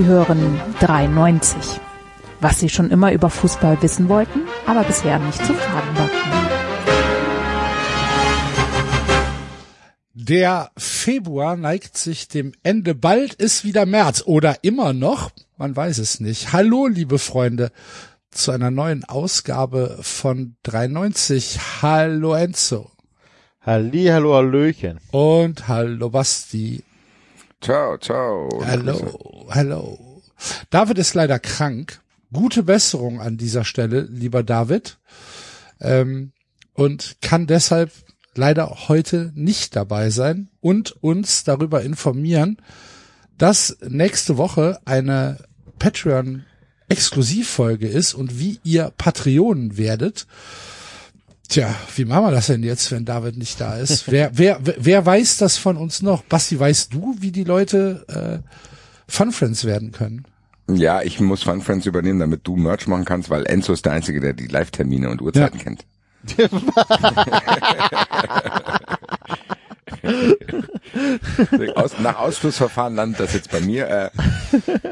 Sie hören 93. Was Sie schon immer über Fußball wissen wollten, aber bisher nicht zu fragen wagten. Der Februar neigt sich dem Ende. Bald ist wieder März oder immer noch. Man weiß es nicht. Hallo, liebe Freunde, zu einer neuen Ausgabe von 93. Hallo Enzo. Halli, hallo, Hallöchen. Und hallo Basti. Ciao, ciao. Hallo, hallo. David ist leider krank. Gute Besserung an dieser Stelle, lieber David. Ähm, und kann deshalb leider heute nicht dabei sein und uns darüber informieren, dass nächste Woche eine Patreon Exklusivfolge ist und wie ihr Patreonen werdet. Tja, wie machen wir das denn jetzt, wenn David nicht da ist? wer, wer, wer weiß das von uns noch? Basti, weißt du, wie die Leute äh, Fun Friends werden können? Ja, ich muss Fun Friends übernehmen, damit du Merch machen kannst, weil Enzo ist der Einzige, der die Live-Termine und Uhrzeiten ja. kennt. Aus, nach Ausschlussverfahren landet das jetzt bei mir. Äh,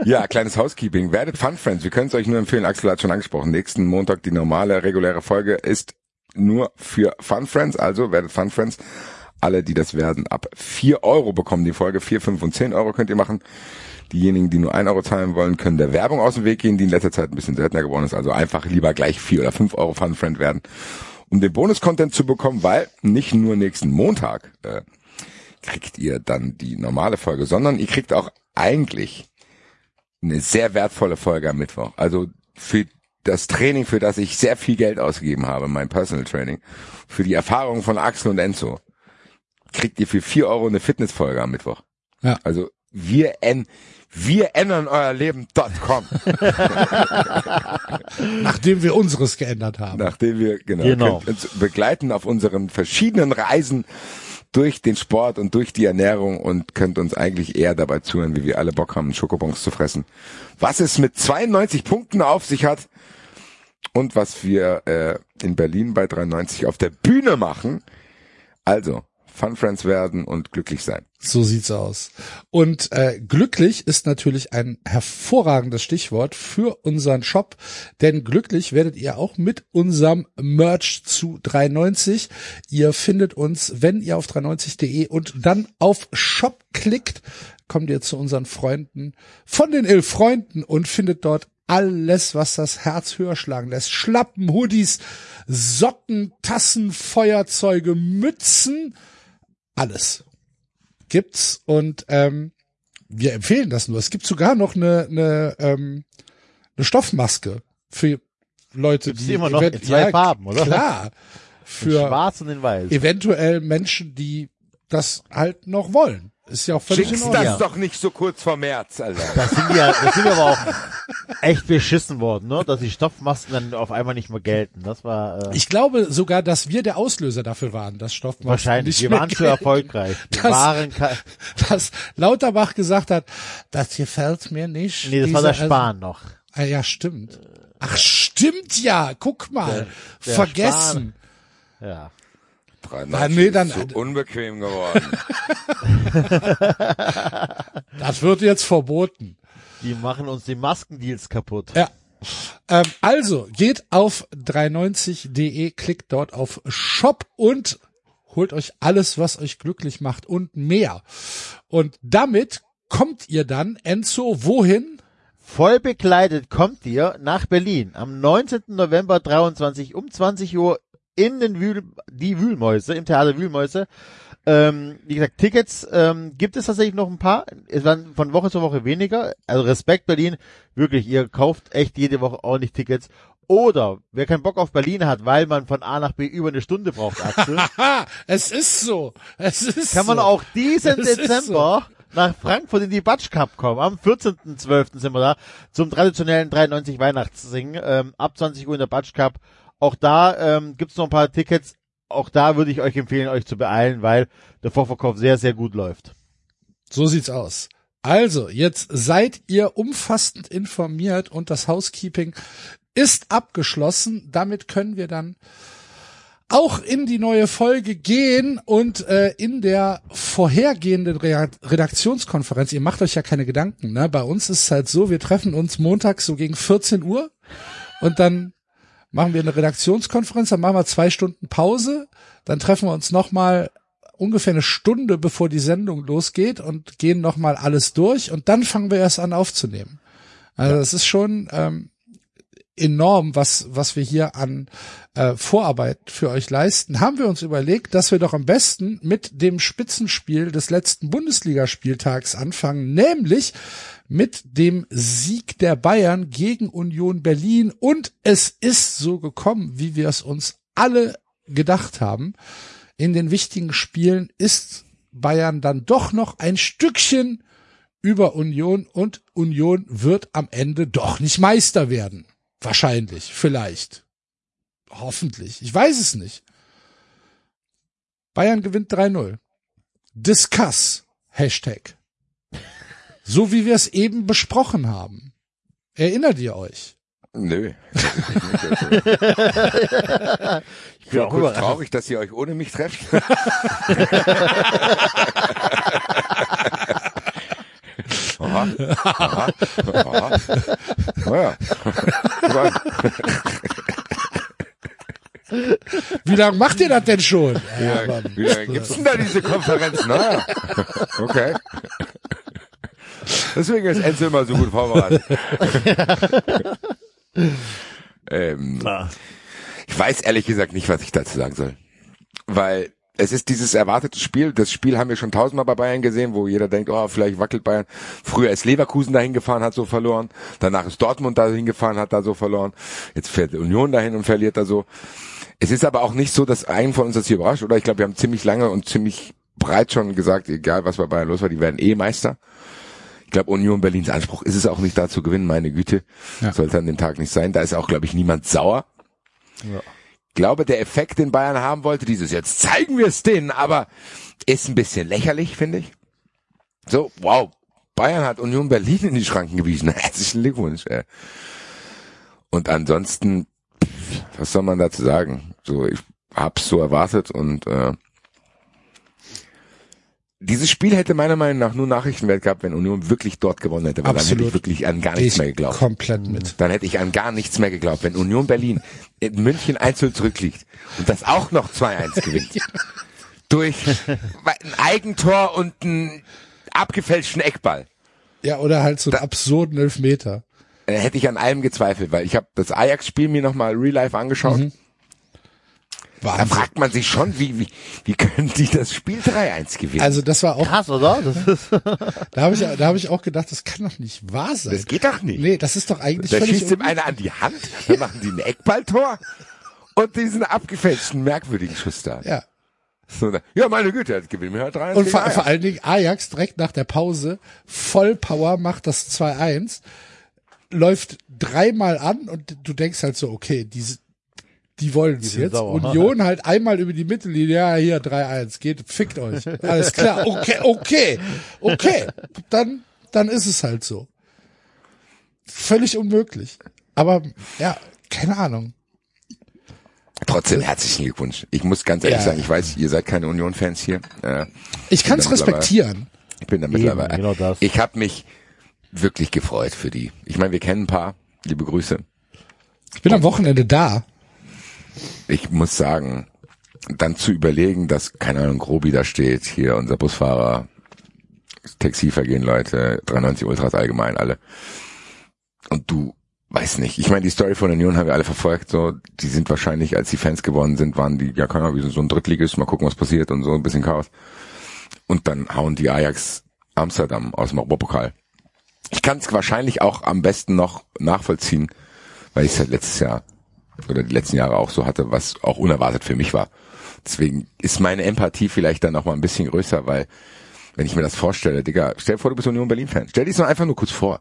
ja, kleines Housekeeping. Werdet Fun Friends. Wir können es euch nur empfehlen. Axel hat schon angesprochen. Nächsten Montag die normale, reguläre Folge ist nur für Fun Friends. Also werdet Fun Friends. Alle, die das werden, ab vier Euro bekommen die Folge. vier, fünf und zehn Euro könnt ihr machen. Diejenigen, die nur ein Euro zahlen wollen, können der Werbung aus dem Weg gehen, die in letzter Zeit ein bisschen seltener geworden ist. Also einfach lieber gleich vier oder fünf Euro Fun Friend werden, um den Bonus-Content zu bekommen, weil nicht nur nächsten Montag äh, kriegt ihr dann die normale Folge, sondern ihr kriegt auch eigentlich eine sehr wertvolle Folge am Mittwoch. Also für das Training, für das ich sehr viel Geld ausgegeben habe, mein Personal Training, für die Erfahrungen von Axel und Enzo, kriegt ihr für vier Euro eine Fitnessfolge am Mittwoch. Ja. Also wir en wir ändern euer Leben.com. Nachdem wir unseres geändert haben. Nachdem wir, genau, genau. uns begleiten auf unseren verschiedenen Reisen durch den Sport und durch die Ernährung und könnt uns eigentlich eher dabei zuhören, wie wir alle Bock haben, Schokobons zu fressen. Was es mit 92 Punkten auf sich hat und was wir äh, in Berlin bei 93 auf der Bühne machen. Also, Fun Friends werden und glücklich sein. So sieht's aus. Und äh, glücklich ist natürlich ein hervorragendes Stichwort für unseren Shop, denn glücklich werdet ihr auch mit unserem Merch zu 390. Ihr findet uns, wenn ihr auf 390.de und dann auf Shop klickt, kommt ihr zu unseren Freunden von den Ill Freunden und findet dort alles, was das Herz höher schlagen lässt. Schlappen, Hoodies, Socken, Tassen, Feuerzeuge, Mützen, alles gibt's und ähm, wir empfehlen das nur. Es gibt sogar noch eine, eine, ähm, eine Stoffmaske für Leute, Gibt's die immer noch in zwei ja, Farben, oder? Klar. Für in Schwarz und in Weiß. eventuell Menschen, die das halt noch wollen. Ist ja auch völlig Schickst in Ordnung. das doch nicht so kurz vor März, Alter. Das sind ja, das sind wir aber auch echt beschissen worden, ne? Dass die Stoffmasken dann auf einmal nicht mehr gelten. Das war. Äh ich glaube sogar, dass wir der Auslöser dafür waren, dass Stoffmasken Wahrscheinlich. Nicht wir waren zu erfolgreich. Wir dass, waren dass Lauterbach gesagt hat, das gefällt mir nicht. Nee, das war der Spahn noch. Ah, ja, stimmt. Ach, stimmt ja. Guck mal. Der, der Vergessen. Spahn. Ja. 93 ah, nee, dann, ist so unbequem geworden. das wird jetzt verboten. Die machen uns die Maskendeals kaputt. Ja. Ähm, also, geht auf 390.de, klickt dort auf Shop und holt euch alles, was euch glücklich macht und mehr. Und damit kommt ihr dann, Enzo, wohin? Voll bekleidet kommt ihr nach Berlin am 19. November 23 um 20 Uhr in den Wühl, die Wühlmäuse, im Theater Wühlmäuse. Ähm, wie gesagt, Tickets ähm, gibt es tatsächlich noch ein paar. Es werden von Woche zu Woche weniger. Also Respekt Berlin. Wirklich, ihr kauft echt jede Woche ordentlich Tickets. Oder wer keinen Bock auf Berlin hat, weil man von A nach B über eine Stunde braucht, Axel. es ist so. Es ist Kann man so. auch diesen es Dezember so. nach Frankfurt in die Batsch Cup kommen. Am 14.12. sind wir da zum traditionellen 93 Weihnachtssingen. Ähm, ab 20 Uhr in der Batsch Cup. Auch da ähm, gibt noch ein paar Tickets. Auch da würde ich euch empfehlen, euch zu beeilen, weil der Vorverkauf sehr, sehr gut läuft. So sieht's aus. Also, jetzt seid ihr umfassend informiert und das Housekeeping ist abgeschlossen. Damit können wir dann auch in die neue Folge gehen und äh, in der vorhergehenden Re Redaktionskonferenz, ihr macht euch ja keine Gedanken, ne? Bei uns ist es halt so, wir treffen uns montags so gegen 14 Uhr und dann machen wir eine Redaktionskonferenz, dann machen wir zwei Stunden Pause, dann treffen wir uns nochmal ungefähr eine Stunde, bevor die Sendung losgeht und gehen nochmal alles durch und dann fangen wir erst an aufzunehmen. Also das ist schon ähm, enorm, was, was wir hier an äh, Vorarbeit für euch leisten, haben wir uns überlegt, dass wir doch am besten mit dem Spitzenspiel des letzten Bundesligaspieltags anfangen, nämlich mit dem Sieg der Bayern gegen Union Berlin. Und es ist so gekommen, wie wir es uns alle gedacht haben. In den wichtigen Spielen ist Bayern dann doch noch ein Stückchen über Union und Union wird am Ende doch nicht Meister werden. Wahrscheinlich, vielleicht. Hoffentlich. Ich weiß es nicht. Bayern gewinnt 3-0. Discuss. Hashtag. So wie wir es eben besprochen haben. Erinnert ihr euch? Nö. Ich bin auch Kurz traurig, dass ihr euch ohne mich trefft. Aha, aha. Naja. Wie lange macht ihr das denn schon? Ja, aber- wie lange gibt's denn da diese Konferenz? Naja. Okay. Deswegen ist Enzo immer so gut vorbereitet. ähm, ich weiß ehrlich gesagt nicht, was ich dazu sagen soll. Weil es ist dieses erwartete Spiel. Das Spiel haben wir schon tausendmal bei Bayern gesehen, wo jeder denkt, oh, vielleicht wackelt Bayern. Früher ist Leverkusen dahin gefahren, hat so verloren. Danach ist Dortmund dahin gefahren, hat da so verloren. Jetzt fährt Union dahin und verliert da so. Es ist aber auch nicht so, dass einen von uns das hier überrascht, oder? Ich glaube, wir haben ziemlich lange und ziemlich breit schon gesagt, egal was bei Bayern los war, die werden eh Meister. Ich glaube, Union Berlins Anspruch ist es auch nicht da zu gewinnen, meine Güte. Ja. Sollte an dem Tag nicht sein. Da ist auch, glaube ich, niemand sauer. Ja. Glaube, der Effekt, den Bayern haben wollte, dieses jetzt zeigen wir es denen, aber ist ein bisschen lächerlich, finde ich. So, wow, Bayern hat Union Berlin in die Schranken gewiesen. Herzlichen Glückwunsch. Ey. Und ansonsten, was soll man dazu sagen? So, ich hab's so erwartet und äh, dieses Spiel hätte meiner Meinung nach nur Nachrichtenwert gehabt, wenn Union wirklich dort gewonnen hätte, weil dann hätte Absolut. ich wirklich an gar nichts ich mehr geglaubt. komplett mit. Dann hätte ich an gar nichts mehr geglaubt. Wenn Union Berlin in München 1 zurückliegt und das auch noch 2-1 gewinnt. durch ein Eigentor und einen abgefälschten Eckball. Ja, oder halt so einen absurden Elfmeter. Hätte ich an allem gezweifelt, weil ich habe das Ajax-Spiel mir nochmal real life angeschaut. Da Wahnsinn. fragt man sich schon, wie, wie, wie können die das Spiel 3-1 gewinnen? Also das war auch, Krass, oder? Das ist, da habe ich, da habe ich auch gedacht, das kann doch nicht wahr sein. das geht doch nicht. Nee, das ist doch eigentlich da völlig schießt ihm einer an die Hand, dann machen die ein Eckballtor und diesen abgefälschten, merkwürdigen Schuss da. Ja. So, da- ja, meine Güte, jetzt gewinnen wir halt 3-1 Und vor, vor allen Dingen Ajax direkt nach der Pause, Vollpower macht das 2-1, läuft dreimal an und du denkst halt so, okay, diese, die wollen es jetzt. sauer. Union halt einmal über die Mittellinie, ja, hier 3-1, geht, fickt euch. Alles klar, okay, okay, okay. Dann, dann ist es halt so. Völlig unmöglich. Aber, ja, keine Ahnung. Trotzdem herzlichen Glückwunsch. Ich muss ganz ehrlich Ja. sagen, ich weiß, ihr seid keine Union-Fans hier. Äh, Ich kann es respektieren. Ich bin da mittlerweile. genau das. Ich habe mich wirklich gefreut für die. Ich meine, wir kennen ein paar. Liebe Grüße. Ich bin am Wochenende da. Ich muss sagen, dann zu überlegen, dass, keine Ahnung, Grobi da steht, hier unser Busfahrer, Taxivergehen Leute, 93 Ultras allgemein, alle. Und du, weiß nicht, ich meine, die Story von Union haben wir alle verfolgt, so, die sind wahrscheinlich, als die Fans geworden sind, waren die, ja, keine Ahnung, sind so ein Drittligist, mal gucken, was passiert und so, ein bisschen Chaos. Und dann hauen die Ajax Amsterdam aus dem Europapokal. Ich kann es wahrscheinlich auch am besten noch nachvollziehen, weil ich es halt letztes Jahr oder die letzten Jahre auch so hatte, was auch unerwartet für mich war. Deswegen ist meine Empathie vielleicht dann noch mal ein bisschen größer, weil wenn ich mir das vorstelle, Digga, stell dir vor, du bist Union Berlin-Fan. Stell dir das mal einfach nur kurz vor.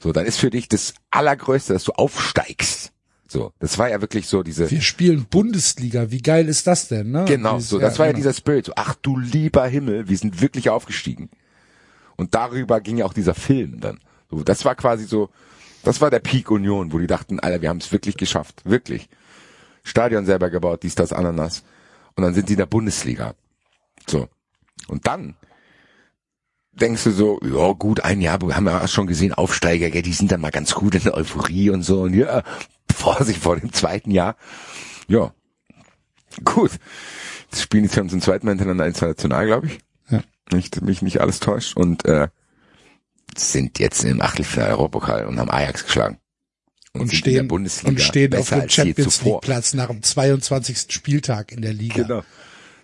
So, dann ist für dich das Allergrößte, dass du aufsteigst. So, das war ja wirklich so diese, Wir spielen Bundesliga. Wie geil ist das denn, ne? Genau, Dieses- so, das war ja genau. dieser Spirit, so, ach du lieber Himmel, wir sind wirklich aufgestiegen. Und darüber ging ja auch dieser Film dann. So, das war quasi so, das war der Peak Union, wo die dachten, Alter, wir haben es wirklich geschafft, wirklich. Stadion selber gebaut, dies, das, Ananas. Und dann sind die in der Bundesliga. So. Und dann denkst du so, ja gut, ein Jahr, wir haben ja auch schon gesehen, Aufsteiger, gell, die sind dann mal ganz gut in der Euphorie und so. Und ja, Vorsicht vor dem zweiten Jahr. Ja, gut. Das spielen die zum zweiten Mal hintereinander international, glaube ich. Ja. Nicht, mich nicht alles täuscht. Und äh, sind jetzt im Achtelfinale Europapokal und haben Ajax geschlagen. Und, sind in der stehen, Bundesliga und stehen auf besser dem Champions. League Platz nach dem 22. Spieltag in der Liga. Genau.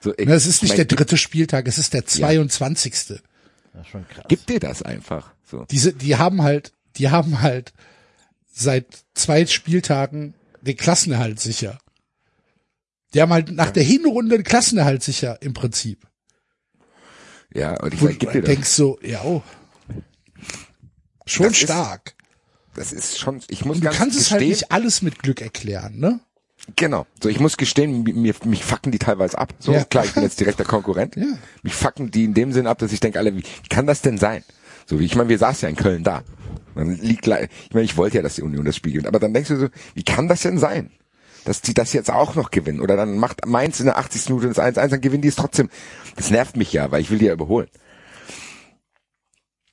So, ich, Na, Es ist nicht ich der dritte Spieltag, es ist der 22. Das ist schon krass. Gib dir das einfach. So. Diese, die haben halt, die haben halt seit zwei Spieltagen den Klassenerhalt sicher. Die haben halt nach der Hinrunde den Klassenerhalt sicher im Prinzip. Ja, und ich sag, gib du dir das. denkst so, ja, oh. Schon Das ist- stark. Das ist schon, ich muss Und du ganz kannst es gestehen, halt nicht alles mit Glück erklären, ne? genau. So, ich muss gestehen, mi- mir, mich fucken die teilweise ab. So, Ja. klar, ich bin jetzt direkter Konkurrent. Ja. Mich fucken die in dem Sinn ab, dass ich denke, alle, wie, kann das denn sein? So wie, ich meine, wir saßen ja in Köln da. Man liegt, ich meine, ich wollte ja, dass die Union das Spiel gewinnt, aber dann denkst du so, wie kann das denn sein? Dass die das jetzt auch noch gewinnen. Oder dann macht Mainz in der 80. Minute das 1-1, dann gewinnen die es trotzdem. Das nervt mich ja, weil ich will die ja überholen.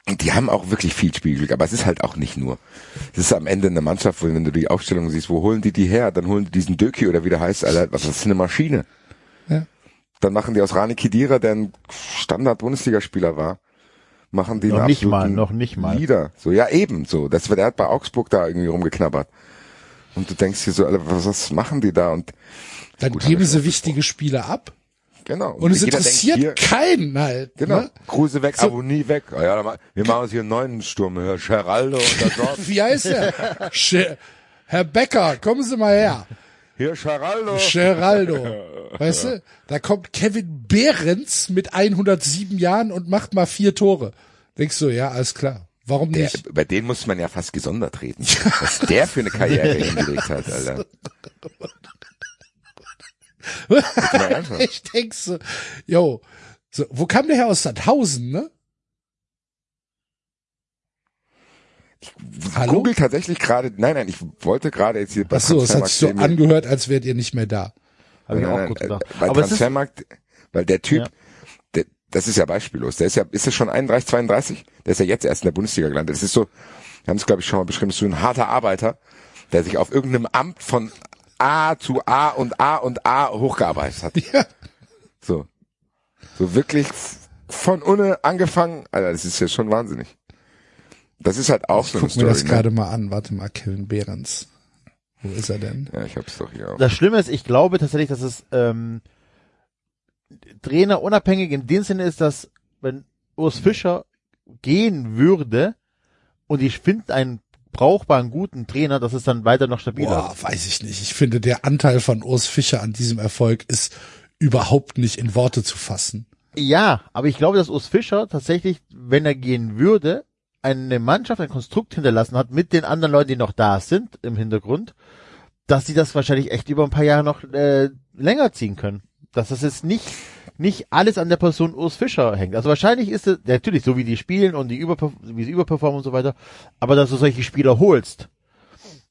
Und die haben auch wirklich viel Spielglück, aber es ist halt auch nicht nur. Es ist am Ende eine Mannschaft, wo, wenn du die Aufstellung siehst, wo holen die die her? Dann holen die diesen Döki oder wie der heißt, Alter, was ist das für eine Maschine? Ja. Dann machen die aus Rani Kedira, der ein Standard-Bundesligaspieler war, machen die Noch einen nicht mal, noch nicht mal. Leader. So, ja eben, so. Das, der hat bei Augsburg da irgendwie rumgeknabbert. Und du denkst dir so, Alter, was, was machen die da? Und Dann Gut, geben sie wichtige Spiele ab. Genau. Und es jeder interessiert denkt hier, keinen halt. Genau. Ne? Kruse weg, So- Abonnie weg. Ah ja, ma- wir machen uns hier einen neuen Sturm. Herr Geraldo und der Dorf. Wie heißt er? Herr Becker, kommen Sie mal her. Hier Geraldo. Geraldo. Weißt du? Da kommt Kevin Behrens mit 107 Jahren und macht mal vier Tore. Denkst du, ja, alles klar. Warum Der, nicht? über den muss man ja fast gesondert reden. Was der für eine Karriere hingelegt hat, Alter. Ich denk so, yo, so, wo kam der her aus Sandhausen, ne? Hallo? Google tatsächlich gerade, nein, nein, ich wollte gerade jetzt hier bei Ach so, es hat sich so angehört, als wärt ihr nicht mehr da. Habe ich Nein, auch nein, kurz äh, gedacht. Bei Aber Transfermarkt, weil der Typ, Ja. der, das ist ja beispiellos. Der ist ja, ist er schon 31, 32? Der ist ja jetzt erst in der Bundesliga gelandet. Das ist so, wir haben es glaube ich schon mal beschrieben, das ist so ein harter Arbeiter, der sich auf irgendeinem Amt von A zu A und A und A hochgearbeitet hat. Ja. So. So wirklich von ohne angefangen. Alter, das ist ja schon wahnsinnig. Das ist halt auch Ich so eine guck mir das Story. Ne? gerade mal an. Warte mal, Kevin Behrens. Wo ist er denn? Ja, ich hab's doch hier. Auch. das Schlimme ist, ich glaube tatsächlich, dass es ähm, Trainer unabhängig in dem Sinne ist, dass wenn Urs Fischer gehen würde und ich finde einen brauchbaren, guten Trainer, dass es dann weiter noch stabiler Boah, weiß ich nicht. Ich finde, der Anteil von Urs Fischer an diesem Erfolg ist überhaupt nicht in Worte zu fassen. Ja, aber ich glaube, dass Urs Fischer tatsächlich, wenn er gehen würde, eine Mannschaft, ein Konstrukt hinterlassen hat mit den anderen Leuten, die noch da sind im Hintergrund, dass sie das wahrscheinlich echt über ein paar Jahre noch äh, länger ziehen können. Dass das jetzt nicht nicht alles an der Person Urs Fischer hängt. Also wahrscheinlich ist es ja, natürlich so wie die spielen und die über wie sie überperformen und so weiter, aber dass du solche Spieler holst.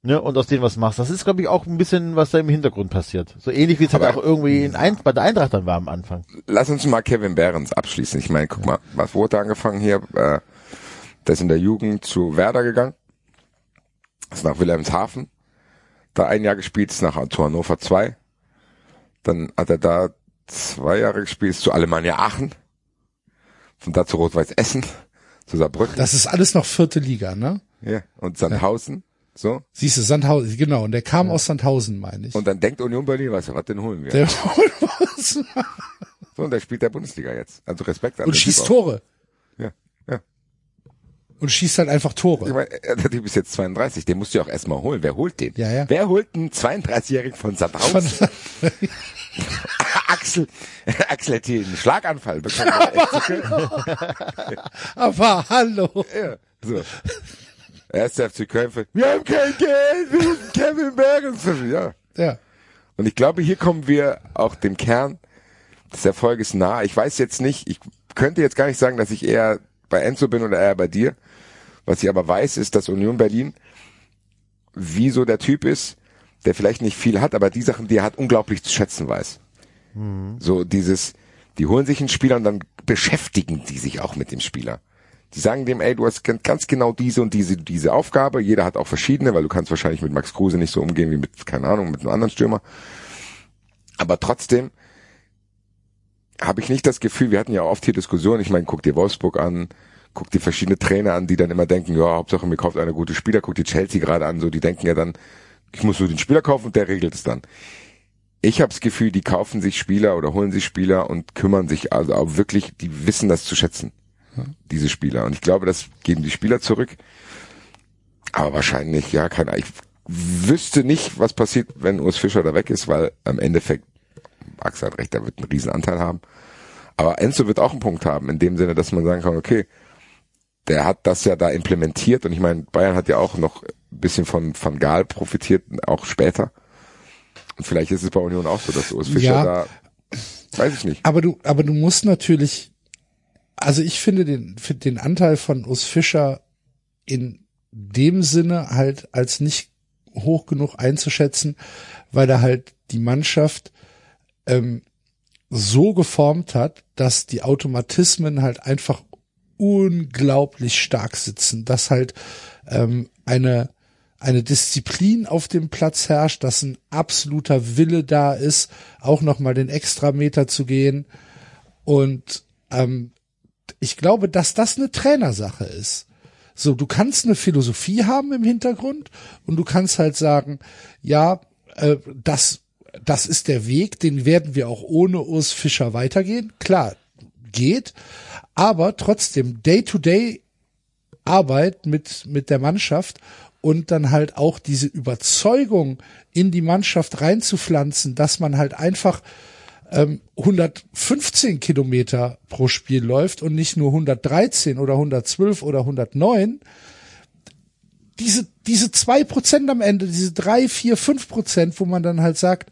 Ne, und aus denen was machst. Das ist, glaube ich, auch ein bisschen, was da im Hintergrund passiert. So ähnlich wie es halt auch irgendwie in ein, bei der Eintracht dann war am Anfang. Lass uns mal Kevin Behrens abschließen. Ich meine, guck mal, was wurde angefangen hier? Äh, der ist in der Jugend zu Werder gegangen, ist nach Wilhelmshaven, da ein Jahr gespielt, ist nach Hannover 2. Dann hat er da zwei Jahre gespielt, zu Alemannia Aachen, von da zu Rot-Weiß Essen, zu Saarbrücken Das ist alles noch vierte Liga, ne? ja, und Sandhausen. So. Siehst du, Sandhausen, genau. Und der kam aus Sandhausen, meine ich. Und dann denkt Union Berlin, weißt du, was denn holen wir? der so, und der spielt der Bundesliga jetzt. Also Respekt an und schießt. Tore. Und schießt halt einfach Ich Tore. meine, äh, der Typ ist jetzt 32, den musst du ja auch erstmal holen. Wer holt den? Ja, ja. Wer holt einen 32-Jährigen von Sandhausen? Von, Axel, Axel hat hier einen Schlaganfall bekommen. aber hallo. ja, so. Erster FC Köln, für, wir haben kein Geld, wir müssen Kevin Bergens. Ja. Ja. Und ich glaube, hier kommen wir auch dem Kern des Erfolges nahe. Ich weiß jetzt nicht, ich könnte jetzt gar nicht sagen, dass ich eher bei Enzo bin oder eher bei dir. Was ich aber weiß, ist, dass Union Berlin, wie so der Typ ist, der vielleicht nicht viel hat, aber die Sachen, die er hat, unglaublich zu schätzen weiß. Mhm. So dieses, die holen sich einen Spieler und dann beschäftigen die sich auch mit dem Spieler. Die sagen dem, ey, du hast ganz genau diese und diese, diese Aufgabe. Jeder hat auch verschiedene, weil du kannst wahrscheinlich mit Max Kruse nicht so umgehen wie mit, keine Ahnung, mit einem anderen Stürmer. Aber trotzdem habe ich nicht das Gefühl, wir hatten ja oft hier Diskussionen, ich meine, guck dir Wolfsburg an, guck dir verschiedene Trainer an, die dann immer denken, ja, Hauptsache mir kauft einer gute Spieler, guck dir Chelsea gerade an, so die denken ja dann, ich muss nur den Spieler kaufen und der regelt es dann. Ich habe das Gefühl, die kaufen sich Spieler oder holen sich Spieler und kümmern sich also auch wirklich, die wissen das zu schätzen, diese Spieler. Und ich glaube, das geben die Spieler zurück. Aber wahrscheinlich, ja, keine Ich wüsste nicht, was passiert, wenn Urs Fischer da weg ist, weil am Endeffekt, Max hat recht, er wird einen riesen Anteil haben. Aber Enzo wird auch einen Punkt haben, in dem Sinne, dass man sagen kann, okay, der hat das ja da implementiert und ich meine, Bayern hat ja auch noch ein bisschen von Van Gaal profitiert, auch später. Und vielleicht ist es bei Union auch so, dass Urs Fischer ja, da, weiß ich nicht. Aber du, aber du musst natürlich, also ich finde den, den Anteil von Urs Fischer in dem Sinne halt als nicht hoch genug einzuschätzen, weil er halt die Mannschaft ähm, so geformt hat, dass die Automatismen halt einfach unglaublich stark sitzen, dass halt ähm, eine eine Disziplin auf dem Platz herrscht, dass ein absoluter Wille da ist, auch noch mal den Extrameter zu gehen und ähm, ich glaube, dass das eine Trainersache ist. So, du kannst eine Philosophie haben im Hintergrund und du kannst halt sagen, ja, äh, das das ist der Weg, den werden wir auch ohne Urs Fischer weitergehen. Klar, geht, aber trotzdem Day-to-Day Arbeit mit, mit der Mannschaft und dann halt auch diese Überzeugung in die Mannschaft reinzupflanzen, dass man halt einfach ähm, 115 Kilometer pro Spiel läuft und nicht nur 113 oder 112 oder 109. Diese, diese zwei Prozent am Ende, diese drei, vier, fünf Prozent, wo man dann halt sagt,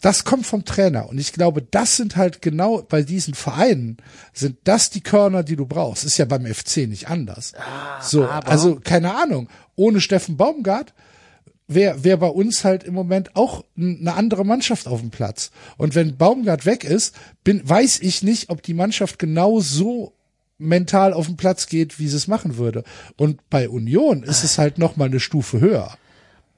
das kommt vom Trainer. Und ich glaube, das sind halt genau bei diesen Vereinen, sind das die Körner, die du brauchst. Ist ja beim FC nicht anders. Ah, so, also keine Ahnung. Ohne Steffen Baumgart wäre wär bei uns halt im Moment auch eine andere Mannschaft auf dem Platz. Und wenn Baumgart weg ist, bin, weiß ich nicht, ob die Mannschaft genau so mental auf den Platz geht, wie sie es machen würde. Und bei Union ist es halt noch mal eine Stufe höher.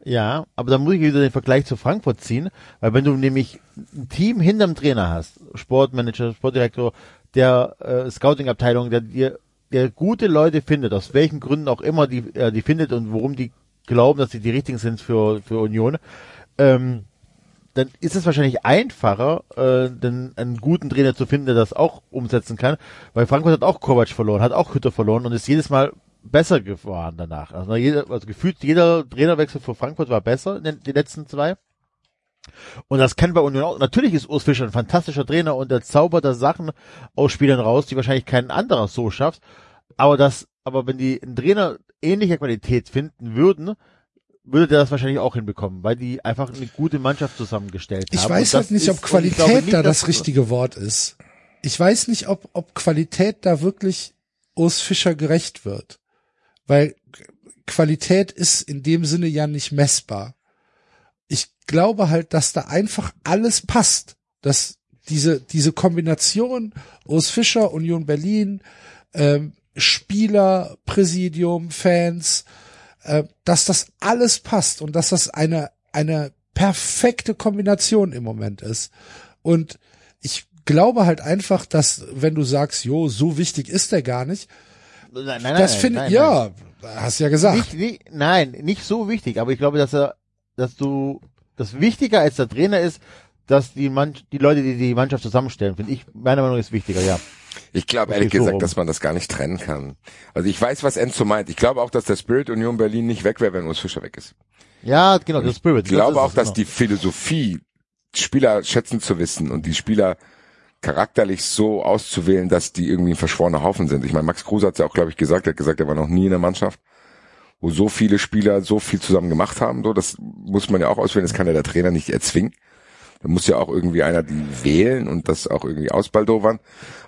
Ja, aber da muss ich wieder den Vergleich zu Frankfurt ziehen, weil wenn du nämlich ein Team hinterm Trainer hast, Sportmanager, Sportdirektor, der äh, Scouting-Abteilung, der dir der gute Leute findet, aus welchen Gründen auch immer die, äh, die findet und worum die glauben, dass sie die richtigen sind für, für Union, ähm, dann ist es wahrscheinlich einfacher, äh, denn einen guten Trainer zu finden, der das auch umsetzen kann, weil Frankfurt hat auch Kovac verloren, hat auch Hütter verloren und ist jedes Mal besser geworden danach. Also, jeder, also gefühlt jeder Trainerwechsel für Frankfurt war besser in den, die letzten zwei. Und das kann bei Union auch. Natürlich ist Urs Fischer ein fantastischer Trainer und der zaubert da Sachen aus Spielern raus, die wahrscheinlich kein anderer so schafft. Aber das, aber wenn die einen Trainer ähnlicher Qualität finden würden, würde der das wahrscheinlich auch hinbekommen, weil die einfach eine gute Mannschaft zusammengestellt ich haben. Ich weiß halt nicht, ob Qualität nicht, da das richtige Wort ist. Ich weiß nicht, ob, ob Qualität da wirklich Urs Fischer gerecht wird. Weil Qualität ist in dem Sinne ja nicht messbar. Ich glaube halt, dass da einfach alles passt. Dass diese, diese Kombination Urs Fischer, Union Berlin, ähm, Spieler, Präsidium, Fans, äh, dass das alles passt und dass das eine, eine perfekte Kombination im Moment ist. Und ich glaube halt einfach, dass wenn du sagst, jo, so wichtig ist der gar nicht, Nein, nein, das finde ich, ja, hast ja gesagt. Nicht, nicht, nein, nicht so wichtig, aber ich glaube, dass er, dass du, das wichtiger als der Trainer ist, dass die Mann, die Leute, die die Mannschaft zusammenstellen, finde ich, meiner Meinung nach ist wichtiger, ja. Ich glaube ehrlich gesagt, rum. dass man das gar nicht trennen kann. Also ich weiß, was Enzo meint. Ich glaube auch, dass der Spirit Union Berlin nicht weg wäre, wenn Urs Fischer weg ist. Ja, genau, der Spirit. Ich glaube auch, dass genau. die Philosophie, Spieler schätzen zu wissen und die Spieler charakterlich so auszuwählen, dass die irgendwie ein verschworener Haufen sind. Ich meine, Max Kruse hat ja auch, glaube ich, gesagt, er hat gesagt, er war noch nie in der Mannschaft, wo so viele Spieler so viel zusammen gemacht haben. So, das muss man ja auch auswählen, das kann ja der Trainer nicht erzwingen. Da muss ja auch irgendwie einer die wählen und das auch irgendwie ausbaldowern.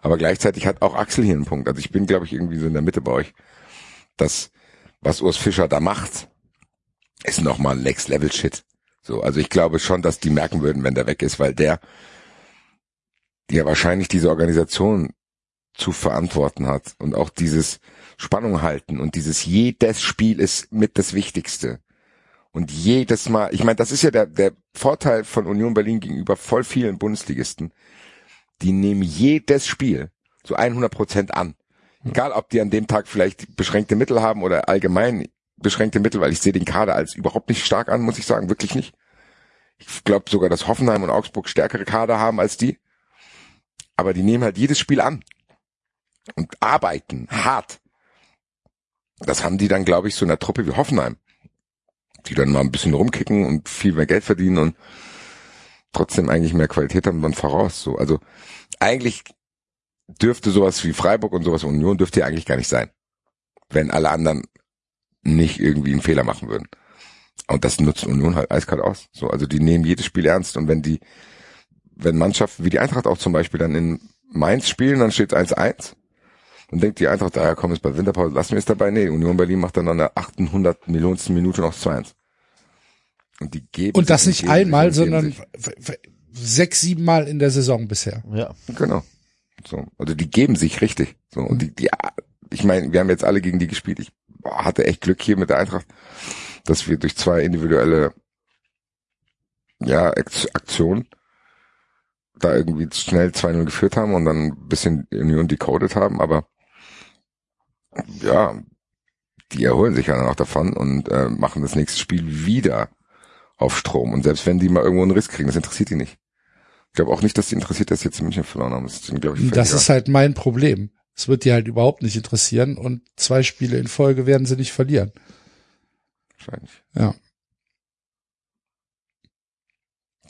Aber gleichzeitig hat auch Axel hier einen Punkt. Also ich bin, glaube ich, irgendwie so in der Mitte bei euch. Das, was Urs Fischer da macht, ist nochmal Next Level Shit. So, also ich glaube schon, dass die merken würden, wenn der weg ist, weil der ja wahrscheinlich diese Organisation zu verantworten hat und auch dieses Spannung halten und dieses jedes Spiel ist mit das Wichtigste. Und jedes Mal, ich meine, das ist ja der, der Vorteil von Union Berlin gegenüber voll vielen Bundesligisten. Die nehmen jedes Spiel zu 100 Prozent an. Egal, ob die an dem Tag vielleicht beschränkte Mittel haben oder allgemein beschränkte Mittel, weil ich sehe den Kader als überhaupt nicht stark an, muss ich sagen, wirklich nicht. Ich glaube sogar, dass Hoffenheim und Augsburg stärkere Kader haben als die. Aber die nehmen halt jedes Spiel an und arbeiten hart. Das haben die dann, glaube ich, so in einer Truppe wie Hoffenheim, die dann mal ein bisschen rumkicken und viel mehr Geld verdienen und trotzdem eigentlich mehr Qualität haben dann voraus. So, also eigentlich dürfte sowas wie Freiburg und sowas Union dürfte ja eigentlich gar nicht sein, wenn alle anderen nicht irgendwie einen Fehler machen würden. Und das nutzt Union halt eiskalt aus. So, also die nehmen jedes Spiel ernst und wenn die, wenn Mannschaften wie die Eintracht auch zum Beispiel dann in Mainz spielen, dann steht es 1-1 und denkt die Eintracht, daher komm jetzt bei Winterpause, lassen wir es dabei. Nee, Union Berlin macht dann an der 800 Millionsten Minute noch 2-1. Und die geben Und das sich nicht einmal, sondern sechs, sieben Mal in der Saison bisher. Ja. Genau. So, also die geben sich richtig. So, und die, die, ich meine, wir haben jetzt alle gegen die gespielt. Ich boah, hatte echt Glück hier mit der Eintracht, dass wir durch zwei individuelle, ja, Akt- Aktionen da irgendwie schnell 2-0 geführt haben und dann ein bisschen Union decoded haben, aber ja, die erholen sich ja dann auch davon und äh, machen das nächste Spiel wieder auf Strom. Und selbst wenn die mal irgendwo einen Riss kriegen, das interessiert die nicht. Ich glaube auch nicht, dass die interessiert, dass sie jetzt in München verloren haben. Das ist, glaube ich, Das ist halt mein Problem. Es wird die halt überhaupt nicht interessieren und zwei Spiele in Folge werden sie nicht verlieren. wahrscheinlich. Ja.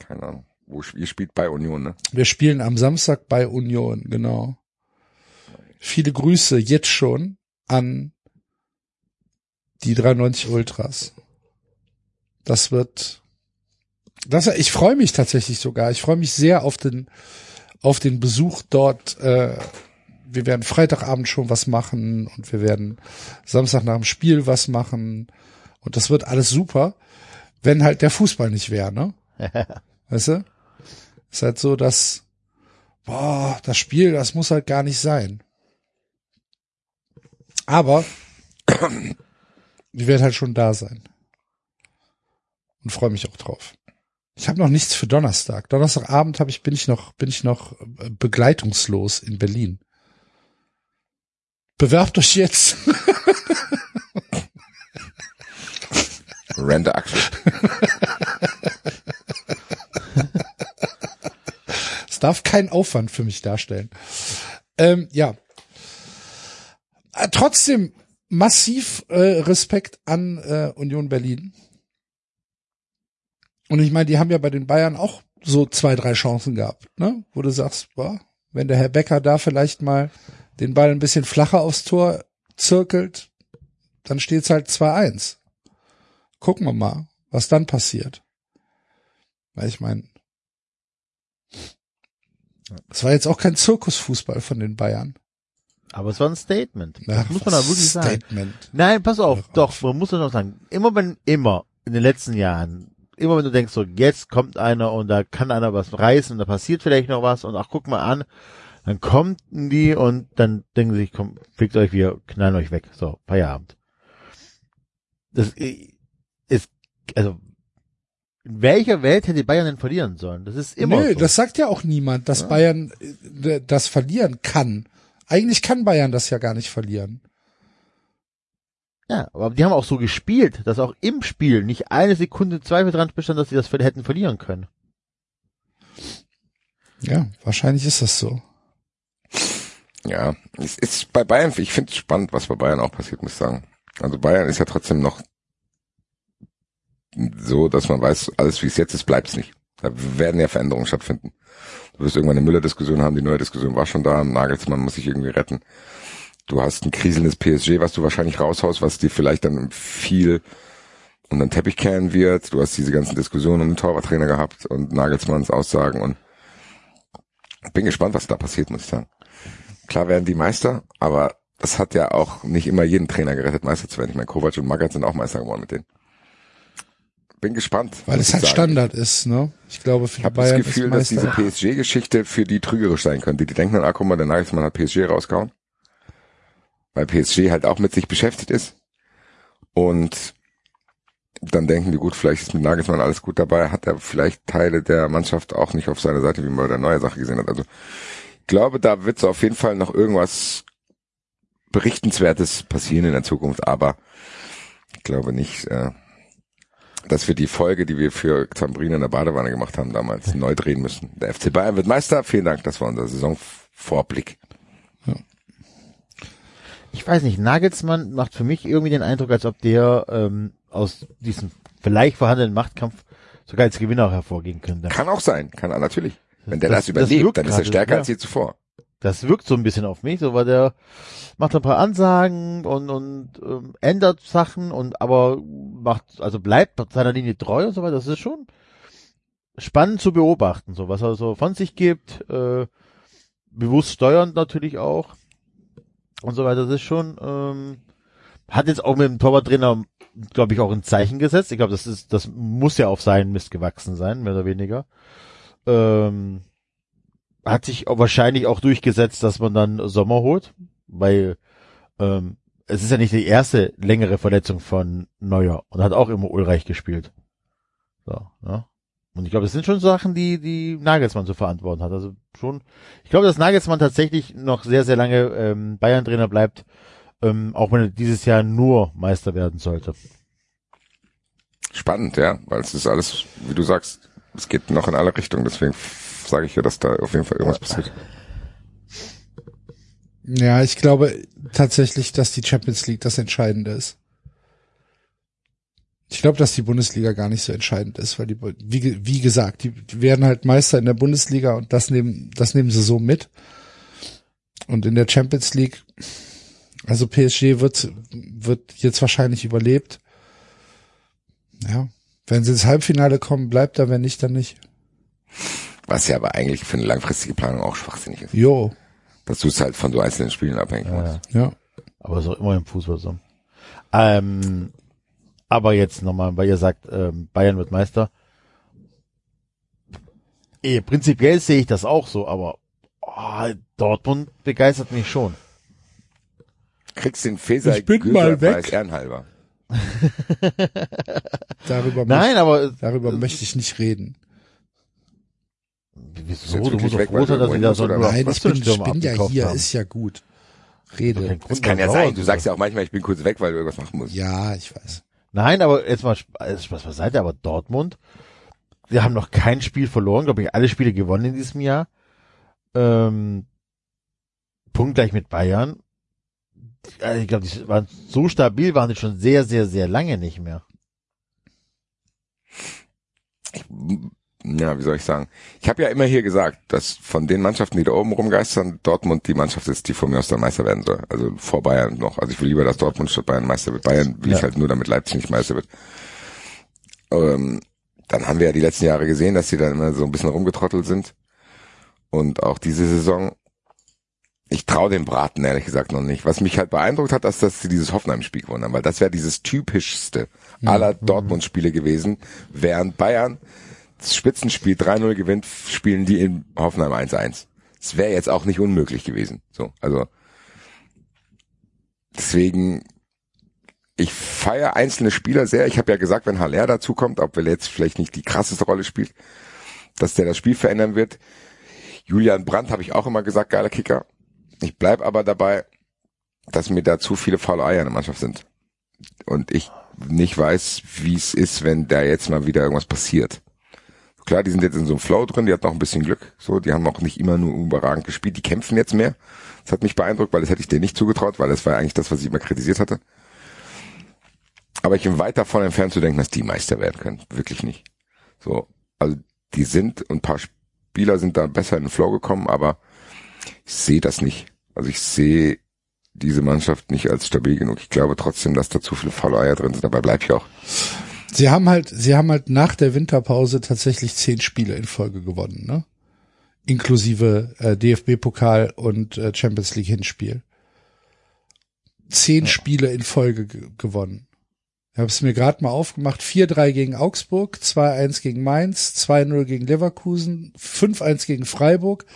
Keine Ahnung. Wo ihr spielt bei Union, ne? Wir spielen am Samstag bei Union, genau. Viele Grüße jetzt schon an die 93 Ultras. Das wird, das, ich freue mich tatsächlich sogar. Ich freue mich sehr auf den, auf den Besuch dort. Äh, wir werden Freitagabend schon was machen und wir werden Samstag nach dem Spiel was machen. Und das wird alles super, wenn halt der Fußball nicht wäre, ne? Weißt du? Ist halt so, dass, boah, das Spiel, das muss halt gar nicht sein. Aber ich werde halt schon da sein. Und freue mich auch drauf. Ich habe noch nichts für Donnerstag. Donnerstagabend habe ich bin ich noch bin ich noch äh, begleitungslos in Berlin. Bewerbt euch jetzt. Render Axel. Darf keinen Aufwand für mich darstellen. Ähm, ja. Äh, Trotzdem massiv äh, Respekt an äh, Union Berlin. Und ich meine, die haben ja bei den Bayern auch so zwei, drei Chancen gehabt, ne? Wo du sagst, boah, wenn der Herr Becker da vielleicht mal den Ball ein bisschen flacher aufs Tor zirkelt, dann steht's halt 2-1. Gucken wir mal, was dann passiert. Weil ich meine, es war jetzt auch kein Zirkusfußball von den Bayern. Aber es war ein Statement. Das Ach, muss man da wirklich sagen. Statement. Nein, pass auf, Ach, doch, man muss das noch sagen. Immer wenn, immer, in den letzten Jahren, immer wenn du denkst, so, jetzt kommt einer und da kann einer was reißen und da passiert vielleicht noch was und ach, guck mal an, dann kommen die und dann denken sie sich, komm, fliegt euch, wir knallen euch weg. So, Feierabend. Das ist, also, in welcher Welt hätte Bayern denn verlieren sollen? Das ist immer Nö, so. das sagt ja auch niemand, dass Ja. Bayern äh, das verlieren kann. Eigentlich kann Bayern das ja gar nicht verlieren. Ja, aber die haben auch so gespielt, dass auch im Spiel nicht eine Sekunde Zweifel dran bestand, dass sie das hätten verlieren können. Ja, wahrscheinlich ist das so. Ja, es ist bei Bayern, ich finde es spannend, was bei Bayern auch passiert, muss ich sagen. Also Bayern ist ja trotzdem noch so, dass man weiß, alles wie es jetzt ist, bleibt es nicht. Da werden ja Veränderungen stattfinden. Du wirst irgendwann eine Müller-Diskussion haben, die neue Diskussion war schon da, Nagelsmann muss sich irgendwie retten. Du hast ein kriselndes PSG, was du wahrscheinlich raushaust, was dir vielleicht dann viel unter den Teppich kehren wird. Du hast diese ganzen Diskussionen um den Torwarttrainer gehabt und Nagelsmanns Aussagen und bin gespannt, was da passiert, muss ich sagen. Klar werden die Meister, aber das hat ja auch nicht immer jeden Trainer gerettet, Meister zu werden. Ich meine, Kovac und Magath sind auch Meister geworden mit denen. Bin gespannt. Weil es halt sagen. Standard ist, ne? Ich glaube, für Ich habe das Gefühl, dass diese. PSG-Geschichte für die trügerisch sein könnte. Die denken dann, ah, guck mal, der Nagelsmann hat PSG rausgehauen. Weil PSG halt auch mit sich beschäftigt ist. Und dann denken die, gut, vielleicht ist mit Nagelsmann alles gut dabei, hat er vielleicht Teile der Mannschaft auch nicht auf seiner Seite, wie man bei der neue Sache gesehen hat. Also ich glaube, da wird so auf jeden Fall noch irgendwas Berichtenswertes passieren in der Zukunft, aber ich glaube nicht, äh, dass wir die Folge, die wir für Zambrin in der Badewanne gemacht haben, damals neu drehen müssen. Der FC Bayern wird Meister. Vielen Dank, das war unser Saisonvorblick. Ich weiß nicht, Nagelsmann macht für mich irgendwie den Eindruck, als ob der ähm, aus diesem vielleicht vorhandenen Machtkampf sogar als Gewinner hervorgehen könnte. Kann auch sein, kann er natürlich. Wenn der das, Das- das überlebt, wirkt dann ist er stärker ja. als je zuvor. Das wirkt so ein bisschen auf mich, so weil der macht ein paar Ansagen und, und ähm, ändert Sachen und aber macht, also bleibt seiner Linie treu und so weiter. Das ist schon spannend zu beobachten, so was er so von sich gibt, äh, bewusst steuernd natürlich auch und so weiter. Das ist schon, ähm, hat jetzt auch mit dem Torwarttrainer, glaube ich, auch ein Zeichen gesetzt. Ich glaube, das ist, das muss ja auf seinen Mist gewachsen sein, mehr oder weniger. Ähm, hat sich wahrscheinlich auch durchgesetzt, dass man dann Sommer holt, weil ähm, es ist ja nicht die erste längere Verletzung von Neuer und hat auch immer Ulreich gespielt. So, ne? Und ich glaube, das sind schon Sachen, die die Nagelsmann zu verantworten hat. Also schon, ich glaube, dass Nagelsmann tatsächlich noch sehr, sehr lange ähm, Bayern-Trainer bleibt, ähm, auch wenn er dieses Jahr nur Meister werden sollte. Spannend, ja, weil es ist alles, wie du sagst, es geht noch in alle Richtungen. Deswegen sage ich ja, dass da auf jeden Fall irgendwas passiert. Ja, ich glaube tatsächlich, dass die Champions League das Entscheidende ist. Ich glaube, dass die Bundesliga gar nicht so entscheidend ist, weil die, wie, wie gesagt, die, die werden halt Meister in der Bundesliga und das nehmen, das nehmen sie so mit. Und in der Champions League, also PSG wird, wird jetzt wahrscheinlich überlebt. Ja. Wenn sie ins Halbfinale kommen, bleibt er, wenn nicht, dann nicht. Was ja aber eigentlich für eine langfristige Planung auch schwachsinnig ist. Jo, Dass du es halt von so einzelnen Spielen abhängig machst. ja. Aber ist auch immer im Fußball so. Ähm, aber jetzt nochmal, weil ihr sagt, ähm, Bayern wird Meister. Eh, prinzipiell sehe ich das auch so, aber oh, Dortmund begeistert mich schon. Kriegst den Feser Ich bin mal weg. Ehrenhalber. Darüber, Nein, aber möchte, darüber möchte ich nicht reden. Wieso? jetzt Du musst doch weg, froh sein, dass sie irgendwo da so oder? Nein, ich bin, einen ich bin ja hier, haben. ist ja gut. Rede. Das kann ja sein. Du sagst ja auch manchmal, ich bin kurz weg, weil du irgendwas machen musst. Ja, ich weiß. Nein, aber jetzt mal äh, Spaß beiseite, aber Dortmund, wir haben noch kein Spiel verloren, glaube ich, alle Spiele gewonnen in diesem Jahr. Ähm, punktgleich mit Bayern. Also ich glaube, die waren so stabil, waren die schon sehr, sehr, sehr lange nicht mehr. Ja, wie soll ich sagen? Ich habe ja immer hier gesagt, dass von den Mannschaften, die da oben rumgeistern, Dortmund die Mannschaft ist, die von mir aus dann Meister werden soll. Also vor Bayern noch. Also ich will lieber, dass Dortmund statt Bayern Meister wird. Bayern will Ja. ich halt nur, damit Leipzig nicht Meister wird. Ähm, dann haben wir ja die letzten Jahre gesehen, dass sie dann immer so ein bisschen rumgetrottelt sind. Und auch diese Saison, ich traue dem Braten ehrlich gesagt noch nicht. Was mich halt beeindruckt hat, ist, dass sie dieses Hoffenheim-Spiel gewonnen haben, weil das wäre dieses typischste aller Dortmund-Spiele gewesen, während Bayern Spitzenspiel 3-0 gewinnt, spielen die in Hoffenheim 1-1. Das wäre jetzt auch nicht unmöglich gewesen. So, also deswegen, ich feiere einzelne Spieler sehr. Ich habe ja gesagt, wenn Haller dazukommt, ob er jetzt vielleicht nicht die krasseste Rolle spielt, dass der das Spiel verändern wird. Julian Brandt habe ich auch immer gesagt, geiler Kicker. Ich bleib aber dabei, dass mir da zu viele faule Eier in der Mannschaft sind. Und ich nicht weiß, wie es ist, wenn da jetzt mal wieder irgendwas passiert. Klar, die sind jetzt in so einem Flow drin, die hat noch ein bisschen Glück. So, die haben auch nicht immer nur überragend gespielt, die kämpfen jetzt mehr. Das hat mich beeindruckt, weil das hätte ich denen nicht zugetraut, weil das war eigentlich das, was ich immer kritisiert hatte. Aber ich bin weit davon entfernt zu denken, dass die Meister werden können. Wirklich nicht. So, also die sind und ein paar Spieler sind da besser in den Flow gekommen, aber ich sehe das nicht. Also ich sehe diese Mannschaft nicht als stabil genug. Ich glaube trotzdem, dass da zu viele faule Eier drin sind. Dabei bleib ich auch. Sie haben halt, sie haben halt nach der Winterpause tatsächlich zehn Spiele in Folge gewonnen, ne? Inklusive äh, DFB-Pokal und äh, Champions League Hinspiel. Zehn Spiele in Folge ge gewonnen. Ich habe es mir gerade mal aufgemacht. 4-3 gegen Augsburg, 2-1 gegen Mainz, 2-0 gegen Leverkusen, 5-1 gegen Freiburg,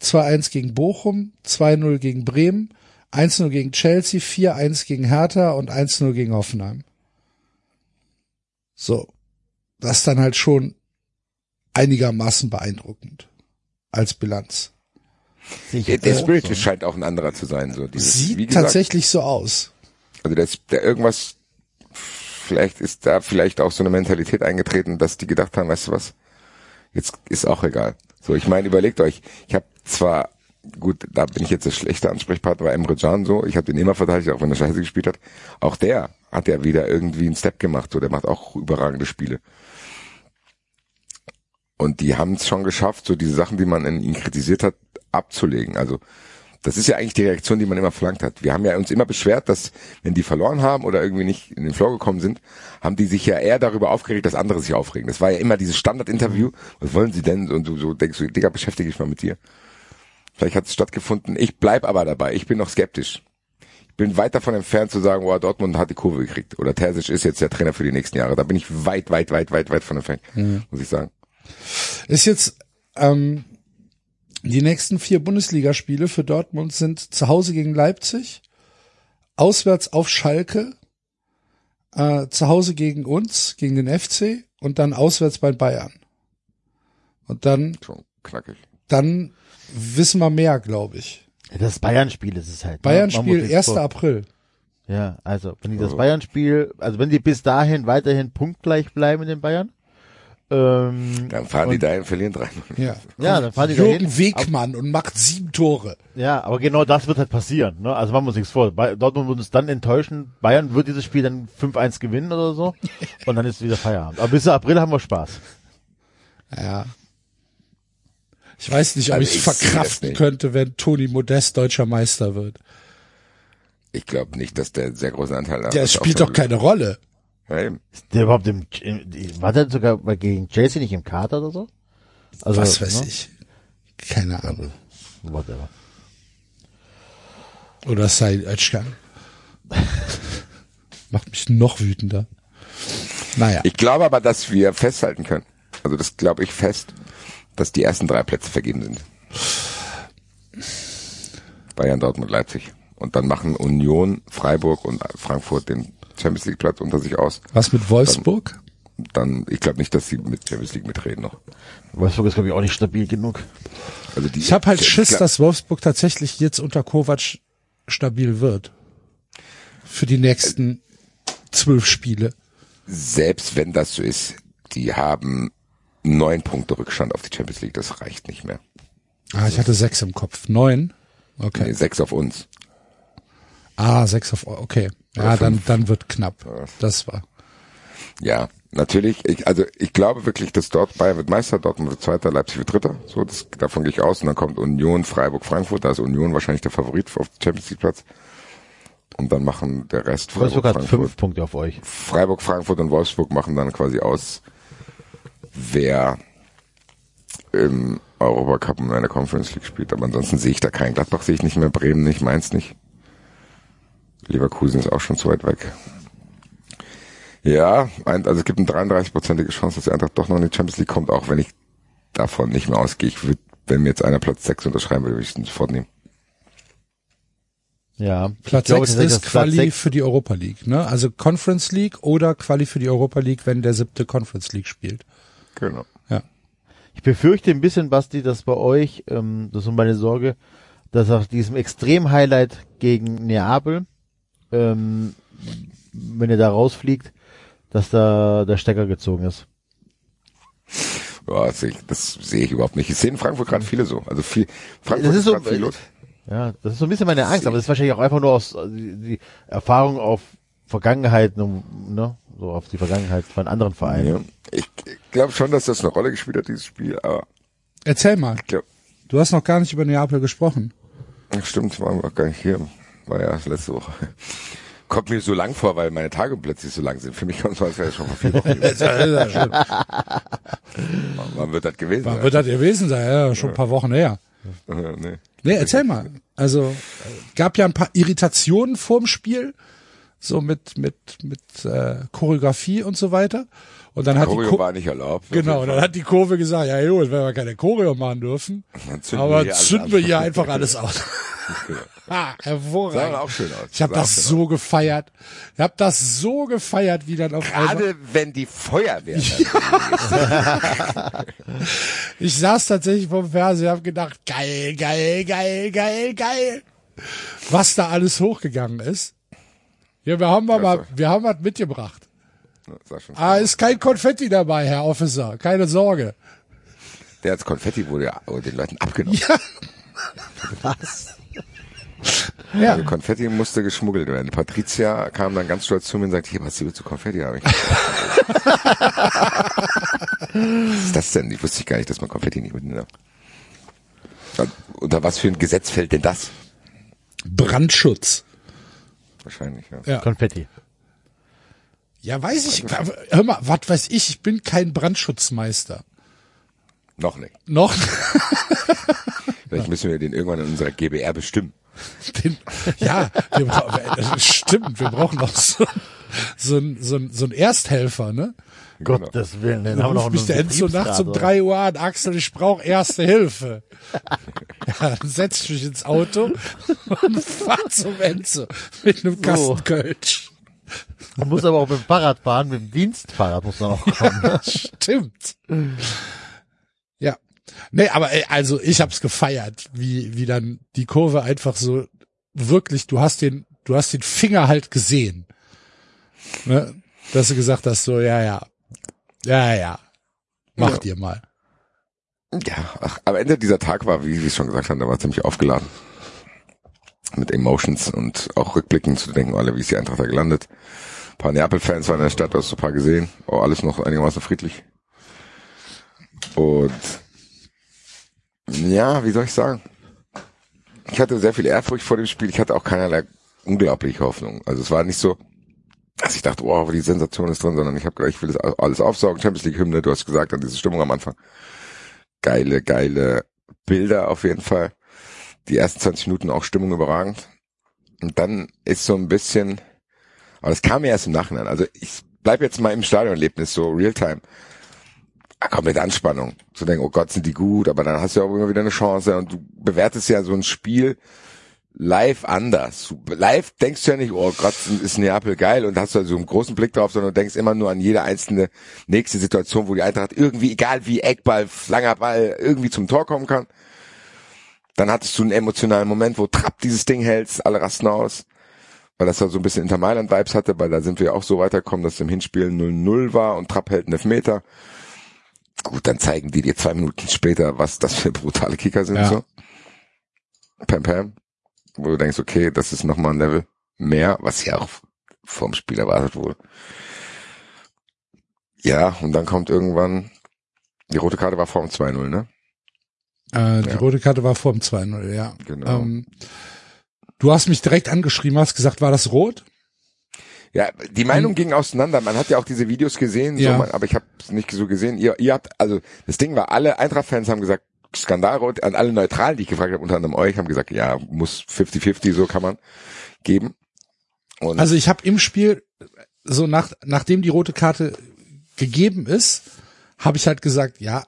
2-1 gegen Bochum, 2-0 gegen Bremen, 1-0 gegen Chelsea, 4-1 gegen Hertha und 1-0 gegen Hoffenheim. So. Das ist dann halt schon einigermaßen beeindruckend als Bilanz. Der, der Spirit so. scheint auch ein anderer zu sein. So dieses, Sieht wie gesagt, tatsächlich so aus. Also der, der irgendwas, vielleicht ist da vielleicht auch so eine Mentalität eingetreten, dass die gedacht haben, weißt du was, jetzt ist auch egal. So, ich meine, überlegt euch, ich habe zwar gut, da bin ich jetzt der schlechte Ansprechpartner bei Emre Can so. Ich habe den immer verteidigt, auch wenn er scheiße gespielt hat. Auch der hat ja wieder irgendwie einen Step gemacht. So, der macht auch überragende Spiele. Und die haben es schon geschafft, so diese Sachen, die man in ihn kritisiert hat, abzulegen. Also das ist ja eigentlich die Reaktion, die man immer verlangt hat. Wir haben ja uns immer beschwert, dass wenn die verloren haben oder irgendwie nicht in den Flow gekommen sind, haben die sich ja eher darüber aufgeregt, dass andere sich aufregen. Das war ja immer dieses Standardinterview. Was wollen sie denn? Und du so denkst du, Digga, beschäftige dich mal mit dir. Vielleicht hat es stattgefunden. Ich bleib aber dabei. Ich bin noch skeptisch. Bin weit davon entfernt zu sagen, wow, Dortmund hat die Kurve gekriegt. Oder Terzic ist jetzt der Trainer für die nächsten Jahre. Da bin ich weit, weit, weit, weit, weit von entfernt, mhm. muss ich sagen. Ist jetzt ähm, die nächsten vier Bundesligaspiele für Dortmund sind zu Hause gegen Leipzig, auswärts auf Schalke, äh, zu Hause gegen uns, gegen den FC und dann auswärts bei Bayern. Und dann Schon knackig. Dann wissen wir mehr, glaube ich. Das Bayern-Spiel ist es halt. Ne? Bayern-Spiel 1. Vor. April. Ja, also wenn die das Bayern-Spiel, also wenn die bis dahin weiterhin punktgleich bleiben in den Bayern, ähm, dann fahren die dahin, verlieren drei. Ja. ja, dann fahren die Jürgen dahin. Wegmann und macht sieben Tore. Ja, aber genau das wird halt passieren. Ne? Also machen wir uns nichts vor. Dortmund wird uns dann enttäuschen. Bayern wird dieses Spiel dann 5-1 gewinnen oder so. und dann ist wieder Feierabend. Aber bis April haben wir Spaß. Ja. Ich weiß nicht, ob also ich es verkraften könnte, wenn Toni Modest deutscher Meister wird. Ich glaube nicht, dass der sehr großen Anteil hat. Der spielt doch keine Rolle. Ja, Ist der überhaupt im, war der sogar gegen Chelsea nicht im Kader oder so? Also, Was weiß ne? ich. Keine Ahnung. Whatever. Oder sei Özcan. Macht mich noch wütender. Naja. Ich glaube aber, dass wir festhalten können. Also das glaube ich fest, dass die ersten drei Plätze vergeben sind. Bayern, Dortmund, Leipzig. Und dann machen Union, Freiburg und Frankfurt den Champions League Platz unter sich aus. Was mit Wolfsburg? Dann, dann ich glaube nicht, dass sie mit Champions League mitreden noch. Wolfsburg ist glaube ich auch nicht stabil genug. Also die, ich habe halt Schiss, dass Wolfsburg tatsächlich jetzt unter Kovac stabil wird. Für die nächsten zwölf Spiele. Selbst wenn das so ist, die haben neun Punkte Rückstand auf die Champions League, das reicht nicht mehr. Ah, ich hatte sechs im Kopf. Neun? Okay. Nee, sechs auf uns. Ah, sechs auf, okay. Ja, dann, dann wird knapp. Das war. Ja, natürlich. Ich, also ich glaube wirklich, dass dort Bayern wird Meister, Dortmund wird Zweiter, Leipzig wird Dritter. So, das, davon gehe ich aus. Und dann kommt Union, Freiburg, Frankfurt. Da ist Union wahrscheinlich der Favorit auf dem Champions League Platz. Und dann machen der Rest Freiburg, Wolfsburg hat fünf Punkte auf euch. Freiburg, Frankfurt und Wolfsburg machen dann quasi aus, wer im Europacup und in der Conference League spielt. Aber ansonsten sehe ich da keinen. Gladbach sehe ich nicht mehr, Bremen nicht, Mainz nicht. Leverkusen ist auch schon zu weit weg. Ja, also es gibt eine 33-prozentige Chance, dass die Eintracht doch noch in die Champions League kommt, auch wenn ich davon nicht mehr ausgehe. Ich würde, wenn mir jetzt einer Platz 6 unterschreiben würde, würde ich den sofort nehmen. Ja, Platz 6 ist Quali 6. für die Europa League, ne? Also Conference League oder Quali für die Europa League, wenn der siebte Conference League spielt. Genau. Ja. Ich befürchte ein bisschen, Basti, dass bei euch, ähm, das ist meine Sorge, dass nach diesem Extrem-Highlight gegen Neapel ähm, wenn ihr da rausfliegt, dass da der Stecker gezogen ist. Ja, das sehe ich, das sehe ich überhaupt nicht. Ich sehe in Frankfurt gerade viele so. Also viel, Frankfurt das ist, so, viel los. Ja, das ist so ein bisschen meine Angst, aber das ist wahrscheinlich auch einfach nur aus die, die Erfahrung auf Vergangenheit, ne, so auf die Vergangenheit von anderen Vereinen. Ja, ich, ich glaube schon, dass das eine Rolle gespielt hat, dieses Spiel, aber. Erzähl mal. Glaub, du hast noch gar nicht über Neapel gesprochen. Stimmt, waren wir gar nicht hier war ja letzte Woche. Kommt mir so lang vor, weil meine Tage plötzlich so lang sind. Für mich kommt es ja schon vor vier Wochen. Wann wird das gewesen Wann sein? wird das gewesen sein? Ja, schon ein paar Wochen her. Ja, nee. nee, erzähl mal. Also gab ja ein paar Irritationen vorm Spiel. So mit mit mit äh, Choreografie und so weiter. Und dann hat die Choreo war nicht erlaubt. genau, dann hat die Kurve gesagt, ja gut, wenn wir keine Choreo machen dürfen, zünden aber alles zünden wir hier einfach alles aus. Ah, Sah hervorragend. auch schön aus. Ich habe Sah das so gefeiert. Ich habe das so gefeiert, wie dann auf einmal. Gerade wenn die Feuerwehr. Ich saß tatsächlich vom Fernseher, habe gedacht, geil, geil, geil, geil, geil. Was da alles hochgegangen ist. Ja, wir haben mal, wir haben was mitgebracht. schon Ah, ist kein Konfetti dabei, Herr Officer. Keine Sorge. Der als Konfetti wurde ja den Leuten abgenommen. Was? Ja. Also Konfetti musste geschmuggelt werden. Patricia kam dann ganz stolz zu mir und sagte, hier, was willst du Konfetti habe ich. was ist das denn? Ich wusste gar nicht, dass man Konfetti nicht mitnimmt. Und Unter was für ein Gesetz fällt denn das? Brandschutz. Wahrscheinlich, ja. Ja. Konfetti. Ja, weiß ich. Hör mal, was weiß ich? Ich bin kein Brandschutzmeister. Noch nicht. Noch. Vielleicht müssen wir den irgendwann in unserer GBR bestimmen. Den, ja, wir stimmt, wir brauchen noch so, so, ein, so, ein, so ein Ersthelfer, ne? Genau. Gottes Willen, den Dann haben wir noch mich der Enzo nachts um drei Uhr an, Axel, ich brauche erste Hilfe. Ja, dann setz ich mich ins Auto und fahr zum Enzo mit einem Kasten Kölsch. Man muss aber auch mit dem Fahrrad fahren, mit dem Dienstfahrrad muss man auch kommen. Stimmt. Ja. Nee, aber ey, also ich hab's gefeiert, wie, wie dann die Kurve einfach so wirklich, du hast den, du hast den Finger halt gesehen. Ne? Dass du gesagt hast, so, ja, ja. Ja, ja. Macht ihr mal. Ja, ach, am Ende dieser Tag war, wie wir es schon gesagt haben, der war ziemlich aufgeladen. Mit Emotions und auch rückblickend zu denken, alle, wie ist die Eintracht da gelandet. Ein paar Neapel-Fans waren in der Stadt, du hast du ein paar gesehen. Oh, alles noch einigermaßen friedlich. Und ja, wie soll ich sagen? Ich hatte sehr viel Ehrfurcht vor dem Spiel. Ich hatte auch keinerlei unglaubliche Hoffnung. Also es war nicht so, dass ich dachte, wow, die Sensation ist drin, sondern ich habe gedacht, ich will das alles aufsaugen. Champions League Hymne, du hast gesagt, an diese Stimmung am Anfang. Geile, geile Bilder auf jeden Fall. Die ersten 20 Minuten auch Stimmung überragend. Und dann ist so ein bisschen, aber das kam mir erst im Nachhinein. Also ich bleib jetzt mal im Stadionerlebnis, so Realtime. Ah, komm mit Anspannung. Zu denken, oh Gott, sind die gut, aber dann hast du ja auch immer wieder eine Chance und du bewertest ja so ein Spiel live anders. Live denkst du ja nicht, oh Gott, ist Neapel geil und hast du also einen großen Blick drauf, sondern du denkst immer nur an jede einzelne nächste Situation, wo die Eintracht irgendwie, egal wie Eckball, langer Ball, irgendwie zum Tor kommen kann. Dann hattest du einen emotionalen Moment, wo Trapp dieses Ding hältst, alle rasten aus. Weil das ja so ein bisschen Inter Mailand Vibes hatte, weil da sind wir auch so weitergekommen, dass im Hinspiel 0-0 war und Trapp hält einen Elfmeter. Gut, dann zeigen die dir zwei Minuten später, was das für brutale Kicker sind, Ja. so. Pam Pam. Wo du denkst, okay, das ist nochmal ein Level mehr, was ja auch vom Spiel erwartet wurde. Ja, und dann kommt irgendwann, die rote Karte war vor dem 2-0, ne? Äh, die Ja. rote Karte war vor dem 2-0, ja. Genau. Ähm, du hast mich direkt angeschrieben, hast gesagt, war das rot? Ja, die Meinung ging auseinander. Man hat ja auch diese Videos gesehen, Ja. so, man, aber ich habe es nicht so gesehen. Ihr, ihr habt, also das Ding war, alle Eintracht-Fans haben gesagt, Skandalrot, an alle Neutralen, die ich gefragt habe, unter anderem euch, haben gesagt, ja, muss 50-50, so kann man geben. Und Also ich habe im Spiel, so nach, nachdem die rote Karte gegeben ist, habe ich halt gesagt, ja,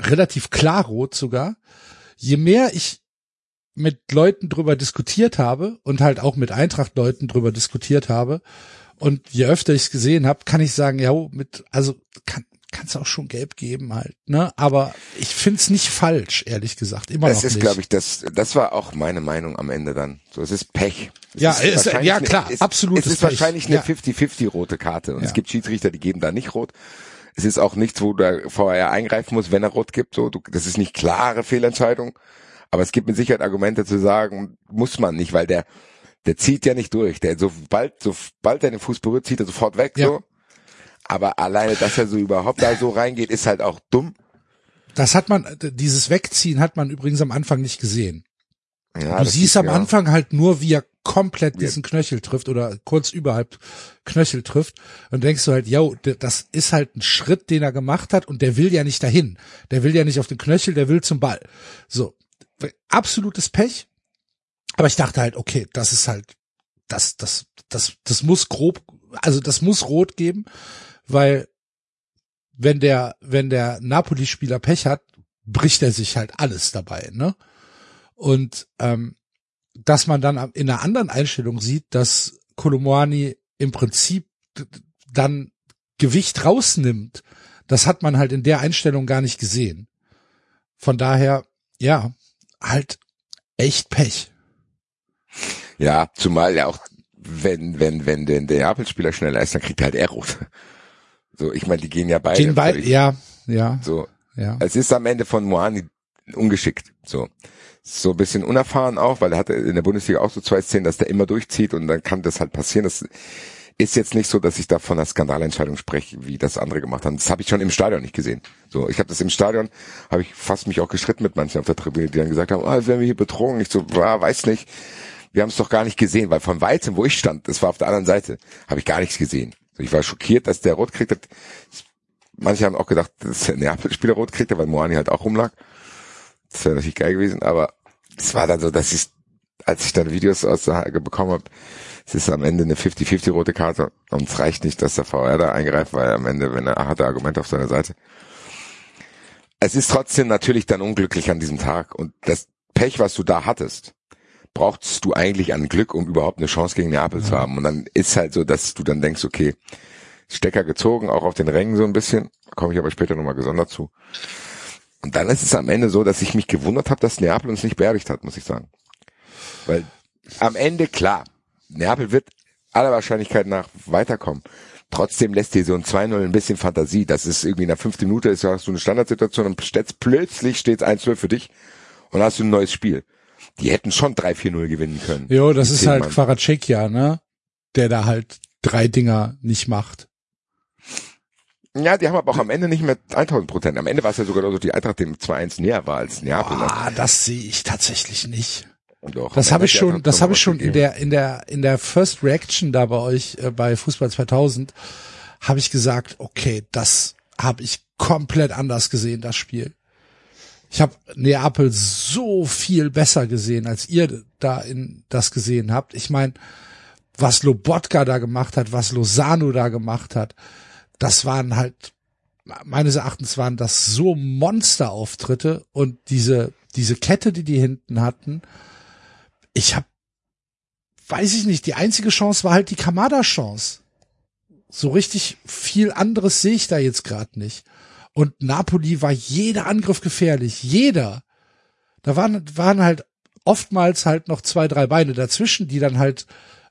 relativ klar rot sogar. Je mehr ich mit Leuten drüber diskutiert habe und halt auch mit Eintracht-Leuten drüber diskutiert habe und je öfter ich es gesehen habe, kann ich sagen, ja, mit, also kann kannst auch schon gelb geben halt, ne? Aber ich find's nicht falsch, ehrlich gesagt, immer das noch ist, nicht. glaube ich, das, das war auch meine Meinung am Ende dann. So, es ist Pech. Es Ja, ist wahrscheinlich ja, klar, es, absolutes Es ist Pech. wahrscheinlich eine Ja. 50-50 rote Karte und Ja. es gibt Schiedsrichter, die geben da nicht rot. Es ist auch nichts, wo der VR eingreifen muss, wenn er rot gibt. So, du, das ist nicht klare Fehlentscheidung. Aber es gibt mit Sicherheit Argumente zu sagen, muss man nicht, weil der, der zieht ja nicht durch. Der, sobald, sobald er den Fuß berührt, zieht er sofort weg, Ja. so. Aber alleine, dass er so überhaupt da so reingeht, ist halt auch dumm. Das hat man, dieses Wegziehen hat man übrigens am Anfang nicht gesehen. Ja, du siehst ist, am ja. Anfang halt nur, wie er komplett Ja. diesen Knöchel trifft oder kurz überhalb Knöchel trifft und denkst du halt, yo, das ist halt ein Schritt, den er gemacht hat und der will ja nicht dahin. Der will ja nicht auf den Knöchel, der will zum Ball. So, absolutes Pech. Aber ich dachte halt, okay, das ist halt das, das, das, das muss grob, also das muss rot geben, weil wenn der, wenn der Napoli-Spieler Pech hat, bricht er sich halt alles dabei, ne? Und ähm, dass man dann in einer anderen Einstellung sieht, dass Kolomwani im Prinzip dann Gewicht rausnimmt, das hat man halt in der Einstellung gar nicht gesehen. Von daher, ja, halt echt Pech. Ja, zumal ja auch, wenn, wenn, wenn der Neapel-Spieler schneller ist, dann kriegt er halt er rot. So, ich meine, die gehen ja beide. Gehen beide, ja, ja. So. Ja. Es ist am Ende von Moani ungeschickt. So. So ein bisschen unerfahren auch, weil er hatte in der Bundesliga auch so zwei Szenen, dass der immer durchzieht und dann kann das halt passieren. Das ist jetzt nicht so, dass ich da von einer Skandalentscheidung spreche, wie das andere gemacht haben. Das habe ich schon im Stadion nicht gesehen. So, ich habe das im Stadion, habe ich fast mich auch gestritten mit manchen auf der Tribüne, die dann gesagt haben, ah, werden wir hier betrogen? Ich so, ah, weiß nicht. Wir haben es doch gar nicht gesehen, weil von weitem, wo ich stand, das war auf der anderen Seite, habe ich gar nichts gesehen. Ich war schockiert, dass der rot kriegt. Manche haben auch gedacht, dass der Neapel-Spieler rot kriegt, weil Moani halt auch rumlag. Das wäre natürlich geil gewesen, aber es war dann so, dass ich, als ich dann Videos aus der Hage bekommen habe, es ist am Ende eine 50-50 rote Karte und es reicht nicht, dass der VR da eingreift, weil am Ende, wenn er hat er Argumente auf seiner Seite. Es ist trotzdem natürlich dann unglücklich an diesem Tag und das Pech, was du da hattest, brauchst du eigentlich an Glück, um überhaupt eine Chance gegen Neapel ja. zu haben. Und dann ist halt so, dass du dann denkst, okay, Stecker gezogen, auch auf den Rängen so ein bisschen, komme ich aber später nochmal gesondert zu. Und dann ist es am Ende so, dass ich mich gewundert habe, dass Neapel uns nicht beerdigt hat, muss ich sagen. Weil am Ende, klar, Neapel wird aller Wahrscheinlichkeit nach weiterkommen. Trotzdem lässt dir so ein 2-0 ein bisschen Fantasie. Das ist irgendwie in der fünften Minute ist ja so eine Standardsituation und plötzlich steht es 1-0 für dich und hast du ein neues Spiel. Die hätten schon 3-4-0 gewinnen können. Jo, das ist halt Quaracek ne? Der da halt drei Dinger nicht macht. Ja, die haben aber auch am Ende nicht mehr 1000 Prozent. Am Ende war es ja sogar so, dass die Eintracht dem 2-1 näher war als Neapel. Ah, das sehe ich tatsächlich nicht. Doch, das habe ich schon, das habe ich schon in der in der in der First Reaction da bei euch äh, bei Fußball 2000 habe ich gesagt, okay, das habe ich komplett anders gesehen das Spiel. Ich habe Neapel so viel besser gesehen, als ihr da in das gesehen habt. Ich meine, was Lobotka da gemacht hat, was Lozano da gemacht hat, das waren halt meines Erachtens waren das so Monsterauftritte und diese diese Kette, die die hinten hatten, ich habe, weiß ich nicht, die einzige Chance war halt die Kamada-Chance. So richtig viel anderes sehe ich da jetzt gerade nicht. Und Napoli war jeder Angriff gefährlich, jeder. Da waren, waren halt oftmals halt noch zwei, drei Beine dazwischen, die dann halt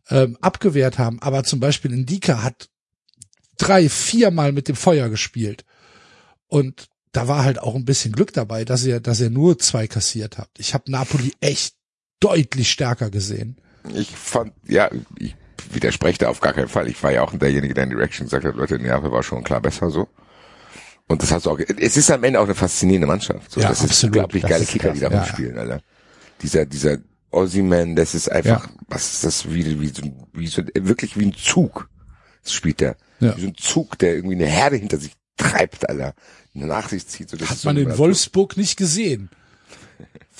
ähm, abgewehrt haben. Aber zum Beispiel Indika hat drei, viermal mit dem Feuer gespielt. Und da war halt auch ein bisschen Glück dabei, dass ihr, dass ihr nur zwei kassiert habt. Ich habe Napoli echt deutlich stärker gesehen. Ich fand, ja, ich widerspreche da auf gar keinen Fall. Ich war ja auch derjenige, der in Direction gesagt hat, Leute, Neapel war schon klar besser so. Und das hast du auch, es ist am Ende auch eine faszinierende Mannschaft. So, ja, das absolut. ist unglaublich geile ist Kicker, die da ja. rumspielen, Alter. Dieser, dieser Ossiman, das ist einfach, Ja. was ist das, wie, wie, so, wie so, wirklich wie ein Zug. Das spielt der. Ja. Wie so ein Zug, der irgendwie eine Herde hinter sich treibt, Alter. Eine Nachsicht zieht. So, das Hat man in Wolfsburg nicht gesehen.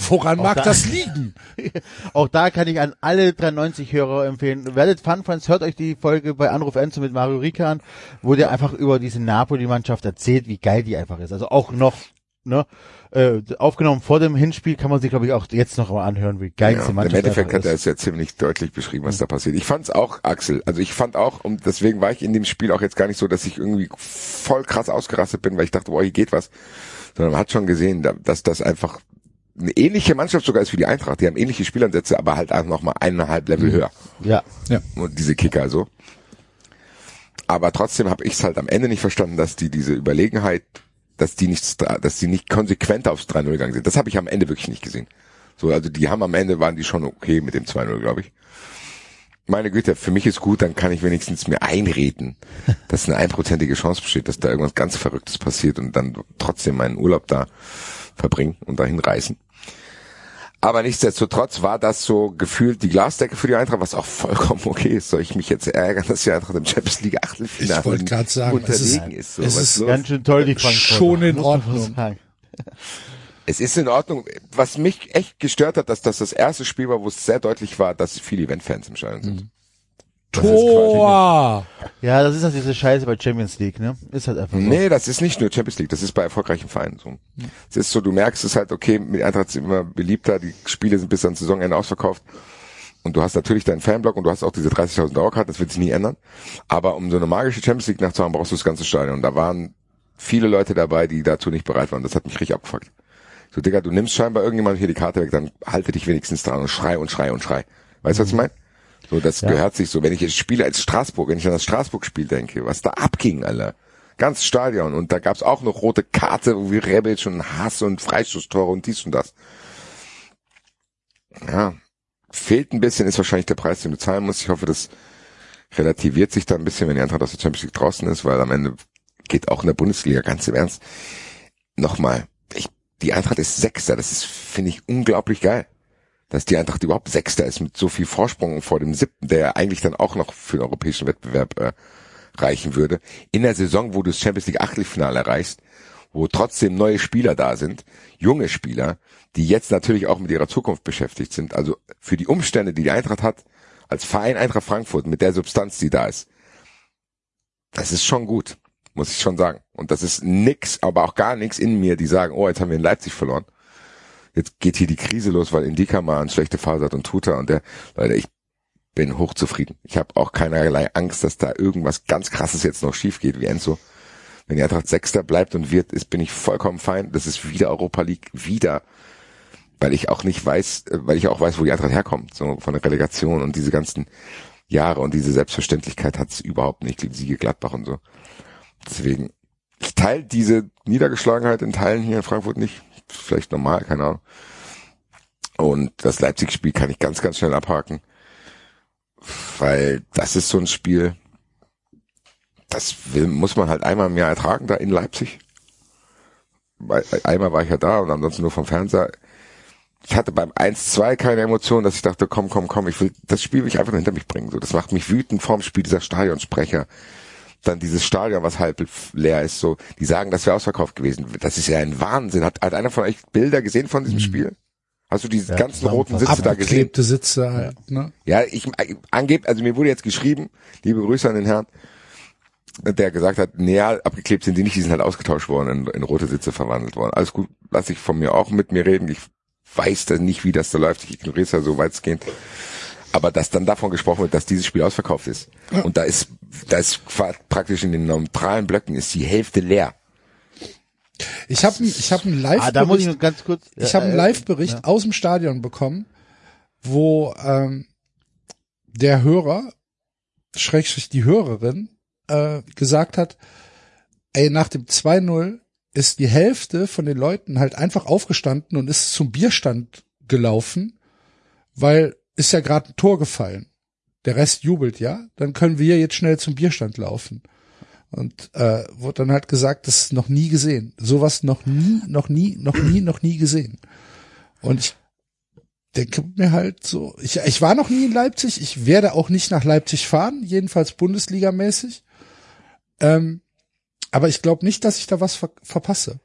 Woran mag da- das liegen? Auch da kann ich an alle 93-Hörer empfehlen. Werdet Fun Friends, hört euch die Folge bei Anruf Enzo mit Mario Rika an, wo der einfach über diese Napoli-Mannschaft erzählt, wie geil die einfach ist. Also auch noch, ne, äh, aufgenommen vor dem Hinspiel kann man sich, glaube ich, auch jetzt noch mal anhören, wie geil Ja, diese Im Mannschaft Endeffekt einfach hat er ist. es ja ziemlich deutlich beschrieben, was da passiert. Ich fand's auch, Axel, also ich fand auch, und deswegen war ich in dem Spiel auch jetzt gar nicht so, dass ich irgendwie voll krass ausgerastet bin, weil ich dachte, boah, hier geht was. Sondern man hat schon gesehen, da- dass das einfach eine ähnliche Mannschaft sogar ist wie die Eintracht. Die haben ähnliche Spielansätze, aber halt auch noch mal eineinhalb Level höher. Ja. Ja. Und diese Kicker so. Aber trotzdem habe ich es halt am Ende nicht verstanden, dass die diese Überlegenheit, dass die nicht, dass die nicht konsequent aufs 3-0 gegangen sind. Das habe ich am Ende wirklich nicht gesehen. So, also die haben am Ende waren die schon okay mit dem 2-0, glaube ich. Meine Güte, für mich ist gut, dann kann ich wenigstens mir einreden, dass eine einprozentige Chance besteht, dass da irgendwas ganz Verrücktes passiert und dann trotzdem meinen Urlaub da verbringen und dahin reisen. Aber nichtsdestotrotz war das so gefühlt die Glasdecke für die Eintracht, was auch vollkommen okay ist. Soll ich mich jetzt ärgern, dass die Eintracht im Champions League Achtelfinale Ich wollte gerade sagen, es ist- unterlegen ist. so, es was ist los? Ganz schön toll, die Frankfurter. Schon in Ordnung. sagen. Es ist in Ordnung. Was mich echt gestört hat, dass das das erste Spiel war, wo es sehr deutlich war, dass viele Event-Fans im Stadion sind. Das Tor! Ja, das ist halt diese Scheiße bei Champions League, ne? Ist halt einfach so. Nee, das ist nicht nur Champions League, das ist bei erfolgreichen Vereinen so. Es ist so, du merkst es halt, okay, mit Eintracht ist immer beliebter, die Spiele sind bis ans Saisonende ausverkauft. Und du hast natürlich deinen Fanblock und du hast auch diese 30.000 Dauerkarten, das wird sich nie ändern. Aber um so eine magische Champions League nachzuhaben, brauchst du das ganze Stadion. Und da waren viele Leute dabei, die dazu nicht bereit waren. Das hat mich richtig abgefuckt. So, Digga, du nimmst scheinbar irgendjemand hier die Karte weg, dann halte dich wenigstens dran und schrei und schrei und schrei. Weißt du, was ich meine? So, das gehört sich so. Wenn ich jetzt spiele als Straßburg, wenn ich an das Straßburg-Spiel denke, was da abging, Alter. Ganz Stadion. Und da gab's auch noch rote Karte, wie Rebels und Hass und Freistoßtore und dies und das. Ja. Fehlt ein bisschen, ist wahrscheinlich der Preis, den du zahlen musst. Ich hoffe, das relativiert sich da ein bisschen, wenn die Eintracht aus der Champions League draußen ist, weil am Ende geht auch in der Bundesliga ganz im Ernst. Nochmal, ich, die Eintracht ist Sechster. Das ist, finde ich, unglaublich geil. Dass die Eintracht überhaupt Sechster ist mit so viel Vorsprung vor dem Siebten, der eigentlich dann auch noch für den europäischen Wettbewerb äh, reichen würde. In der Saison, wo du das Champions League Achtelfinale erreichst, wo trotzdem neue Spieler da sind, junge Spieler, die jetzt natürlich auch mit ihrer Zukunft beschäftigt sind. Also für die Umstände, die die Eintracht hat, als Verein Eintracht Frankfurt mit der Substanz, die da ist, das ist schon gut, muss ich schon sagen. Und das ist nix, aber auch gar nichts in mir, die sagen, oh, jetzt haben wir in Leipzig verloren. Jetzt geht hier die Krise los, weil Indika mal eine schlechte Phase hat und Tuta und der, Leute, ich bin hochzufrieden. Ich habe auch keinerlei Angst, dass da irgendwas ganz krasses jetzt noch schief geht wie Enzo. Wenn die Eintracht Sechster bleibt und wird, ist, bin ich vollkommen fein. Das ist wieder Europa League, wieder. Weil ich auch nicht weiß, äh, weil ich auch weiß, wo die Eintracht herkommt, so von der Relegation und diese ganzen Jahre und diese Selbstverständlichkeit hat es überhaupt nicht, die Siege Gladbach und so. Deswegen, ich teile diese Niedergeschlagenheit in Teilen hier in Frankfurt nicht. Vielleicht normal, keine Ahnung. Und das Leipzig-Spiel kann ich ganz, ganz schnell abhaken. Weil das ist so ein Spiel, das will, muss man halt einmal im Jahr ertragen, da in Leipzig. Weil, einmal war ich ja da und ansonsten nur vom Fernseher. Ich hatte beim 1-2 keine Emotion, dass ich dachte, komm, komm, komm, ich will, das Spiel will ich einfach hinter mich bringen. So, das macht mich wütend vorm Spiel, dieser Stadionsprecher. Dann dieses Stadion, was halb leer ist, so, die sagen, das wäre ausverkauft gewesen. Das ist ja ein Wahnsinn. Hat, hat einer von euch Bilder gesehen von diesem Spiel? Hast du diese Ja, ganzen roten Sitze da gesehen? Abgeklebte Sitze halt, ne? Ja, ich angeb, also mir wurde jetzt geschrieben, liebe Grüße an den Herrn, der gesagt hat, naja, abgeklebt sind die nicht, die sind halt ausgetauscht worden, in, in rote Sitze verwandelt worden. Alles gut, lass ich von mir auch mit mir reden. Ich weiß da nicht, wie das da läuft. Ich ignoriere es ja so weitestgehend. Aber dass dann davon gesprochen wird, dass dieses Spiel ausverkauft ist. Und da ist, da ist praktisch in den neutralen Blöcken ist die Hälfte leer. Ich habe ich hab einen Live Ah, da muss ich noch ganz kurz. Ich habe einen äh, Live-Bericht ja. aus dem Stadion bekommen, wo ähm, der Hörer, Schrägstrich die Hörerin, äh, gesagt hat, ey, nach dem 2-0 ist die Hälfte von den Leuten halt einfach aufgestanden und ist zum Bierstand gelaufen, weil ist ja gerade ein Tor gefallen. Der Rest jubelt ja, dann können wir jetzt schnell zum Bierstand laufen. Und äh, wurde dann halt gesagt, das ist noch nie gesehen. Sowas noch nie, noch nie, noch nie, noch nie gesehen. Und ich denke mir halt so, ich, ich war noch nie in Leipzig, ich werde auch nicht nach Leipzig fahren, jedenfalls Bundesligamäßig. Ähm, aber ich glaube nicht, dass ich da was ver verpasse.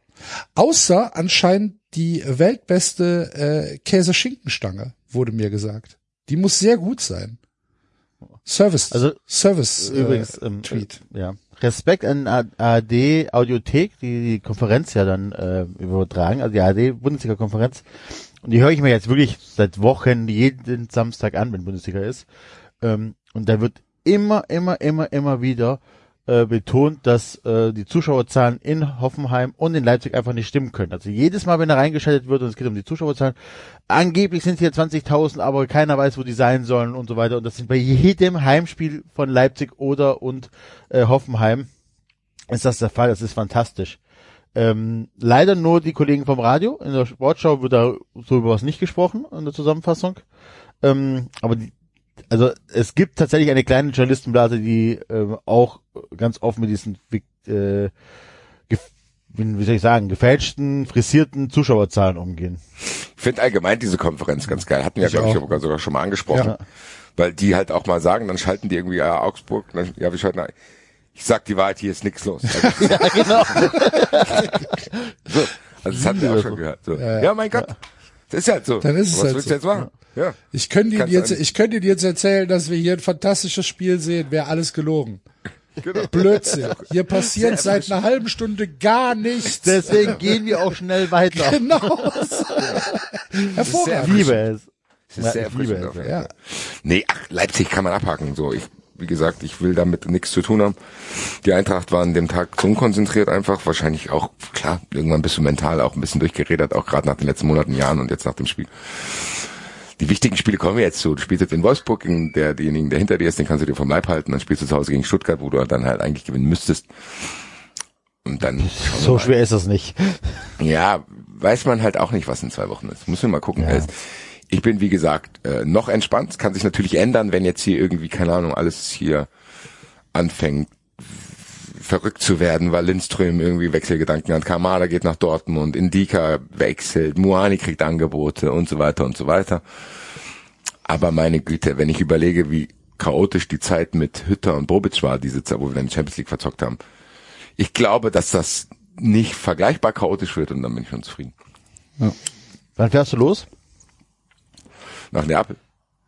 Außer anscheinend die weltbeste äh, Käse-Schinkenstange, wurde mir gesagt. Die muss sehr gut sein. Service, Also, Service Übrigens, äh, ähm, Tweet. äh, ja. Respekt an ARD Audiothek, die die Konferenz ja dann äh, übertragen, also die ARD Bundesliga Konferenz. Und die höre ich mir jetzt wirklich seit Wochen jeden Samstag an, wenn Bundesliga ist. Ähm, und da wird immer, immer, immer, immer wieder äh, betont, dass äh, die Zuschauerzahlen in Hoffenheim und in Leipzig einfach nicht stimmen können. Also jedes Mal, wenn er reingeschaltet wird und es geht um die Zuschauerzahlen, angeblich sind hier 20.000, aber keiner weiß, wo die sein sollen und so weiter. Und das sind bei jedem Heimspiel von Leipzig oder und äh, Hoffenheim ist das der Fall. Das ist fantastisch. Ähm, leider nur die Kollegen vom Radio. In der Sportschau wird da so über was nicht gesprochen in der Zusammenfassung. Ähm, aber die, also es gibt tatsächlich eine kleine Journalistenblase, die ähm, auch ganz offen mit diesen äh, wie wie soll ich sagen, gefälschten, frisierten Zuschauerzahlen umgehen. Ich finde allgemein diese Konferenz ganz geil. Hatten wir, Ich glaube ich, auch. sogar sogar schon mal angesprochen. Ja. Weil die halt auch mal sagen, dann schalten die irgendwie ja, Augsburg, dann, ja, wir schalten. Ich sag die Wahrheit, hier ist nichts los. Also, ja, genau. so, also das hatten wir auch schon gehört. So. Ja, mein Gott. Das ist halt so. Dann ist es Was halt willst so. du jetzt machen? Ja. Ich könnte Ihnen Kannst jetzt, ich könnte Ihnen jetzt erzählen, dass wir hier ein fantastisches Spiel sehen, wäre alles gelogen. Genau. Blödsinn. Hier passiert Sehr seit einer halben Stunde gar nichts. Deswegen gehen wir auch schnell weiter. Genau. Hervorragend. Ich liebe es. Das ist Ja, sehr erfrischend es, ja. Nee, ach, Leipzig kann man abhaken. So, ich, wie gesagt, ich will damit nichts zu tun haben. Die Eintracht war an dem Tag zu unkonzentriert einfach. Wahrscheinlich auch, klar, irgendwann bist du mental auch ein bisschen durchgeredet, auch gerade nach den letzten Monaten, Jahren und jetzt nach dem Spiel. Die wichtigen Spiele kommen jetzt zu. Du spielst jetzt in Wolfsburg, gegen der, denjenigen, der hinter dir ist, den kannst du dir vom Leib halten. Dann spielst du zu Hause gegen Stuttgart, wo du dann halt eigentlich gewinnen müsstest. Und dann So schwer ist das nicht. Ja, weiß man halt auch nicht, was in zwei Wochen ist. Muss man mal gucken. Ja. Ich bin, wie gesagt, äh, noch entspannt. Kann sich natürlich ändern, wenn jetzt hier irgendwie, keine Ahnung, alles hier anfängt verrückt zu werden, weil Lindström irgendwie Wechselgedanken hat. Kamada geht nach Dortmund, Indika wechselt, Muani kriegt Angebote und so weiter und so weiter. Aber meine Güte, wenn ich überlege, wie chaotisch die Zeit mit Hütter und Bobic war, diese Zeit, wo wir dann die Champions League verzockt haben. Ich glaube, dass das nicht vergleichbar chaotisch wird und dann bin ich schon zufrieden. Wann fährst du los? Nach Neapel?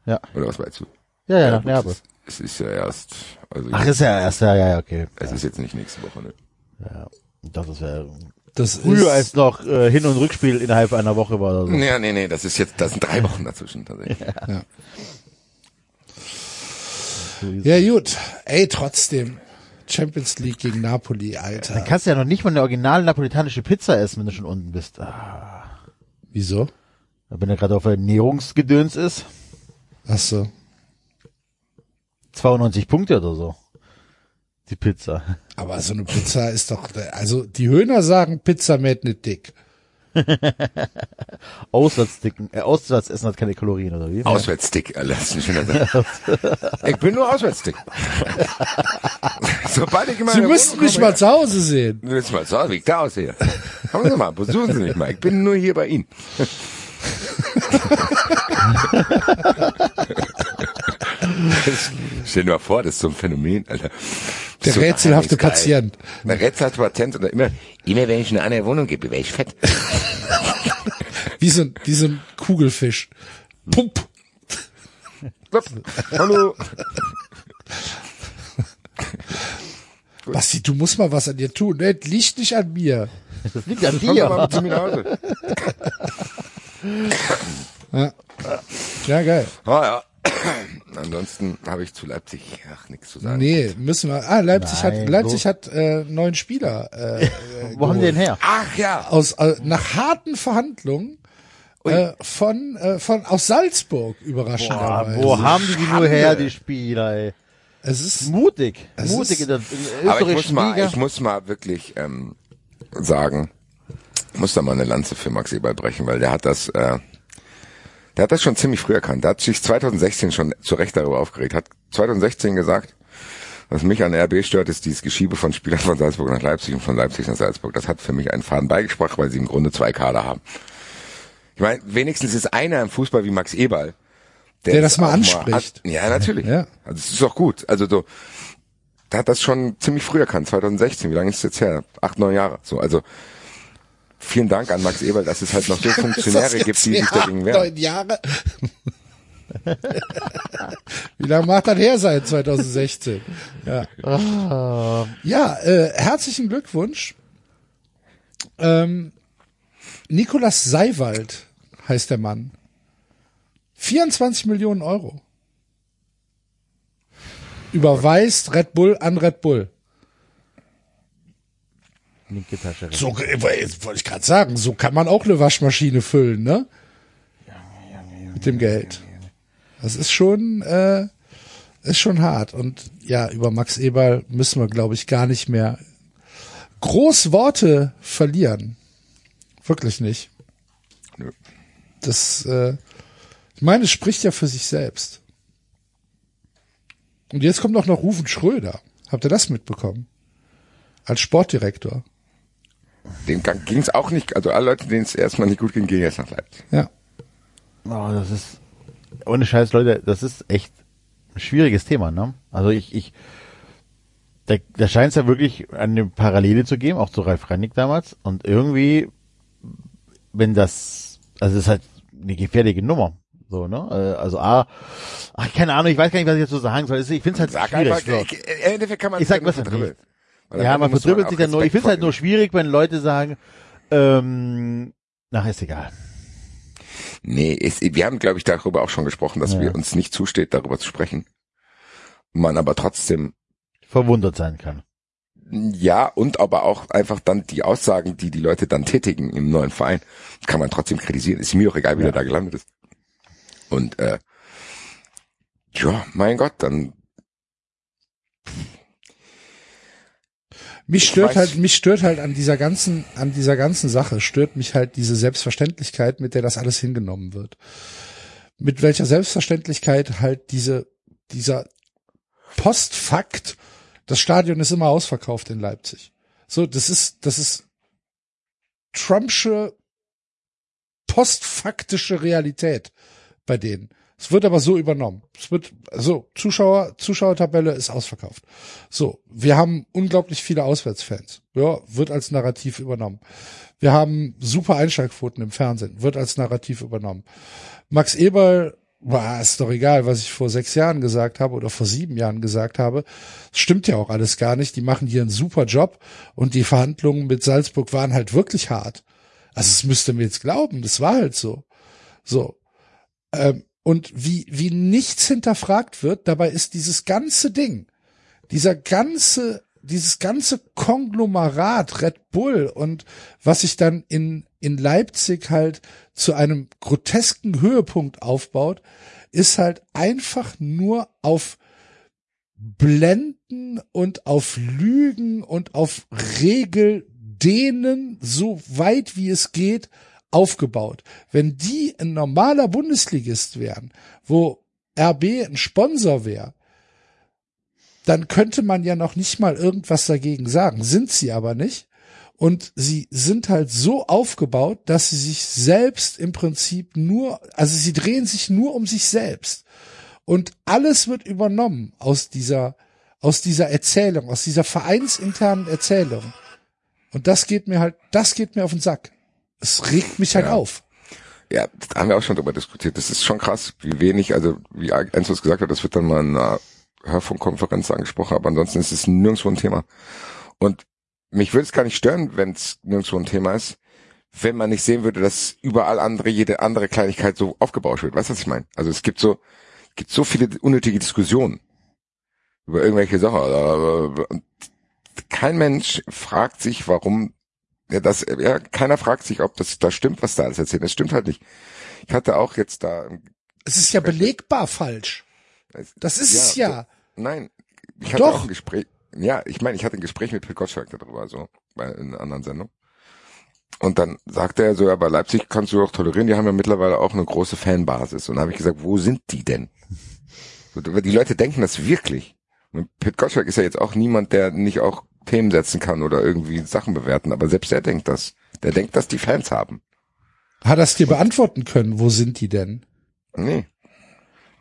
Ja. Oder was meinst du? Ja, ja, nach gut, Neapel. Es, es ist ja erst, also Ach, ist ja erst, ja, ja, ja, okay. es ist jetzt nicht nächste Woche, ne? Ja. Ich dachte, das wäre Das früher ist, als noch äh, Hin- und Rückspiel innerhalb einer Woche war oder so. Ja, nee, nee, das ist jetzt, das sind drei Wochen dazwischen tatsächlich. ja gut. Ey, trotzdem. Champions League gegen Napoli, Alter. Dann kannst du ja noch nicht mal eine original napolitanische Pizza essen, wenn du schon unten bist. Ah, Wieso? Wenn er gerade auf Ernährungsgedöns ist. Ach so. 92 Punkte oder so. Die Pizza. Aber so eine Pizza ist doch, also die Höhner sagen, Pizza mäht nicht dick. Auswärtsdicken, äh, Auswärtsessen hat keine Kalorien, oder wie? Ein schöner Satz. Ich bin nur Auswärtsstick. Sobald ich in Sie meine müssten Wohnung mich mal zu Hause sehen. Du willst mal so, wie ich da aussehe. Kommen Sie mal, besuchen Sie mich mal. Ich bin nur hier bei Ihnen. Stell dir mal vor, das ist so ein Phänomen, Alter. Der So rätselhafte. Patient. Der rätselhafte Patient und immer, immer wenn ich eine andere Wohnung gebe, wäre ich fett. Wie so, ein- wie so ein Kugelfisch. Pump. Hallo. Basti, du musst mal was an dir tun. Ne? Liegt nicht an mir. Das liegt an Komm mal dir. mit zu mir nach Hause. Ja, geil. Ah ja. Ansonsten habe ich zu Leipzig ach nichts zu sagen. Nee, müssen wir. Ah, Leipzig Nein, hat Leipzig hat äh, neuen Spieler äh, Wo haben die den her? Ach ja. aus äh, nach harten Verhandlungen äh, von äh, von aus Salzburg überraschenderweise. wo haben die die nur her, die Spieler, ey? Es ist Mutig. Es Mutig ist- in der, in der Aber ich muss österreichischen mal, ich muss mal wirklich ähm, sagen, muss da mal eine Lanze für Max Eberl brechen, weil der hat das, äh, der hat das schon ziemlich früh erkannt. Der hat sich 2016 schon zu Recht darüber aufgeregt. Hat 2016 gesagt, was mich an RB stört, ist dieses Geschiebe von Spielern von Salzburg nach Leipzig und von Leipzig nach Salzburg. Das hat für mich einen Faden beigesprochen, weil sie im Grunde zwei Kader haben. Ich meine, wenigstens ist einer im Fußball wie Max Eberl, Der das mal anspricht. an- ja, natürlich. Ja. Also es ist auch gut. Also so, der hat das schon ziemlich früh erkannt, 2016. Wie lange ist es jetzt her? Acht, neun Jahre. So, also vielen Dank an Max Eberl, dass es halt noch so Funktionäre gibt, die sich dagegen wehren. Neun Jahre. Wie lange macht das her seit 2016? Ja, Ah, ja äh, herzlichen Glückwunsch. Ähm, Nikolas Seiwald heißt der Mann. 24 Millionen Euro. Überweist Red Bull an Red Bull. Linke Tasche. So, jetzt wollte ich gerade sagen, so kann man auch eine Waschmaschine füllen, ne? Mit dem Geld. Das ist schon, äh, ist schon hart. Und ja, über Max Eberl müssen wir, glaube ich, gar nicht mehr groß Worte verlieren. Wirklich nicht. Nö. Das, äh, ich meine, es spricht ja für sich selbst. Und jetzt kommt auch noch Rufen Schröder. Habt ihr das mitbekommen? Als Sportdirektor. Dem ging es auch nicht, also alle Leute, denen es erstmal nicht gut ging, gehen jetzt nach Leipzig. Ja. Oh, das ist, ohne Scheiß, Leute, das ist echt ein schwieriges Thema, ne? Also ich, ich, da, da scheint es ja wirklich eine Parallele zu geben, auch zu Ralf Reinig damals. Und irgendwie, wenn das, also es ist halt eine gefährliche Nummer. So, ne? Also A, ach, keine Ahnung, ich weiß gar nicht, was ich dazu sagen soll. Ich finde es halt Sag schwierig. einfach, so. ich, Im Endeffekt kann man Ich sag, was verdribbeln. Ja, man auch sich dann nur. Ich finde es halt nur schwierig, wenn Leute sagen, ähm, na, ist egal. Nee, ist, wir haben, glaube ich, darüber auch schon gesprochen, dass Ja. wir uns nicht zusteht, darüber zu sprechen. Man aber trotzdem, Verwundert sein kann. ja, und aber auch einfach dann die Aussagen, die die Leute dann tätigen im neuen Verein, kann man trotzdem kritisieren. Ist mir auch egal, wie Ja. der da gelandet ist. Und, äh, ja, mein Gott, dann, Mich Ich stört weiß- halt, mich stört halt an dieser ganzen, an dieser ganzen Sache, stört mich halt diese Selbstverständlichkeit, mit der das alles hingenommen wird. Mit welcher Selbstverständlichkeit halt diese, dieser Postfakt, das Stadion ist immer ausverkauft in Leipzig. So, das ist, das ist Trumpsche postfaktische Realität bei denen. Es wird aber so übernommen. Es wird, so, Zuschauer, Zuschauertabelle ist ausverkauft. So, wir haben unglaublich viele Auswärtsfans. Ja, wird als Narrativ übernommen. Wir haben super Einschaltquoten im Fernsehen, wird als Narrativ übernommen. Max Eberl, war ist doch egal, was ich vor sechs Jahren gesagt habe oder vor sieben Jahren gesagt habe. Das stimmt ja auch alles gar nicht. Die machen hier einen super Job und die Verhandlungen mit Salzburg waren halt wirklich hart. Also es müsste mir jetzt glauben, das war halt so. So. Ähm, und wie, wie nichts hinterfragt wird, dabei ist dieses ganze Ding, dieser ganze, dieses ganze Konglomerat Red Bull und was sich dann in, in Leipzig halt zu einem grotesken Höhepunkt aufbaut, ist halt einfach nur auf Blenden und auf Lügen und auf Regeldehnen so weit wie es geht aufgebaut. Wenn die ein normaler Bundesligist wären, wo RB ein Sponsor wäre, dann könnte man ja noch nicht mal irgendwas dagegen sagen. Sind sie aber nicht. Und sie sind halt so aufgebaut, dass sie sich selbst im Prinzip nur, also sie drehen sich nur um sich selbst. Und alles wird übernommen aus dieser, aus dieser Erzählung, aus dieser vereinsinternen Erzählung. Und das geht mir halt, das geht mir auf den Sack. Es regt mich halt Ja. auf. ja, da haben wir auch schon drüber diskutiert. Das ist schon krass, wie wenig, also wie Enzo es gesagt hat, das wird dann mal in einer Hörfunkkonferenz angesprochen, aber ansonsten ist es nirgendwo ein Thema. Und mich würde es gar nicht stören, wenn es nirgendwo ein Thema ist, wenn man nicht sehen würde, dass überall andere, jede andere Kleinigkeit so aufgebauscht wird. Weißt du, was ich meine? Also es gibt so, gibt so viele unnötige Diskussionen über irgendwelche Sachen. Kein Mensch fragt sich, warum ja, das, ja, keiner fragt sich, ob das da stimmt, was da alles erzählt. Das stimmt halt nicht. Ich hatte auch jetzt da, Es ist ja belegbar falsch. Das ist es ja. Nein, ich hatte Doch. auch ein Gespräch. Ja, ich meine, ich hatte ein Gespräch mit Pete Gottschalk darüber, so bei in einer anderen Sendung. Und dann sagte er so, ja, bei Leipzig kannst du doch tolerieren, die haben ja mittlerweile auch eine große Fanbasis. Und dann habe ich gesagt, wo sind die denn? Die Leute denken das wirklich. Und Pete Gottschalk ist ja jetzt auch niemand, der nicht auch Themen setzen kann oder irgendwie Sachen bewerten, aber selbst er denkt das. Der denkt, dass die Fans haben. Hat es dir beantworten können? Wo sind die denn? Nee.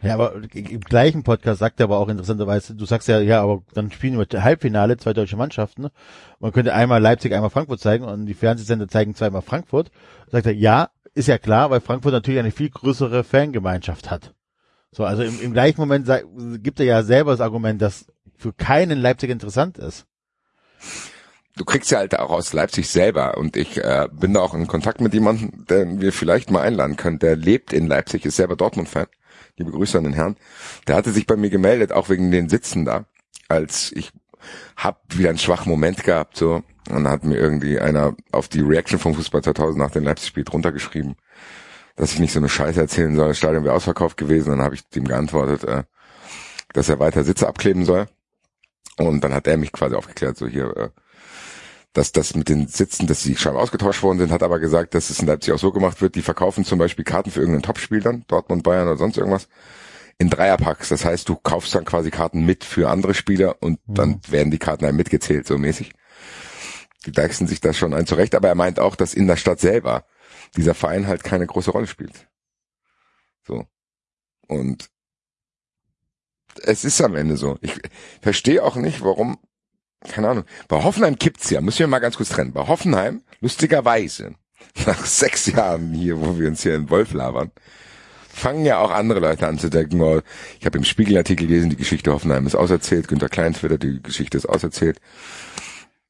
Ja, aber im gleichen Podcast sagt er aber auch interessanterweise, du sagst ja, ja, aber dann spielen wir Halbfinale, zwei deutsche Mannschaften. Man könnte einmal Leipzig, einmal Frankfurt zeigen und die Fernsehsender zeigen zweimal Frankfurt. Sagt er, ja, ist ja klar, weil Frankfurt natürlich eine viel größere Fangemeinschaft hat. So, also im, im gleichen Moment gibt er ja selber das Argument, dass für keinen Leipzig interessant ist. Du kriegst ja halt auch aus Leipzig selber und ich äh, bin da auch in Kontakt mit jemandem, den wir vielleicht mal einladen können. Der lebt in Leipzig, ist selber Dortmund-Fan. Liebe Grüße an den Herrn. Der hatte sich bei mir gemeldet, auch wegen den Sitzen da, als ich hab wieder einen schwachen Moment gehabt so und hat mir irgendwie einer auf die Reaction vom Fußball 2000 nach dem Leipzig-Spiel drunter geschrieben, dass ich nicht so eine Scheiße erzählen soll. Das Stadion wäre ausverkauft gewesen. Dann habe ich dem geantwortet, äh, dass er weiter Sitze abkleben soll. Und dann hat er mich quasi aufgeklärt, so hier, äh, dass das mit den Sitzen, dass die scheinbar ausgetauscht worden sind, hat aber gesagt, dass es in Leipzig auch so gemacht wird, die verkaufen zum Beispiel Karten für irgendein Topspiel dann, Dortmund, Bayern oder sonst irgendwas, in Dreierpacks. Das heißt, du kaufst dann quasi Karten mit für andere Spieler und dann werden die Karten halt mitgezählt, so mäßig. Die deichsen sich da schon ein zurecht, aber er meint auch, dass in der Stadt selber dieser Verein halt keine große Rolle spielt. So. Und es ist am Ende so. Ich verstehe auch nicht, warum keine Ahnung. Bei Hoffenheim kippt's ja, müssen wir mal ganz kurz trennen. Bei Hoffenheim, lustigerweise, nach sechs Jahren hier, wo wir uns hier in Wolf labern, fangen ja auch andere Leute an zu denken, oh, ich habe im Spiegelartikel gelesen, die Geschichte Hoffenheim ist auserzählt, Günter Klein twittert, die Geschichte ist auserzählt.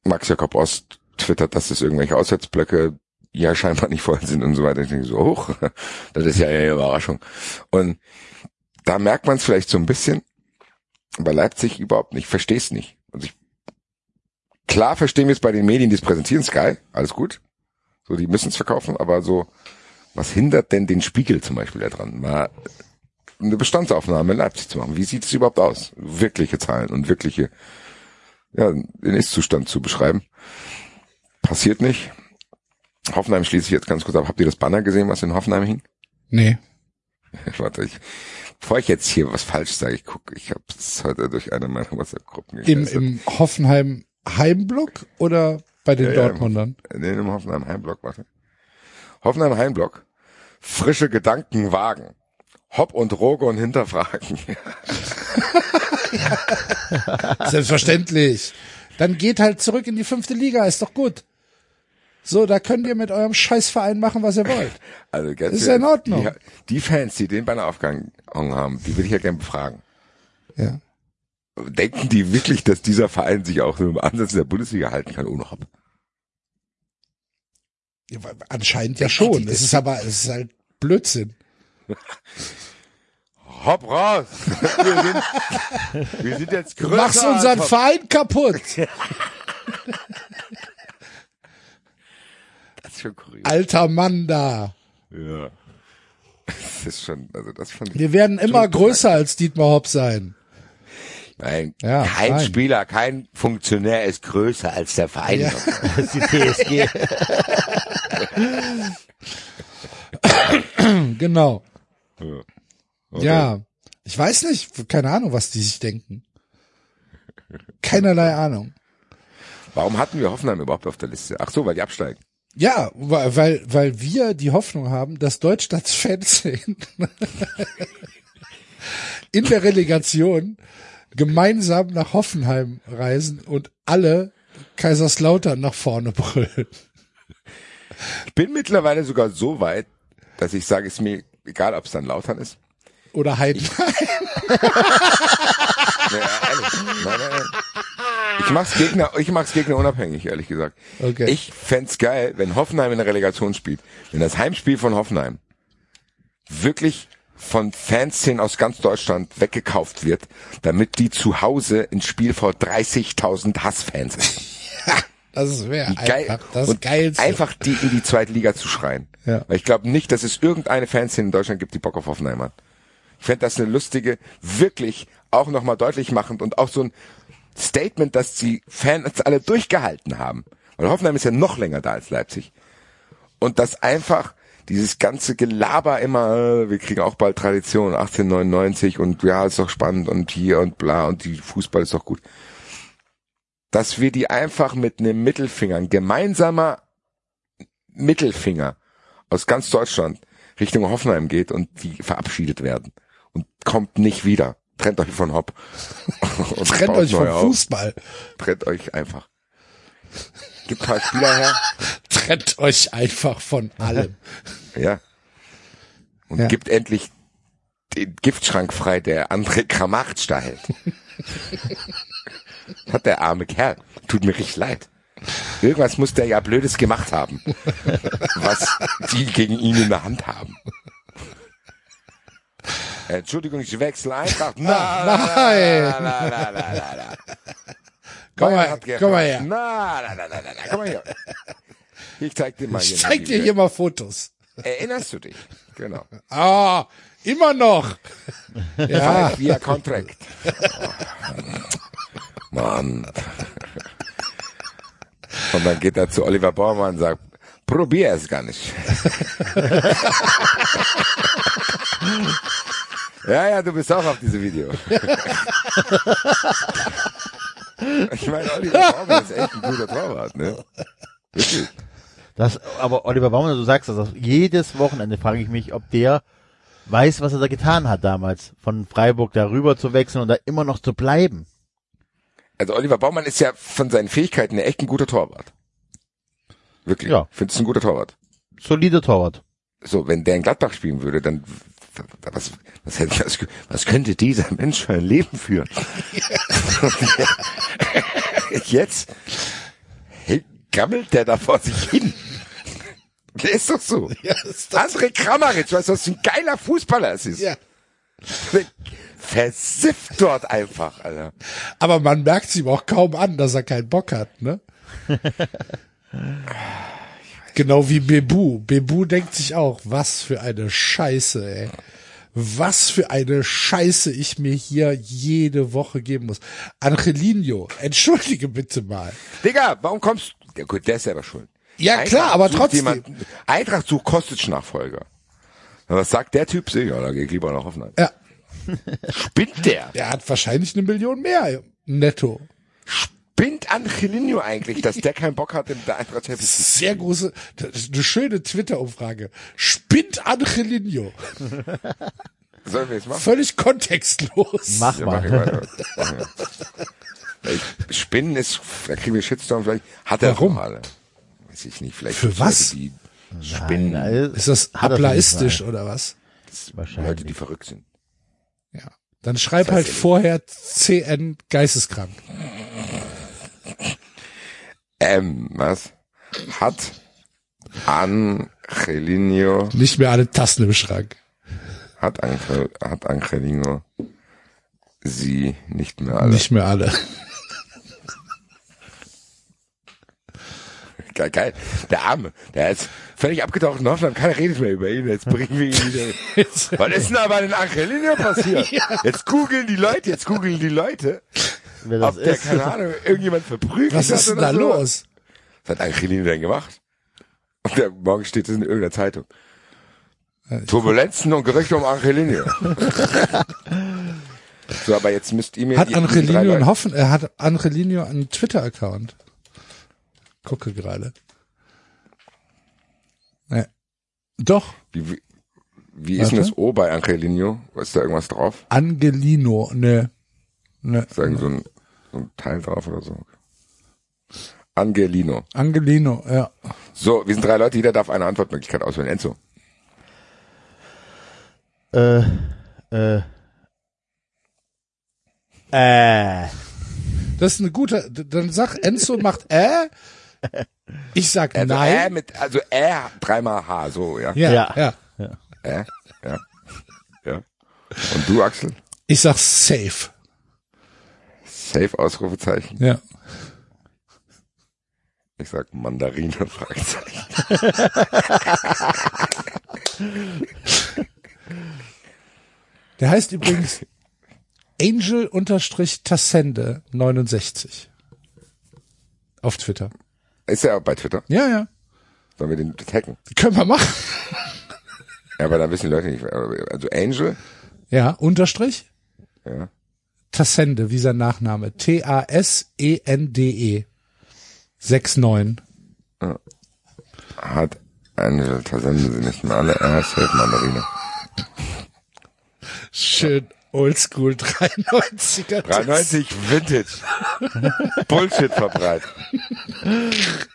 Max Jakob Ost twittert, dass es irgendwelche Auswärtsblöcke ja scheinbar nicht voll sind und so weiter. Ich denke so, hoch, das ist ja eine Überraschung. Und da merkt man es vielleicht so ein bisschen, bei Leipzig überhaupt nicht, versteh's nicht. Also ich, klar verstehen wir es bei den Medien, die es präsentieren, Sky, alles gut. So, die müssen es verkaufen, aber so, was hindert denn den Spiegel zum Beispiel daran, mal eine Bestandsaufnahme in Leipzig zu machen? Wie sieht es überhaupt aus? Wirkliche Zahlen und wirkliche, ja, den Ist-Zustand zu beschreiben. Passiert nicht. Hoffenheim schließe ich jetzt ganz kurz ab. Habt ihr das Banner gesehen, was in Hoffenheim hing? Nee. Warte, ich, bevor ich jetzt hier was falsch sage, ich gucke, ich habe es heute durch eine meiner WhatsApp-Gruppen Im, Im Hoffenheim Heimblock oder bei den Ja, ja, Dortmundern? Nee, im Hoffenheim Heimblock, warte. Hoffenheim Heimblock. Frische Gedanken wagen. Hopp und Rogon hinterfragen. Selbstverständlich. Dann geht halt zurück in die fünfte Liga, ist doch gut. So, da könnt ihr mit eurem Scheißverein machen, was ihr wollt. Also ganz Ist ja in Ordnung. Die, die Fans, die den Banner aufgehangen haben, die will ich ja gerne befragen. Ja. Denken die wirklich, dass dieser Verein sich auch so im Ansatz der Bundesliga halten kann ohne Hopp? Ja, Anscheinend ja schon. Es ist aber, es ist halt Blödsinn. Hopp raus! Wir sind, wir sind jetzt Du größer machst als unseren. Verein kaputt. Schon kurios. Alter Mann da. Ja. Das ist schon, also das fand ich Wir werden immer größer als Dietmar Hopp sein. Nein, Ja, kein nein. Spieler, kein Funktionär ist größer als der Verein. Ja. Ist die TSG. Genau. Okay. Ja. Ich weiß nicht, keine Ahnung, was die sich denken. Keinerlei Ahnung. Warum hatten wir Hoffenheim überhaupt auf der Liste? Ach so, weil die absteigen. Ja, weil, weil, wir die Hoffnung haben, dass Deutschlands Fernsehen in der Relegation gemeinsam nach Hoffenheim reisen und alle Kaiserslautern nach vorne brüllen. Ich bin mittlerweile sogar so weit, dass ich sage, ist mir egal, ob es dann Lautern ist. Oder Heidenheim. Naja, ehrlich. Nein, nein, nein. Ich mach's Gegner, ich mach's Gegner unabhängig, ehrlich gesagt. Okay. Ich fänd's geil, wenn Hoffenheim in der Relegation spielt. Wenn das Heimspiel von Hoffenheim wirklich von Fanszenen aus ganz Deutschland weggekauft wird, damit die zu Hause ein Spiel vor 30.000 Hassfans sind. Das wäre Wie geil. einfach das und Geilste. einfach die in die zweite Liga zu schreien. Ja. Weil ich glaube nicht, dass es irgendeine Fanszene in Deutschland gibt, die Bock auf Hoffenheim hat. Ich fände das eine lustige, wirklich auch nochmal deutlich machend und auch so ein Statement, dass die Fans alle durchgehalten haben. Weil Hoffenheim ist ja noch länger da als Leipzig. Und dass einfach dieses ganze Gelaber immer, äh, wir kriegen auch bald Tradition, 1899 und ja, ist doch spannend und hier und bla und die Fußball ist doch gut. Dass wir die einfach mit einem Mittelfinger, ein gemeinsamer Mittelfinger aus ganz Deutschland Richtung Hoffenheim geht und die verabschiedet werden und kommt nicht wieder. Trennt euch von Hopp. Und Trennt euch vom auf. Fußball. Trennt euch einfach. Gibt ein paar Spieler her. Trennt euch einfach von allem. Ja. Und Ja. gibt endlich den Giftschrank frei, der André Kramacht da hält. Hat der arme Kerl. Tut mir richtig leid. Irgendwas muss der ja Blödes gemacht haben, was die gegen ihn in der Hand haben. Äh, Entschuldigung, ich wechsle Eintracht. Na, Nein. Na, na, na, na, na. Komm mal, komm mal her. Na, na, na, na, na, komm mal her. Ich zeig dir mal hier. Ich zeig dir hier mal Fotos. Erinnerst du dich? Genau. Ah, immer noch. Ja, Year Contract. Mann. Und dann geht er zu Oliver Baumann und sagt, probier es gar nicht. Ja, ja, du bist auch auf diesem Video. ich meine, Oliver Baumann ist echt ein guter Torwart, ne? Wirklich. Das, aber Oliver Baumann, du sagst das, also jedes Wochenende frage ich mich, ob der weiß, was er da getan hat damals, von Freiburg da rüber zu wechseln und da immer noch zu bleiben. Also Oliver Baumann ist ja von seinen Fähigkeiten echt ein guter Torwart. Wirklich. Ja. Ich finde es ein guter Torwart. solider Torwart. So, wenn der in Gladbach spielen würde, dann was, was, hätte, was, was könnte dieser Mensch für ein Leben führen? Jetzt hey, gammelt der da vor sich hin. Der ist doch so. Ja, ist das, André Kramaric, weißt du, was für ein geiler Fußballer es ist? ja. Versifft dort einfach, Alter. Aber man merkt es ihm auch kaum an, dass er keinen Bock hat, ne? genau wie Bebu. Bebu denkt sich auch, was für eine Scheiße, ey. Was für eine Scheiße ich mir hier jede Woche geben muss. Angelino, entschuldige bitte mal. Digga, warum kommst du? Ja gut, der ist selber schuld. Ja Eintracht klar, aber trotzdem. Jemanden, Eintracht sucht Kostic-Nachfolger. Na, Was sagt der Typ? Ja, da gehe ich lieber nach Hoffenheim. Ja, Spinnt der? der hat wahrscheinlich eine Million mehr netto. Spinnt Angelino eigentlich, dass der keinen Bock hat in der Eintracht Champions League? Sehr große, das ist eine schöne Twitter-Umfrage. Spinnt Angelino. Sollen wir jetzt machen? Völlig kontextlos. Mach Ja, mach ich mal. weiter. Mach ich. Ich- Spinnen ist, da kriegen wir Shitstorm vielleicht. Hat er Warum? alle. Weiß ich nicht, vielleicht. Für was? Leute, die Spinnen, Nein, Ist das ablaistisch oder was? Wahrscheinlich. Leute, die verrückt sind. Ja. Dann schreib halt vorher CN geisteskrank. Ähm, was? Hat Angelino, Nicht mehr alle Tasten im Schrank. hat, Angel, hat Angelino sie nicht mehr alle. Nicht mehr alle. Geil, geil. Der Arme, der ist völlig abgetaucht in Hoffenheim. Keiner redet mehr über ihn. Jetzt bringen wir ihn wieder. Was ist denn aber den Angelino passiert? Jetzt googeln die Leute, jetzt googeln die Leute, Wer das ob der, ist. keine Ahnung, irgendjemand verprügelt Was ist denn da so. los? Was hat Angelino denn gemacht? Und der, morgen steht es in irgendeiner Zeitung. Turbulenzen und Gerüchte um Angelino. so, aber jetzt müsst ihr mir Hat die, Angelino einen Hoffen, er hat Angelino einen Twitter-Account. Gucke gerade. Nee. Doch, Wie, wie, wie ist denn das O bei Angelino? Ist da irgendwas drauf? Angelino, ne. Ne. Irgend so ein, ein Teil drauf oder so? Angelino. Angelino, ja. So, wir sind drei Leute, jeder darf eine Antwortmöglichkeit auswählen. Enzo. Äh, äh, äh, Das ist eine gute, dann sag Enzo macht äh. Ich sag Also nein. Ä mit, also Ä dreimal H, so, ja. ja, ja, Ja. Ä, ja. Ja. Und du, Axel? Ich sag safe. Safe Ausrufezeichen. Ja. Ich sag Mandarine, Fragezeichen. Der heißt übrigens Angel-Tassende 69. Auf Twitter. Ist er auch bei Twitter? Ja, ja. Sollen wir den hacken? Können wir machen. Ja, aber dann wissen die Leute nicht. Also Angel, Ja, Unterstrich. ja. Tassende, wie sein Nachname. T-A-S-E-N-D-E. 69. hat Angel, da senden sie nicht mehr alle. Er ist Mandarine. Schön oldschool 93er. 93 Vintage. Bullshit verbreitet.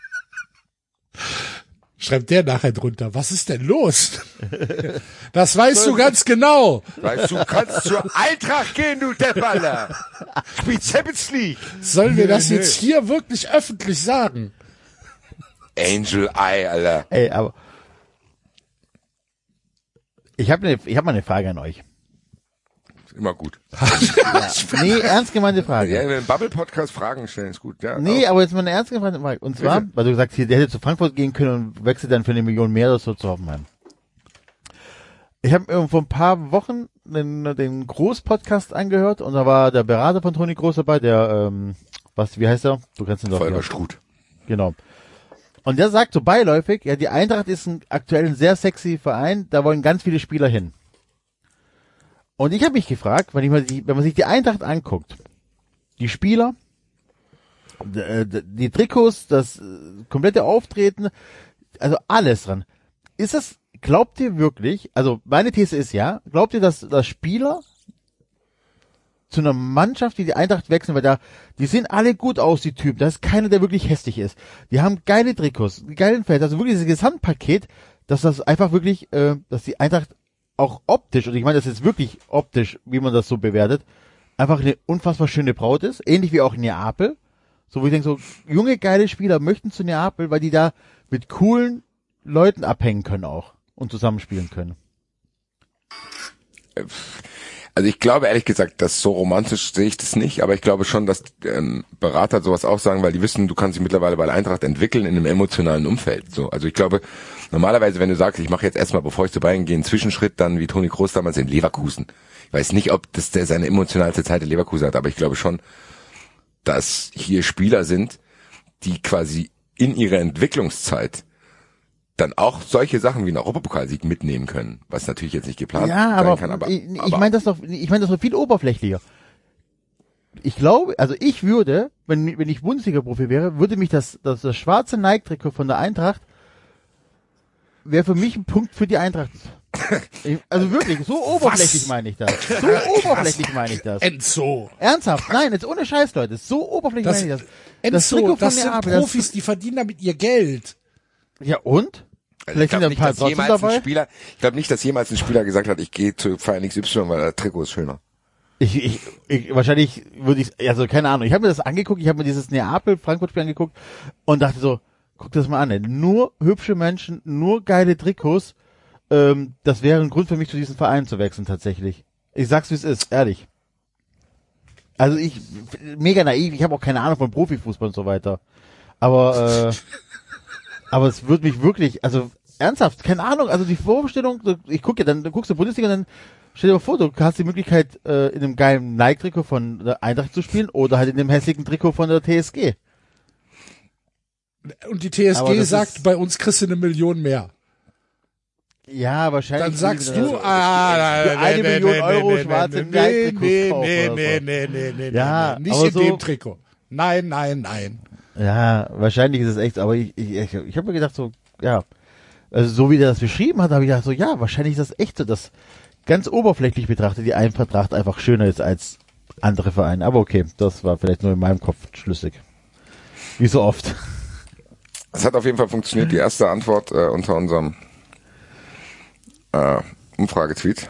Schreibt der nachher drunter. Was ist denn los? Das weißt du ganz genau. Weißt du, kannst zur Eintracht gehen, du Depperler. Spiel Champions League. Sollen wir das jetzt hier wirklich öffentlich sagen? Angel Eye, Alter. ey, aber ich habe ne, ich hab mal eine Frage an euch. Immer gut. Nee, ernst gemeinte Frage. Ja, wenn Bubble-Podcast Fragen stellen, ist gut. Ja, Nee, aber jetzt mal eine ernst gemeinte Frage. Und zwar, Bitte. weil du gesagt hast, der hätte zu Frankfurt gehen können und wechselt dann für eine Million mehr oder so zu Hoffenheim. Ich habe vor ein paar Wochen den, den Groß-Podcast angehört und da war der Berater von Toni Groß dabei, der, ähm, was, wie heißt er? Du kannst ihn doch. Volker Struth. Genau. Und der sagt so beiläufig, ja, die Eintracht ist ein, aktuell ein sehr sexy Verein, da wollen ganz viele Spieler hin. Und ich habe mich gefragt, wenn, ich mal die, wenn man sich die Eintracht anguckt, die Spieler, äh, die Trikots, das äh, komplette Auftreten, also alles dran. Ist das, glaubt ihr wirklich, also meine These ist ja, glaubt ihr, dass, dass Spieler zu einer Mannschaft, die die Eintracht wechseln, weil da, die sehen alle gut aus, die Typen. Da ist keiner, der wirklich hässlich ist. Die haben geile Trikots, geilen Feld, also wirklich dieses Gesamtpaket. dass das einfach wirklich, äh, dass die Eintracht auch optisch, und ich meine das ist wirklich optisch, wie man das so bewertet, einfach eine unfassbar schöne Braut ist, ähnlich wie auch Neapel. So, wo ich denke, so junge, geile Spieler möchten zu Neapel, weil die da mit coolen Leuten abhängen können auch und zusammenspielen können. Also ich glaube ehrlich gesagt, dass so romantisch sehe ich das nicht, aber ich glaube schon, dass ähm, Berater sowas auch sagen, weil die wissen, du kannst dich mittlerweile bei der Eintracht entwickeln in einem emotionalen Umfeld. So, also ich glaube, normalerweise, wenn du sagst, ich mache jetzt erstmal, bevor ich zu Bayern gehe, einen Zwischenschritt, dann wie Toni Kroos damals in Leverkusen. Ich weiß nicht, ob das der seine emotionalste Zeit in Leverkusen hat, aber ich glaube schon, dass hier Spieler sind, die quasi in ihrer Entwicklungszeit dann auch solche Sachen wie einen Europapokalsieg mitnehmen können, was natürlich jetzt nicht geplant Ja, sein aber, kann. Aber, ich, ich meine das doch, ich meine das doch viel oberflächlicher. Ich glaube, also ich würde, wenn, wenn ich Bundesliga-Profi wäre, würde mich das, das, das schwarze Nike-Trikot von der Eintracht wäre für mich ein Punkt für die Eintracht. Ich- Also wirklich, so oberflächlich meine ich das. So oberflächlich meine ich das. Enzo. Ernsthaft, nein, jetzt ohne Scheiß, Leute. So oberflächlich Das, meine ich das. Das Enzo, Trikot das, von sind das- Profis, die verdienen damit ihr Geld. Ja und? Also ich Vielleicht glaube ein nicht, dass trotzdem jemals ein dabei. Spieler, ich glaube nicht, dass jemals ein Spieler gesagt hat, ich gehe zu Verein XY, weil das Trikot ist schöner. Ich, ich, ich wahrscheinlich würde ich, also keine Ahnung. Ich habe mir das angeguckt, ich habe mir dieses Neapel-Frankfurt-Spiel angeguckt und dachte so, guck das mal an, ey. nur hübsche Menschen, nur geile Trikots. Ähm, das wäre ein Grund für mich, zu diesem Verein zu wechseln tatsächlich. Ich sag's wie es ist, ehrlich. Also ich, mega naiv, ich habe auch keine Ahnung von Profifußball und so weiter. Aber, äh, aber es würde mich wirklich, also ernsthaft, keine Ahnung, also die Vorstellung, ich gucke ja, dann du guckst du Bundesliga, dann stell dir mal vor, du hast die Möglichkeit, äh, in einem geilen Nike-Trikot von der Eintracht zu spielen oder halt in dem hässlichen Trikot von der TSG. Und die TSG sagt, bei uns kriegst du eine Million mehr. Ja, wahrscheinlich. Dann sagst du, ah, für eine Million Euro schwarze nee, nee, nee, nee, nee, nee, nee, nee, nicht in dem Trikot. Nein, nein, nein. Ja, wahrscheinlich ist es echt, aber ich, ich, ich, ich habe mir gedacht so, ja, also so wie der das beschrieben hat, habe ich gedacht so, ja, wahrscheinlich ist das echt so, dass ganz oberflächlich betrachtet die Eintracht einfach schöner ist als andere Vereine. Aber okay, das war vielleicht nur in meinem Kopf schlüssig. Wie so oft. Es hat auf jeden Fall funktioniert, die erste Antwort äh, unter unserem äh, Umfragetweet.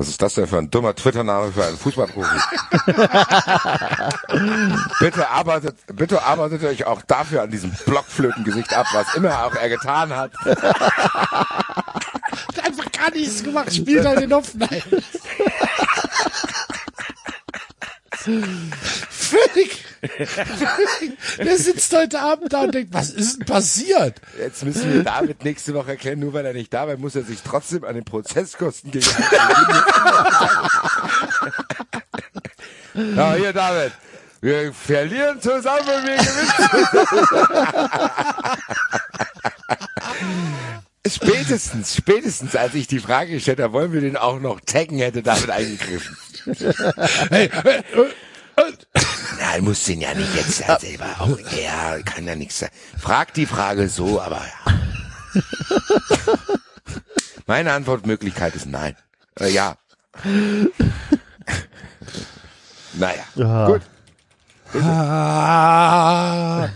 Was ist das denn für ein dummer Twitter-Name für einen Fußballprofi? bitte arbeitet, bitte arbeitet euch auch dafür an diesem Blockflötengesicht ab, was immer auch er getan hat. Hat einfach gar nichts gemacht, spielt halt in Hoffenheim. Völlig. Der sitzt heute Abend da und denkt, was ist denn passiert? Jetzt müssen wir David nächste Woche erklären, nur weil er nicht da war, muss er sich trotzdem an den Prozesskosten gegen Ja, hier David. Wir verlieren zusammen, wir gewinnen. Spätestens, spätestens, als ich die Frage gestellt habe, wollen wir den auch noch taggen, hätte David eingegriffen. Hey, äh, äh, Nein, muss den ja nicht jetzt ja, selber auch, ja, kann ja nichts sein. Frag die Frage so, aber ja. Meine Antwortmöglichkeit ist nein. Äh, ja. naja, Ja. gut. Ah,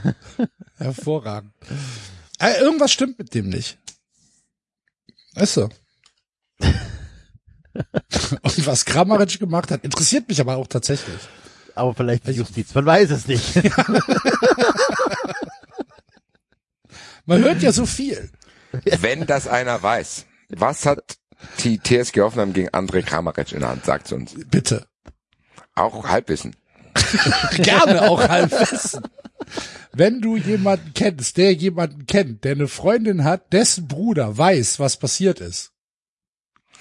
hervorragend. Äh, irgendwas stimmt mit dem nicht. Ist so. Und was Kramaric gemacht hat, interessiert mich aber auch tatsächlich. Aber vielleicht die Justiz, man weiß es nicht. Man hört ja so viel. Wenn das einer weiß, was hat die TSG Hoffenheim gegen André Kramaric in der Hand, sagt uns. Bitte. Auch Halbwissen. Gerne auch Halbwissen. Wenn du jemanden kennst, der jemanden kennt, der eine Freundin hat, dessen Bruder weiß, was passiert ist.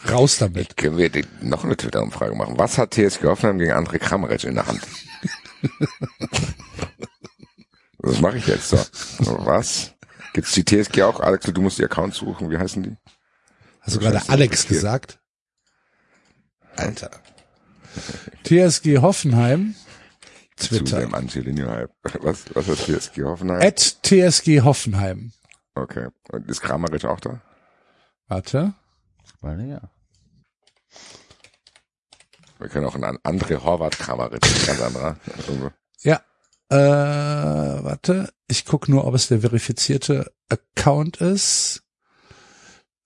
Raus damit. Können wir die- noch eine Twitter-Umfrage machen? Was hat TSG Hoffenheim gegen André Kramaric in der Hand? Was mache ich jetzt so? Was? Gibt's die TSG auch? Alex, du musst die Accounts suchen. Wie heißen die? Hast du gerade Alex gesagt? Alter. TSG Hoffenheim. Zu Twitter. dem Angelino Hype. Was, was hat TSG Hoffenheim? At TSG Hoffenheim. Okay. Und ist Kramaric auch da? Warte. Meine, ja. Wir können auch einen André Horvath Kramaric, ein ganz anderer. Irgendwo. Ja. Äh, warte. Ich guck nur, ob es der verifizierte Account ist.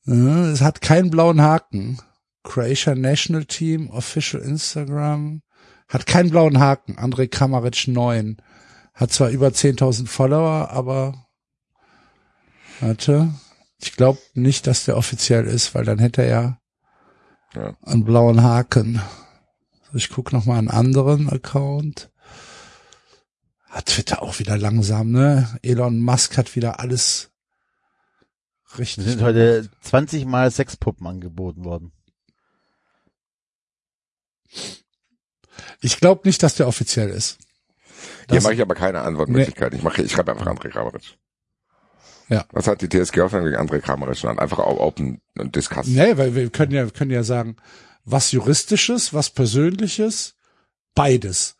Äh, Es hat keinen blauen Haken. Croatia National Team, Official Instagram. Hat keinen blauen Haken. André Kramaric 9. Hat zwar über 10.000 Follower, aber warte. Ich glaube nicht, dass der offiziell ist, weil dann hätte er Ja. einen blauen Haken. So, ich gucke noch mal einen anderen Account. Hat Twitter auch wieder langsam, ne? Elon Musk hat wieder alles Es richtig. sind heute 20 Mal Sexpuppen angeboten worden. Ich glaube nicht, dass der offiziell ist. Hier Das- mache ich aber keine Antwortmöglichkeit. Ich mache, ich schreibe einfach André Kramaric. Ja. Was hat die TSG Hoffenheim gegen André Kramaric genannt? Einfach open und discuss. Nee, weil wir können ja, wir können ja sagen, was juristisches, was persönliches, beides.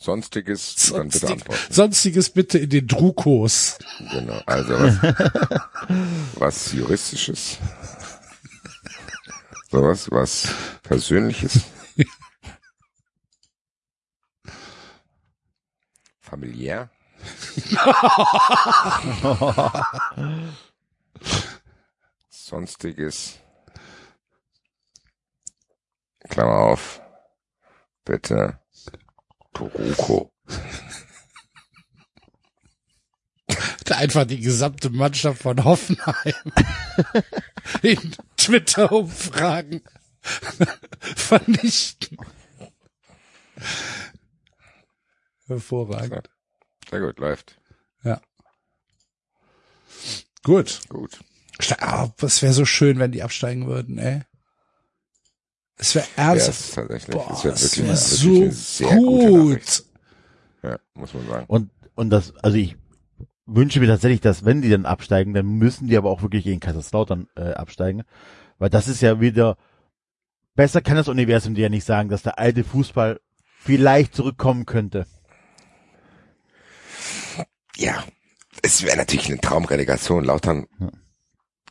Sonstiges, dann bitte Sonstig, antworten. sonstiges bitte in den Drukos. Genau. Also was, was juristisches, sowas, was persönliches, familiär, sonstiges, Klammer auf, bitte, Toruko. Einfach die gesamte Mannschaft von Hoffenheim in Twitter-Umfragen vernichten. Hervorragend. Sehr gut, läuft. Ja. Gut. Gut. Ste- Ah, es wäre so schön, wenn die absteigen würden, ey. Es wäre Ja, ernsthaft. es ist tatsächlich, Boah, es wäre es wirklich, wäre wirklich so eine sehr gut. Ja, muss man sagen. Und, und das, also ich wünsche mir tatsächlich, dass wenn die dann absteigen, dann müssen die aber auch wirklich gegen Kaiserslautern äh, absteigen. Weil das ist ja wieder, besser kann das Universum dir ja nicht sagen, dass der alte Fußball vielleicht zurückkommen könnte. Ja, es wäre natürlich eine Traumrelegation. Lautern Ja.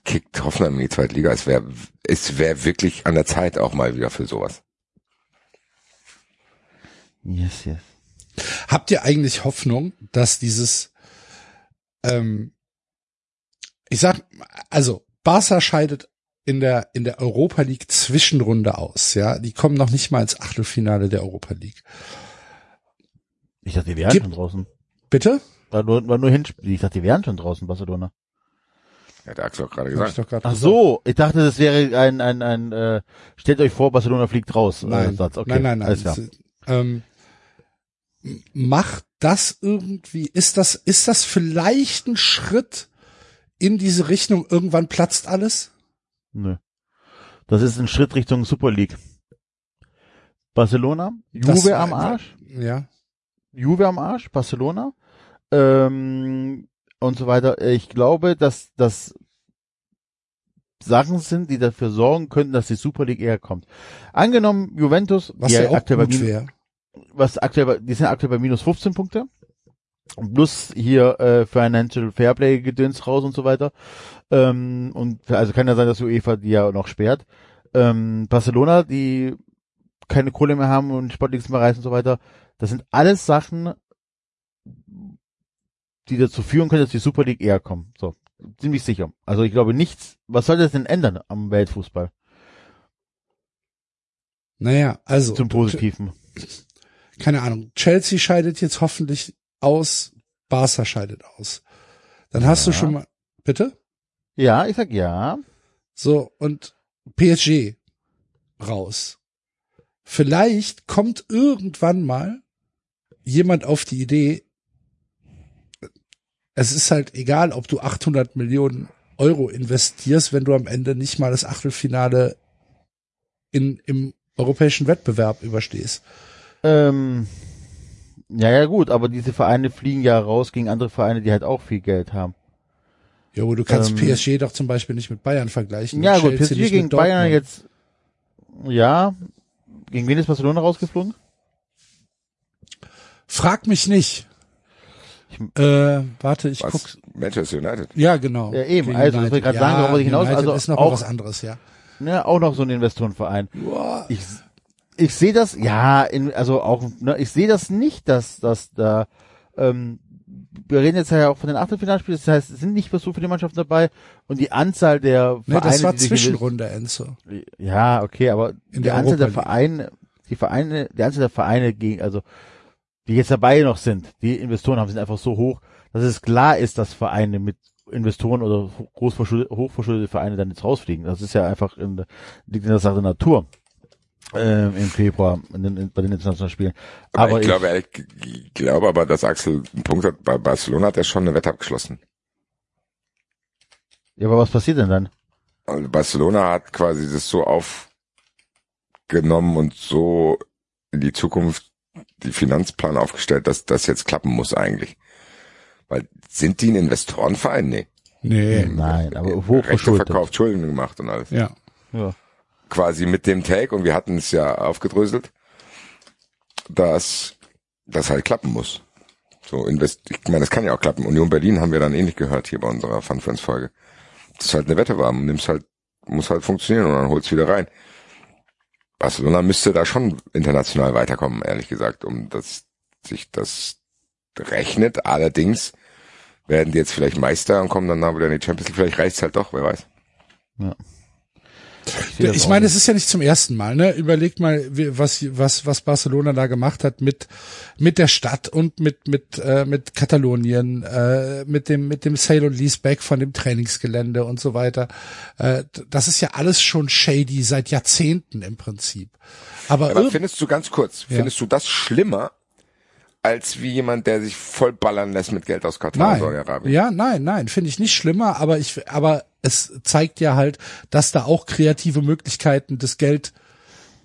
Kickt Hoffenheim in die zweite Liga. Es wäre, es wäre wirklich an der Zeit auch mal wieder für sowas. Yes, yes. Habt ihr eigentlich Hoffnung, dass dieses, ähm, ich sag, also Barca scheidet in der in der Europa League Zwischenrunde aus, ja, die kommen noch nicht mal ins Achtelfinale der Europa League. Ich dachte, die wären Gib- schon draußen. Bitte? War nur, war nur Hinspiel. Ich dachte, die wären schon draußen, Barcelona. Hat Axel auch gerade gesagt. doch gerade Ach so, ich dachte, das wäre ein, ein, ein, äh, stellt euch vor, Barcelona fliegt raus. Äh, Nein, Satz. Okay, nein, nein, nein. Alles klar. Das, ähm, macht das irgendwie, ist das, ist das vielleicht ein Schritt in diese Richtung, irgendwann platzt alles? Nö. Das ist ein Schritt Richtung Super League. Barcelona, Das Juve war am Arsch, Ja. Juve am Arsch, Barcelona ähm, und so weiter. Ich glaube, dass das Sachen sind, die dafür sorgen könnten, dass die Super League eher kommt. Angenommen, Juventus, Was die ja auch aktuell bei gut wäre. was aktuell, bei- die sind aktuell bei minus 15 Punkte. Plus hier äh, Financial Fairplay Gedöns raus und so weiter. Ähm, und also kann ja sein, dass UEFA die ja noch sperrt. Ähm, Barcelona, die keine Kohle mehr haben und Sportliges mehr reißen und so weiter. Das sind alles Sachen, die dazu führen können, dass die Super League eher kommen. So, ziemlich sicher. Also ich glaube nichts. Was soll das denn ändern am Weltfußball Naja, also. zum Positiven? keine Ahnung, Chelsea scheidet jetzt hoffentlich aus, Barca scheidet aus. Dann hast du Ja. schon mal, bitte? Ja, ich sag ja. So, und PSG raus. Vielleicht kommt irgendwann mal jemand auf die Idee, es ist halt egal, ob du 800 Millionen Euro investierst, wenn du am Ende nicht mal das Achtelfinale in, im europäischen Wettbewerb überstehst. Ähm, ja, ja, gut, aber diese Vereine fliegen ja raus gegen andere Vereine, die halt auch viel Geld haben. Ja, aber du kannst Ähm, PSG doch zum Beispiel nicht mit Bayern vergleichen. ja, gut, PSG gegen Bayern jetzt, ja, gegen wen ist Barcelona rausgeflogen? Frag mich nicht. Ich- äh, warte, ich Was? guck. Manchester United. Ja, genau. Ja, eben, Gegen also, das wollte ich United. gerade sagen, worauf ich hinaus- United also ist noch auch- was anderes, ja. Ja, auch noch so ein Investorenverein. Boah. Ich, ich sehe das, ja, in, also auch, ne, ich sehe das nicht, dass, dass da ähm, wir reden jetzt ja auch von den Achtelfinalspielen, das heißt, es sind nicht mehr so viele Mannschaften dabei und die Anzahl der Ne, das war die sich Zwischenrunde, Enzo. Ja, okay, aber In die der Anzahl der Europa League. Vereine, die Vereine, die Anzahl der Vereine gegen, also die jetzt dabei noch sind, die Investoren haben, sind einfach so hoch, dass es klar ist, dass Vereine mit Investoren oder großverschuldete, hochverschuldete Vereine dann jetzt rausfliegen. Das ist ja einfach in, der- liegt in der Sache der Natur ähm, im Februar in den, in, bei den internationalen Spielen. Aber, Aber, ich, glaube, ehrlich, ich glaube aber, dass Axel einen Punkt hat. Bei Barcelona hat er schon eine Wette abgeschlossen. ja, aber was passiert denn dann? Also Barcelona hat quasi das so aufgenommen und so in die Zukunft die Finanzplan aufgestellt, dass das jetzt klappen muss eigentlich. Weil sind die ein Investorenverein? Nee. Nee. Nein, aber Rechte hochverschuldet. verkauft, Schulden gemacht und alles. Ja. Ja. Quasi mit dem Take, und wir hatten es ja aufgedröselt, dass das halt klappen muss. So invest, ich meine, das kann ja auch klappen. Union Berlin haben wir dann ähnlich gehört hier bei unserer Fun Friends Folge. Das ist halt eine Wette war, nimmst halt, muss halt funktionieren und dann holst wieder rein. Barcelona müsste da schon international weiterkommen, ehrlich gesagt, um dass sich das rechnet. Allerdings werden die jetzt vielleicht Meister und kommen dann wieder in die Champions League. Vielleicht reicht's halt doch, wer weiß. sehe Ich meine, es ist ja nicht zum ersten Mal, ne? Überlegt mal, was, was, was Barcelona da gemacht hat mit, mit der Stadt und mit, mit, äh, mit Katalonien, äh, mit dem, mit dem Sale und Leaseback von dem Trainingsgelände und so weiter. Äh, das ist ja alles schon shady seit Jahrzehnten im Prinzip. Aber, Aber findest du ganz kurz, Ja. findest du das schlimmer als wie jemand, der sich voll ballern lässt mit Geld aus Katar Nein. Saudi-Arabien? Ja, nein, nein, finde ich nicht schlimmer, aber ich, aber es zeigt ja halt, dass da auch kreative Möglichkeiten des Geld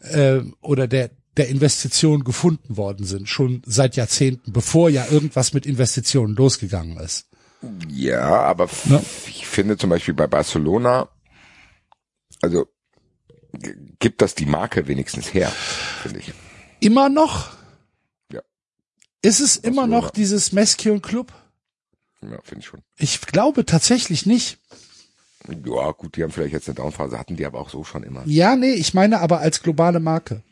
äh, oder der der Investition gefunden worden sind, schon seit Jahrzehnten, bevor ja irgendwas mit Investitionen losgegangen ist. Ja, aber Ja. ich finde zum Beispiel bei Barcelona, also gibt das die Marke wenigstens her, finde ich. Immer noch? Ja. Ist es immer Barcelona. noch dieses Mesquion Club? Ja, finde ich schon. Ich glaube tatsächlich nicht. Ja, gut, die haben vielleicht jetzt eine Downphase, hatten die aber auch so schon immer. Ja, nee, ich meine aber als globale Marke.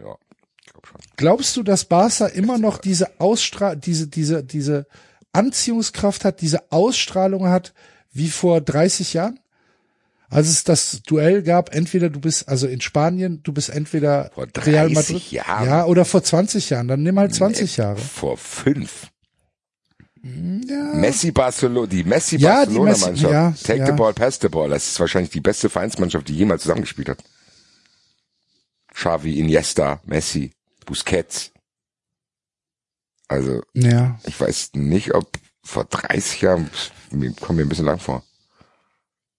Ja, ich glaube schon. Glaubst du, dass Barca immer noch diese Ausstrahlung, diese, diese, diese Anziehungskraft hat, diese Ausstrahlung hat, wie vor 30 Jahren? Als es das Duell gab, entweder du bist, also in Spanien, du bist entweder Vor Real 30 Madrid. Jahren? Ja, oder vor 20 Jahren, dann nimm halt 20 Jahre. Vor fünf. Ja. Messi Barcelona, die Messi Ja, die Barcelona Messi- Mannschaft. ja, Take ja. the ball, pass the ball. Das ist wahrscheinlich die beste Vereinsmannschaft, die jemals zusammengespielt hat. Xavi, Iniesta, Messi, Busquets. Also, Ja. ich weiß nicht, ob vor 30 Jahren, mir kommt mir ein bisschen lang vor.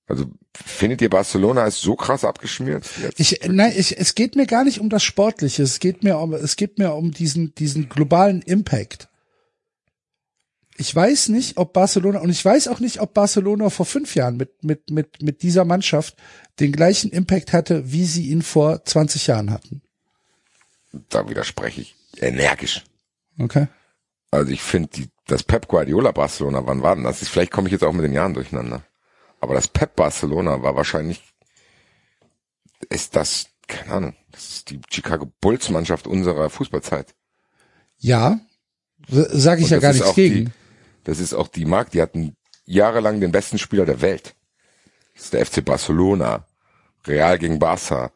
Also, findet ihr Barcelona ist so krass abgeschmiert? Jetzt? Ich, nein, ich, es geht mir gar nicht um das Sportliche. Es geht mir um, es geht mir um diesen, diesen globalen Impact. Ich weiß nicht, ob Barcelona, und ich weiß auch nicht, ob Barcelona vor fünf Jahren mit, mit, mit, mit dieser Mannschaft den gleichen Impact hatte, wie sie ihn vor 20 Jahren hatten. da widerspreche ich energisch. Okay. Also ich finde, das Pep Guardiola Barcelona, wann war denn das? Vielleicht komme ich jetzt auch mit den Jahren durcheinander. Aber das Pep Barcelona war wahrscheinlich, ist das, keine Ahnung, das ist die Chicago Bulls Mannschaft unserer Fußballzeit. Ja. Sage ich Und ja gar ist nichts auch die- gegen. Das ist auch die Mark, die hatten jahrelang den besten Spieler der Welt. Das ist der FC Barcelona. Real gegen Barca.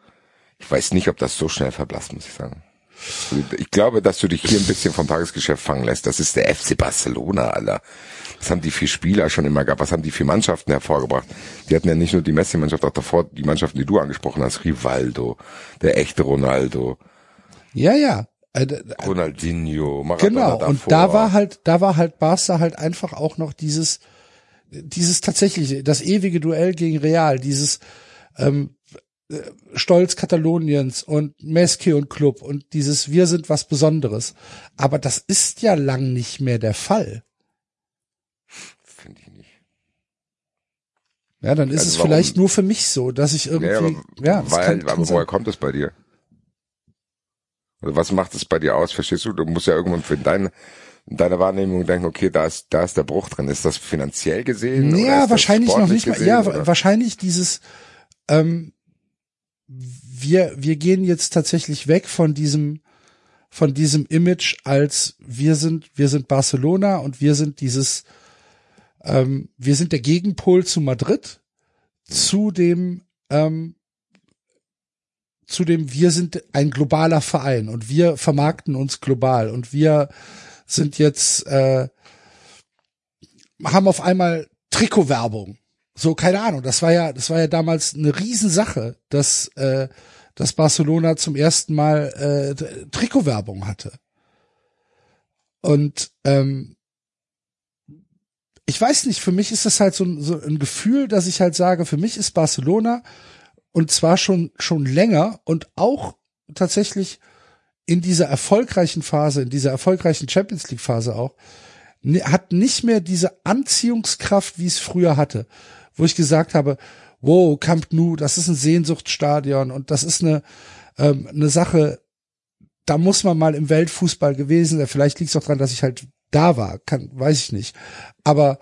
Ich weiß nicht, ob das so schnell verblasst, muss ich sagen. Ich glaube, dass du dich hier ein bisschen vom Tagesgeschäft fangen lässt. Das ist der FC Barcelona, Alter. Was haben die vier Spieler schon immer gehabt? Was haben die vier Mannschaften hervorgebracht? Die hatten ja nicht nur die Messi-Mannschaft, auch davor die Mannschaften, die du angesprochen hast. Rivaldo, der echte Ronaldo, Ja, ja. Äh, Ronaldinho, Maradona Genau. davor. Und da war halt, da war halt Barca halt einfach auch noch dieses, dieses tatsächliche, das ewige Duell gegen Real, dieses ähm, äh, Stolz Kataloniens und Messi und Club und dieses Wir sind was Besonderes. Aber das ist ja lang nicht mehr der Fall. Finde ich nicht. Ja, dann ist Also es warum- vielleicht nur für mich so, dass ich irgendwie, Ja, aber, ja, weil, aber woher kommt es bei dir? Also was macht es bei dir aus? Verstehst du? Du musst ja irgendwann für deine, in deiner Wahrnehmung denken, okay, da ist, da ist der Bruch drin. Ist das finanziell gesehen? Ja, wahrscheinlich noch nicht mal. gesehen, Ja, oder? wahrscheinlich dieses, ähm, wir, wir gehen jetzt tatsächlich weg von diesem, von diesem Image als wir sind, wir sind Barcelona und wir sind dieses, ähm, wir sind der Gegenpol zu Madrid, zu dem, ähm, zu dem wir sind ein globaler Verein und wir vermarkten uns global und wir sind jetzt, äh, haben auf einmal Trikotwerbung. So, keine Ahnung, das war ja, das war ja damals eine Riesensache, dass, äh, dass Barcelona zum ersten Mal äh, Trikotwerbung hatte. Und ähm, ich weiß nicht, für mich ist das halt so, so ein Gefühl, dass ich halt sage, für mich ist Barcelona und zwar schon schon länger und auch tatsächlich in dieser erfolgreichen Phase, in dieser erfolgreichen Champions League Phase auch, hat nicht mehr diese Anziehungskraft, wie es früher hatte, wo ich gesagt habe, wow, Camp Nou, das ist ein Sehnsuchtsstadion und das ist eine ähm, eine Sache, da muss man mal im Weltfußball gewesen sein. Vielleicht liegt es auch daran, dass ich halt da war, kann, weiß ich nicht. Aber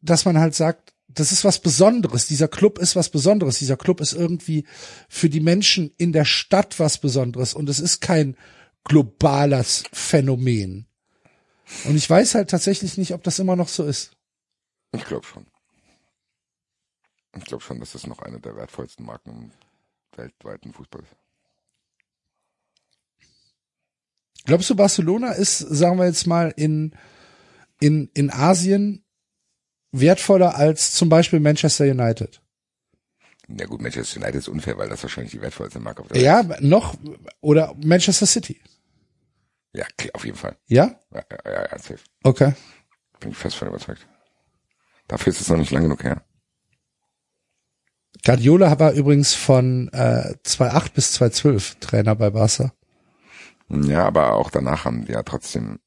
dass man halt sagt, das ist was Besonderes. Dieser Club ist was Besonderes. Dieser Club ist irgendwie für die Menschen in der Stadt was Besonderes. Und es ist kein globales Phänomen. Und ich weiß halt tatsächlich nicht, ob das immer noch so ist. Ich glaube schon. Ich glaube schon, dass das noch eine der wertvollsten Marken im weltweiten Fußball ist. Glaubst du, Barcelona ist, sagen wir jetzt mal, in, in, in Asien wertvoller als zum Beispiel Manchester United? Ja gut, Manchester United ist unfair, weil das wahrscheinlich die wertvollste Marke auf der Welt Ja, noch, oder Manchester City. Ja, klar, auf jeden Fall. Ja? Ja, ja, ja, ja, safe. Okay. Bin ich fest von überzeugt. Dafür ist es noch nicht lang genug her. Guardiola war übrigens von äh, 2008 bis 2012 Trainer bei Barca. Ja, aber auch danach haben die ja trotzdem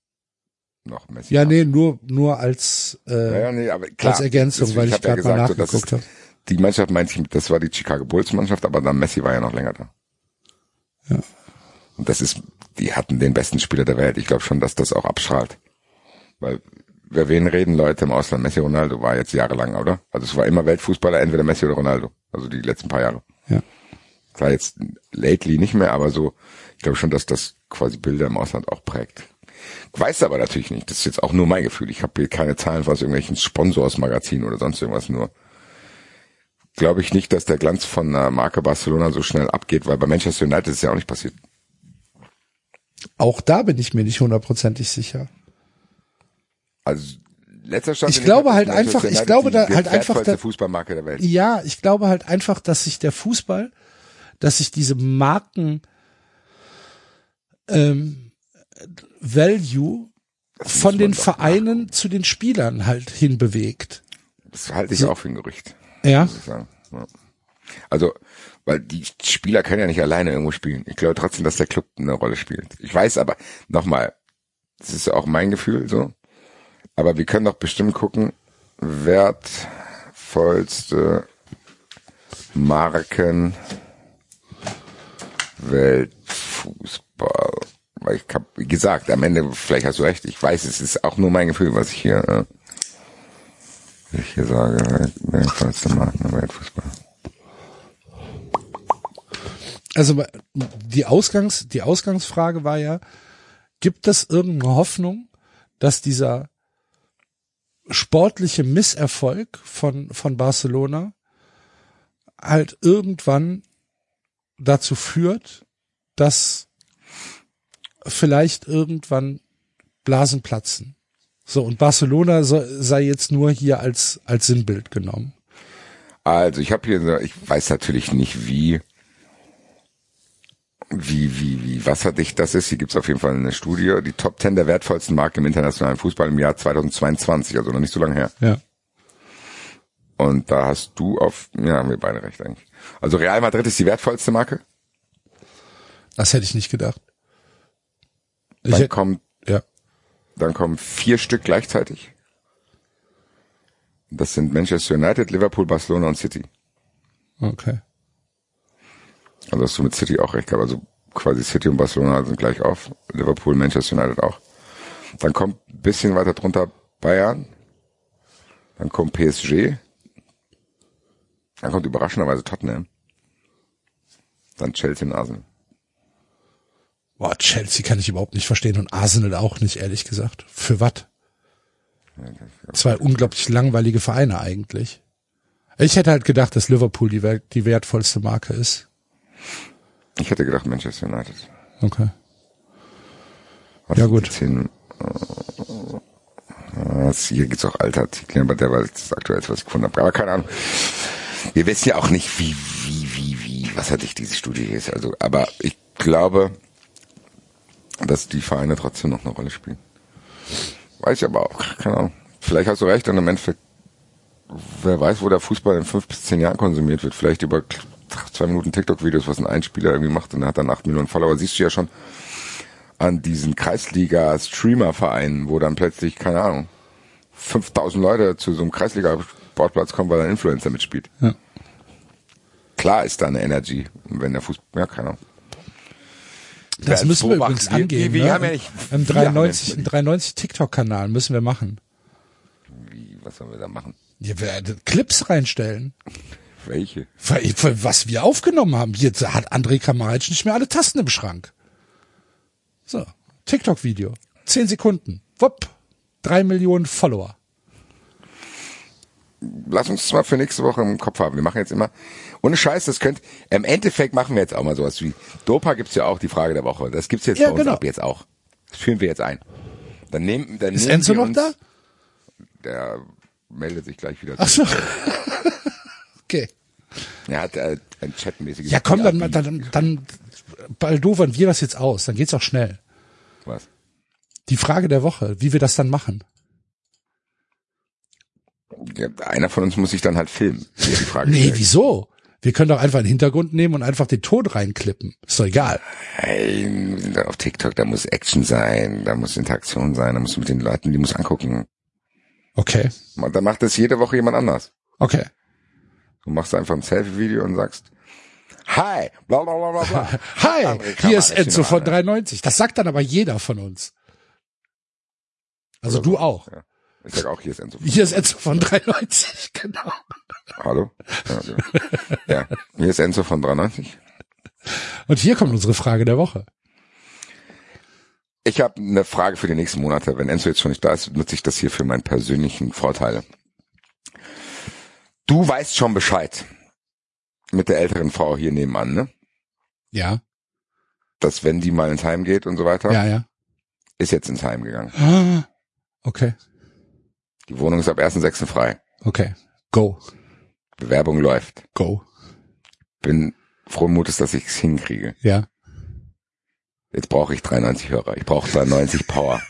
noch Messi. Ja, nee, nur nur als Ja, äh, ja, nee, aber klar. als Ergänzung, weil ich ja gerade mal gesagt, so, das nachgeguckt habe. Die Mannschaft meinte ich, das war die Chicago Bulls Mannschaft, aber dann Messi war ja noch länger da. Ja. Und das ist, die hatten den besten Spieler der Welt. Ich glaube schon, dass das auch abstrahlt. Weil, über wen reden Leute im Ausland? Messi Ronaldo war jetzt jahrelang, oder? Also es war immer Weltfußballer, entweder Messi oder Ronaldo. Also die letzten paar Jahre. Ja. Klar, jetzt lately nicht mehr, aber so, ich glaube schon, dass das quasi Bilder im Ausland auch prägt. Weiß aber natürlich nicht. Das ist jetzt auch nur mein Gefühl. Ich habe hier keine Zahlen aus irgendwelchen Sponsorsmagazinen oder sonst irgendwas. Nur glaube ich nicht, dass der Glanz von der Marke Barcelona so schnell abgeht, weil bei Manchester United ist es ja auch nicht passiert. Auch da bin ich mir nicht hundertprozentig sicher. Also letzter Stand. Ich glaube halt einfach- ich glaube da halt einfach da- Fußballmarke der Welt. Ja, ich glaube halt einfach, dass sich der Fußball, dass sich diese Marken ähm, Value von den Vereinen zu den Spielern halt hinbewegt. Das halte ich auch für ein Gerücht. Ja. Ja. Also, weil die Spieler können ja nicht alleine irgendwo spielen. Ich glaube trotzdem, dass der Club eine Rolle spielt. Ich weiß aber, nochmal, das ist ja auch mein Gefühl so, aber wir können doch bestimmt gucken, wertvollste Marken Weltfußball. Weil ich hab, wie gesagt, am Ende, vielleicht hast du recht, ich weiß, es ist auch nur mein Gefühl, was ich hier, äh, ich hier sage, wertvollste Marken im Weltfußball. Also die Ausgangs, die Ausgangsfrage war ja, gibt es irgendeine Hoffnung, dass dieser sportliche Misserfolg von, von Barcelona halt irgendwann dazu führt, dass vielleicht irgendwann Blasen platzen. So, und Barcelona so, sei jetzt nur hier als, als Sinnbild genommen. Also ich habe hier, so, ich weiß natürlich nicht, wie, wie, wie, wie wasserdicht das ist. Hier gibt's auf jeden Fall eine Studie, die Top 10 der wertvollsten Marken im internationalen Fußball im Jahr 2022, also noch nicht so lange her. Ja. Und da hast du auf, ja, haben wir beide recht eigentlich. Also Real Madrid ist die wertvollste Marke. Das hätte ich nicht gedacht. Ich Dann hätte, kommt, ja. dann kommen vier Stück gleichzeitig. Das sind Manchester United, Liverpool, Barcelona und City. Okay. Also hast du mit City auch recht gehabt. Also quasi City und Barcelona sind gleich auf. Liverpool, Manchester United auch. Dann kommt ein bisschen weiter drunter Bayern. Dann kommt PSG. Dann kommt überraschenderweise Tottenham. Dann Chelsea und Arsenal. Boah, Chelsea kann ich überhaupt nicht verstehen und Arsenal auch nicht, ehrlich gesagt. Für was? Zwei unglaublich langweilige Vereine eigentlich. Ich hätte halt gedacht, dass Liverpool die, die wertvollste Marke ist. Ich hätte gedacht Manchester United. Okay. Was Ja, gut. Zehn, äh, hier gibt's auch alte Artikel, aber der war das aktuellste, was ich gefunden habe. Aber keine Ahnung. Wir wissen ja auch nicht, wie, wie, wie, wie, was hatte ich diese Studie hier ist. Also, aber ich glaube, dass die Vereine trotzdem noch eine Rolle spielen. Weiß ich aber auch, keine Ahnung. Vielleicht hast du recht und im Endeffekt, wer weiß, wo der Fußball in fünf bis zehn Jahren konsumiert wird. Vielleicht über zwei Minuten TikTok-Videos, was ein Einspieler irgendwie macht und er hat dann acht Millionen Follower. Siehst du ja schon an diesen Kreisliga-Streamer-Vereinen, wo dann plötzlich, keine Ahnung, 5000 Leute zu so einem Kreisliga-Sportplatz kommen, weil ein Influencer mitspielt. Ja. Klar ist da eine Energy, wenn der Fußball, ja, keine Ahnung. Das müssen wir übrigens angehen. wir- wir ne? haben ja nicht- Im wir 93, haben im ja 93 TikTok-Kanal müssen wir machen. Wie, was sollen wir da machen? Wir werden Clips reinstellen. Welche? Weil- weil Was wir aufgenommen haben. Hier hat André Kramaric nicht mehr alle Tasten im Schrank. So, TikTok-Video. Zehn Sekunden. Wupp. Drei Millionen Follower. lass uns mal für nächste Woche im Kopf haben. Wir machen jetzt immer, ohne Scheiß, das könnt, im Endeffekt machen wir jetzt auch mal sowas wie, Dopa gibt's ja auch, die Frage der Woche. Das gibt's jetzt Ja, bei uns genau. ab jetzt auch. Das führen wir jetzt ein. Dann nehmen, dann Ist Enzo noch da? Der meldet sich gleich wieder. Ach so. okay. Er hat äh, ein chatmäßiges. Ja, komm, dann, dann, dann baldovern wir das jetzt aus. Dann geht's auch schnell. Was? Die Frage der Woche, wie wir das dann machen. Ja, einer von uns muss sich dann halt filmen. Die Frage Nee, stellt. wieso? Wir können doch einfach einen Hintergrund nehmen und einfach den Ton reinklippen. Ist doch egal. Nein, wir sind dann auf TikTok, da muss Action sein, da muss Interaktion sein, da musst du mit den Leuten, die muss angucken. Okay. Und dann macht das jede Woche jemand anders. Okay. Du machst einfach ein Selfie-Video und sagst, Hi, bla bla bla bla bla. Hi, André hier ist Enzo von ne? 93. Das sagt dann aber jeder von uns. Also Oder du auch. Ja. Ich sag auch, hier ist Enzo. Hier ist Enzo von 93, genau. Hallo? Ja, genau. ja, hier ist Enzo von 93. Und hier kommt unsere Frage der Woche. Ich habe eine Frage für die nächsten Monate. Wenn Enzo jetzt schon nicht da ist, nutze ich das hier für meinen persönlichen Vorteile. Du weißt schon Bescheid mit der älteren Frau hier nebenan, ne? Ja, Dass wenn die mal ins Heim geht und so weiter, ja, ja. ist jetzt ins Heim gegangen. Ah, Okay, Die Wohnung ist ab 1.6. frei. okay. Go, Bewerbung läuft. go. Bin frohen Mutes, dass ich es hinkriege. Ja. Jetzt brauche ich 93 Hörer. Ich brauche 93 Power.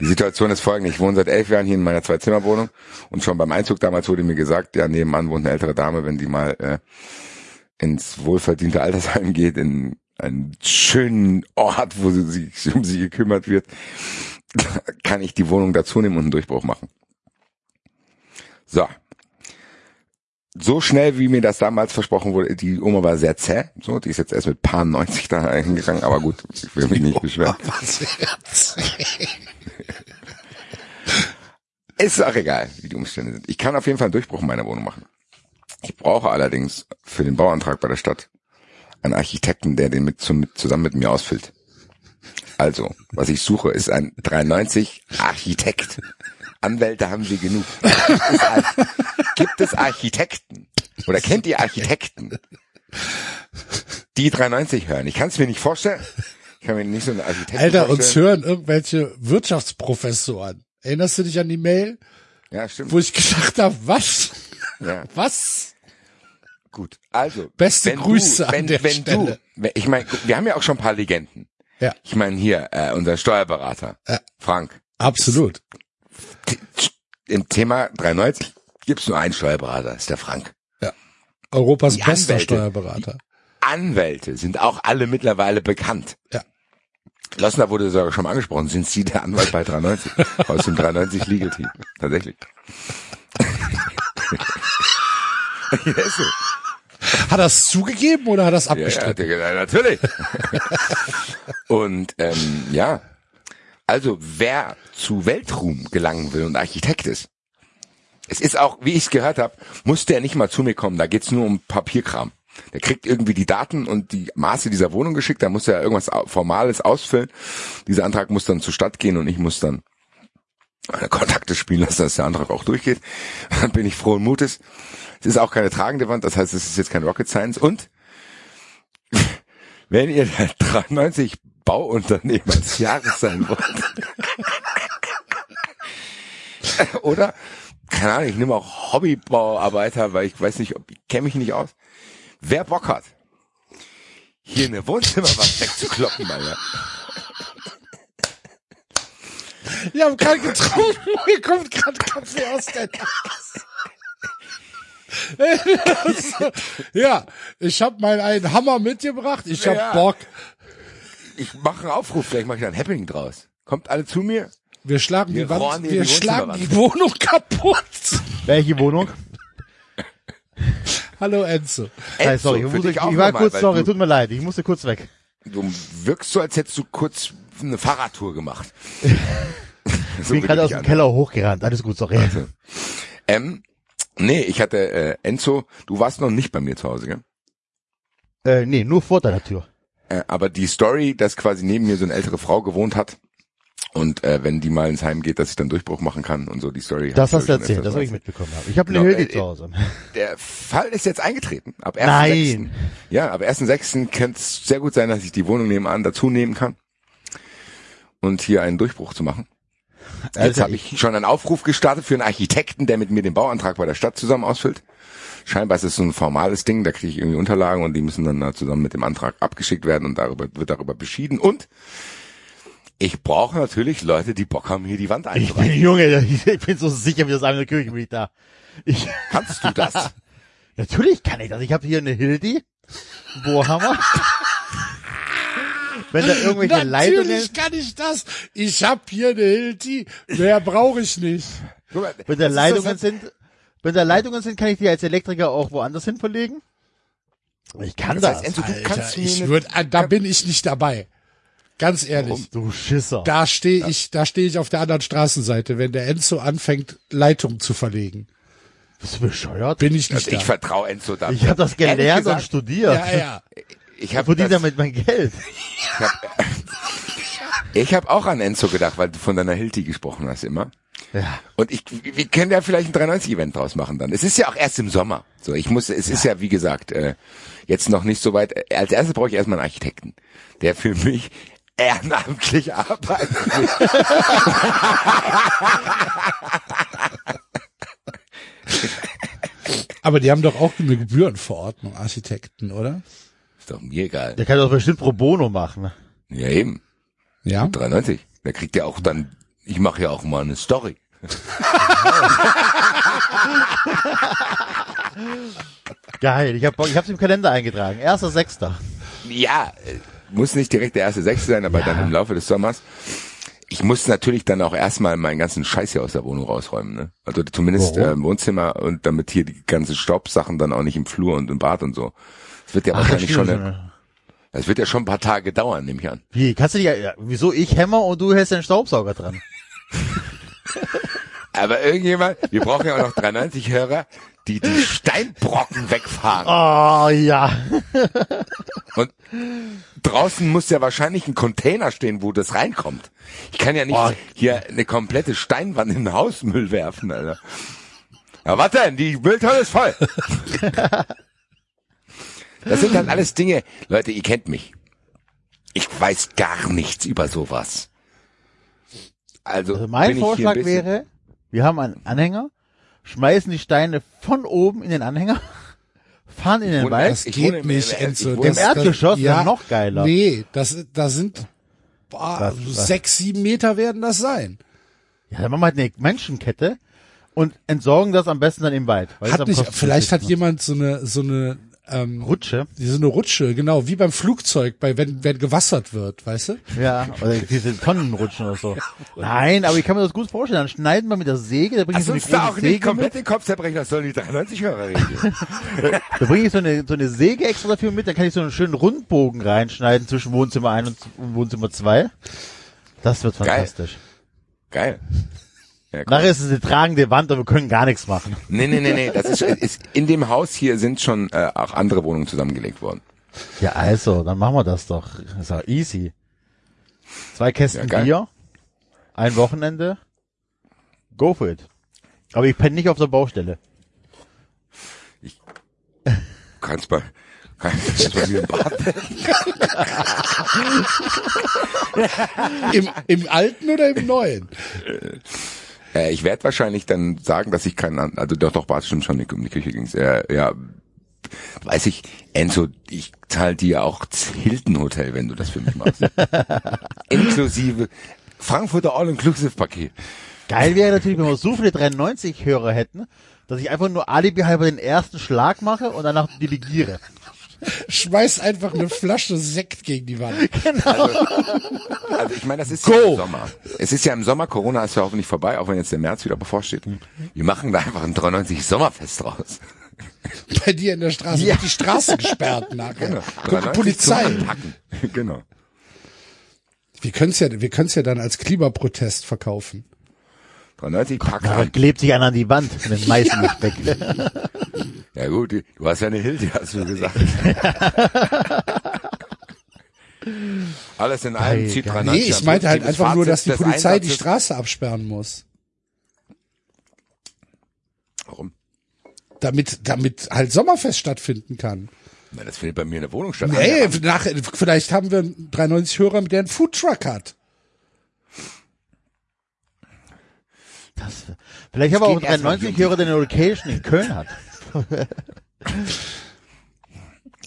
Die Situation ist folgende. Ich wohne seit elf Jahren hier in meiner Zwei-Zimmer-Wohnung und schon beim Einzug damals wurde mir gesagt, ja, nebenan wohnt eine ältere Dame, wenn die mal äh, ins wohlverdiente Altersheim geht, in einen schönen Ort, wo sie sich um sie gekümmert wird, kann ich die Wohnung dazu nehmen und einen Durchbruch machen. So. So schnell, wie mir das damals versprochen wurde, die Oma war sehr zäh, so, die ist jetzt erst mit paar 90 da hingegangen, aber gut, ich will mich nicht beschweren. Ist auch egal, wie die Umstände sind. Ich kann auf jeden Fall einen Durchbruch in meiner Wohnung machen. Ich brauche allerdings für den Bauantrag bei der Stadt einen Architekten, der den mit, zusammen mit mir ausfüllt. Also, was ich suche, ist ein 390 Architekt. Anwälte haben wir genug. Gibt es, Ar- gibt es Architekten? Oder kennt ihr Architekten? Die 390 hören. Ich kann es mir nicht vorstellen. Ich kann mir nicht so einen Architekten Alter, uns vorstellen. hören irgendwelche Wirtschaftsprofessoren. Erinnerst du dich an die Mail, Ja, stimmt. wo ich gedacht habe, was? Ja. Was? Gut, also Beste Grüße du, an wenn, der wenn Stelle. du, ich meine, wir haben ja auch schon ein paar Legenden. Ja. Ich meine hier äh, unser Steuerberater Ja. Frank. Absolut. Im Thema 390 gibt's nur einen Steuerberater, ist der Frank. Europas Die bester Anwälte. Steuerberater. Anwälte sind auch alle mittlerweile bekannt. Ja. Lossner wurde sogar schon mal angesprochen. Sind Sie der Anwalt bei 390? Aus dem 390 Legal Team. Tatsächlich. ja, so. Hat er es zugegeben oder hat er es Ja, ja, abgestritten? der, natürlich. und ähm, ja, also wer zu Weltruhm gelangen will und Architekt ist, es ist auch, wie ich es gehört habe, muss der nicht mal zu mir kommen. Da geht's nur um Papierkram. Der kriegt irgendwie die Daten und die Maße dieser Wohnung geschickt, da muss er irgendwas Formales ausfüllen. Dieser Antrag muss dann zur Stadt gehen und ich muss dann meine Kontakte spielen lassen, dass der Antrag auch durchgeht. Dann bin ich frohen Mutes. Es ist auch keine tragende Wand, das heißt, es ist jetzt kein Rocket Science. Und wenn ihr der 93 Bauunternehmen als Jahres sein wollt, oder, keine Ahnung, ich nehme auch Hobbybauarbeiter, weil ich weiß nicht, ob ich kenne mich nicht aus. Wer Bock hat, hier in der Wohnzimmer was wegzukloppen, Alter. Wir haben gerade getrunken, mir kommt gerade Kaffee aus der Nase. ja, ich habe meinen einen Hammer mitgebracht. Ich hab Ja. Bock. Ich mache einen Aufruf, vielleicht mache ich da ein Happening draus. Kommt alle zu mir. Wir schlagen Wir die Wand, wir die schlagen die Wohnung kaputt. Welche Wohnung? Hallo Enzo. Hey, sorry, ich, Enzo, musste, ich auch war kurz, weil sorry, du, tut mir leid, ich musste kurz weg. du wirkst so, als hättest du kurz eine Fahrradtour gemacht. Ich bin gerade aus dem Keller hochgerannt, alles gut, sorry. Ähm, nee, ich hatte äh, Enzo, du warst noch nicht bei mir zu Hause, gell? Äh, nee, nur vor deiner Tür. Äh, aber die Story, dass quasi neben mir so eine ältere Frau gewohnt hat und äh, wenn die mal ins Heim geht, dass ich dann Durchbruch machen kann und so die Story. Das hast du erzählt, das habe ich mitbekommen. Hab. Ich habe eine Genau, Hilde äh, zu Hause. Der Fall ist jetzt eingetreten. Ab 1.6. Nein. Ja, ab 1.6. könnte es sehr gut sein, dass ich die Wohnung nebenan dazu nehmen kann und hier einen Durchbruch zu machen. Jetzt Alter, habe ich schon einen Aufruf gestartet für einen Architekten, der mit mir den Bauantrag bei der Stadt zusammen ausfüllt. Scheinbar ist es so ein formales Ding, da kriege ich irgendwie Unterlagen und die müssen dann da zusammen mit dem Antrag abgeschickt werden und darüber wird darüber beschieden. Und ich brauche natürlich Leute, die Bock haben, hier die Wand Ich bin einzureißen. Junge, ich bin so sicher wie das eine Kirche bin ich da. Ich, Kannst du das? natürlich kann ich das. Ich habe hier eine Hildi, Bohrhammer. Wenn da irgendwelche Leitungen, Natürlich kann ich das. Ich hab hier eine Hilti. Mehr brauche ich nicht. Wenn da Leitungen sind, wenn da Leitungen sind, kann ich die als Elektriker auch woanders hin verlegen. Ich kann Das das. heißt, Enzo, du Alter, kannst mir ich eine- würd, äh, da bin ich nicht dabei. Ganz ehrlich. du Schisser. Da stehe ich, da stehe ich auf der anderen Straßenseite, wenn der Enzo anfängt, Leitungen zu verlegen. Bist du bescheuert? Bin ich nicht Also ich da. vertraue Enzo da. Ich habe das gelernt und gesagt, studiert. Ja, ja. Ich habe verdiene damit mein Geld. ich hab auch an Enzo gedacht, weil du von deiner Hilti gesprochen hast immer. Ja. Und ich, wir können ja vielleicht ein 93-Event draus machen dann. Es ist ja auch erst im Sommer. So, ich muss, es ist ja wie gesagt äh, jetzt noch nicht so weit. Äh, Als erstes brauche ich erstmal einen Architekten, der für mich ehrenamtlich arbeitet. Aber die haben doch auch eine Gebührenverordnung, Architekten, oder? Ist doch mir egal. Der kann doch bestimmt pro bono machen. Ja eben, Ja. 93. Da kriegt er auch dann. Ich mache ja auch mal eine Story. Geil. Ich habe ich hab's im Kalender eingetragen. Erster Sechster. Ja, äh, muss nicht direkt der erste Sechste sein, aber Ja. dann im Laufe des Sommers. Ich muss natürlich dann auch erstmal meinen ganzen Scheiß hier aus der Wohnung rausräumen, ne? Also zumindest Warum? äh, im Wohnzimmer und damit hier die ganzen Staubsachen dann auch nicht im Flur und im Bad und so. Das wird ja wahrscheinlich schon, eine, das wird ja schon ein paar Tage dauern, nehme ich an. Wie? Kannst du dich, ja, wieso ich hämmer und du hältst den Staubsauger dran? Aber irgendjemand, wir brauchen ja auch noch 93 Hörer, die die Steinbrocken wegfahren. Oh, ja. Und draußen muss ja wahrscheinlich ein Container stehen, wo das reinkommt. Ich kann ja nicht Oh. hier eine komplette Steinwand in den Hausmüll werfen, Alter. Ja, was denn? Die Mülltonne ist voll. das sind dann alles Dinge, Leute, ihr kennt mich. Ich weiß gar nichts über sowas. Also, Also mein Vorschlag wäre, wir haben einen Anhänger, schmeißen die Steine von oben in den Anhänger, fahren in den Wald. Das geht im- nicht, ich Enzo. Das, im Erdgeschoss das, wäre noch geiler. Nee, das, da sind boah, Was, was? sechs, sieben Meter werden das sein. Ja, dann machen wir halt eine Menschenkette und entsorgen das am besten dann im Wald. Hat nicht, vielleicht hat jemand so eine, so eine, ähm, ist. Rutsche. so eine Rutsche, genau, wie beim Flugzeug, bei, wenn, wenn gewassert wird, weißt du? Ja, oder diese Tonnenrutschen oder so. Nein, aber ich kann mir das gut vorstellen. Dann schneiden wir mit der Säge, da bringe ich Lass so eine da große auch nicht Säge komplett mit. den Kopf zerbrechen, das sollen die 93 Hörer reden. Da bringe ich so eine, so eine Säge extra dafür mit, dann kann ich so einen schönen Rundbogen reinschneiden zwischen Wohnzimmer 1 und Wohnzimmer 2. Das wird Geil. fantastisch. Geil. Ja. Nachher ist es eine tragende Wand, aber wir können gar nichts machen. Nee, nee, nee, nee. Das ist, ist in dem Haus hier sind schon äh, auch andere Wohnungen zusammengelegt worden. Ja, also, dann machen wir das doch. Das ist doch easy. Zwei Kästen Ja. Bier, ein Wochenende, go for it. Aber ich penne nicht auf der Baustelle. Kannst bei kannst bei mir im Bad. Im, Im alten oder im neuen? Äh, ich werde wahrscheinlich dann sagen, dass ich keinen, also doch, doch, war es stimmt schon, um die Küche ging's. Äh, ja, weiß ich, Enzo, ich zahle dir auch Hilton Hotel, wenn du das für mich machst. Inklusive Frankfurter All-Inclusive-Paket. Geil wäre natürlich, wenn wir so viele 93-Hörer hätten, dass ich einfach nur Alibi halber den ersten Schlag mache und danach delegiere. Schmeiß einfach eine Flasche Sekt gegen die Wand. Also ich meine, das ist ja im Sommer. Es ist ja im Sommer, Corona ist ja hoffentlich vorbei, auch wenn jetzt der März wieder bevorsteht. Wir machen da einfach ein 93 Sommerfest raus. Bei dir in der Straße Ja. wird die Straße gesperrt nachher. Genau. 93 Polizei. Genau. Wir können es ja, wir können's ja dann als Klimaprotest verkaufen. 93 Pack Aber an. klebt sich einer an die Wand mit dem meisten nicht weg. Ja gut, die- du hast ja eine Hilde, hast du gesagt. Alles in allem Geil, zieht. 93 Nee, ich meinte halt einfach nur, Fazit dass die Polizei die Einsatzes- Straße absperren muss. Warum? Damit, damit halt Sommerfest stattfinden kann. Na, das findet bei mir in der Wohnung statt. Nee, nach, vielleicht haben wir einen 93 Hörer, der einen Foodtruck hat. Das, vielleicht haben wir auch geht erstmal 93 um- Hörer, der eine Location in Köln hat.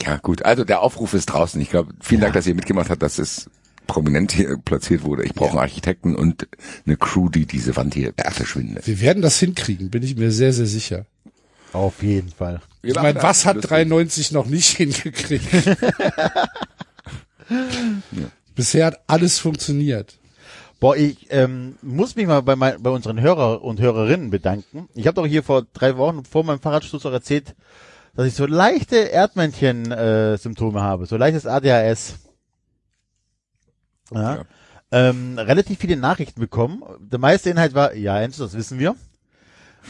Ja, gut. Also der Aufruf ist draußen. Ich glaube, vielen Dank, dass ihr mitgemacht habt, dass es prominent hier platziert wurde. Ich brauche einen Architekten und eine Crew, die diese Wand hier verschwindet. Wir werden das hinkriegen, bin ich mir sehr, sehr sicher. Auf jeden Fall. Ich meine, was hat 93 noch nicht hingekriegt? Bisher hat alles funktioniert. Boah, ich ähm, muss mich mal bei, mein, bei unseren Hörer und Hörerinnen bedanken. Ich habe doch hier vor drei Wochen vor meinem Fahrradsturz auch erzählt, dass ich so leichte Erdmännchen-Symptome habe, so leichtes ADHS. Ja. Ja. Ähm, relativ viele Nachrichten bekommen. Der meiste Inhalt war, ja, Enzo, das wissen wir.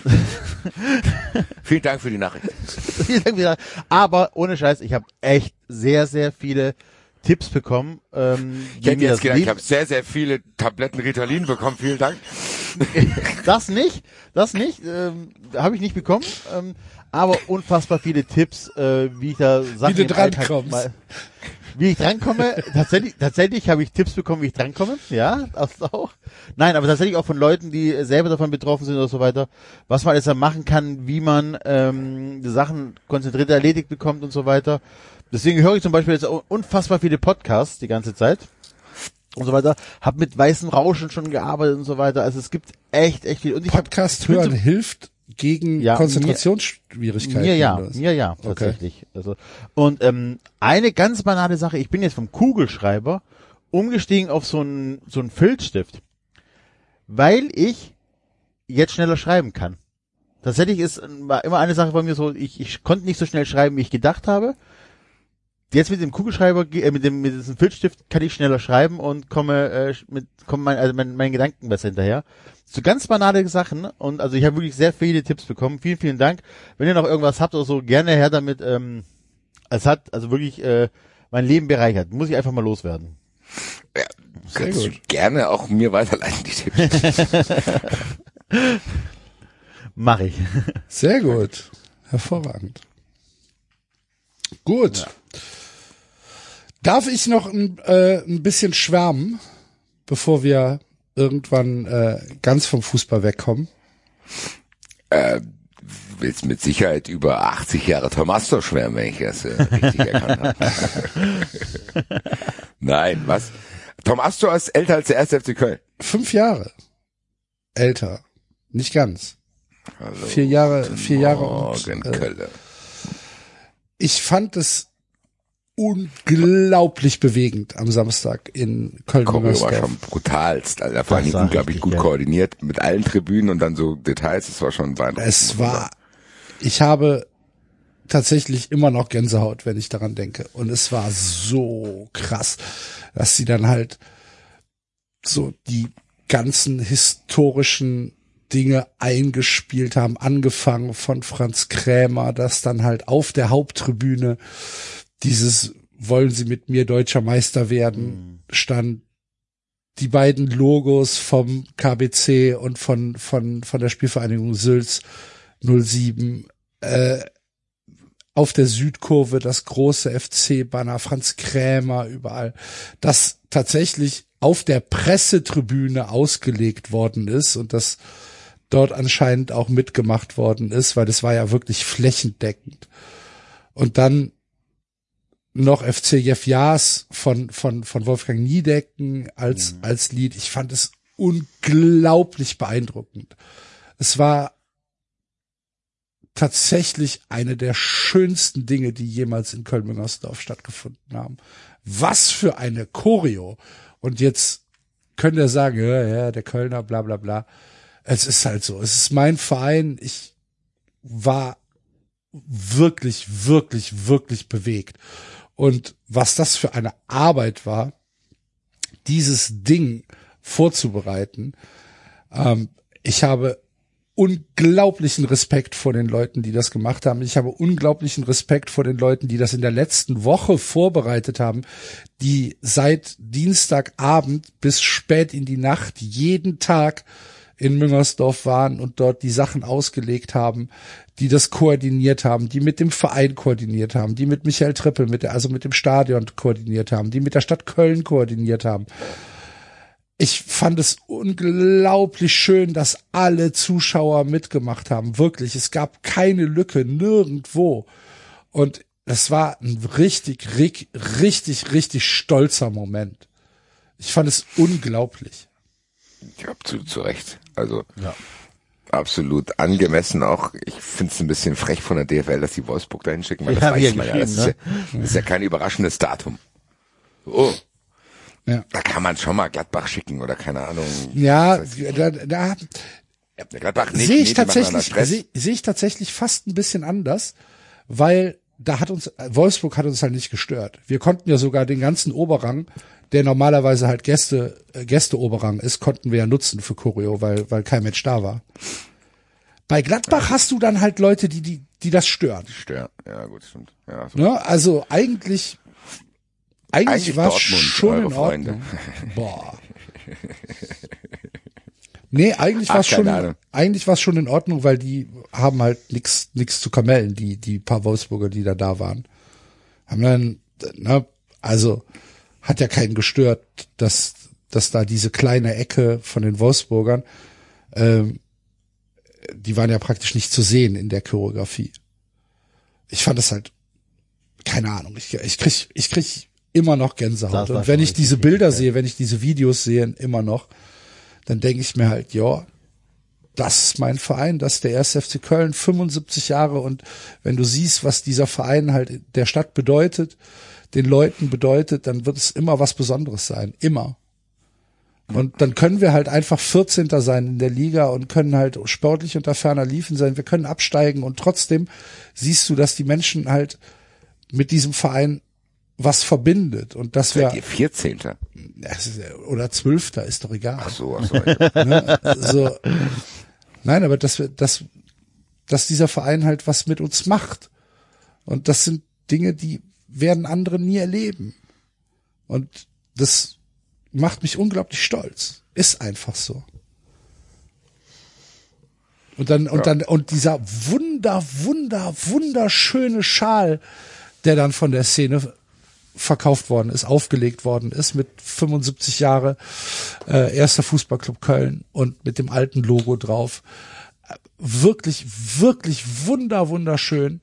Vielen Dank für die Nachricht. Vielen Dank wieder. Aber ohne Scheiß, ich habe echt sehr, sehr viele Tipps bekommen. Ähm, Ich hätte jetzt gedacht, ich Leben- habe sehr, sehr viele Tabletten Ritalin bekommen. Vielen Dank. Das nicht, das nicht, ähm, habe ich nicht bekommen. Ähm, aber unfassbar viele Tipps, äh, wie ich da Sachen du im Alltag drankommst. mal- Wie ich drankomme, tatsächlich, tatsächlich habe ich Tipps bekommen, wie ich drankomme. Ja, das auch. Nein, aber tatsächlich auch von Leuten, die selber davon betroffen sind oder so weiter, was man alles da machen kann, wie man ähm, die Sachen konzentriert erledigt bekommt und so weiter. Deswegen höre ich zum Beispiel jetzt unfassbar viele Podcasts die ganze Zeit und so weiter. Hab mit weißem Rauschen schon gearbeitet und so weiter. Also es gibt echt, echt viel. Und ich hab- Podcast ich bin hören so- hilft gegen Ja, Konzentrationsschwierigkeiten. Mir ja, mir ja, Okay. tatsächlich. Also, und ähm, eine ganz banale Sache, ich bin jetzt vom Kugelschreiber umgestiegen auf so einen so einen Filzstift, weil ich jetzt schneller schreiben kann. Tatsächlich ist war immer eine Sache bei mir so, ich, ich konnte nicht so schnell schreiben, wie ich gedacht habe. Jetzt mit dem Kugelschreiber, ge- äh, mit dem mit diesem Filzstift kann ich schneller schreiben und komme äh, mit komme mein, also mein, meinen Gedanken besser hinterher. So ganz banale Sachen und also ich habe wirklich sehr viele Tipps bekommen. Vielen, vielen Dank. Wenn ihr noch irgendwas habt oder so, gerne her damit. Ähm, es hat also wirklich äh, mein Leben bereichert. Muss ich einfach mal loswerden. Ja, Sehr kannst du gut. gerne auch mir weiterleiten, die Tipps. Mach ich. Sehr gut. Hervorragend. Gut. Darf ich noch ein, äh, ein bisschen schwärmen, bevor wir irgendwann äh, ganz vom Fußball wegkommen? äh, willst mit Sicherheit über 80 Jahre Tomasto schwärmen, wenn ich das äh, richtig erkannt habe. Nein, was? Tom Astor ist älter als der erste FC Köln. Fünf Jahre älter. Nicht ganz. Hallo. Vier Jahre, vier Jahre. Und, äh, ich fand es unglaublich bewegend am Samstag in Choreo war schon brutalst, Alter. Vor Das allem war unglaublich gut geil. koordiniert mit allen Tribünen und dann so Details. Das war schon beeindruckend. Es war, ich habe tatsächlich immer noch Gänsehaut, wenn ich daran denke. Und es war so krass, dass sie dann halt so die ganzen historischen Dinge eingespielt haben, angefangen von Franz Krämer, das dann halt auf der Haupttribüne dieses wollen Sie mit mir deutscher Meister werden mhm. stand die beiden Logos vom KBC und von von von der Spielvereinigung Sülz 07 äh, auf der Südkurve das große FC-Banner, Franz Krämer überall, das tatsächlich auf der Pressetribüne ausgelegt worden ist und das dort anscheinend auch mitgemacht worden ist, weil das war ja wirklich flächendeckend. Und dann noch FC Jeff Jaas von, von, von Wolfgang Niedecken als, mhm. als Lied. Ich fand es unglaublich beeindruckend. Es war tatsächlich eine der schönsten Dinge, die jemals in Köln-Müngersdorf stattgefunden haben. Was für eine Choreo. Und jetzt können wir sagen, ja, ja, der Kölner, bla, bla, bla. Es ist halt so. Es ist mein Verein. Ich war wirklich, wirklich, wirklich bewegt. Und was das für eine Arbeit war, dieses Ding vorzubereiten. Ähm, ich habe unglaublichen Respekt vor den Leuten, die das gemacht haben. Ich habe unglaublichen Respekt vor den Leuten, die das in der letzten Woche vorbereitet haben, die seit Dienstagabend bis spät in die Nacht jeden Tag in Müngersdorf waren und dort die Sachen ausgelegt haben, die das koordiniert haben, die mit dem Verein koordiniert haben, die mit Michael Trippel, mit der, also mit dem Stadion koordiniert haben, die mit der Stadt Köln koordiniert haben. Ich fand es unglaublich schön, dass alle Zuschauer mitgemacht haben. Wirklich. Es gab keine Lücke, nirgendwo. Und es war ein richtig, richtig, richtig stolzer Moment. Ich fand es unglaublich. Ja, absolut zu Recht. Also ja. absolut angemessen auch. Ich finde es ein bisschen frech von der DFL, dass die Wolfsburg dahin schicken, weil ja, das weiß man ja. Das, ne? ist ja. das ist ja kein überraschendes Datum. Oh. Ja. Da kann man schon mal Gladbach schicken oder keine Ahnung. Ja, da, da Gladbach nicht. Sehe ich nee, tatsächlich, sehe seh ich tatsächlich fast ein bisschen anders, weil da hat uns, Wolfsburg hat uns halt nicht gestört. Wir konnten ja sogar den ganzen Oberrang der normalerweise halt Gäste, äh, Gäste-Oberrang ist, konnten wir ja nutzen für Choreo, weil, weil kein Mensch da war. Bei Gladbach ja. hast du dann halt Leute, die, die, die das stören. Stören, ja gut, stimmt. Ja, so. ne? Also eigentlich, eigentlich, eigentlich war es schon in Ordnung. Boah. Nee, eigentlich war es schon, Ahnung. eigentlich war schon in Ordnung, weil die haben halt nix, nix zu kamellen, die, die paar Wolfsburger, die da da waren. Haben dann, ne, also, hat ja keinen gestört, dass, dass da diese kleine Ecke von den Wolfsburgern, ähm, die waren ja praktisch nicht zu sehen in der Choreografie. Ich fand das halt, keine Ahnung, ich, ich krieg, ich krieg immer noch Gänsehaut. Und wenn ich diese Bilder sehe, wenn ich diese Videos sehe, immer noch, dann denke ich mir halt, ja, das ist mein Verein, das ist der 1. FC Köln, 75 Jahre und wenn du siehst, was dieser Verein halt der Stadt bedeutet, den Leuten bedeutet, dann wird es immer was Besonderes sein. Immer. Und dann können wir halt einfach 14. sein in der Liga und können halt sportlich unter ferner Liefen sein. Wir können absteigen und trotzdem siehst du, dass die Menschen halt mit diesem Verein was verbindet und dass wir 14. oder 12. ist doch egal. Ach so, ach so. ne? so. Nein, aber dass wir dass dass dieser Verein halt was mit uns macht. Und das sind Dinge, die werden andere nie erleben. Und das macht mich unglaublich stolz. Ist einfach so. Und dann, und ja. dann, und dieser wunder, wunder, wunderschöne Schal, der dann von der Szene verkauft worden ist, aufgelegt worden ist mit 75 Jahre äh, erster Fußballclub Köln und mit dem alten Logo drauf. Wirklich, wirklich wunder, wunderschön.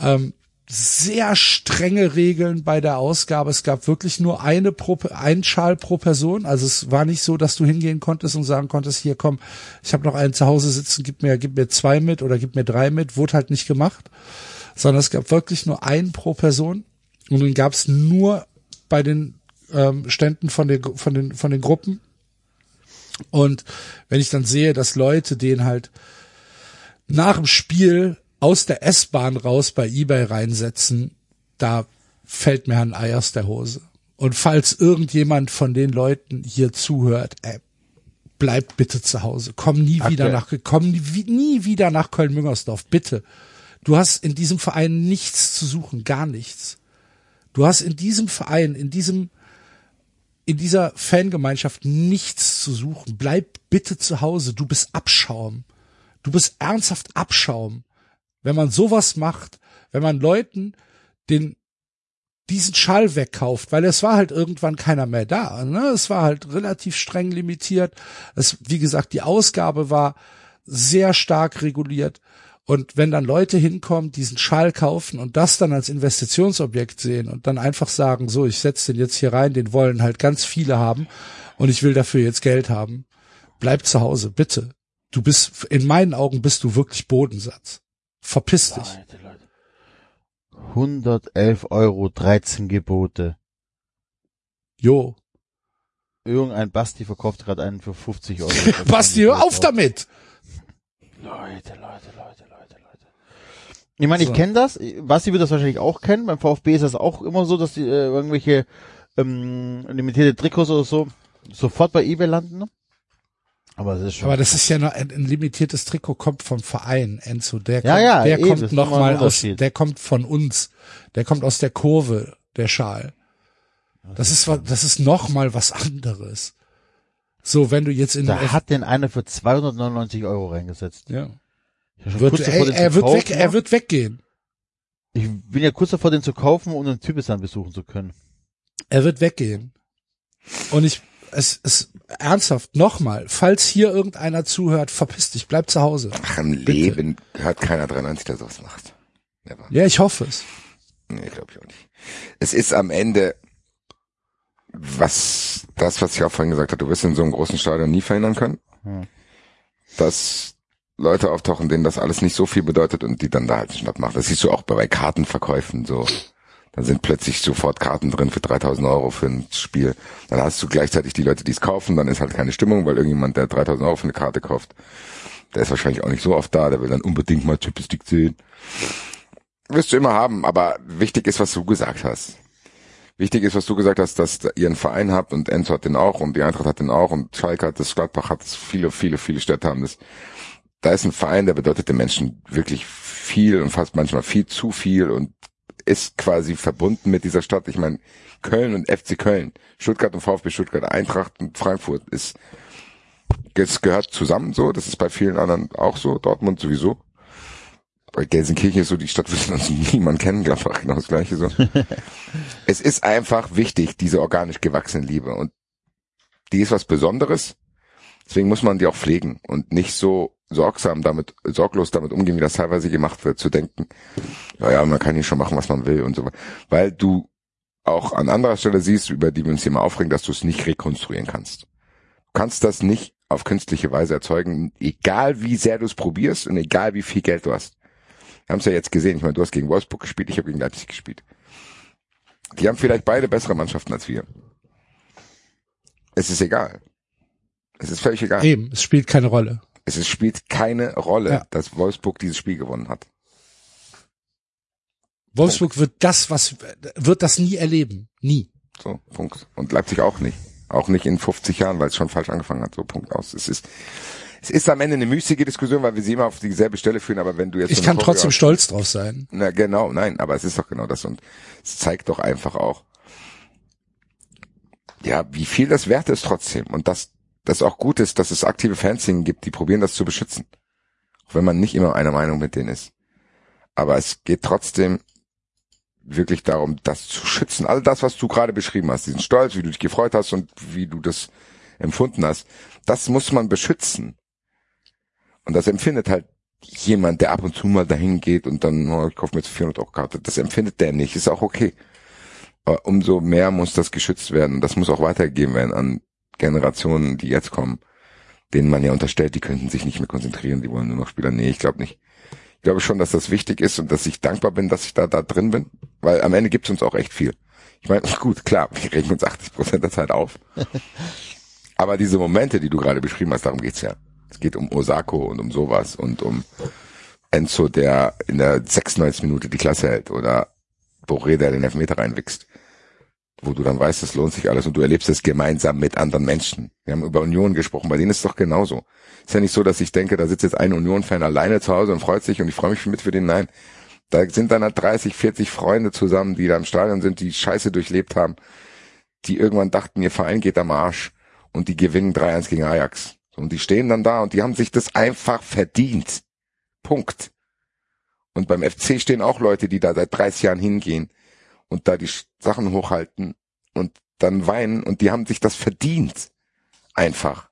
Ähm, sehr strenge Regeln bei der Ausgabe. Es gab wirklich nur eine pro, ein Schal pro Person. Also es war nicht so, dass du hingehen konntest und sagen konntest, hier komm, ich habe noch einen zu Hause sitzen, gib mir, gib mir zwei mit oder gib mir drei mit. Wurde halt nicht gemacht. Sondern es gab wirklich nur einen pro Person. Und den gab es nur bei den ähm, Ständen von, den von, den, von den Gruppen. Und wenn ich dann sehe, dass Leute den halt nach dem Spiel aus der S-Bahn raus bei eBay reinsetzen, da fällt mir ein Ei aus der Hose. Und falls irgendjemand von den Leuten hier zuhört, ey, bleib bitte zu Hause. Komm nie Aktuell. wieder nach, komm nie, nie wieder nach Köln-Müngersdorf, bitte. Du hast in diesem Verein nichts zu suchen, gar nichts. Du hast in diesem Verein, in diesem, in dieser Fangemeinschaft nichts zu suchen. Bleib bitte zu Hause. Du bist Abschaum. Du bist ernsthaft Abschaum. Wenn man sowas macht, wenn man Leuten den diesen Schall wegkauft, weil es war halt irgendwann keiner mehr da. Ne? Es war halt relativ streng limitiert. Es, wie gesagt, die Ausgabe war sehr stark reguliert. Und wenn dann Leute hinkommen, diesen Schall kaufen und das dann als Investitionsobjekt sehen und dann einfach sagen, so, ich setze den jetzt hier rein, den wollen halt ganz viele haben und ich will dafür jetzt Geld haben, bleib zu Hause, bitte. Du bist, in meinen Augen bist du wirklich Bodensatz. Verpiss dich. Leute, Leute. 111 Euro, 13 Gebote. Jo. Irgendein Basti verkauft gerade einen für 50 Euro. Basti, hör auf damit! Leute, Leute, Leute, Leute, Leute. Ich meine, So. ich kenne das. Basti wird das wahrscheinlich auch kennen. Beim VfB ist das auch immer so, dass die äh, irgendwelche ähm, limitierte Trikots oder so sofort bei eBay landen. Aber das ist schon. Aber das ist ja noch ein, ein limitiertes Trikot kommt vom Verein, Enzo. Der Ja, kommt, ja, der eben, das kommt noch nochmal mal aus, der kommt von uns. Der kommt aus der Kurve, der Schal. Das ist was, das ist noch mal was anderes. So, wenn du jetzt in da den hat den einer für 299 Euro reingesetzt. ja. Wird, ey, den er wird kaufen, weg, er ne? wird weggehen. Ich bin ja kurz davor, den zu kaufen und einen Typistan besuchen zu können. Er wird weggehen. Und ich, es, es, ernsthaft, nochmal, falls hier irgendeiner zuhört, verpiss dich, bleib zu Hause. Ach, im Leben hört keiner 93, der sowas macht. Never. Ja, ich hoffe es. Nee, glaube ich auch nicht. Es ist am Ende was, das, was ich auch vorhin gesagt habe, du wirst in so einem großen Stadion nie verhindern können, Hm. dass Leute auftauchen, denen das alles nicht so viel bedeutet und die dann da halt statt machen. Das siehst du auch bei Kartenverkäufen so. Dann sind plötzlich sofort Karten drin für 3000 Euro für ein Spiel. Dann hast du gleichzeitig die Leute, die es kaufen, dann ist halt keine Stimmung, weil irgendjemand, der 3000 Euro für eine Karte kauft, der ist wahrscheinlich auch nicht so oft da, der will dann unbedingt mal Champions League sehen. Wirst du immer haben, aber wichtig ist, was du gesagt hast. Wichtig ist, was du gesagt hast, dass ihr einen Verein habt und Enzo hat den auch und die Eintracht hat den auch und Schalke hat das, Gladbach hat es, viele, viele, viele Städte haben das. Da ist ein Verein, der bedeutet den Menschen wirklich viel und fast manchmal viel zu viel und ist quasi verbunden mit dieser Stadt. Ich meine, Köln und FC Köln, Stuttgart und VfB Stuttgart, Eintracht und Frankfurt ist, es gehört zusammen so. Das ist bei vielen anderen auch so. Dortmund sowieso. Bei Gelsenkirchen ist so, die Stadt will sonst niemand kennen, Gladbach genau das gleiche so. es ist einfach wichtig, diese organisch gewachsene Liebe und die ist was Besonderes. Deswegen muss man die auch pflegen und nicht so sorgsam damit, sorglos damit umgehen, wie das teilweise gemacht wird, zu denken, ja, ja, man kann hier schon machen, was man will und so weiter. Weil du auch an anderer Stelle siehst, über die wir uns hier mal aufregen, dass du es nicht rekonstruieren kannst. Du kannst das nicht auf künstliche Weise erzeugen, egal wie sehr du es probierst und egal wie viel Geld du hast. Wir haben es ja jetzt gesehen, ich meine, du hast gegen Wolfsburg gespielt, ich habe gegen Leipzig gespielt. Die haben vielleicht beide bessere Mannschaften als wir. Es ist egal. Es ist völlig egal. Eben, es spielt keine Rolle. Es ist, spielt keine Rolle, Ja. dass Wolfsburg dieses Spiel gewonnen hat. Wolfsburg wird das, was, wird das nie erleben. Nie. So, Punkt. Und Leipzig auch nicht. Auch nicht in 50 Jahren, weil es schon falsch angefangen hat. So, Punkt aus. Es ist, es ist am Ende eine müßige Diskussion, weil wir sie immer auf dieselbe Stelle führen, aber wenn du jetzt Ich kann Choreo trotzdem hast- stolz drauf sein. Na genau, nein, aber es ist doch genau das und es zeigt doch einfach auch, ja, wie viel das wert ist trotzdem und dass das auch gut ist, dass es aktive Fanszenen gibt, die probieren das zu beschützen, auch wenn man nicht immer einer Meinung mit denen ist. Aber es geht trotzdem wirklich darum, das zu schützen. All das, was du gerade beschrieben hast, diesen Stolz, wie du dich gefreut hast und wie du das empfunden hast, das muss man beschützen. Und das empfindet halt jemand, der ab und zu mal dahin geht und dann, oh, ich kaufe mir jetzt 400 Euro Karte, das empfindet der nicht, ist auch okay. Aber umso mehr muss das geschützt werden. Das muss auch weitergegeben werden an Generationen, die jetzt kommen, denen man ja unterstellt, die könnten sich nicht mehr konzentrieren, die wollen nur noch Spieler. Nee, ich glaube nicht. Ich glaube schon, dass das wichtig ist und dass ich dankbar bin, dass ich da, da drin bin, weil am Ende gibt's uns auch echt viel. Ich meine, gut, klar, wir regen uns 80 Prozent der Zeit auf. Aber diese Momente, die du gerade beschrieben hast, darum geht's ja. Es geht um Osako und um sowas und um Enzo, der in der 96 Minute die Klasse hält oder Boré, der den Elfmeter reinwichst. Wo du dann weißt, es lohnt sich alles und du erlebst es gemeinsam mit anderen Menschen. Wir haben über Union gesprochen, bei denen ist es doch genauso. Ist ja nicht so, dass ich denke, da sitzt jetzt ein Union-Fan alleine zu Hause und freut sich und ich freue mich mit für den. Nein, da sind dann halt 30, 40 Freunde zusammen, die da im Stadion sind, die Scheiße durchlebt haben, die irgendwann dachten, ihr Verein geht am Arsch und die gewinnen 3-1 gegen Ajax. Und die stehen dann da und die haben sich das einfach verdient. Punkt. Und beim FC stehen auch Leute, die da seit 30 Jahren hingehen und da die Sachen hochhalten und dann weinen und die haben sich das verdient. Einfach.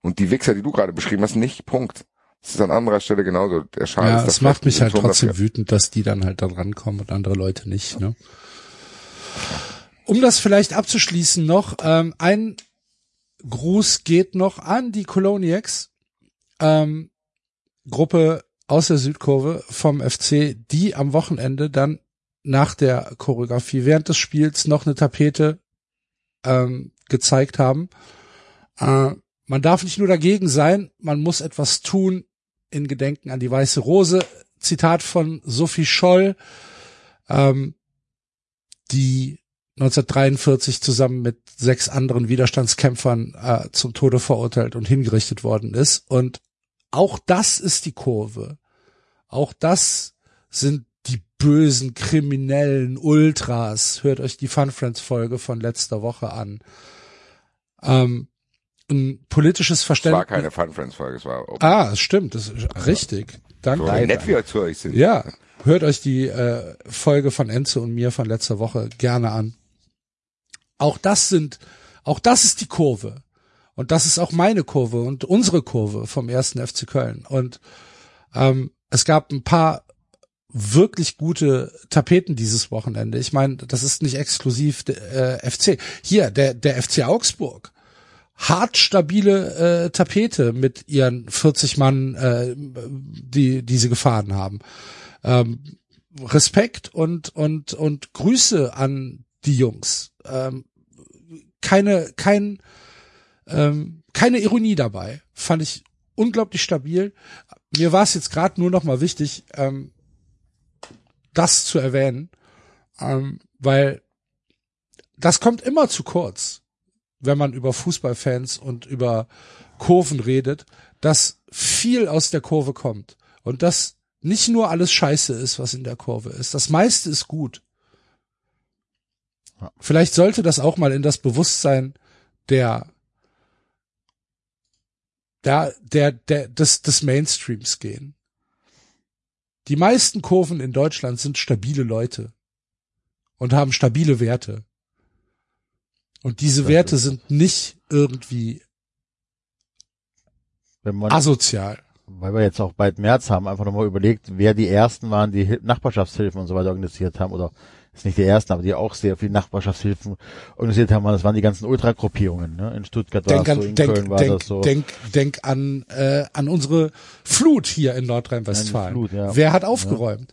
Und die Wichser, die du gerade beschrieben hast, nicht. Punkt. Das ist an anderer Stelle genauso. Der Schal Ja, es das macht mich halt trotzdem dafür. wütend, dass die dann halt da rankommen und andere Leute nicht. Ne? Um das vielleicht abzuschließen noch, ähm, ein Gruß geht noch an die Coloniacs, ähm, Gruppe aus der Südkurve vom FC, die am Wochenende dann nach der Choreografie während des Spiels noch eine Tapete ähm, gezeigt haben. Äh, man darf nicht nur dagegen sein, man muss etwas tun in Gedenken an die Weiße Rose. Zitat von Sophie Scholl, ähm, die 1943 zusammen mit sechs anderen Widerstandskämpfern äh, zum Tode verurteilt und hingerichtet worden ist. Und auch das ist die Kurve. Auch das sind bösen, kriminellen Ultras. Hört euch die Fun Friends Folge von letzter Woche an. Ähm, ein politisches Es war Verständnis. keine Fun Friends Folge, es war Open. Ah, es stimmt, das ist richtig. Danke. so nett wir zu euch sind. Ja, hört euch die äh, Folge von Enzo und mir von letzter Woche gerne an. Auch das sind, auch das ist die Kurve. Und das ist auch meine Kurve und unsere Kurve vom ersten FC Köln. Und ähm, es gab ein paar wirklich gute Tapeten dieses Wochenende. Ich meine, das ist nicht exklusiv der, äh, FC. Hier, der, der FC Augsburg. Hart stabile äh, Tapete mit ihren 40 Mann, äh, die, die sie gefahren haben. Ähm, Respekt und, und, und Grüße an die Jungs. Ähm, keine, kein, ähm, keine Ironie dabei. Fand ich unglaublich stabil. Mir war es jetzt gerade nur noch mal wichtig, ähm, das zu erwähnen, ähm, weil das kommt immer zu kurz, wenn man über Fußballfans und über Kurven redet, dass viel aus der Kurve kommt und dass nicht nur alles Scheiße ist, was in der Kurve ist. Das meiste ist gut. Vielleicht sollte das auch mal in das Bewusstsein der der, der, der, des, des Mainstreams gehen. Die meisten Kurven in Deutschland sind stabile Leute und haben stabile Werte. Und diese Werte sind nicht irgendwie man, asozial. weil wir jetzt auch bald März haben, einfach nochmal überlegt, wer die ersten waren, die Hil- Nachbarschaftshilfen und so weiter organisiert haben, oder ist nicht die ersten, aber die auch sehr viel Nachbarschaftshilfen organisiert haben, das waren die ganzen Ultragruppierungen, ne? In Stuttgart war Denk das an, so, in denk, Köln war denk, das so. denk, denk an, äh, an unsere Flut hier in Nordrhein-Westfalen. An Flut, ja. Wer hat aufgeräumt?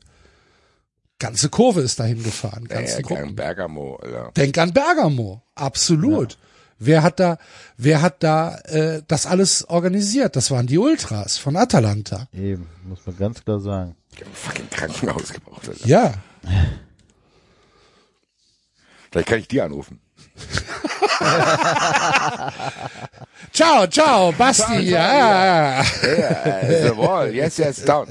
Ganze Kurve ist dahin gefahren, Ja, ganze ja, Gruppen. Bergamo, Alter. Denk an Bergamo, absolut. Wer hat da, wer hat da äh, das alles organisiert? Das waren die Ultras von Atalanta. Eben, muss man ganz klar sagen. Die haben ein fucking Krankenhaus gebraucht, Alter. Ja, Vielleicht kann ich die anrufen. ciao, ciao, Basti. ja. Yeah, the wall. Yes, yes, down.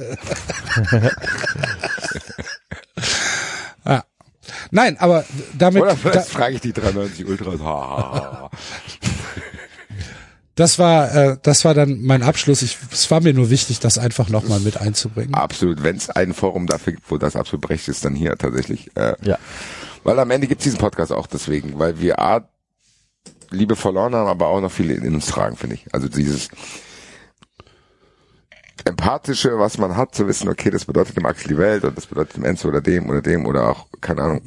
ja. Nein, aber damit, Oder da, vielleicht frage ich die 93 Ultras. Das war, äh, das war dann mein Abschluss. Ich, es war mir nur wichtig, das einfach nochmal mit einzubringen. Absolut. Wenn es ein Forum dafür gibt, wo das absolut berechtigt ist, dann hier tatsächlich. Äh, Ja. Weil am Ende gibt's diesen Podcast auch deswegen, weil wir A, Liebe verloren haben, aber auch noch viele in uns tragen, finde ich. Also dieses Empathische, was man hat, zu wissen, okay, das bedeutet dem Axel die Welt und das bedeutet dem Enzo oder dem oder dem oder auch, keine Ahnung,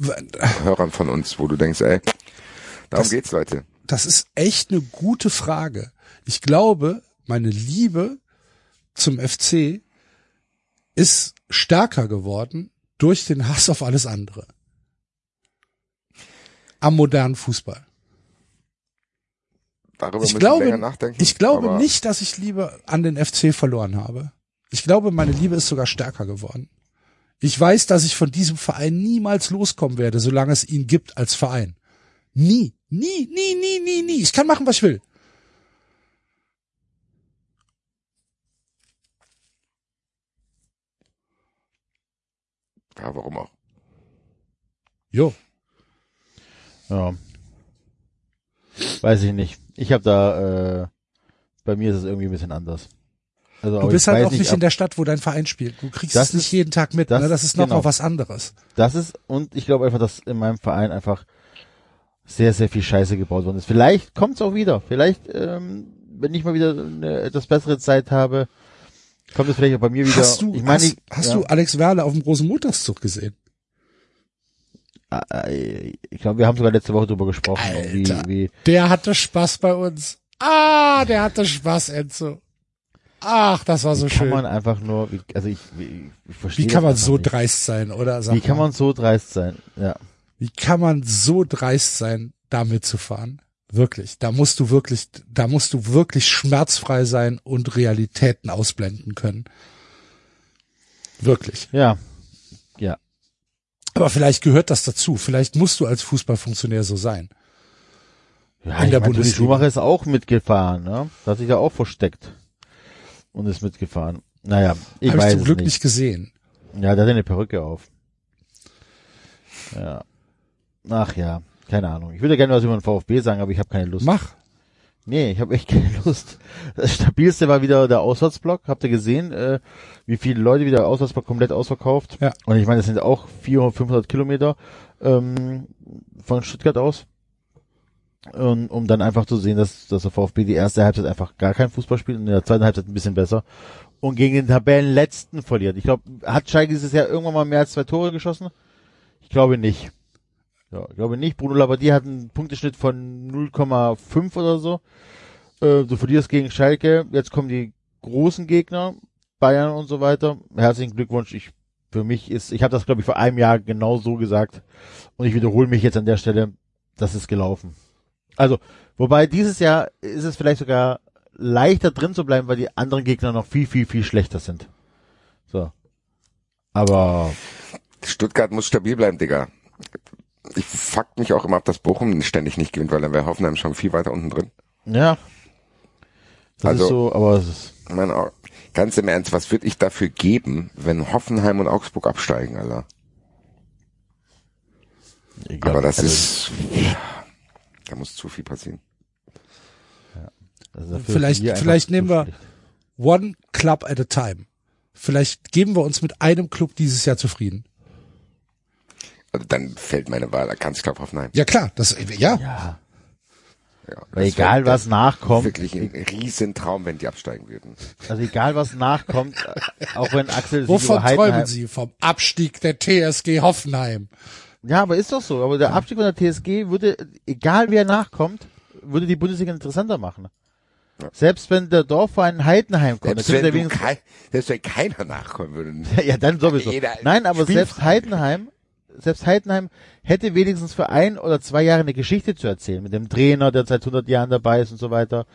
Hörern von uns, wo du denkst, ey, darum Das- geht's, Leute. Das ist echt eine gute Frage. Ich glaube, meine Liebe zum FC ist stärker geworden durch den Hass auf alles andere. Am modernen Fußball. Darüber Ich glaube, nachdenken. ich glaube nicht, dass ich Liebe an den FC verloren habe. Ich glaube, meine Liebe ist sogar stärker geworden. Ich weiß, dass ich von diesem Verein niemals loskommen werde, solange es ihn gibt als Verein. Nie. Nie, nie, nie, nie, nie. Ich kann machen, was ich will. Ja, warum auch? Jo. Ja. Weiß ich nicht. Ich habe da, äh, bei mir ist es irgendwie ein bisschen anders. Also, Du bist halt auch nicht in der Stadt, wo dein Verein spielt. Du kriegst Das es nicht ist- jeden Tag mit. das- ne? das ist noch genau. mal was anderes. Das ist, und ich glaube einfach, dass in meinem Verein einfach sehr, sehr viel Scheiße gebaut worden ist. Vielleicht kommt's auch wieder. Vielleicht, ähm, wenn ich mal wieder eine etwas bessere Zeit habe, kommt es vielleicht auch bei mir wieder. Hast du, ich meine, hast, ich- hast ja, du Alex Werle auf dem großen Montagszug gesehen? Äh, ich glaube, wir haben sogar letzte Woche drüber gesprochen, wie, Alter. wie, Der hatte Spaß bei uns. Ah, der hatte Spaß, Enzo. Ach, das war so wie kann schön. man einfach nur, wie, also ich, wie, ich verstehe Wie kann man so nicht. dreist sein, oder? Sag Wie kann mal. man so dreist sein? Ja. Wie kann man so dreist sein, damit zu fahren? Wirklich. Da musst du wirklich, da musst du wirklich schmerzfrei sein und Realitäten ausblenden können. Wirklich. Ja. Aber vielleicht gehört das dazu. Vielleicht musst du als Fußballfunktionär so sein. Ja, In ich der Bundesliga. Schumacher ist auch mitgefahren, ne? Da hat sich ja auch versteckt. Und ist mitgefahren. Naja, ich Hab ich weiß zum es Glück nicht. nicht gesehen. Ja, der hat eine Perücke auf. Ja. Ach ja, keine Ahnung. Ich würde gerne was über den VfB sagen, aber ich habe keine Lust. Mach. Nee, ich habe echt keine Lust. Das stabilste war wieder der Auswärtsblock. Habt ihr gesehen, äh, wie viele Leute wieder Auswärtsblock komplett ausverkauft? Ja. Und ich meine, das sind auch 400, 500 Kilometer ähm, von Stuttgart aus. Und, um dann einfach zu sehen, dass, dass der VfB die erste Halbzeit einfach gar kein Fußball spielt und in der zweiten Halbzeit ein bisschen besser und gegen den Tabellenletzten verliert. Ich glaube, hat Schalke dieses Jahr irgendwann mal mehr als zwei Tore geschossen? Ich glaube nicht. Ja, ich glaube nicht. Bruno Labbadia hat einen Punkteschnitt von 0,5 oder so. Äh, du verlierst gegen Schalke. Jetzt kommen die großen Gegner, Bayern und so weiter. Herzlichen Glückwunsch. Ich, für mich ist, ich habe das glaube ich vor einem Jahr genau so gesagt und ich wiederhole mich jetzt an der Stelle. Das ist gelaufen. Also, wobei dieses Jahr ist es vielleicht sogar leichter drin zu bleiben, weil die anderen Gegner noch viel, viel, viel schlechter sind. So. Aber Stuttgart muss stabil bleiben, Digga. Ich fuck mich auch immer ab, dass Bochum ständig nicht gewinnt, weil dann wäre Hoffenheim schon viel weiter unten drin. ja. Das Also- ist so, aber es ist. Auch, ganz im Ernst, was würde ich dafür geben, wenn Hoffenheim und Augsburg absteigen, Alter? Egal. Aber das Also, ist, da muss zu viel passieren. also dafür Vielleicht- vielleicht nehmen wir-. One Club at a time. Vielleicht geben wir uns mit einem Club dieses Jahr zufrieden. Also dann fällt meine Wahl ganz klar auf Hoffenheim. Ja klar, das ja. Ja. Ja, Weil das egal was nachkommt, Wirklich ein Riesentraum, wenn die absteigen würden. also egal was nachkommt, auch wenn Axel sich Wovon träumen Sie? Vom Abstieg der TSG Hoffenheim. Ja, aber ist doch so. Aber der Abstieg von der TSG würde, egal wer nachkommt, würde die Bundesliga interessanter machen. Selbst wenn der Dorfverein Heidenheim kommt, Selbst wenn, du wenigstens, kei, selbst wenn keiner nachkommen würde. ja, dann sowieso. Nein, aber selbst. Heidenheim, selbst Heidenheim hätte wenigstens für ein oder zwei Jahre eine Geschichte zu erzählen mit dem Trainer, der seit 100 Jahren dabei ist und so weiter.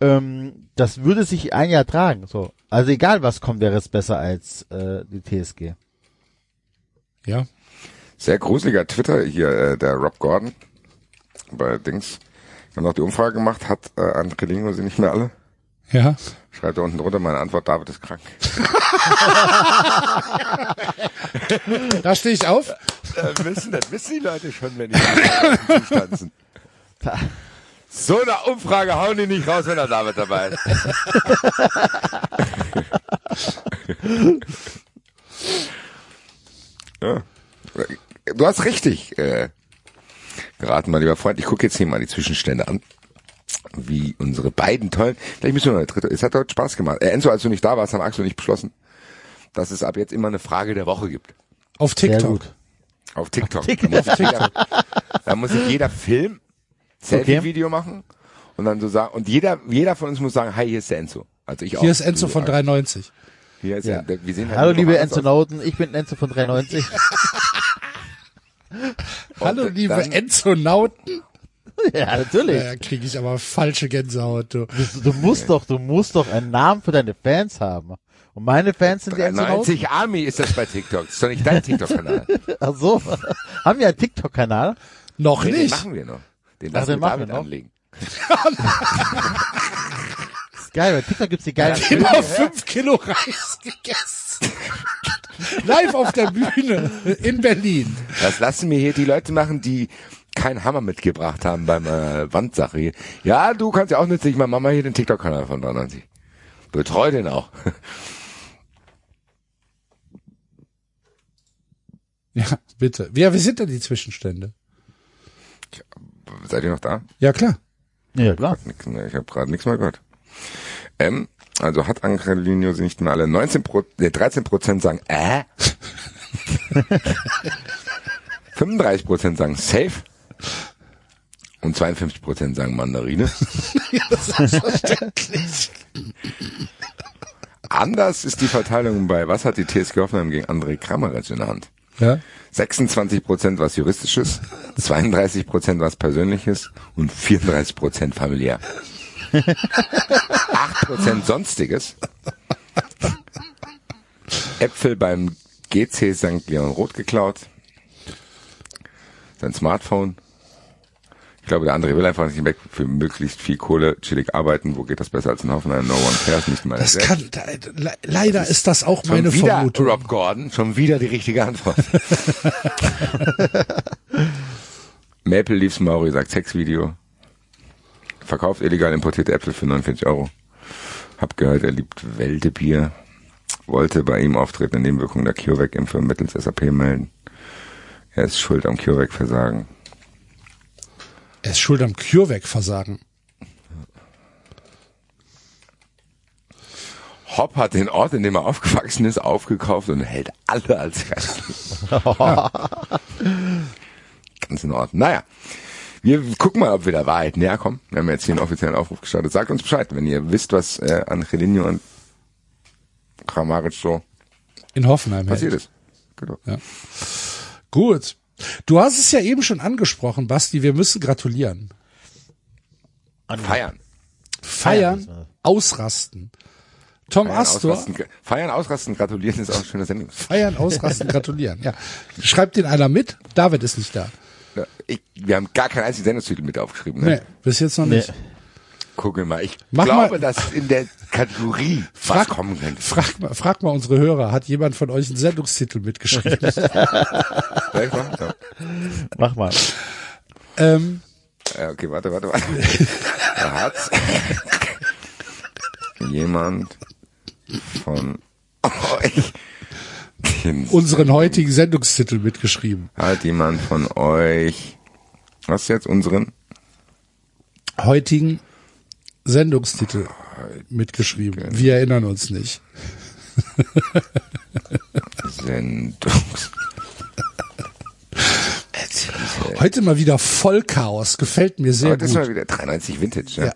Ähm, das würde sich ein Jahr tragen. So, also egal was kommt, wäre es besser als äh, die TSG. Ja. Sehr gruseliger Twitter hier, äh, der Rob Gordon bei Dings. Wir haben noch die Umfrage gemacht, hat äh, André Lingo sie nicht mehr alle? Ja. Schreibt da unten drunter, meine Antwort, David ist krank. Da stehe ich auf. Das wissen, das wissen die Leute schon, wenn die tanzen. So eine Umfrage hauen die nicht raus, wenn der David dabei ist. ja. Du hast richtig äh, geraten, mein lieber Freund. Ich gucke jetzt hier mal die Zwischenstände an. Wie unsere beiden tollen. Vielleicht müssen wir noch eine dritte. Es hat heute Spaß gemacht. Äh, Enzo, als du nicht da warst, haben Axel und ich beschlossen, dass es ab jetzt immer eine Frage der Woche gibt. Auf Sehr TikTok. gut. Auf TikTok. Da, muss sich jeder, da muss sich jeder Film, Selfie-Video machen und dann so sagen, und jeder, jeder von uns muss sagen, hi, hier ist der Enzo. Also ich auch. Hier ist Enzo von auch. 93. Hier ist Ja. ja. wir sehen halt Hallo liebe Enzo. Nauten, ich bin Enzo von 93. Hallo liebe dann- Enzo-Nauten. ja, natürlich. Ja, kriege ich aber falsche Gänsehaut. Du. Du, du musst doch, du musst doch einen Namen für deine Fans haben. Und meine Fans sind die Enzo Nauten. 90 Army ist das bei TikTok. Das ist doch nicht dein TikTok-Kanal. Ach so. haben wir einen TikTok-Kanal? Noch Nee, den nicht. machen wir noch. Den Ach, lassen den wir David wir noch? anlegen. Ist geil, bei TikTok gibt's die geilen Immer Filme. fünf Kilo Reis gegessen. Live auf der Bühne in Berlin. Das lassen mir hier die Leute machen, die keinen Hammer mitgebracht haben beim äh, Wandsache hier. Ja, du kannst ja auch nützlich mal Mama hier den TikTok-Kanal von 93. Betreu den auch. Ja, bitte. Ja, wie sind denn die Zwischenstände? Seid ihr noch da? Ja, klar. Ja, klar. Ich habe gerade nichts mehr gehört. Ähm, also hat Angelino sie nicht mehr alle. 19 Pro, äh, 13 Prozent sagen äh. 35 Prozent sagen safe. Und 52 Prozent sagen Mandarine. Anders ist die Verteilung bei Was hat die TSG Hoffenheim gegen André Kramaric in der Hand? Ja. 26 Prozent was Juristisches, 32 Prozent was Persönliches und 34 Prozent familiär. 8 Prozent Sonstiges. Äpfel beim GC St. Leon Roth geklaut. Sein Smartphone. Ich glaube, der andere will einfach nicht weg für möglichst viel Kohle chillig arbeiten. Wo geht das besser als in Hoffenheim? No one cares, nicht mal Das kann, da, le- leider ist das auch meine wieder Vermutung. Rob Gordon, schon wieder die richtige Antwort. Maple Leafs Mauri sagt Sexvideo. Verkauft illegal importierte Äpfel für 49 Euro. Hab gehört, er liebt Weltebier. Wollte bei ihm auftretende Nebenwirkungen der CureVac-Impfe mittels SAP melden. Er ist schuld am CureVac-Versagen. Er ist schuld am CureVac-Versagen. Hopp hat den Ort, in dem er aufgewachsen ist, aufgekauft und hält alle als Gast. Ganz in Ordnung. Naja, wir gucken mal, ob wir der Wahrheit näher kommen. Wir haben jetzt hier einen offiziellen Aufruf gestartet. Sagt uns Bescheid, wenn ihr wisst, was äh, Angelino und Kramaric so In Hoffenheim. passiert hält. ist. Genau. Gut. Du hast es ja eben schon angesprochen, Basti. Wir müssen gratulieren. Feiern. Feiern, ausrasten. Tom Feiern, Astor, ausrasten, feiern, ausrasten, gratulieren ist auch eine schöne Sendung. feiern, ausrasten, gratulieren. Ja. Schreibt den einer mit? David ist nicht da. Ich, wir haben gar keinen einzigen Sendungstitel mit aufgeschrieben. Nee, Ne? bis jetzt noch Nee. Nicht. Gucke mal, ich Mach glaube, mal- dass in der Kategorie Frag- was kommen könnte. Frag mal, frag mal unsere Hörer, hat jemand von euch einen Sendungstitel mitgeschrieben? Mach mal. ähm, Ja, okay, warte, warte, warte. Da hat jemand von euch den, unseren heutigen Sendungstitel mitgeschrieben. hat jemand von euch was jetzt unseren Heutigen Sendungstitel mitgeschrieben. Wir erinnern uns nicht. Sendungs Heute mal wieder voll Chaos. Gefällt mir sehr Heute ist gut. mal wieder 93 Vintage, ne? Ja.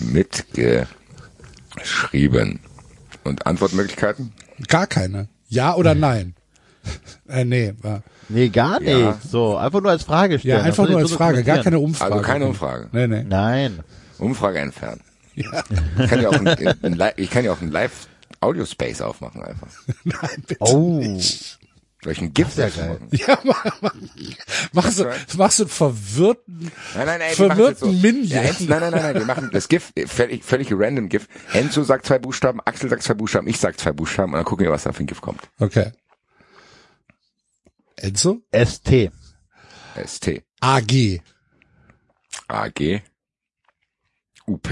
Mitgeschrieben. Und Antwortmöglichkeiten? Gar keine. Ja oder nein? äh, nee. War, Nee, gar nicht. Ja. So, einfach nur als Frage stellen. ja, einfach nur als Frage, gar keine. Umfrage. Also keine Umfrage. Nee, nee. Nein. Umfrage entfernen. Ja. Ich kann ja auch ein, ein, Li- ich kann ja auch ein Live-Audio-Space aufmachen einfach. Nein, bitte. Oh. Soll ich ein GIF ja? Ja, mach, mach, mach, so, mach so einen verwirrten, Nein, nein, nein. wir machen jetzt verwirrten Minion. Ja, Enzo, nein, nein, nein, nein, wir machen das GIF, äh, völlig, völlig random GIF. Enzo sagt zwei Buchstaben, Axel sagt zwei Buchstaben, ich sag zwei Buchstaben und dann gucken wir, was da für ein GIF kommt. Okay. Enzo? ST. ST, AG. AG, UP.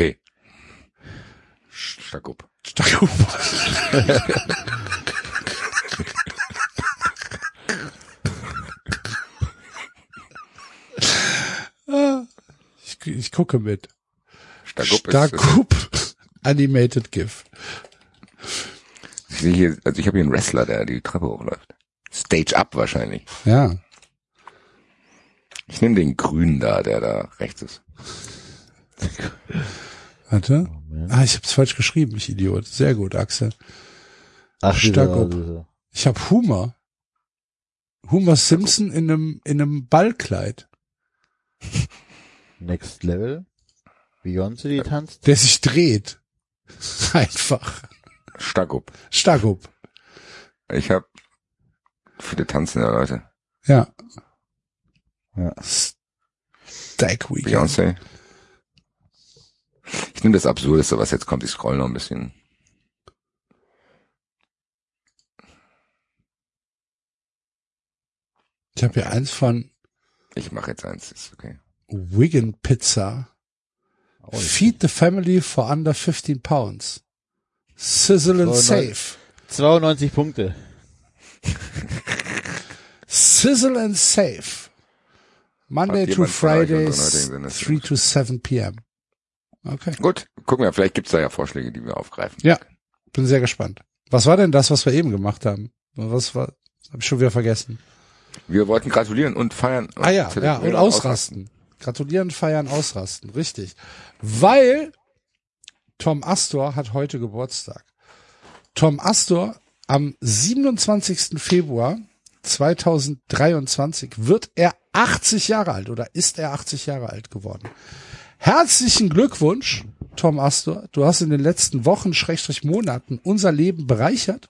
Stakup. Ah, ich, ich gucke mit. Stakup ist, Starkup Animated GIF. ich sehe hier, also ich habe hier einen Wrestler, der die Treppe hochläuft. Stage Up wahrscheinlich. Ja. Ich nehme den Grünen da, der da rechts ist. Warte. Ah, ich hab's falsch geschrieben, ich Idiot. Sehr gut, Axel. Ach, Stark Ich hab Humor. Humor Simpson in einem, in einem Ballkleid, Next Level. Beyoncé, die tanzt. der sich dreht. Einfach. Stakup. Starkup. Ich habe viele tanzende Leute. Ja. Ja. Stack Weekend. Beyoncé. Ich nehme das Absurdeste, was jetzt kommt. Ich scroll noch ein bisschen. Ich habe hier eins von Ich mache jetzt eins, ist okay. Wigan Pizza. Oh, Feed the family for under 15 pounds. Sizzle and So, safe. 92 Punkte. Sizzle and safe. Monday to Fridays, heutigen Sinnes 3 to 7 p.m. Okay. Gut, gucken wir, vielleicht gibt's da ja Vorschläge, die wir aufgreifen. Ja, bin sehr gespannt. Was war denn das, was wir eben gemacht haben? Was war, hab ich schon wieder vergessen. Wir wollten gratulieren und feiern. Ah ja, ja, zelebrieren und ausrasten. Gratulieren, feiern, ausrasten. Richtig. Weil Tom Astor hat heute Geburtstag. Tom Astor am 27. Februar 2023 wird er 80 Jahre alt oder ist er 80 Jahre alt geworden. Herzlichen Glückwunsch, Tom Astor. Du hast in den letzten Wochen, Schrägstrich Monaten unser Leben bereichert.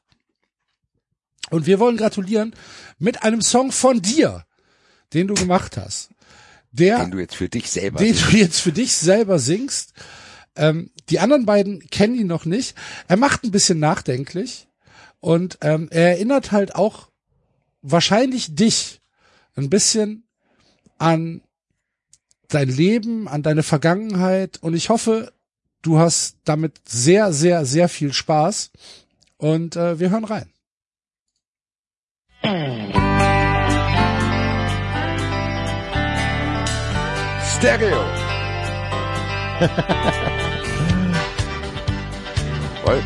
Und wir wollen gratulieren mit einem Song von dir, den du gemacht hast. Der, Den du jetzt für dich selber den singst. du jetzt für dich selber singst. Ähm, die anderen beiden kennen ihn noch nicht. Er macht ein bisschen nachdenklich und ähm, er erinnert halt auch wahrscheinlich dich ein bisschen an dein Leben, an deine Vergangenheit und ich hoffe, du hast damit sehr, sehr, sehr viel Spaß und äh, wir hören rein. Stereo. Voll.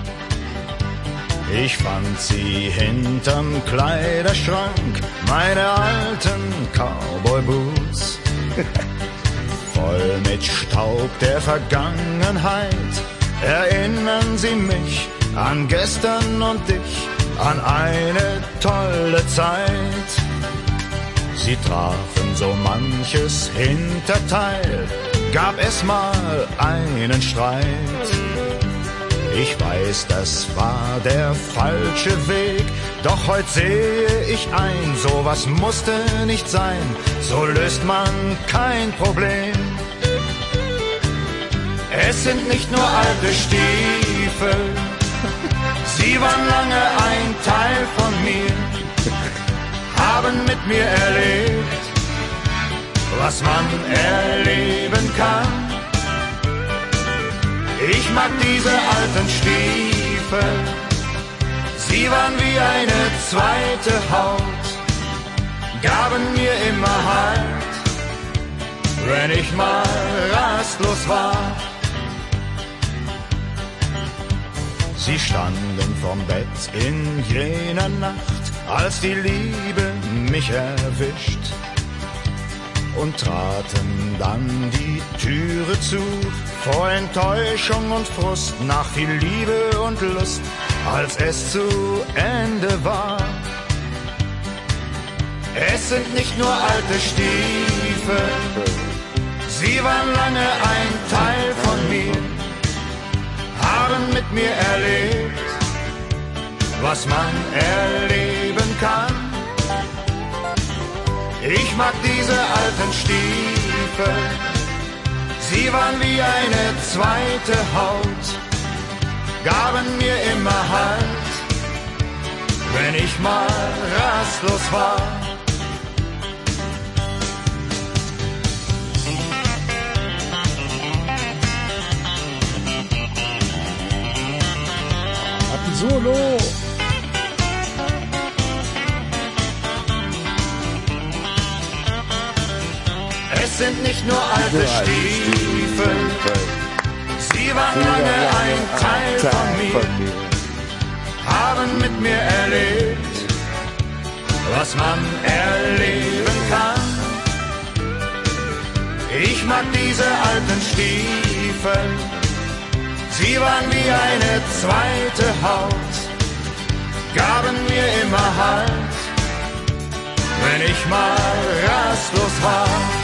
Ich fand sie hinterm Kleiderschrank, meine alten Cowboy-Boots. Voll mit Staub der Vergangenheit erinnern sie mich an gestern und dich, an eine tolle Zeit. Sie trafen so manches Hinterteil, gab es mal einen Streit. Ich weiß, das war der falsche Weg, doch heute sehe ich ein, sowas musste nicht sein, so löst man kein Problem. Es sind nicht nur alte Stiefel, sie waren lange ein Teil von mir, haben mit mir erlebt, was man erleben kann. Ich mag diese alten Stiefel, sie waren wie eine zweite Haut, gaben mir immer Halt, wenn ich mal rastlos war. Sie standen vorm Bett in jener Nacht, als die Liebe mich erwischt und traten dann die Türe zu, vor Enttäuschung und Frust, nach viel Liebe und Lust, als es zu Ende war. Es sind nicht nur alte Stiefel, sie waren lange ein Teil von mir, haben mit mir erlebt, was man erleben kann. Ich mag diese alten Stiefel, sie waren wie eine zweite Haut, gaben mir immer Halt, wenn ich mal rastlos war. Solo. Sind nicht nur alte Stiefel, sie waren lange ein Teil von mir, haben mit mir erlebt, was man erleben kann. Ich mag diese alten Stiefel, sie waren wie eine zweite Haut, gaben mir immer Halt, wenn ich mal rastlos war.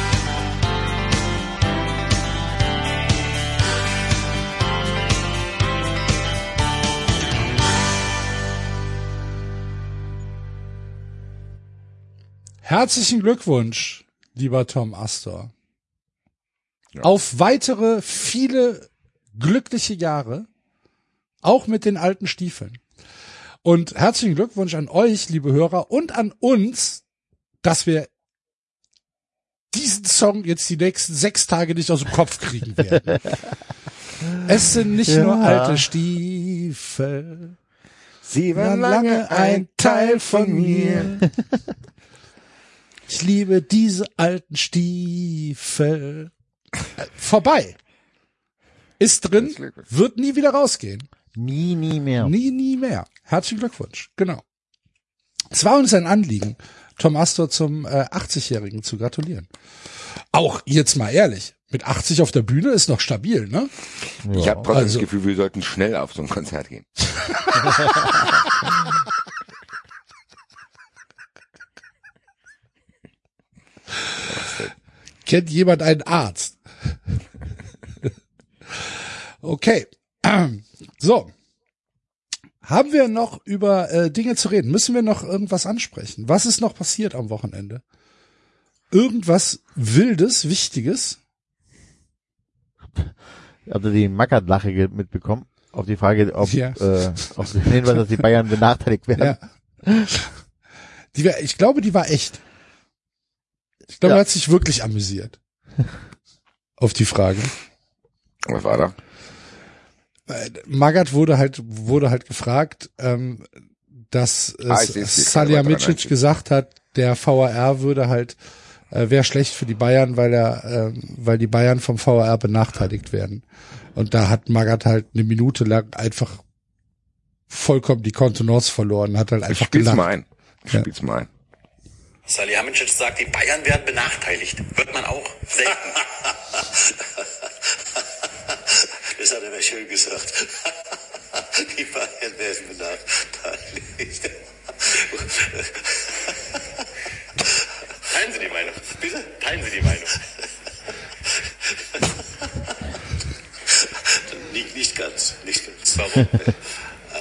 Herzlichen Glückwunsch, lieber Tom Astor. auf weitere viele glückliche Jahre, auch mit den alten Stiefeln. Und herzlichen Glückwunsch an euch, liebe Hörer, und an uns, dass wir diesen Song jetzt die nächsten sechs Tage nicht aus dem Kopf kriegen werden. es sind nicht Ja. nur alte Stiefel, Sie waren lange ein Teil von mir. Ich liebe diese alten Stiefel. Äh, Vorbei. Ist drin, wird nie wieder rausgehen. Nie, nie mehr. Nie, nie mehr. Herzlichen Glückwunsch. Genau. Es war uns ein Anliegen, Tom Astor zum äh, 80-Jährigen zu gratulieren. Auch jetzt mal ehrlich, mit 80 auf der Bühne ist noch stabil, ne? Ich habe trotzdem Also- das Gefühl, wir sollten schnell auf so ein Konzert gehen. Kennt jemand einen Arzt? okay. So. Haben wir noch über äh, Dinge zu reden? Müssen wir noch irgendwas ansprechen? Was ist noch passiert am Wochenende? Irgendwas Wildes, Wichtiges? Habt ihr die Mackert-Lache mitbekommen? Auf die Frage, ob, Ja. äh, auf den Hinweis, dass die Bayern benachteiligt werden. Ja. Die ich glaube, die war echt. Ich glaube, Ja. er hat sich wirklich amüsiert. Auf die Frage. Was war da? Magath wurde halt, wurde halt gefragt, ähm, dass Ah, es Salihamidzic 93. gesagt hat, der VAR würde halt, äh, wäre schlecht für die Bayern, weil er, äh, weil die Bayern vom VAR benachteiligt werden. Und da hat Magath halt eine Minute lang einfach vollkommen die Kontenance verloren, hat halt Ich einfach spiel's gelacht. mal ein. Ich Ja. spiel's mal ein. Salihamidzic sagt, die Bayern werden benachteiligt. Wird man auch selten. Das hat er mir schön gesagt. Die Bayern werden benachteiligt. Teilen Sie die Meinung. Bitte? Teilen Sie die Meinung. Nicht, nicht ganz, nicht ganz. Warum?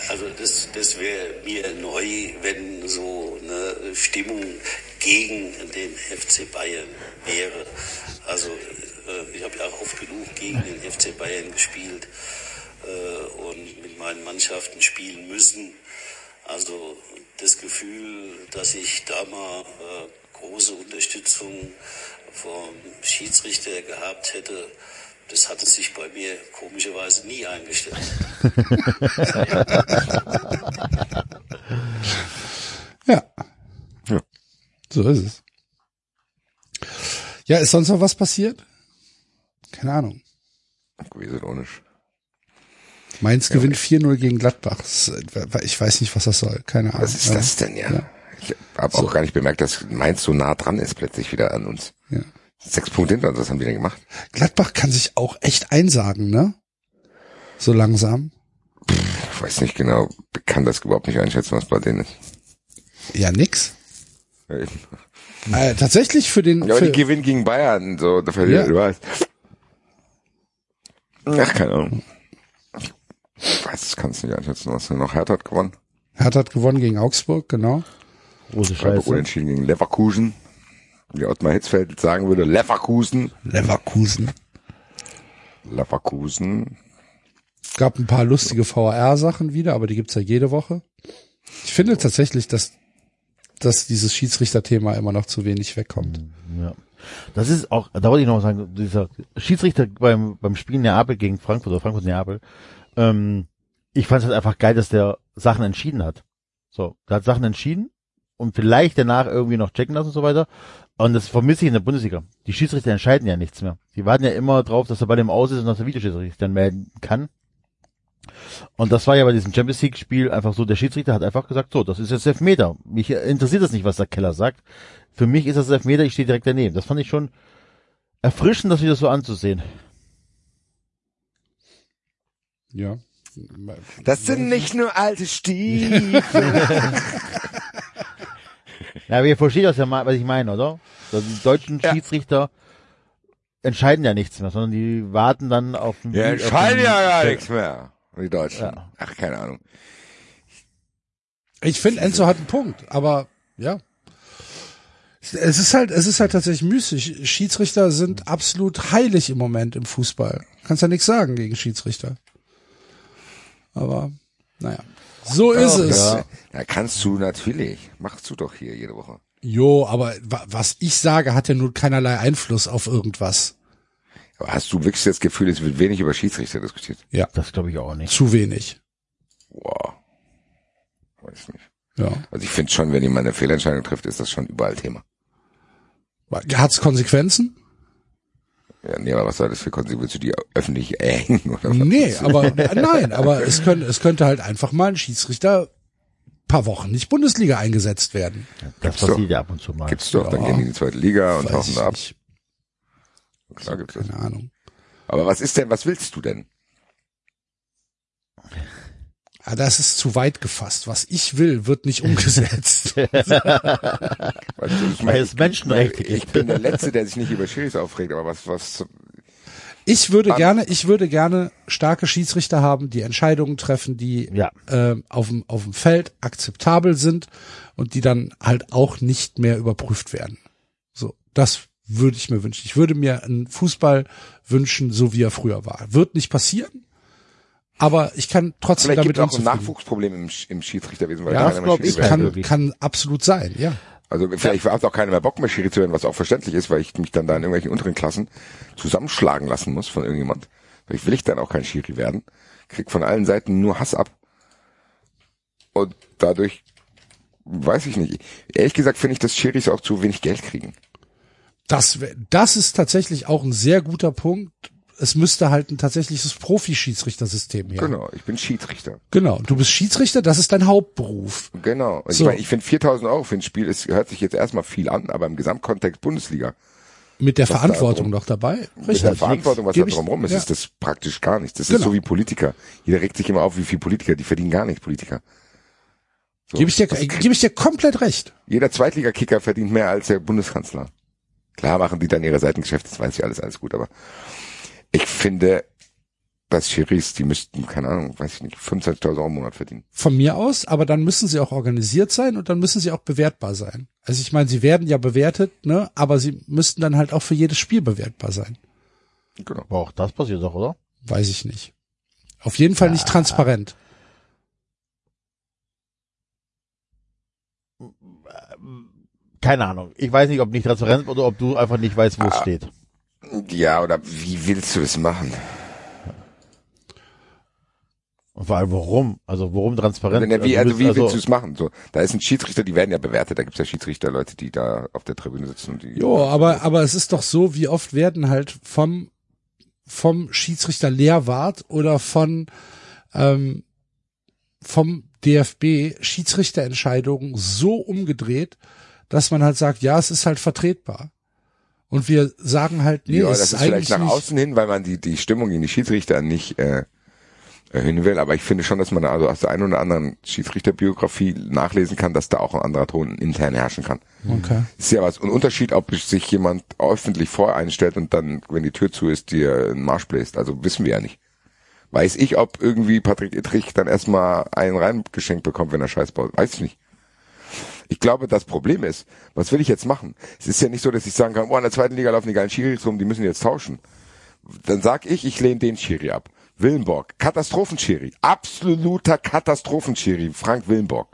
Also das, das wäre mir neu, wenn so eine Stimmung gegen den FC Bayern wäre. Also äh, ich habe ja auch oft genug gegen den FC Bayern gespielt äh, und mit meinen Mannschaften spielen müssen. Also das Gefühl, dass ich da mal äh, große Unterstützung vom Schiedsrichter gehabt hätte, das hatte sich bei mir komischerweise nie eingestellt. Ja. Ja. So ist es. Ja, ist sonst noch was passiert? Keine Ahnung. Ironisch. Mainz gewinnt 4-0 gegen Gladbach. Äh, Ich weiß nicht, was das soll. Keine Ahnung. Was ist Ja. das denn, ja? Ja. Ich habe auch gar nicht bemerkt, dass Mainz so nah dran ist plötzlich wieder an uns. Ja. Sechs Punkte hinter uns, was haben die denn gemacht? Gladbach kann sich auch echt einsagen, ne? So langsam. Ich weiß nicht genau, kann das überhaupt nicht einschätzen, was bei denen ist. Ja, nix. Ja, Äh, tatsächlich für den. aber für, die gewinnen gegen Bayern, so, da verliert, Ja. du weißt. Ach, keine Ahnung. Ich weiß, das kannst du nicht einschätzen, was denn noch Hertha hat gewonnen. Hertha hat gewonnen gegen Augsburg, genau. Große Scheiße. unentschieden gegen Leverkusen. Wie Ottmar Hitzfeld sagen würde, Leverkusen. Leverkusen. Leverkusen. Gab ein paar lustige VR-Sachen wieder, aber die gibt's ja jede Woche. Ich finde tatsächlich, dass, dass dieses Schiedsrichterthema immer noch zu wenig wegkommt. Ja. Das ist auch, da wollte ich noch sagen, dieser Schiedsrichter beim, beim Spiel Neapel gegen Frankfurt oder Frankfurt Neapel, ähm, ich fand es halt einfach geil, dass der Sachen entschieden hat. So, der hat Sachen entschieden und vielleicht danach irgendwie noch checken lassen und so weiter. Und das vermisse ich in der Bundesliga. Die Schiedsrichter entscheiden ja nichts mehr. Die warten ja immer drauf, dass er bei dem aus ist und dass der Videoschiedsrichter dann melden kann. Und das war ja bei diesem Champions League Spiel einfach so, der Schiedsrichter hat einfach gesagt, so, das ist jetzt Elfmeter. Mich interessiert das nicht, was der Keller sagt. Für mich ist das Elfmeter, ich stehe direkt daneben. Das fand ich schon erfrischend, das wieder so anzusehen. Ja. Das sind nicht nur alte Stiefel. Ja, aber ihr versteht das ja mal, was ich meine, oder? Die deutschen Ja. Schiedsrichter entscheiden ja nichts mehr, sondern die warten dann auf den ja, auf entscheiden den- ja gar nichts mehr. Die Deutschen. Ja. Ach, keine Ahnung. Ich finde, Enzo hat einen Punkt, aber ja. Es ist halt, es ist halt tatsächlich müßig. Schiedsrichter sind absolut heilig im Moment im Fußball. Kannst ja nichts sagen gegen Schiedsrichter. Aber, naja. So ist es. ja. Ja, kannst du natürlich. Machst du doch hier jede Woche. Jo, aber wa- was ich sage, hat ja nun keinerlei Einfluss auf irgendwas. Aber hast du wirklich das Gefühl, es wird wenig über Schiedsrichter diskutiert? Ja, Das glaube ich auch nicht. zu wenig. Wow. Weiß nicht. Ja. Also ich finde schon, wenn jemand eine Fehlentscheidung trifft, ist das schon überall Thema. Hat's Konsequenzen? Ja, nee, aber was soll das für Konsequenzen? Willst du die öffentlich erhängen oder was? Nee, aber nein, aber es könnte, es könnte halt einfach mal ein Schiedsrichter paar Wochen nicht Bundesliga eingesetzt werden. Das passiert ja ab und zu mal. Gibt's doch, dann Ja. gehen die in die zweite Liga und tauchen da ab. nicht. Klar gibt's das. Keine Ahnung. Aber was ist denn, was willst du denn? Ja, Ah, das ist zu weit gefasst. Was ich will, wird nicht umgesetzt. Weißt du, ich Weil es Menschenrechte ich, ich gibt. bin der Letzte, der sich nicht über Schiris aufregt, aber was, was, Ich würde An- gerne, ich würde gerne starke Schiedsrichter haben, die Entscheidungen treffen, die Ja. äh, auf dem auf dem Feld akzeptabel sind und die dann halt auch nicht mehr überprüft werden. So, das würde ich mir wünschen. Ich würde mir einen Fußball wünschen, so wie er früher war. Wird nicht passieren, aber ich kann trotzdem vielleicht damit gibt auch ein. Nachwuchsproblem im, im Schiedsrichterwesen, weil Ja, keiner glaub ich kann, wirklich. kann absolut sein, ja. Also vielleicht hat auch keiner mehr Bock mehr Schiri zu werden, was auch verständlich ist, weil ich mich dann da in irgendwelchen unteren Klassen zusammenschlagen lassen muss von irgendjemand. Vielleicht will ich dann auch kein Schiri werden. Krieg von allen Seiten nur Hass ab. Und dadurch weiß ich nicht. Ehrlich gesagt finde ich, dass Schiris auch zu wenig Geld kriegen. Das, das ist tatsächlich auch ein sehr guter Punkt. Es müsste halt ein tatsächliches Profi-Schiedsrichtersystem her. Genau, ich bin Schiedsrichter. Genau. Du bist Schiedsrichter, das ist dein Hauptberuf. Genau. So. Ich meine, ich finde 4000 Euro für ein Spiel, es hört sich jetzt erstmal viel an, aber im Gesamtkontext Bundesliga, Mit der da Verantwortung drum- noch dabei. mit der Verantwortung, was Geb da drumherum ist, ja. ist das praktisch gar nichts. Das ist Genau. so wie Politiker. Jeder regt sich immer auf, wie viel Politiker, die verdienen gar nichts, Politiker. So. Gebe ich dir, Das äh, gebe ich dir komplett recht. Jeder Zweitligakicker verdient mehr als der Bundeskanzler. Klar machen die dann ihre Seitengeschäfte, das weiß ich alles, alles gut, aber ich finde, dass Schiris, die müssten, keine Ahnung, weiß ich nicht, 25.000 Euro im Monat verdienen. Von mir aus, aber dann müssen sie auch organisiert sein und dann müssen sie auch bewertbar sein. Also ich meine, sie werden ja bewertet, ne, aber sie müssten dann halt auch für jedes Spiel bewertbar sein. Genau. Aber auch das passiert doch, oder? Weiß ich nicht. Auf jeden Fall nicht transparent. Keine Ahnung. Ich weiß nicht, ob nicht transparent oder ob du einfach nicht weißt, wo es steht. Ja, oder wie willst du das machen? Und vor allem warum? Also warum transparent? Er, wie, also bist wie willst du es machen? So, da ist ein Schiedsrichter, die werden ja bewertet. Da gibt's ja Schiedsrichter, Leute, die da auf der Tribüne sitzen und die. Jo, aber, aber es ist doch so, wie oft werden halt vom, vom Schiedsrichter Lehrwart oder von, ähm, vom DFB Schiedsrichterentscheidungen so umgedreht, dass man halt sagt, ja, es ist halt vertretbar. Und wir sagen halt, nee, ja, das ist ist vielleicht nach außen hin, weil man die, die Stimmung in die Schiedsrichter nicht äh, erhöhen will. Aber ich finde schon, dass man also aus der einen oder anderen Schiedsrichterbiografie nachlesen kann, dass da auch ein anderer Ton intern herrschen kann. Okay. Ist ja was ein Unterschied, ob sich jemand öffentlich voreinstellt und dann, wenn die Tür zu ist, dir einen Marsch bläst. Also wissen wir ja nicht. Weiß ich, ob irgendwie Patrick Ittrich dann erstmal einen reingeschenkt bekommt, wenn er Scheiß baut. Weiß ich nicht. Ich glaube, das Problem ist, was will ich jetzt machen? Es ist ja nicht so, dass ich sagen kann, oh, in der zweiten Liga laufen die geilen Schiris rum, die müssen jetzt tauschen. Dann sag ich, ich lehne den Schiri ab. Willenborg, Katastrophenschiri, absoluter Katastrophenschiri, Frank Willenborg.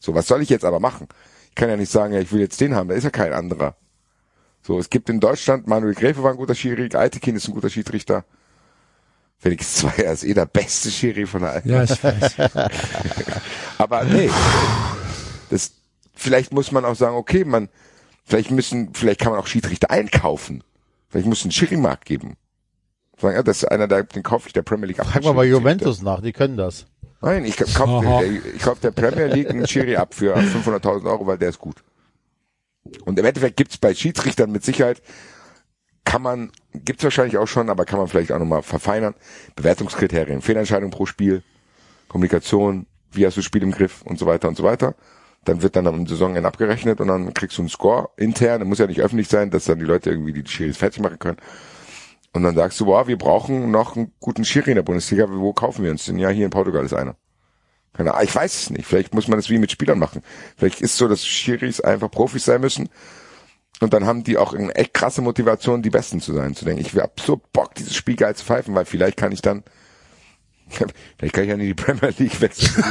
So, was soll ich jetzt aber machen? Ich kann ja nicht sagen, ja, ich will jetzt den haben, da ist ja kein anderer. So, es gibt in Deutschland, Manuel Gräfe war ein guter Schiri, Altekin ist ein guter Schiedsrichter. Felix Zweier ist eh der beste Schiri von der Ja, ich weiß. aber nee, das, vielleicht muss man auch sagen, okay, man, vielleicht müssen, vielleicht kann man auch Schiedsrichter einkaufen. Vielleicht muss es einen Schiri-Markt geben. Sagen, ja, das ist einer, der, den kaufe ich der Premier League ab. Frag mal bei Juventus nach, die können das. Nein, ich kaufe der, ich kauf der Premier League einen Schiri ab für 500.000 Euro, weil der ist gut. Und im Endeffekt gibt's bei Schiedsrichtern mit Sicherheit, kann man, gibt's wahrscheinlich auch schon, aber kann man vielleicht auch nochmal verfeinern. Bewertungskriterien, Fehlentscheidung pro Spiel, Kommunikation, wie hast du das Spiel im Griff und so weiter und so weiter. Dann wird dann am Saisonende abgerechnet und dann kriegst du einen Score intern, der muss ja nicht öffentlich sein, dass dann die Leute irgendwie die Schiris fertig machen können. Und dann sagst du, wow, wir brauchen noch einen guten Schiri in der Bundesliga, wo kaufen wir uns denn? Ja, hier in Portugal ist einer. Keine Ahnung, ich weiß es nicht. Vielleicht muss man das wie mit Spielern machen. Vielleicht ist so, dass Schiris einfach Profis sein müssen Und dann haben die auch eine echt krasse Motivation, die Besten zu sein, zu denken, ich hab so Bock, dieses Spiel geil zu pfeifen, weil vielleicht kann ich dann, vielleicht kann ich ja in die Premier League wechseln.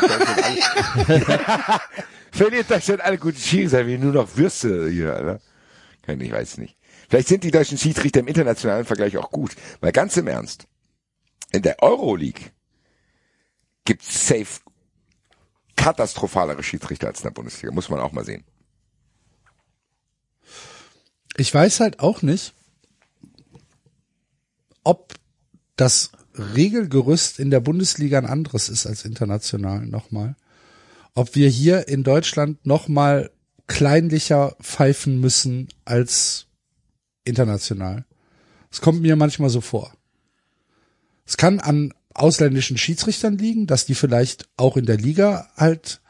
Verliert Deutschland alle guten Schiri, wie nur noch Würste hier, Alter. Ich weiß nicht. Vielleicht sind die deutschen Schiedsrichter im internationalen Vergleich auch gut, weil ganz im Ernst, in der Euroleague gibt's safe katastrophalere Schiedsrichter als in der Bundesliga, muss man auch mal sehen. Ich weiß halt auch nicht, ob das Regelgerüst in der Bundesliga ein anderes ist als international nochmal. Ob wir hier in Deutschland nochmal kleinlicher pfeifen müssen als international. Es kommt mir manchmal so vor. Es kann an ausländischen Schiedsrichtern liegen, dass die vielleicht auch in der Liga halt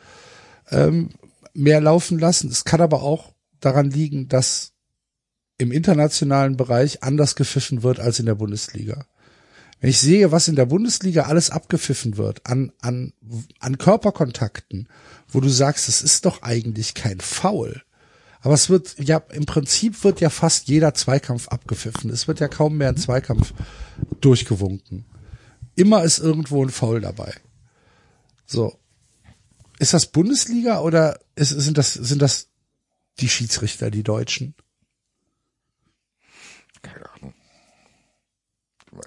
ähm, mehr laufen lassen. Es kann aber auch daran liegen, dass im internationalen Bereich anders gepfiffen wird als in der Bundesliga. Wenn ich sehe, was in der Bundesliga alles abgepfiffen wird an, an, an Körperkontakten, wo du sagst, es ist doch eigentlich kein Foul. Aber es wird, ja, im Prinzip wird ja fast jeder Zweikampf abgepfiffen. Es wird ja kaum mehr ein Zweikampf durchgewunken. Immer ist irgendwo ein Foul dabei. So. Ist das Bundesliga oder ist, sind das, sind das die Schiedsrichter, die Deutschen? Keine Ahnung.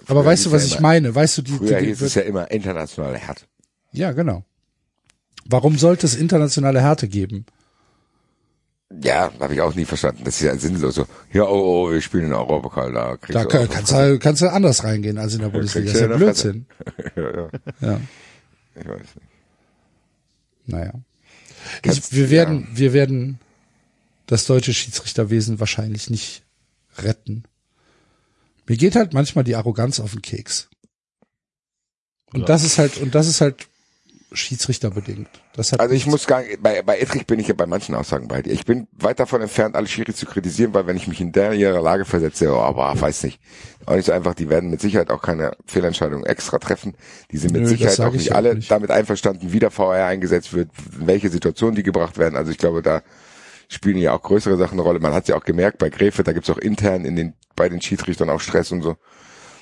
Aber weißt du, was ja ich immer- meine? Weißt du, die, Früher die, hieß es ja immer internationale Härte. ja, genau. Warum sollte es internationale Härte geben? Ja, habe ich auch nie verstanden. Das ist ja sinnlos. So, ja, oh, oh, wir spielen in der Europapokal, da kriegst Da du kannst du, kannst du anders reingehen als in der Bundesliga. Das ist ja Blödsinn. ja, ja, Ja, ich weiß nicht. naja. Kannst- Ich, wir werden, wir werden das deutsche Schiedsrichterwesen wahrscheinlich nicht retten. Mir geht halt manchmal die Arroganz auf den Keks. Und Ja. das ist halt, und das ist halt schiedsrichterbedingt. Also ich muss gar nicht, bei, bei Ettrich bin ich ja bei manchen Aussagen bei dir. Ich bin weit davon entfernt, alle Schiri zu kritisieren, weil wenn ich mich in der ihrer Lage versetze, oh, aber weiß nicht. Auch nicht so einfach, die werden mit Sicherheit auch keine Fehlentscheidung extra treffen. Die sind mit Nö, Sicherheit auch ich nicht alle nicht. damit einverstanden, wie der VR eingesetzt wird, in welche Situationen die gebracht werden. Also ich glaube, da spielen ja auch größere Sachen eine Rolle. Man hat ja auch gemerkt bei Gräfe, da gibt's auch intern in den, bei den Schiedsrichtern auch Stress und so.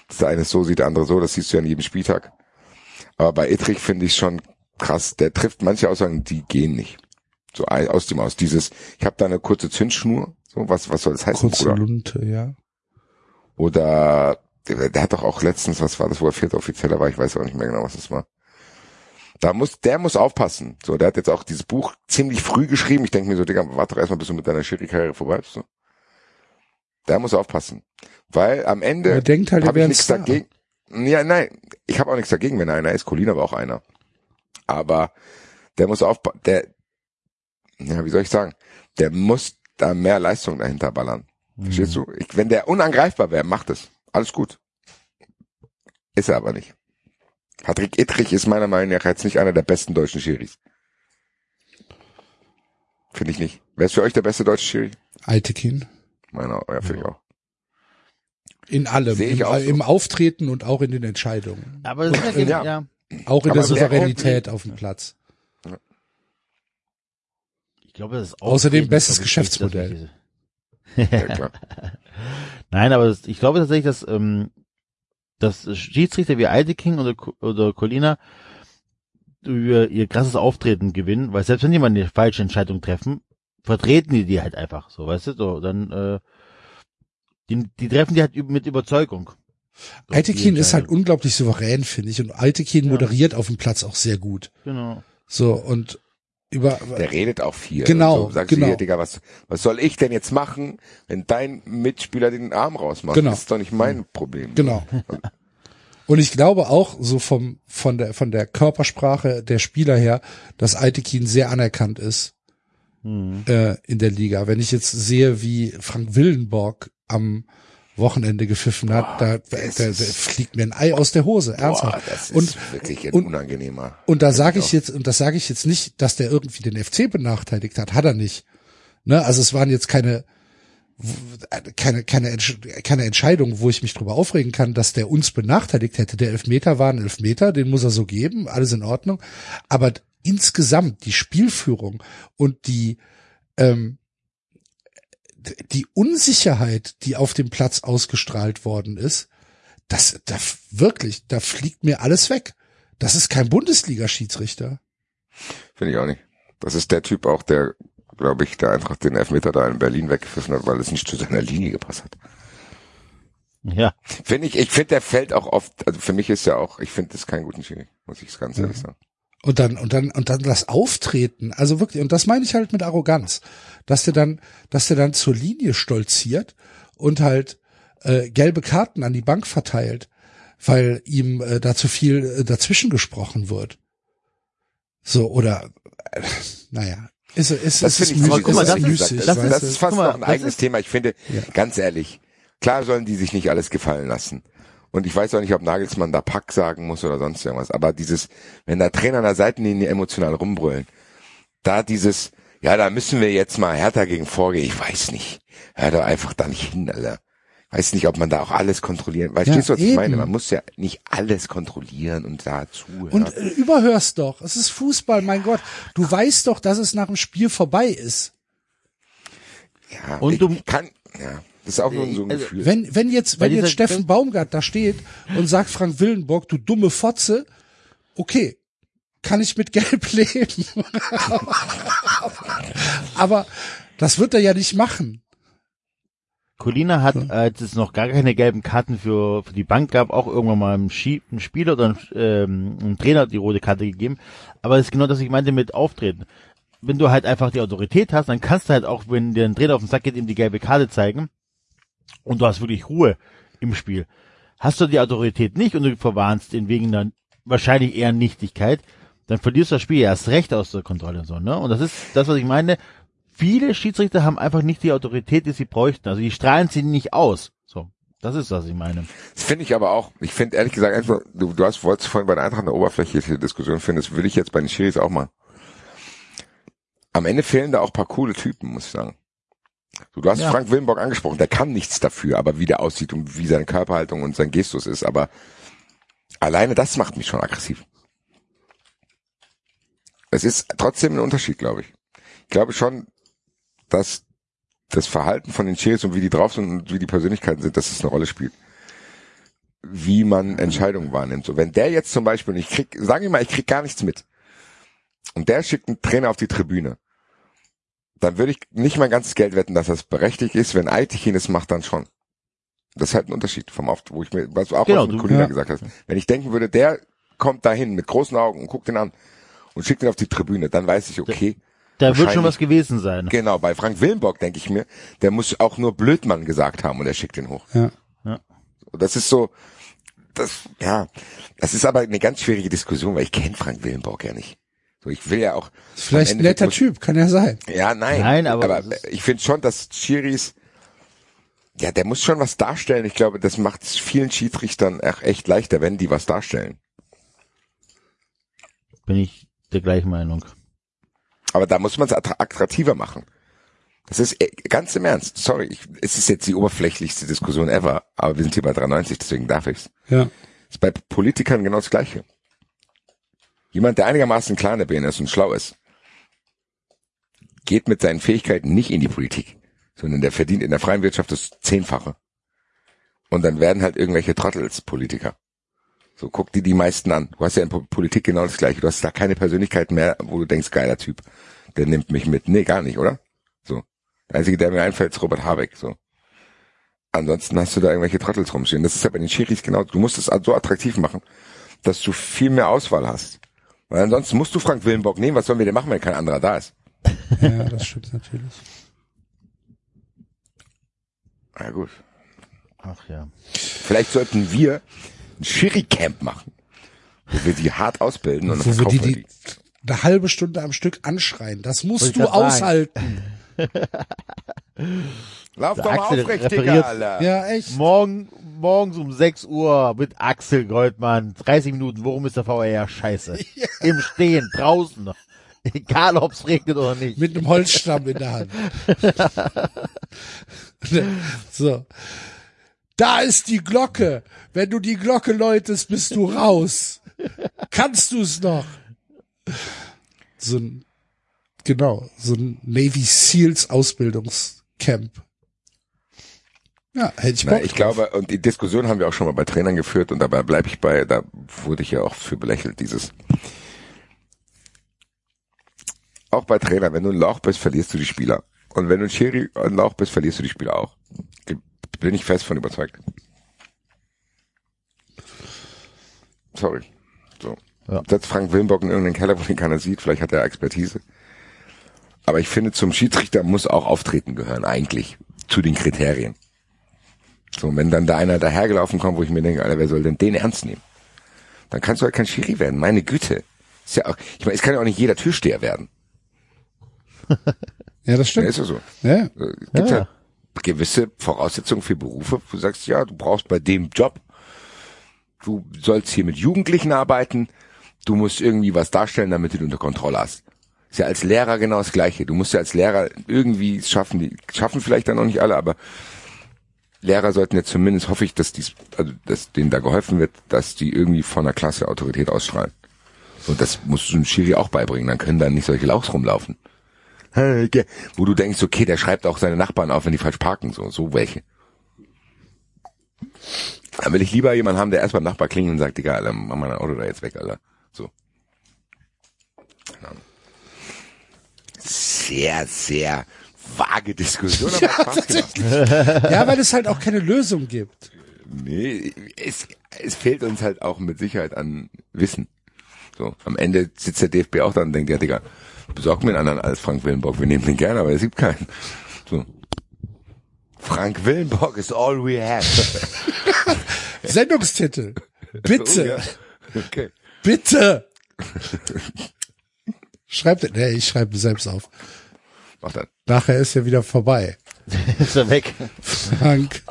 Dass der eine so sieht, der andere so, das siehst du ja an jedem Spieltag. Aber bei Ettrich finde ich schon krass, der trifft manche Aussagen, die gehen nicht. So aus dem aus. Dieses, ich habe da eine kurze Zündschnur, so was, was soll das heißen, kurze Bruder? Lunte, ja. Oder der, der hat doch auch letztens, was war das, wo er vierter Offizieller war, ich weiß auch nicht mehr genau, was das war. Da muss, der muss aufpassen. So, der hat jetzt auch dieses Buch ziemlich früh geschrieben. Ich denke mir so, Digga, warte doch erstmal, bis du mit deiner Schiri-Karriere vorbei bist. So. Der muss aufpassen. Weil am Ende Er denkt halt, habe ich nichts Star. dagegen. Ja, nein, ich habe auch nichts dagegen, wenn er einer ist. Colina war auch einer. Aber der muss aufpassen, der, ja, wie soll ich sagen, der muss da mehr Leistung dahinter ballern. Verstehst du? Ich, wenn der unangreifbar wäre, macht es. Alles gut. Ist er aber nicht. Patrick Ittrich ist meiner Meinung nach jetzt nicht einer der besten deutschen Schiris. Finde ich nicht. Wer ist für euch der beste deutsche Schiri? Altekin. Meiner, ja, finde ich auch. In allem. Sehe ich Im, auch so. im Auftreten und auch in den Entscheidungen. Aber das ist ja, Ja. ja. Auch in Aber der Souveränität auf dem Platz. Ich glaube, das ist Außerdem Auftreten, bestes Geschäftsmodell. Ja, klar. Nein, aber ich glaube tatsächlich, dass, ähm, dass Schiedsrichter wie Eideking oder, oder Colina über ihr krasses Auftreten gewinnen, weil selbst wenn die mal eine falsche Entscheidung treffen, vertreten die die halt einfach, so, weißt du, so, dann, äh, die, die treffen die halt mit Überzeugung. So, Altekin ist halt unglaublich souverän, finde ich. Und Altekin Ja. moderiert auf dem Platz auch sehr gut. Genau. So, und über, Der redet auch viel. Genau, So, sagst genau. du hier, Digga, was, was soll ich denn jetzt machen, wenn dein Mitspieler den Arm rausmacht? Genau. Das ist doch nicht mein Problem. genau. Und ich glaube auch so vom, von der, von der Körpersprache der Spieler her, dass Altekin sehr anerkannt ist, Hm. äh, in der Liga. Wenn ich jetzt sehe, wie Frank Willenborg am Wochenende gepfiffen hat, da, da, da, fliegt mir ein Ei aus der Hose, Boah, ernsthaft. das ist und, wirklich ein und- unangenehmer. Und da sage ich jetzt, und das sage ich jetzt nicht, dass der irgendwie den FC benachteiligt hat, hat er nicht. Ne? Also es waren jetzt keine, keine, keine, keine Entscheidung, wo ich mich drüber aufregen kann, dass der uns benachteiligt hätte. Der Elfmeter war ein Elfmeter, den muss er so geben, alles in Ordnung. Aber insgesamt die Spielführung und die, ähm, die Unsicherheit, die auf dem Platz ausgestrahlt worden ist, das, da wirklich, da fliegt mir alles weg. Das ist kein Bundesliga-Schiedsrichter. Finde ich auch nicht. Das ist der Typ auch, der, glaube ich, der einfach den Elfmeter da in Berlin weggepfiffen hat, weil es nicht zu seiner Linie gepasst hat. Ja. Finde ich, ich finde, der fällt auch oft, also für mich ist ja auch, ich finde das keinen guten Schiri, muss ich ganz ehrlich sagen. Und dann, und dann, und dann das Auftreten, also wirklich, und das meine ich halt mit Arroganz, dass der dann, dass der dann zur Linie stolziert und halt äh, gelbe Karten an die Bank verteilt, weil ihm äh, da zu viel äh, dazwischen gesprochen wird. So, oder äh, naja. Ist, ist, Das ist, finde ich, müßig, guck mal, das, das ist, ist- das, ist- das ist fast mal, noch ein eigenes ist- Thema. Ich finde, Ja. ganz ehrlich, klar sollen die sich nicht alles gefallen lassen. Und ich weiß auch nicht, ob Nagelsmann da Pack sagen muss oder sonst irgendwas. Aber dieses, wenn der Trainer an der Seitenlinie emotional rumbrüllen, da dieses, ja, da müssen wir jetzt mal härter gegen vorgehen. Ich weiß nicht. Hör doch einfach da nicht hin, Alter. Weiß nicht, ob man da auch alles kontrollieren. Weißt Ja, du, was ich eben. meine? Man muss ja nicht alles kontrollieren und da zuhören. Und äh, überhörst doch. Es ist Fußball, mein Gott. Du weißt doch, dass es nach dem Spiel vorbei ist. ja, und ich du- kann, ja, das ist auch nur so ein Also, Gefühl. Wenn, wenn jetzt, wenn jetzt Steffen Baumgart da steht und sagt Frank Willenburg, du dumme Fotze, okay, kann ich mit Gelb leben. Aber das wird er ja nicht machen. Colina hat, als es noch gar keine gelben Karten für, für die Bank gab, auch irgendwann mal einem, Schi einem Spieler oder einem, ähm, einem Trainer die rote Karte gegeben. Aber das ist genau das, was ich meinte mit Auftreten. Wenn du halt einfach die Autorität hast, dann kannst du halt auch, wenn dir ein Trainer auf den Sack geht, ihm die gelbe Karte zeigen. Und du hast wirklich Ruhe im Spiel. Hast du die Autorität nicht und du verwarnst ihn wegen einer wahrscheinlich eher Nichtigkeit, dann verlierst du das Spiel erst recht aus der Kontrolle und so, ne? Und das ist das, was ich meine. Viele Schiedsrichter haben einfach nicht die Autorität, die sie bräuchten. Also die strahlen sie nicht aus. So. Das ist, was ich meine. Das finde ich aber auch. Ich finde ehrlich gesagt einfach, du, du hast wolltest vorhin bei der Eintracht eine oberflächliche Diskussion finden, das würde ich jetzt bei den Schiris auch machen. Am Ende fehlen da auch paar coole Typen, muss ich sagen. Du, du hast Ja. Frank Willenborg angesprochen, der kann nichts dafür, aber wie der aussieht und wie seine Körperhaltung und sein Gestus ist, aber alleine das macht mich schon aggressiv. Es ist trotzdem ein Unterschied, glaube ich. Ich glaube schon, dass das Verhalten von den Schiris und wie die drauf sind und wie die Persönlichkeiten sind, dass es eine Rolle spielt wie man Entscheidungen wahrnimmt. So, wenn der jetzt zum Beispiel, und ich krieg, sagen wir mal, ich krieg gar nichts mit, und der schickt einen Trainer auf die Tribüne, dann würde ich nicht mein ganzes Geld wetten, dass das berechtigt ist. Wenn Aitichen es macht, dann schon. Das ist halt ein Unterschied vom Oft, wo ich mir, was du auch Genau, was mit Colina ja. gesagt hast. Wenn ich denken würde, der kommt dahin mit großen Augen und guckt ihn an und schickt ihn auf die Tribüne, dann weiß ich, okay, Da wird schon was gewesen sein. genau, bei Frank Willenborg denke ich mir, der muss auch nur Blödmann gesagt haben und er schickt ihn hoch. Ja. Und das ist so, das, ja, das ist aber eine ganz schwierige Diskussion, weil ich kenne Frank Willenborg ja nicht. So, ich will ja auch. Ist vielleicht ein netter muss- Typ, kann ja sein. Ja, nein. Nein, aber aber ich finde schon, dass Chiris, ja, der muss schon was darstellen. Ich glaube, das macht es vielen Schiedsrichtern auch echt leichter, wenn die was darstellen. Bin ich der gleichen Meinung. Aber da muss man es attraktiver machen. Das ist äh, ganz im Ernst. Sorry, ich, es ist jetzt die oberflächlichste Diskussion ever, aber wir sind hier bei 93, deswegen darf ich's. Ja. ist bei Politikern genau das Gleiche. Jemand, der einigermaßen klar in der Birne ist und schlau ist, geht mit seinen Fähigkeiten nicht in die Politik, sondern der verdient in der freien Wirtschaft das Zehnfache. Und dann werden halt irgendwelche Trottels Politiker. So guck dir die meisten an. Du hast ja in Po- Politik genau das Gleiche. Du hast da keine Persönlichkeit mehr, wo du denkst, geiler Typ. Der nimmt mich mit. Nee, gar nicht, oder? So. Der einzige, der mir einfällt, ist Robert Habeck. So. Ansonsten hast du da irgendwelche Trottels rumstehen. Das ist ja bei den Schiris genau. Du musst es so attraktiv machen, dass du viel mehr Auswahl hast. Weil ansonsten musst du Frank Willenbock nehmen. Was sollen wir denn machen, wenn kein anderer da ist? Ja, das stimmt natürlich. Na gut. Ach ja. Vielleicht sollten wir ein Schiri-Camp machen, wo wir die hart ausbilden und dann Wo wir die, wir die eine halbe Stunde am Stück anschreien. Das musst du aushalten. Lauf Der doch mal Axel aufrecht, referiert- Digga, Alter. Ja, echt. Morgen, morgens um 6 Uhr mit Axel Goldmann. 30 Minuten, worum ist der VR? Scheiße. Im Stehen, draußen. Egal, ob's regnet oder nicht. Mit einem Holzstamm in der Hand. so. Da ist die Glocke. Wenn du die Glocke läutest, bist du raus. Kannst du es noch? So ein, genau, so ein Navy Seals Ausbildungscamp Ja, hätte ich Na, Bock ich drauf. glaube, und die Diskussion haben wir auch schon mal bei Trainern geführt und dabei bleibe ich bei, da wurde ich ja auch für belächelt, dieses. Auch bei Trainern, wenn du ein Lauch bist, verlierst du die Spieler. Und wenn du ein Schiri ein Lauch bist, verlierst du die Spieler auch. Bin ich fest von überzeugt. Sorry. So. Ja. Setzt Frank Willenbock in irgendeinen Keller, wo ihn keiner sieht, vielleicht hat er Expertise. Aber ich finde, zum Schiedsrichter muss auch Auftreten gehören, eigentlich. Zu den Kriterien. So, und wenn dann da einer dahergelaufen kommt, wo ich mir denke, Alter, wer soll denn den ernst nehmen? Dann kannst du halt kein Schiri werden, meine Güte. Ist ja auch, ich meine, es kann ja auch nicht jeder Türsteher werden. Ja, das Ja, stimmt. ist ja so. Ja. Äh, Es gibt Ja. halt gewisse Voraussetzungen für Berufe, wo du sagst, ja, du brauchst bei dem Job, du sollst hier mit Jugendlichen arbeiten, du musst irgendwie was darstellen, damit du die unter Kontrolle hast. Ist ja als Lehrer genau das Gleiche. Du musst ja als Lehrer irgendwie schaffen, die schaffen vielleicht dann noch nicht alle, aber Lehrer sollten ja zumindest, hoffe ich, dass dies, also, dass denen da geholfen wird, dass die irgendwie von der Klasse Autorität ausstrahlen. Und das musst du einem Schiri auch beibringen, dann können da nicht solche Lauchs rumlaufen. Wo du denkst, okay, der schreibt auch seine Nachbarn auf, wenn die falsch parken, so, so welche. Dann will ich lieber jemanden haben, der erst beim Nachbar klingelt und sagt, egal, Alter, mach mal dein Auto da jetzt weg, Alter. So. Sehr, sehr vage Diskussion, aber Ja, Spaß gemacht. ja, weil es halt auch keine Lösung gibt. Nee, es, es fehlt uns halt auch mit Sicherheit an Wissen. So, am Ende sitzt der DFB auch da und denkt, ja, Digga, besorg mir einen anderen als Frank Willenbock. Wir nehmen den gerne, aber es gibt keinen. So. Frank Willenbock is all we have. Sendungstitel. Bitte, Oh, ja. Okay. bitte. Schreibt, nee, ich schreibe selbst auf. Mach das. Nachher ist ja wieder vorbei. Ist er weg. Frank,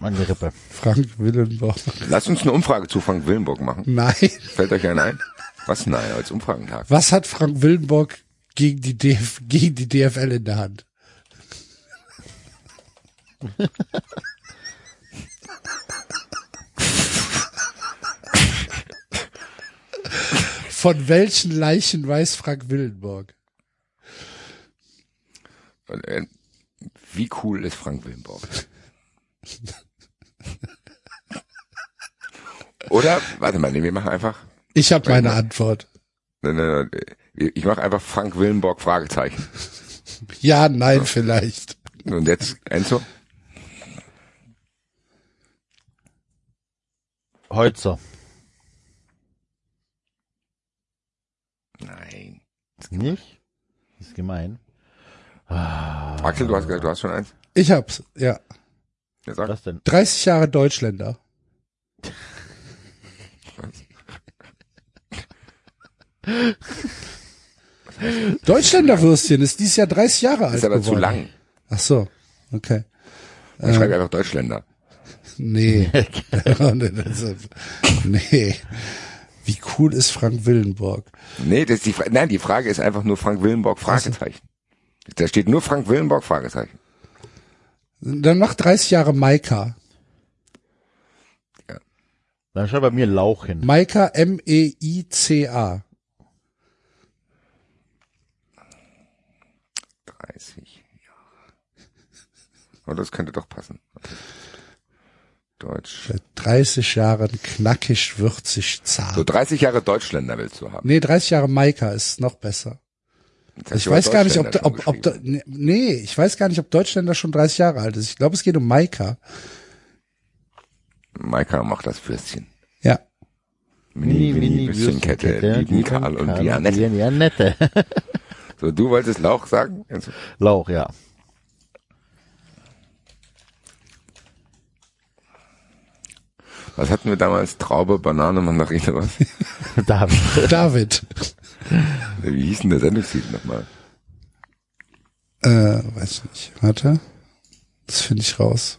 Meine Rippe. Frank Willenbock. Lasst uns eine Umfrage zu Frank Willenbock machen. Nein. Fällt euch einer ein? Was? Nein, als Umfragentag. Was hat Frank Willenbock gegen die, DF, gegen die DFL in der Hand? Von welchen Leichen weiß Frank Willenborg? Wie cool ist Frank Willenbock? Oder, warte mal, nee, wir machen einfach, Ich habe meine Antwort. nein, nein, nein, ich mache einfach Frank Willenbock Fragezeichen. Ja, nein, vielleicht. Und jetzt Enzo? Holzer. Nein. Nicht? Das ist gemein. Axel, du hast gesagt, du hast schon eins? Ich hab's, ja. Ja, sag. Was denn? 30 Jahre Deutschländer. Deutschländerwürstchen ist dieses Jahr 30 Jahre alt Ist aber geworden. zu lang. Ach so, okay. Dann schreib einfach Deutschländer. Nee. nee. Wie cool ist Frank Willenborg? Nee, das ist die Fra Nein, die Frage ist einfach nur Frank Willenbock Fragezeichen. Da steht nur Frank Willenbock Fragezeichen. Dann mach 30 Jahre Maika. Dann schreib bei mir Lauch hin. Maika E M-E-I-C-A. 30 Jahre. Oh, das könnte doch passen. Deutsch. Seit 30 Jahren knackig, würzig, zart. So 30 Jahre Deutschländer willst du haben. Nee, 30 Jahre Maika ist noch besser. Hast Ich weiß aber gar nicht, ob, Deutschländer ob, ob, nee, ich weiß gar nicht, ob Deutschländer schon 30 Jahre alt ist. Ich glaube, es geht um Maika. Maika macht das Würstchen. Ja. Mini, mini, Würstchenkette, lieben Karl und die Annette. Die Annette. So, du wolltest Lauch sagen? Lauch, ja. Was hatten wir damals? Traube, Banane, Mandarine, was? David. David. Wie hieß denn der Sendungstitel nochmal? Äh, weiß nicht. Warte. Das finde ich raus.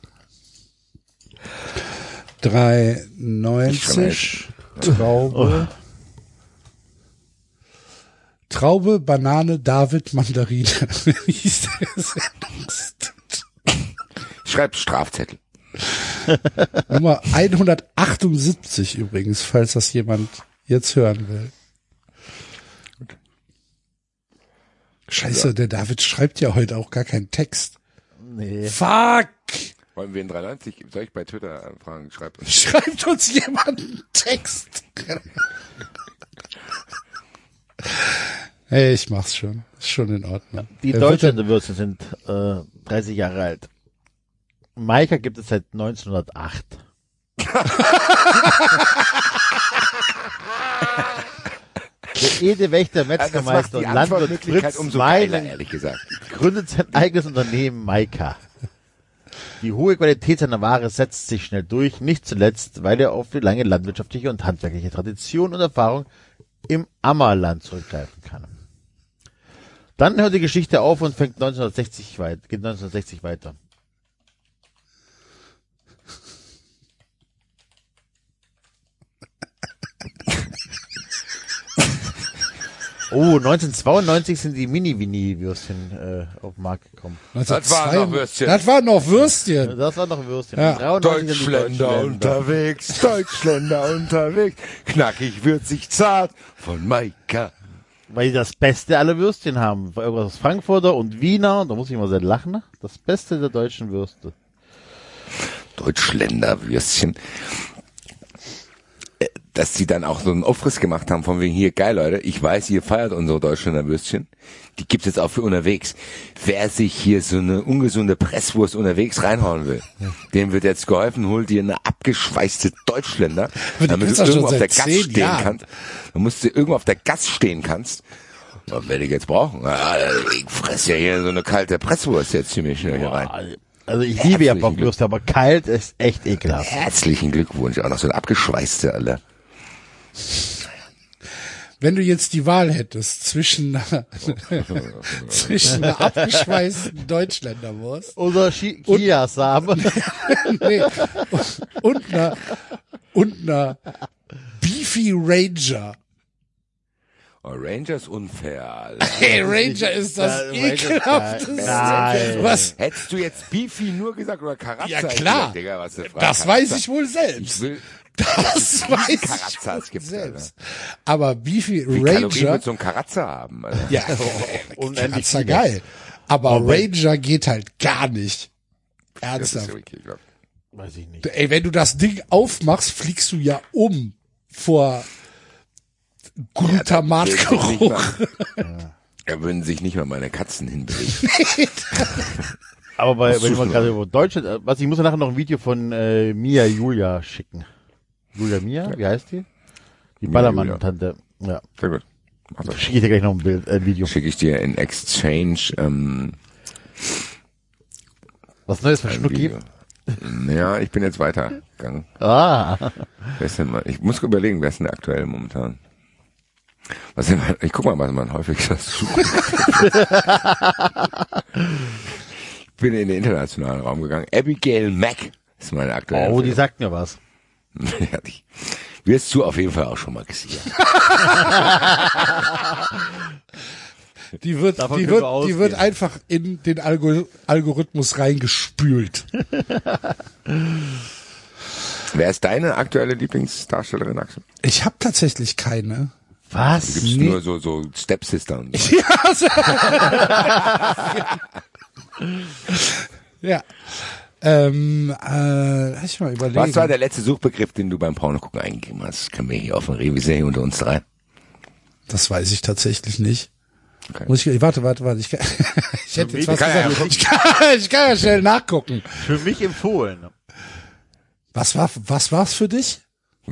3,90. Traube. Traube, Banane, David, Mandarine. Wie hieß der Sendungstitel? Schreib Strafzettel. Nummer 178 übrigens, falls das jemand jetzt hören will. Scheiße, der David schreibt ja heute auch gar keinen Text. Nee. Fuck! Wollen wir in 93, soll ich bei Twitter fragen, schreibt uns. Schreibt uns jemand einen Text. Hey, ich mach's schon. Ist schon in Ordnung. Die Würstchen sind äh, 30 Jahre alt. Maika gibt es seit 1908. Der Ede Wächter, Metzgermeister und Landwirt Fritz umso geiler, ehrlich gesagt. gründet sein eigenes Unternehmen Maika. Die hohe Qualität seiner Ware setzt sich schnell durch, nicht zuletzt, weil er auf die lange landwirtschaftliche und handwerkliche Tradition und Erfahrung im Ammerland zurückgreifen kann. Dann hört die Geschichte auf und fängt 1960 weit, geht 1960 weiter. Oh, 1992 sind die Mini-Winnie-Würstchen äh, auf den Markt gekommen. Das waren noch Würstchen. Das waren noch Würstchen. Das war noch Würstchen. Ja. 93 sind die Deutschländer unterwegs, Deutschländer unterwegs, knackig, würzig, zart, von Maika. Weil die das Beste aller Würstchen haben. Irgendwas aus Frankfurter und Wiener, da muss ich immer sehr lachen. Das Beste der deutschen Würste. Deutschländer Würstchen. Dass sie dann auch so einen Aufriss gemacht haben von wegen hier, geil Leute, ich weiß, ihr feiert unsere Deutschländer Würstchen. Die gibt's jetzt auch für unterwegs. Wer sich hier so eine ungesunde Presswurst unterwegs reinhauen will, dem wird jetzt geholfen, hol dir eine abgeschweißte Deutschländer, damit du irgendwo auf der Gas stehen Jahren. kannst. Du musst du irgendwo auf der Gas stehen kannst. Was werde ich jetzt brauchen? Ich fress ja hier so eine kalte Presswurst jetzt ziemlich schnell hier rein. Also ich liebe ja Bockwürste, aber kalt ist echt ekelhaft. Herzlichen Glückwunsch, auch noch so ein abgeschweißte, alle. Wenn du jetzt die Wahl hättest zwischen einer, zwischen einer abgeschweißten Deutschländerwurst Oder Chiasamen. nee, und einer, und einer Beefy Ranger. Oh, Ranger ist unfair, Alter. Hey, Ranger ist das Ja, ekelhafteste. Nein. Was? Hättest du jetzt Beefy nur gesagt oder Karazza? Ja, Ich klar. gesagt, Digga. Das weiß ich wohl Ich selbst. will, Das weiß ich Karazza es wohl gibt, selbst. Aber Beefy wie Kalorien Ranger, wird so ein Karazza haben, Alter. ja, Karazza viele. geil. Aber Ranger geht halt gar nicht. Das ist Ernsthaft. ja wirklich. Weiß ich nicht. Ey, wenn du das Ding aufmachst, fliegst du ja um vor Glutamatgeruch. Da würden sich nicht mal meine Katzen hinbewegen. Aber bei, wenn man gerade über Deutschland, äh, was ich muss ja nachher noch ein Video von äh, Mia Julia schicken. Julia Mia, wie heißt die? Die Ballermann-Tante. Ja. Sehr gut. Das. Schicke ich dir gleich noch ein Bild, äh, Video. Schicke ich dir in Exchange ähm, Was Neues von ein Schnucki? Video. Ja, ich bin jetzt weitergegangen. Ah. Wer ist denn mal, ich muss überlegen, wer ist denn aktuell momentan? Was denn, ich guck mal, was man häufig sucht. ich bin in den internationalen Raum gegangen. Abigail Mack ist meine aktuelle. Oh, die Empfehlung. sagt mir was. ja, wirst du auf jeden Fall auch schon mal gesehen. Die wird, Davon die wir wird, die wird einfach in den Algo Algorithmus reingespült. Wer ist deine aktuelle Lieblingsdarstellerin, Axel? Ich habe tatsächlich keine. Was? Gibt's Nee. nur so, so Stepsister und so. Ja. Ähm, äh, lass ich mal überlegen. Was war der letzte Suchbegriff, den du beim Porno gucken eingegeben hast? Können wir hier auf dem Revisé unter uns drei? das weiß ich tatsächlich nicht. Okay. Muss ich, warte, warte, warte. Ich, kann, ich hätte jetzt was Kann ja gesagt. Ich kann, ich kann ja schnell nachgucken. Für mich empfohlen. Was war, was war's für dich?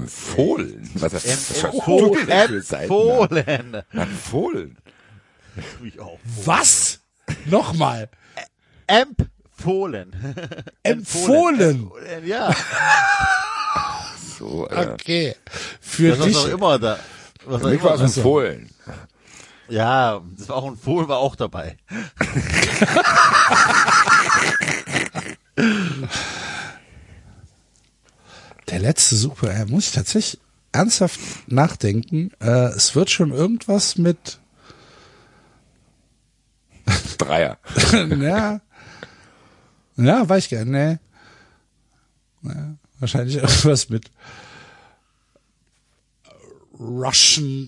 Fohlen. Was das? Empfohlen. Empfohlen. Empfohlen. Was? Nochmal. Empfohlen. Empfohlen. Empfohlen, Ja. So, äh, Okay. Für Das ist dich. doch immer da. Was für auch mich war immer. es empfohlen. Ja, das war auch ein Fohlen, war auch dabei. Der letzte Super, äh, muss ich tatsächlich ernsthaft nachdenken. Äh, es wird schon irgendwas mit, Dreier. ja, ja, weiß ich nicht. Nee. Ja, wahrscheinlich irgendwas mit Russian.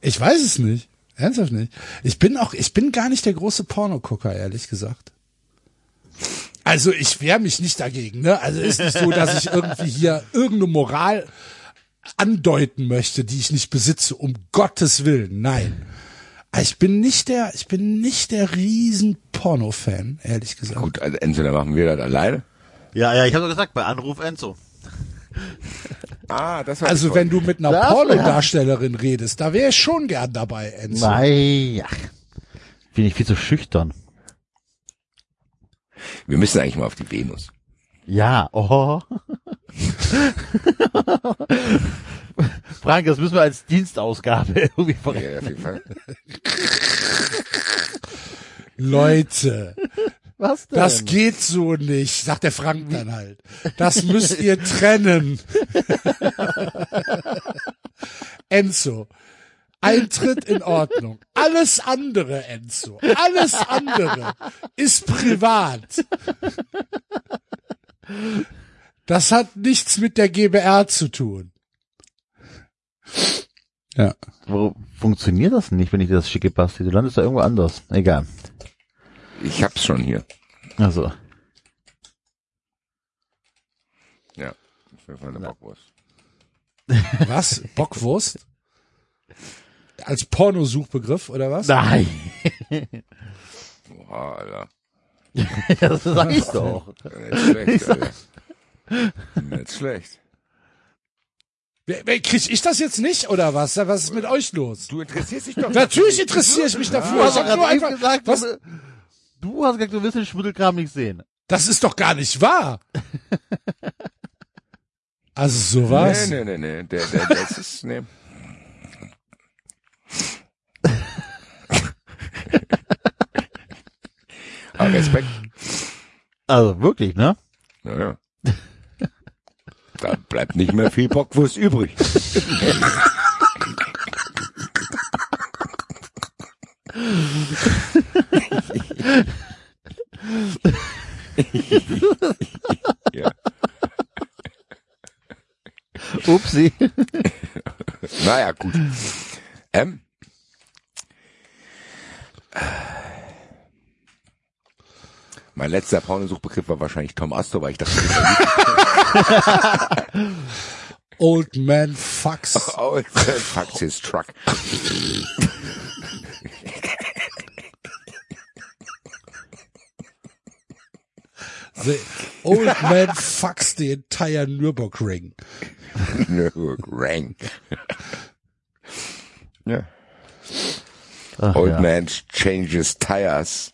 ich weiß es nicht. Ernsthaft nicht. Ich bin auch, ich bin gar nicht der große Pornogucker, ehrlich gesagt. Also ich wehre mich nicht dagegen, ne? Also ist nicht so, dass ich irgendwie hier irgendeine Moral andeuten möchte, die ich nicht besitze, um Gottes Willen. Nein. Aber Ich bin nicht der, ich bin nicht der riesen Porno-Fan, ehrlich gesagt. Gut, also entweder machen wir das alleine. Ja, ja, ich habe doch gesagt, bei Anruf Enzo. Ah, das war Also wenn du mit einer Pornodarstellerin redest, da wäre ich schon gern dabei, Enzo. Nein, ach, bin ich viel zu schüchtern. Wir müssen eigentlich mal auf die Venus. Ja, oh. Frank, das müssen wir als Dienstausgabe irgendwie Ja, verrechnen. auf jeden Fall. Leute, Was denn? das geht so nicht, sagt der Frank dann halt. Das müsst ihr trennen. Enzo, Eintritt in Ordnung. Alles andere, Enzo, alles andere ist privat. Das hat nichts mit der GBR zu tun. Ja. Wo funktioniert das nicht, wenn ich dir das schicke, Basti? Du landest da irgendwo anders. Egal. Ich hab's schon hier. Also. Ja. Ich will eine Bockwurst. Was? Bockwurst? Als Pornosuchbegriff oder was? Nein. Oha, Alter. das sag ich doch. Nicht schlecht, Alter. Nicht schlecht. Wer, wer, krieg ich das jetzt nicht oder was? Was ist mit euch los? Du interessierst dich doch. Natürlich interessiere ich mich Du dafür. hast Ich doch hab gerade nur einfach, gesagt, was? du, du hast gesagt, du willst den Schmuddelkram nicht sehen. Das ist doch gar nicht wahr. Also sowas. Nee, nee, nee, nee. Der, der, das ist, nee. Aber Respekt. Also wirklich, ne? Ja, ja. Da bleibt nicht mehr viel Bockwurst übrig. ja. Upsi. Naja, gut. Ähm. Mein letzter Pornosuchbegriff war wahrscheinlich Tom Astor, weil ich dachte, Old man fucks. oh, fucks his truck. The old man fucks the entire Nürburgring. Nürburgring. ja. Ach, Old ja. man changes tires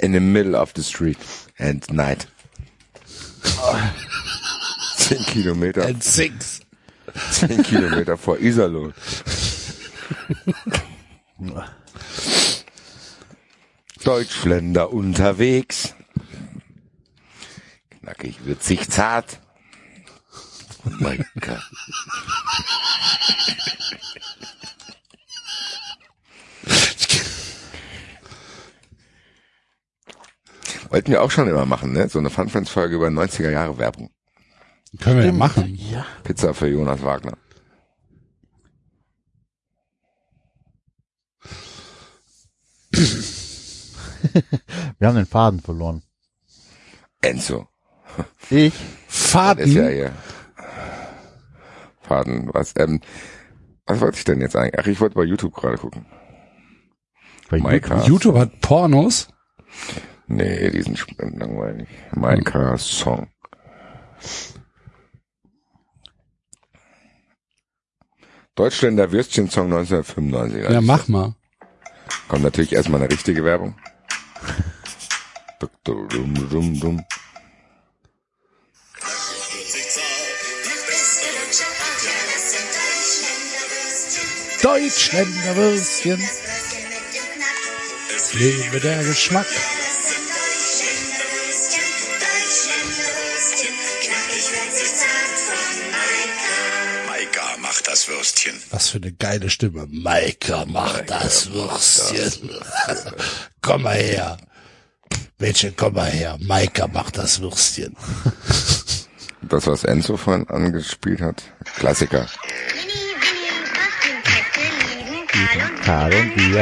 in the middle of the street and night. Zehn Kilometer, And sings. zehn Kilometer vor Iserlohn. Deutschländer unterwegs. Knackig, witzig, zart. Oh mein Gott. Wollten wir auch schon immer machen, ne? So eine Fun Friends Folge über 90er Jahre Werbung. Können wir ja machen. Ja. Pizza für Jonas Wagner. Wir haben den Faden verloren. Enzo. Ich? Das ist ja Faden. hier. Faden, was, ähm, was wollte ich denn jetzt eigentlich? Ach, ich wollte bei YouTube gerade gucken. Bei Maika. YouTube hat Pornos. Nee, die sind langweilig. Maika Song. Deutschländer Würstchen-Song 1995. Ja, mach mal. Kommt natürlich erstmal eine richtige Werbung. Dum, dum, dum, dum. Deutschländer Würstchen. Lebe der Geschmack. Was für eine geile Stimme. Maika macht das Würstchen. komm mal her. Mädchen, komm mal her. Maika macht das Würstchen. Das, was Enzo vorhin angespielt hat. Klassiker. Karl und die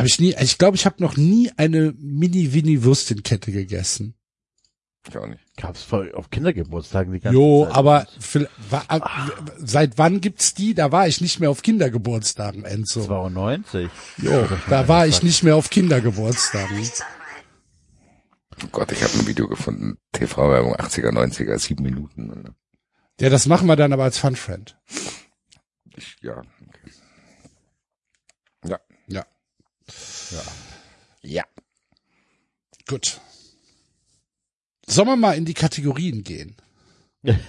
Habe ich nie, ich glaube, ich habe noch nie eine Mini-Winnie-Würstchenkette gegessen. Ich auch nicht. Gab's voll auf Kindergeburtstagen die ganze Jo, Zeit. aber für, wa- ab- seit wann gibt's die? Da war ich nicht mehr auf Kindergeburtstagen, Enzo. 92. Jo, da war ich nicht mehr auf Kindergeburtstagen. Oh Gott, ich habe ein Video gefunden. TV-Werbung 80er, 90er, sieben Minuten. Ja, das machen wir dann aber als Fun Friend. Ich. Ja. Ja, Ja. gut. Sollen wir mal in die Kategorien gehen?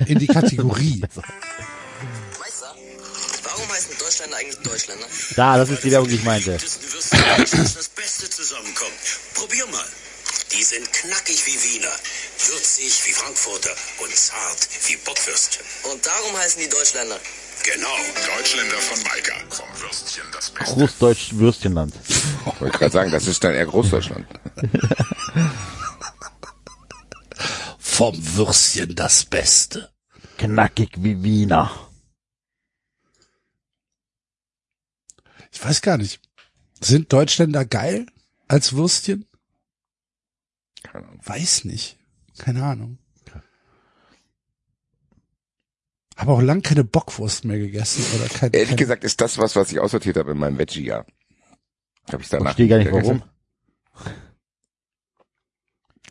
In die Kategorie. Meister, warum heißen Deutschländer eigentlich Deutschländer? Da, das ist die Werbung, die ich meinte. das Beste zusammenkommt. Probier mal. Die sind knackig wie Wiener, würzig wie Frankfurter und zart wie Bockwürstchen. Und darum heißen die Deutschländer. Genau, Deutschländer von Maika. Vom Würstchen das Beste. Großdeutsch Würstchenland. Ich wollte gerade sagen, das ist dann eher Großdeutschland. Vom Würstchen das Beste. Knackig wie Wiener. Ich weiß gar nicht. Sind Deutschländer geil als Würstchen? Keine Ahnung. Weiß nicht. Keine Ahnung. Habe auch lang keine Bockwurst mehr gegessen oder kein, Ehrlich kein gesagt ist das was, was ich aussortiert habe in meinem Veggie-Jahr. Habe ich danach. Verstehe gar nicht gegessen. warum.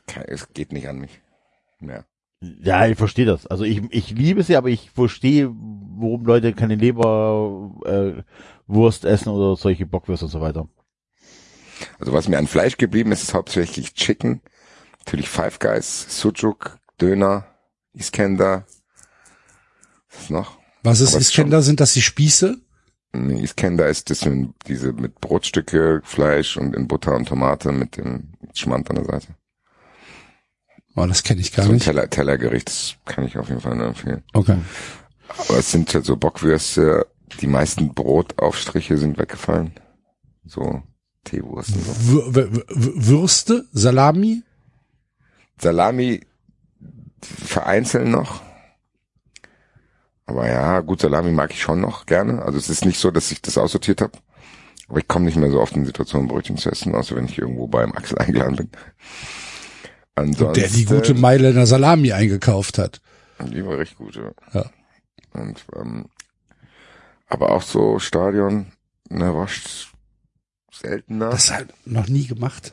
Ke- Es geht nicht an mich. Ja. Ja, ich verstehe das. Also ich, ich liebe sie, aber ich verstehe, warum Leute keine Leber, äh, Wurst essen oder solche Bockwürste und so weiter. Also was mir an Fleisch geblieben ist, ist hauptsächlich Chicken. Natürlich Five Guys, Sujuk, Döner, Iskender. Was ist noch? Was ist es Iskender? Sind das die Spieße? Nee, Iskender ist das mit, diese mit Brotstücke, Fleisch und in Butter und Tomate mit dem Schmand an der Seite. Oh, das kenne ich gar so ein nicht. Teller, Tellergericht, das kann ich auf jeden Fall nur empfehlen. Okay. Aber es sind halt so Bockwürste, die meisten Brotaufstriche sind weggefallen. So Teewurst und so. Würste? Salami? Salami vereinzelt noch. Aber ja, gut, Salami mag ich schon noch gerne. Also es ist nicht so, dass ich das aussortiert habe. Aber ich komme nicht mehr so oft in Situationen, Brötchen zu essen, außer wenn ich irgendwo beim Axel eingeladen bin. Ansonsten, Der die gute Mailänder Salami eingekauft hat. Die war recht gut, ja. Ja. Und, ähm, aber auch so Stadion, ne, wascht seltener. Das halt noch nie gemacht.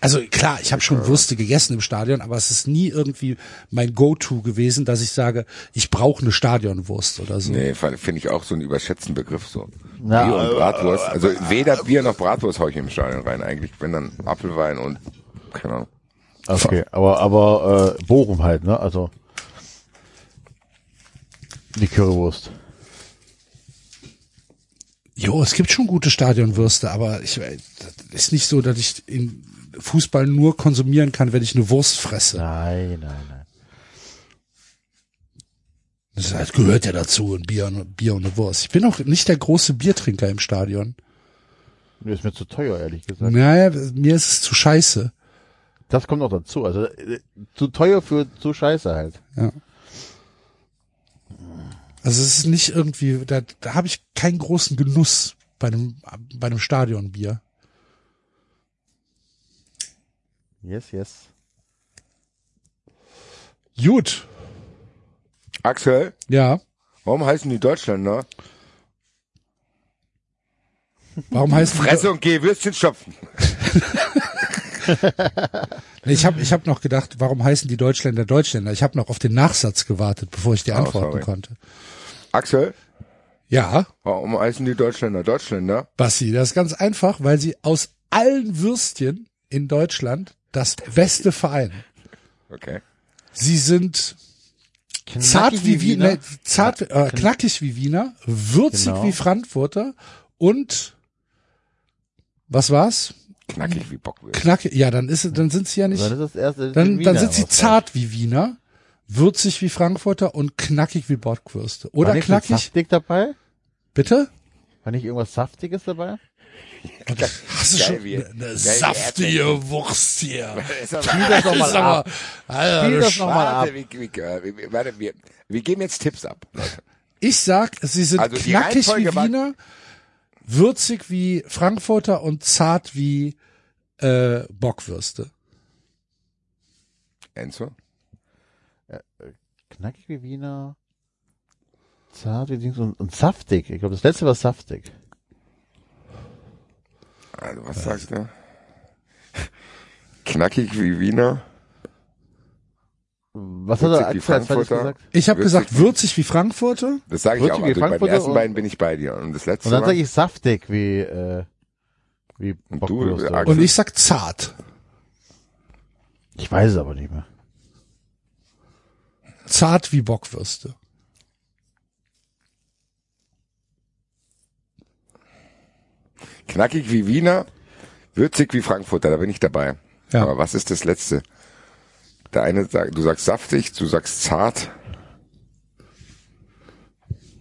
Also klar, ich habe schon Würste gegessen im Stadion, aber es ist nie irgendwie mein Go-To gewesen, dass ich sage, ich brauche eine Stadionwurst oder so. Nee, finde ich auch so einen überschätzten Begriff so. Na, Bier und Bratwurst. Also weder Bier noch Bratwurst hau ich im Stadion rein eigentlich. Wenn dann Apfelwein und keine Ahnung. Okay, aber, aber, äh, Bochum halt, ne, also. Die Currywurst. Jo, es gibt schon gute Stadionwürste, aber ich äh, das ist nicht so, dass ich in Fußball nur konsumieren kann, wenn ich eine Wurst fresse. Nein, nein, nein. Das halt gehört ja dazu, ein Bier, und- Bier und eine Wurst. Ich bin auch nicht der große Biertrinker im Stadion. Mir ist mir zu teuer, ehrlich gesagt. Naja, mir ist es zu scheiße. Das kommt noch dazu. Also, äh, zu teuer für zu scheiße halt. Also es ist nicht irgendwie, da, da habe ich keinen großen Genuss bei einem, bei einem Stadionbier. Yes, yes. Gut, Axel, ja. warum heißen die Deutschländer? Warum heißt Fresse und geh Würstchen stopfen. Nee, Ich habe ich hab noch gedacht, warum heißen die Deutschländer Deutschländer? Ich habe noch auf den Nachsatz gewartet, bevor ich die Oh, antworten sorry. konnte. Axel, Ja, warum heißen die Deutschländer Deutschländer? Bassi, das ist ganz einfach, weil sie aus allen Würstchen in Deutschland das Beste vereinen. Okay. Sie sind zart wie Wiener, zart, äh, knackig wie Wiener, würzig Genau. wie Frankfurter und was war's? Knackig wie Bockwürste. Knackig, ja, dann ist es, dann sind sie ja nicht, Dann erste. dann, Wiener dann sind sie zart wie Wiener, würzig wie Frankfurter und knackig wie Bockwürste. Oder War nicht knackig? Saftig dabei? Bitte? War nicht irgendwas Saftiges dabei? Hast du Geil, schon wie- eine, geil, eine saftige Wurst hier? Spiel das nochmal ab. Alter, Spiel das nochmal ab. Warte, wie, wie, äh, wie, warte, wir, wir geben jetzt Tipps ab, Leute. Ich sag, sie sind Also knackig wie Wiener, würzig wie Frankfurter und zart wie äh, Bockwürste. Enzo? Knackig wie Wiener. Zart wie Dings und, und saftig. Ich glaube, das letzte war saftig. Also, was sagst du? Knackig wie Wiener? Was hat er wie Frankfurter. gesagt? Ich habe gesagt, würzig wie Frankfurter. Das sage ich Würzig auch. wie Also bei den Frankfurter ersten beiden bin ich bei dir. Und das letzte Und dann sage ich saftig wie, äh, wie Und du, Bockwürste. Axel? Und ich sag zart. ich weiß es aber nicht mehr. Zart wie Bockwürste. Knackig wie Wiener, würzig wie Frankfurter, da bin ich dabei. Ja. Aber was ist das letzte? Der eine sagt, du sagst saftig, du sagst zart.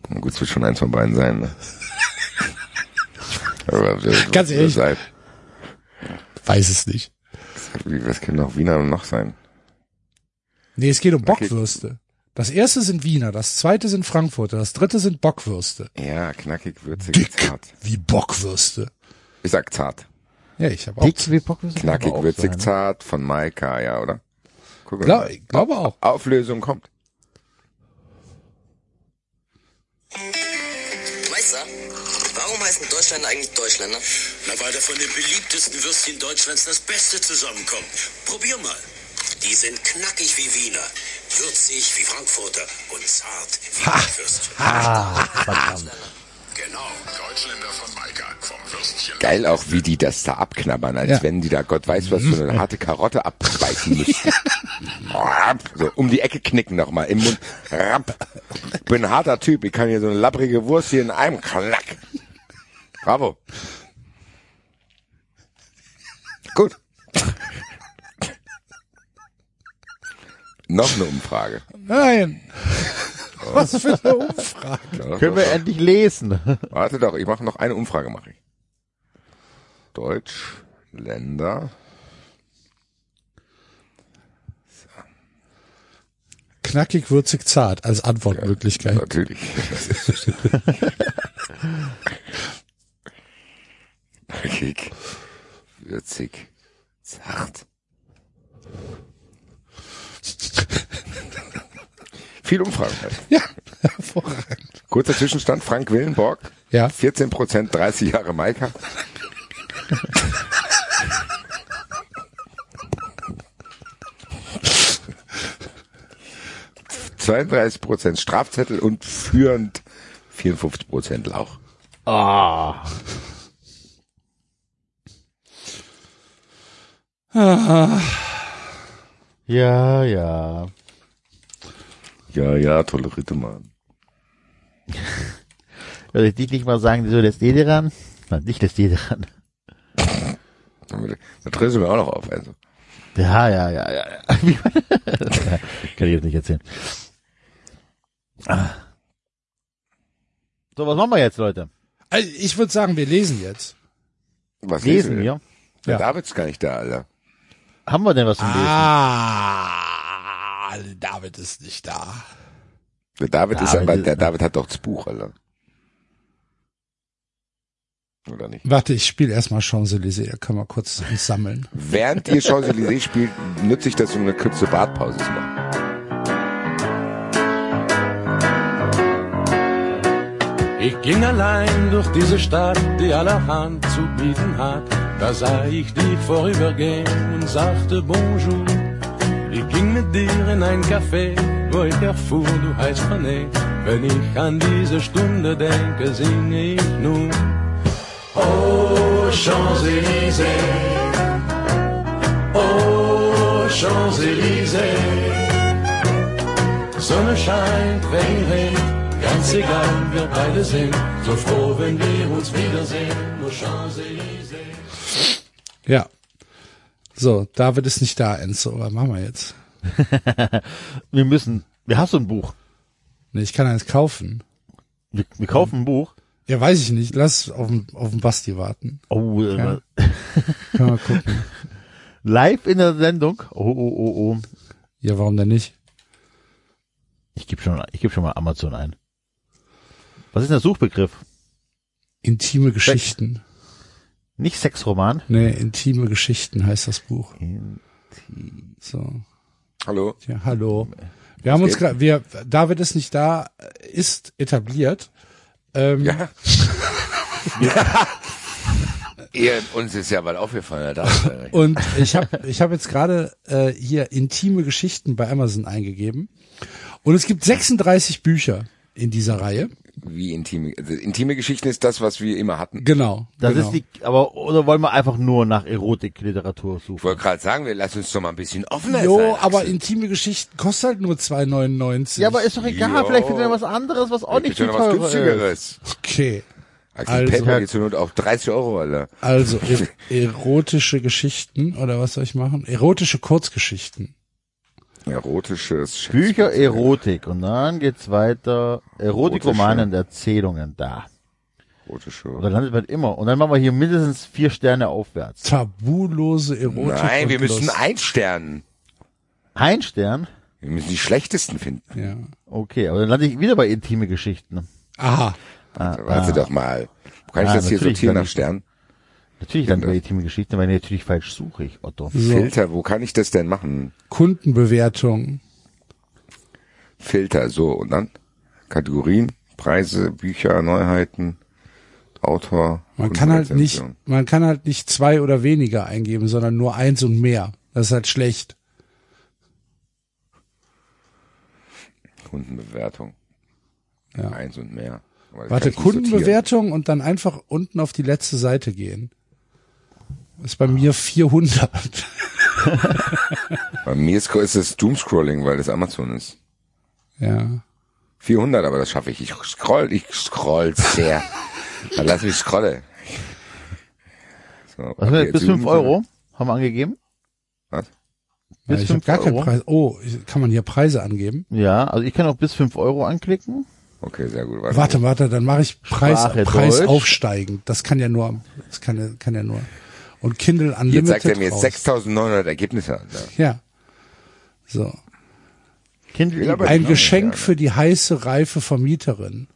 Na gut, es wird schon eins von beiden sein. Ne? Ganz ehrlich. seid? Weiß es nicht. Was kann noch Wiener noch sein? Nee, es geht um. Bockwürste. Das erste sind Wiener, das zweite sind Frankfurter, das dritte sind Bockwürste. Ja, knackig, würzig, Dick zart. wie Bockwürste. Ich sag zart. Ja, ich habe auch. Dick Knackig, würzig, sein. zart von Maika, ja, oder? Guck Glaub, mal. ich glaube auch. Auflösung kommt. Meister, warum heißen Deutschländer eigentlich Deutschländer? Na, weil da von den beliebtesten Würstchen Deutschlands das Beste zusammenkommt. Probier mal. Die sind knackig wie Wiener, würzig wie Frankfurter und zart wie Bockwürstchen. Genau. Deutschländer von Maika vom Würstchen. Geil auch, wie die das da abknabbern, als Ja. wenn die da Gott weiß was für eine harte Karotte abbeißen müssten. so, um die Ecke knicken nochmal im Mund. Rapp. Ich bin ein harter Typ, ich kann hier so eine lapprige Wurst hier in einem Klack. Bravo. Gut. Noch eine Umfrage. Nein. Was für eine Umfrage. Ja, Können wir endlich lesen. Warte doch, ich mache noch eine Umfrage, mache ich. Deutschländer. Knackig, würzig, zart als Antwortmöglichkeit. Natürlich. Knackig, würzig, zart. Viel Umfragen. Ja, hervorragend. Kurzer Zwischenstand, Frank Willenborg, Ja. 14 Prozent, 30 Jahre Maika. ...32 Prozent Strafzettel und führend 54 Prozent Lauch. Ah. Ja, ja. Ja, ja, tolerierte Mann. Soll ich dich nicht mal sagen, so lässt ihr dir ran? Nein, nicht lässt ihr dir ran. Da drehst du mir auch noch auf, also. Ja, ja, ja, ja. ja. Kann ich jetzt nicht erzählen. Ah. So, was machen wir jetzt, Leute? Also ich würde sagen, wir lesen jetzt. Was Lesen denn? wir? Der Ja. David ist gar nicht da, Alter. Haben wir denn was zum Lesen? Ah, David ist nicht da. Der David, ist David aber, ist- der David hat doch das Buch, Alter. Oder nicht? Warte, ich spiele erstmal Champs-Élysées, da können wir kurz uns sammeln. Während ihr Champs-Élysées spielt, nutze ich das, um eine kurze Bartpause zu machen. Ich ging allein durch diese Stadt, die allerhand zu bieten hat. Da sah ich dich vorübergehen und sagte Bonjour. Ich ging mit dir in ein Café, wo ich erfuhr, du heißt René. Wenn ich an diese Stunde denke, singe ich nun. Oh, Champs-Élysées. Oh, Champs-Élysées. Sonne scheint, Regen regnet, ganz egal, wir beide sind so froh, wenn wir uns wiedersehen. Nur Champs-Élysées. Ja. So, David ist nicht da, Enzo. Was machen wir jetzt? Wir müssen, wir hast so ein Buch. Nee, ich kann eins kaufen. Wir, wir kaufen ein Buch. Ja, weiß ich nicht. Lass auf den, auf den Basti warten. Oh, äh, Ja. Können wir gucken. live in der Sendung. Oh, oh, oh, oh. Ja, warum denn nicht? Ich gebe schon, ich gebe schon mal Amazon ein. Was ist der Suchbegriff? Intime Geschichten. Nicht Sexroman. Nee, intime Geschichten heißt das Buch. So. Hallo. Ja, hallo. Wir haben uns gerade, wir, David ist nicht da, ist etabliert. Ähm, Ja. Ihr, uns ist ja bald aufgefallen, da. Und ich habe ich hab jetzt gerade äh, hier intime Geschichten bei Amazon eingegeben. Und es gibt 36 Bücher in dieser Reihe. Wie intime, also intime Geschichten ist das, was wir immer hatten. Genau. Das genau. ist die, aber, oder wollen wir einfach nur nach Erotikliteratur Ich suchen? wollte gerade sagen, wir lassen uns doch mal ein bisschen offener Jo, sein. aber Axel. intime Geschichten kostet halt nur 2,99. Ja, aber ist doch egal, Jo. vielleicht findet er was anderes, was auch nicht Bitte viel noch was teurer ist. günstigeres. Okay. Axel, Also- PayPal geht zur Not auf 30 Euro, Alter. Also er erotische Geschichten oder was soll ich machen? Erotische Kurzgeschichten. Erotisches Bücher Erotik und dann geht's weiter. Erotikromane und Erzählungen da. Erotische. Und dann landet man immer. Und dann machen wir hier mindestens vier Sterne aufwärts. Tabulose Erotik. Nein, wir müssen Lust. einsternen. Ein Stern? Wir müssen die schlechtesten finden. Ja. Okay, aber dann lande ich wieder bei intime Geschichten. Aha. Also, warte doch mal. Wo kann ich Ah, das hier sortieren nach ich- Stern? Natürlich bei intime Geschichten, weil ich natürlich falsch suche, ich Otto. So. Filter, wo kann ich das denn machen? Kundenbewertung. Filter, so, und dann? Kategorien, Preise, Bücher, Neuheiten, Autor. Man kann halt nicht, man kann halt nicht zwei oder weniger eingeben, sondern nur eins und mehr. Das ist halt schlecht. Kundenbewertung. Ja. Eins und mehr. Warte. Kundenbewertung und dann einfach unten auf die letzte Seite gehen. Ist bei mir 400. Bei mir ist ist es Doomscrolling, weil das Amazon ist. Ja. 400, aber das schaffe ich. Ich scroll, ich scroll sehr. Dann lass mich scrolle. So, Was okay, okay, bis zoomen fünf wir. Euro haben wir angegeben? Was? ja Bis ich habe fünf gar keinen Euro? Preis. Oh, kann man hier Preise angeben? Ja, also ich kann auch bis fünf Euro anklicken. Okay, sehr gut. Warte, warte, dann mache ich Preis, Sprache Preis Deutsch. aufsteigend. Das kann ja nur, das kann, ja- kann ja nur. Und Kindle Jetzt Unlimited sagt er mir raus. 6900 Ergebnisse. Alter. Ja. So. Kindle. Ein Geschenk ja, für die heiße, reife Vermieterin.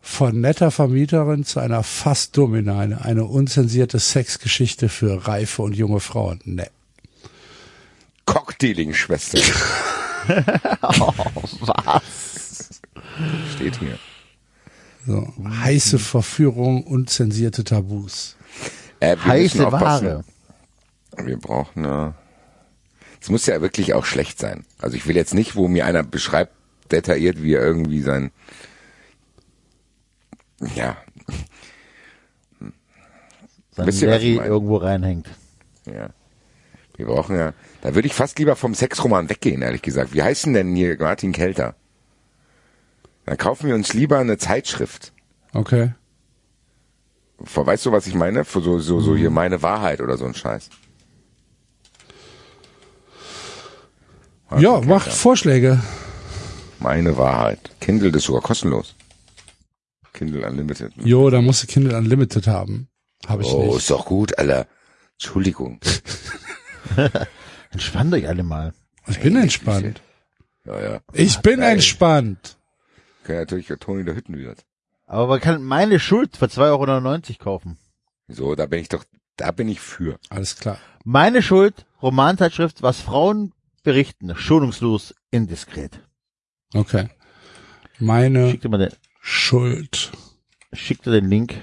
Von netter Vermieterin zu einer fast Dominane. Eine unzensierte Sexgeschichte für reife und junge Frauen. Ne. Cockdealing-Schwester. Was? Steht hier. So. Heiße Verführung, unzensierte Tabus. Äh, wir müssen Heiße. Ware. Wir brauchen eine. Es muss ja wirklich auch schlecht sein. Also ich will jetzt nicht, wo mir einer beschreibt, detailliert, wie er irgendwie sein. Ja, Sein Larry irgendwo reinhängt. ja. Wir brauchen ja. Da würde ich fast lieber vom Sexroman weggehen, ehrlich gesagt. Wie heißen denn hier Martin Kelter? Dann kaufen wir uns lieber eine Zeitschrift. Okay. Weißt du, was ich meine? Für so, so, so hier meine Wahrheit oder so ein Scheiß. Martin Ja, macht Vorschläge. Meine Wahrheit. Kindle das ist sogar kostenlos. Kindle Unlimited. ne? Jo, da musst du Kindle Unlimited haben. Habe ich Oh, nicht. ist doch gut, Alter. Entschuldigung. Entspannt euch alle mal. Ich bin entspannt. Ja, ja. Ich bin Geil. entspannt. Kann natürlich der Toni der Hüttenwirt. Aber man kann meine Schuld für 2,99 Euro kaufen. So, da bin ich doch, da bin ich für. Alles klar. Meine Schuld, Romanzeitschrift, was Frauen berichten, schonungslos indiskret. Okay. Meine Schick dir mal den, Schuld. schick dir den Link.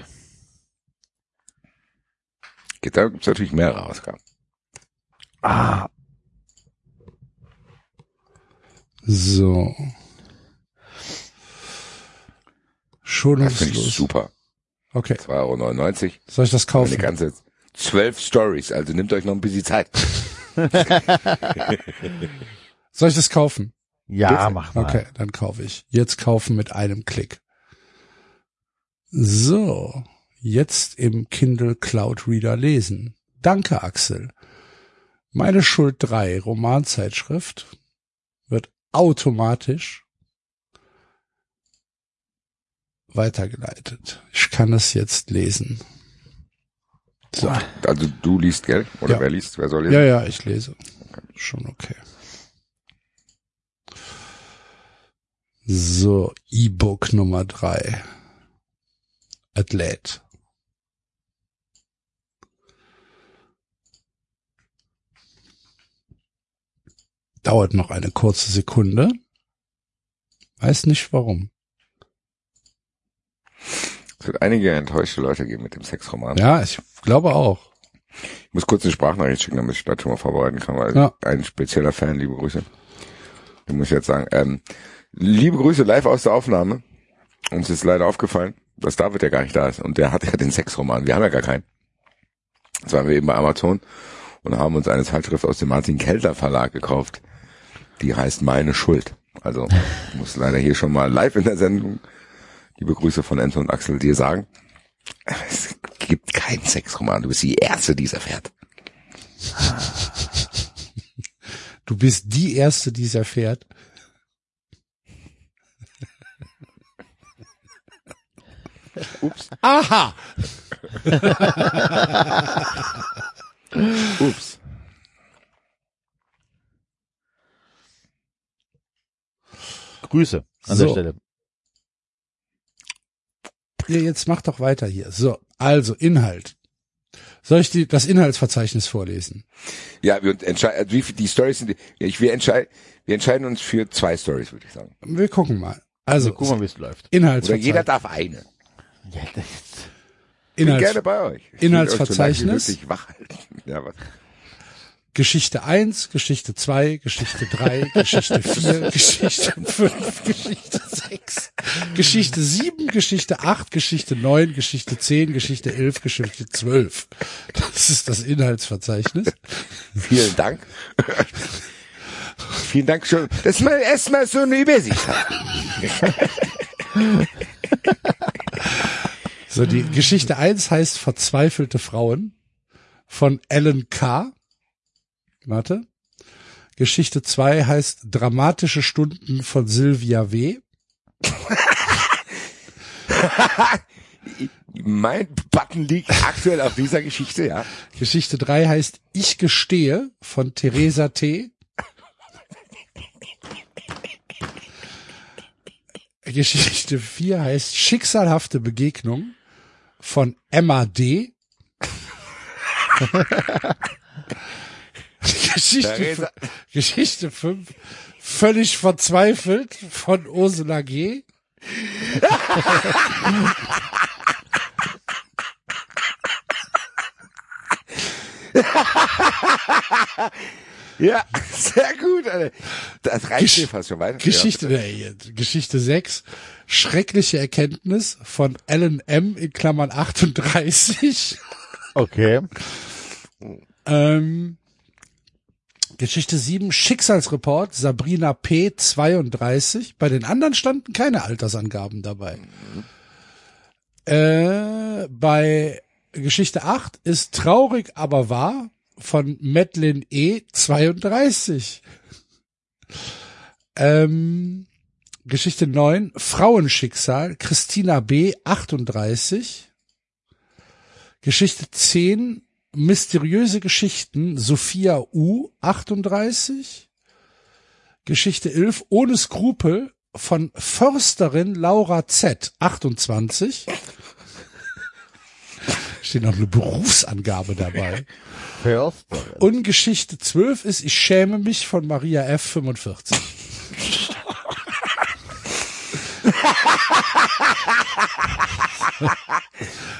Geht, da gibt's natürlich mehrere Ausgaben. Ah, So. Das finde ich Schonungslos. super. Okay. 2,99 Euro. Soll ich das Eine kaufen? ganze zwölf Stories, also nehmt euch noch ein bisschen Zeit. Soll ich das kaufen? ja, Bitte. mach mal. Okay, dann kaufe ich. Jetzt kaufen mit einem Klick. So. Jetzt im Kindle Cloud Reader lesen. Danke, Axel. Meine Schuld 3 Romanzeitschrift wird automatisch weitergeleitet. Ich kann es jetzt lesen. So. Also du liest, gell? Oder Ja. wer liest? Wer soll lesen? Ja, ja, ich lese. Schon okay. So, E-Book Nummer drei. Athlet. Dauert noch eine kurze Sekunde. Weiß nicht warum. Es wird einige enttäuschte Leute geben mit dem Sexroman. Ja, ich glaube auch. Ich muss kurz eine Sprachnachricht schicken, damit ich das schon mal vorbereiten kann, weil Ja. ein spezieller Fan, liebe Grüße. Den muss ich jetzt sagen. Ähm, liebe Grüße live aus der Aufnahme. Uns ist leider aufgefallen, dass David ja gar nicht da ist. Und der hat ja den Sexroman. Wir haben ja gar keinen. Jetzt waren wir eben bei Amazon und haben uns eine Zeitschrift aus dem Martin Kelter Verlag gekauft. Die heißt Meine Schuld. Also muss leider hier schon mal live in der Sendung liebe Grüße von Enzo und Axel dir sagen. Es gibt keinen Sexroman. Du bist die Erste, die es erfährt. Du bist die Erste, die es erfährt. Ups. Aha! Ups. Grüße an So. der Stelle. Ja, jetzt mach doch weiter hier. So, also Inhalt. Soll ich die, das Inhaltsverzeichnis vorlesen? Ja, wir entscheiden, wie viel die Stories sind, ich, wir entscheiden, wir entscheiden uns für zwei Stories, würde ich sagen. Wir gucken mal. Also, Wir gucken mal, wie es läuft. Oder Inhaltsverzeichnis. jeder darf eine. Ja, das, Ich bin Inhalts gerne bei euch. Ich Inhaltsverzeichnis. euch so wie wach halten. Ja, was? Geschichte 1, Geschichte 2, Geschichte 3, Geschichte 4, Geschichte 5, Geschichte 6, Geschichte 7, Geschichte 8, Geschichte 9, Geschichte 10, Geschichte 11, Geschichte 12. Das ist das Inhaltsverzeichnis. Vielen Dank. Vielen Dank schon. Das ist mal erstmal so eine Übersicht. So, die Geschichte 1 heißt Verzweifelte Frauen von Alan K. Warte. Geschichte 2 heißt Dramatische Stunden von Sylvia W. mein Button liegt aktuell auf dieser Geschichte, ja. Geschichte 3 heißt Ich gestehe von Theresa T. Geschichte 4 heißt Schicksalhafte Begegnung von Emma D. Geschichte, Theresa. Geschichte 5 Völlig verzweifelt von Ursula G. Ja, sehr gut, Alter. Das reicht Gesch- fast schon weiter. Geschichte, nee, Geschichte 6, schreckliche Erkenntnis von Alan M. in Klammern 38. okay. Ähm, Geschichte 7, Schicksalsreport, Sabrina P. 32. Bei den anderen standen keine Altersangaben dabei. Äh, bei Geschichte 8 ist traurig, aber wahr von Madeline E. 32. Ähm, Geschichte 9, Frauenschicksal, Christina B. 38. Geschichte 10, mysteriöse Geschichten, Sophia U. 38. Geschichte 11, ohne Skrupel von Försterin Laura Z. 28. Steht noch eine Berufsangabe dabei. Förster. Und Geschichte 12 ist Ich schäme mich von Maria F. 45.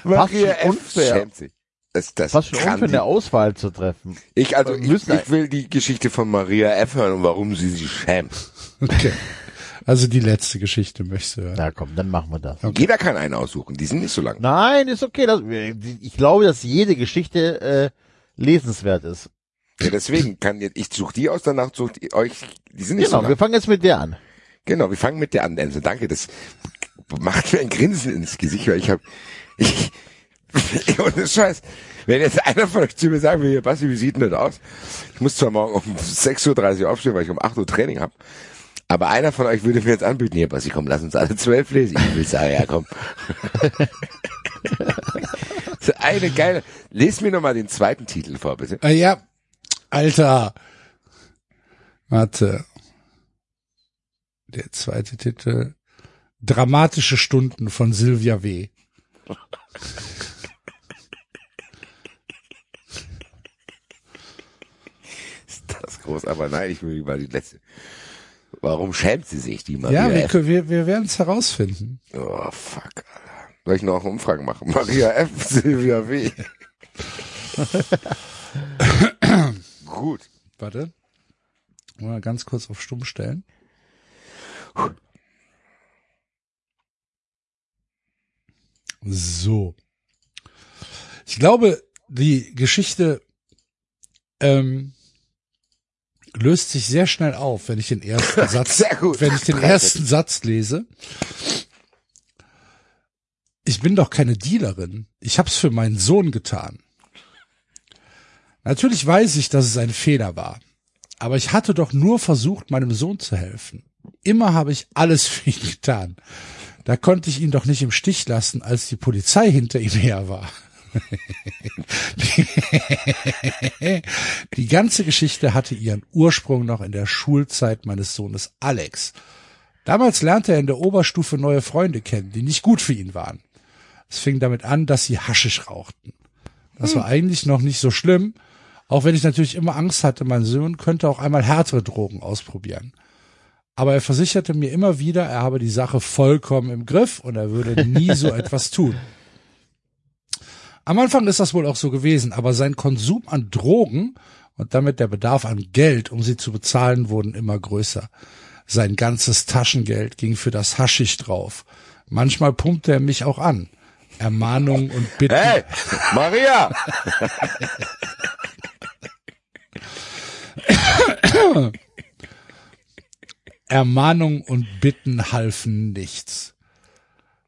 Fast schon F. schämt sich. Das, das Fast schon die- eine Auswahl zu treffen. Ich, also, Wir ich, ich will die Geschichte von Maria F. hören und warum sie sich schämt. Okay. Also die letzte Geschichte möchtest du hören. Na komm, dann machen wir das. Jeder kann einen aussuchen, die sind nicht so lang. Nein, ist okay. Das, ich glaube, dass jede Geschichte äh, lesenswert ist. Ja, deswegen kann jetzt, ich suche die aus, danach sucht ihr euch, die sind nicht Genau, so wir lang. fangen jetzt mit der an. Genau, wir fangen mit der an, Enzo. Danke, das macht mir ein Grinsen ins Gesicht, weil ich habe, ich, ohne Scheiß, wenn jetzt einer von euch zu mir sagen will, hier, Basti, wie sieht denn das aus? Ich muss zwar morgen um 6.30 Uhr aufstehen, weil ich um 8 Uhr Training habe, Aber einer von euch würde mir jetzt anbieten, hier, Basti, komm, lass uns alle zwölf lesen. Ich will sagen, ja, komm. so eine geile. Lies mir nochmal den zweiten Titel vor, bitte. Äh, ja, Alter. Warte. Der zweite Titel. Dramatische Stunden von Silvia W. Ist groß, aber nein, ich will lieber die letzte. Warum schämt sie sich, die Ja, Maria wir, F? wir, wir werden es herausfinden. Oh, fuck, Alter. Soll ich noch eine Umfrage machen? Maria F, Silvia W. Gut. Warte. Mal ganz kurz auf Stumm stellen. So. Ich glaube, die Geschichte ähm, löst sich sehr schnell auf, wenn ich den ersten Satz, wenn ich den ersten Satz lese. Ich bin doch keine Dealerin. Ich hab's für meinen Sohn getan. Natürlich weiß ich, dass es ein Fehler war. Aber ich hatte doch nur versucht, meinem Sohn zu helfen. Immer habe ich alles für ihn getan. Da konnte ich ihn doch nicht im Stich lassen, als die Polizei hinter ihm her war. die ganze Geschichte hatte ihren Ursprung noch in der Schulzeit meines Sohnes Alex. Damals lernte er in der Oberstufe neue Freunde kennen, die nicht gut für ihn waren. Es fing damit an, dass sie Haschisch rauchten. Das war eigentlich noch nicht so schlimm, auch wenn ich natürlich immer Angst hatte, mein Sohn könnte auch einmal härtere Drogen ausprobieren. Aber er versicherte mir immer wieder, er habe die Sache vollkommen im Griff und er würde nie so etwas tun. Am Anfang ist das wohl auch so gewesen, aber sein Konsum an Drogen und damit der Bedarf an Geld, um sie zu bezahlen, wurden immer größer. Sein ganzes Taschengeld ging für das Haschisch drauf. Manchmal pumpte er mich auch an. Ermahnungen und Bitten. Hey, Maria! Ermahnung und Bitten halfen nichts.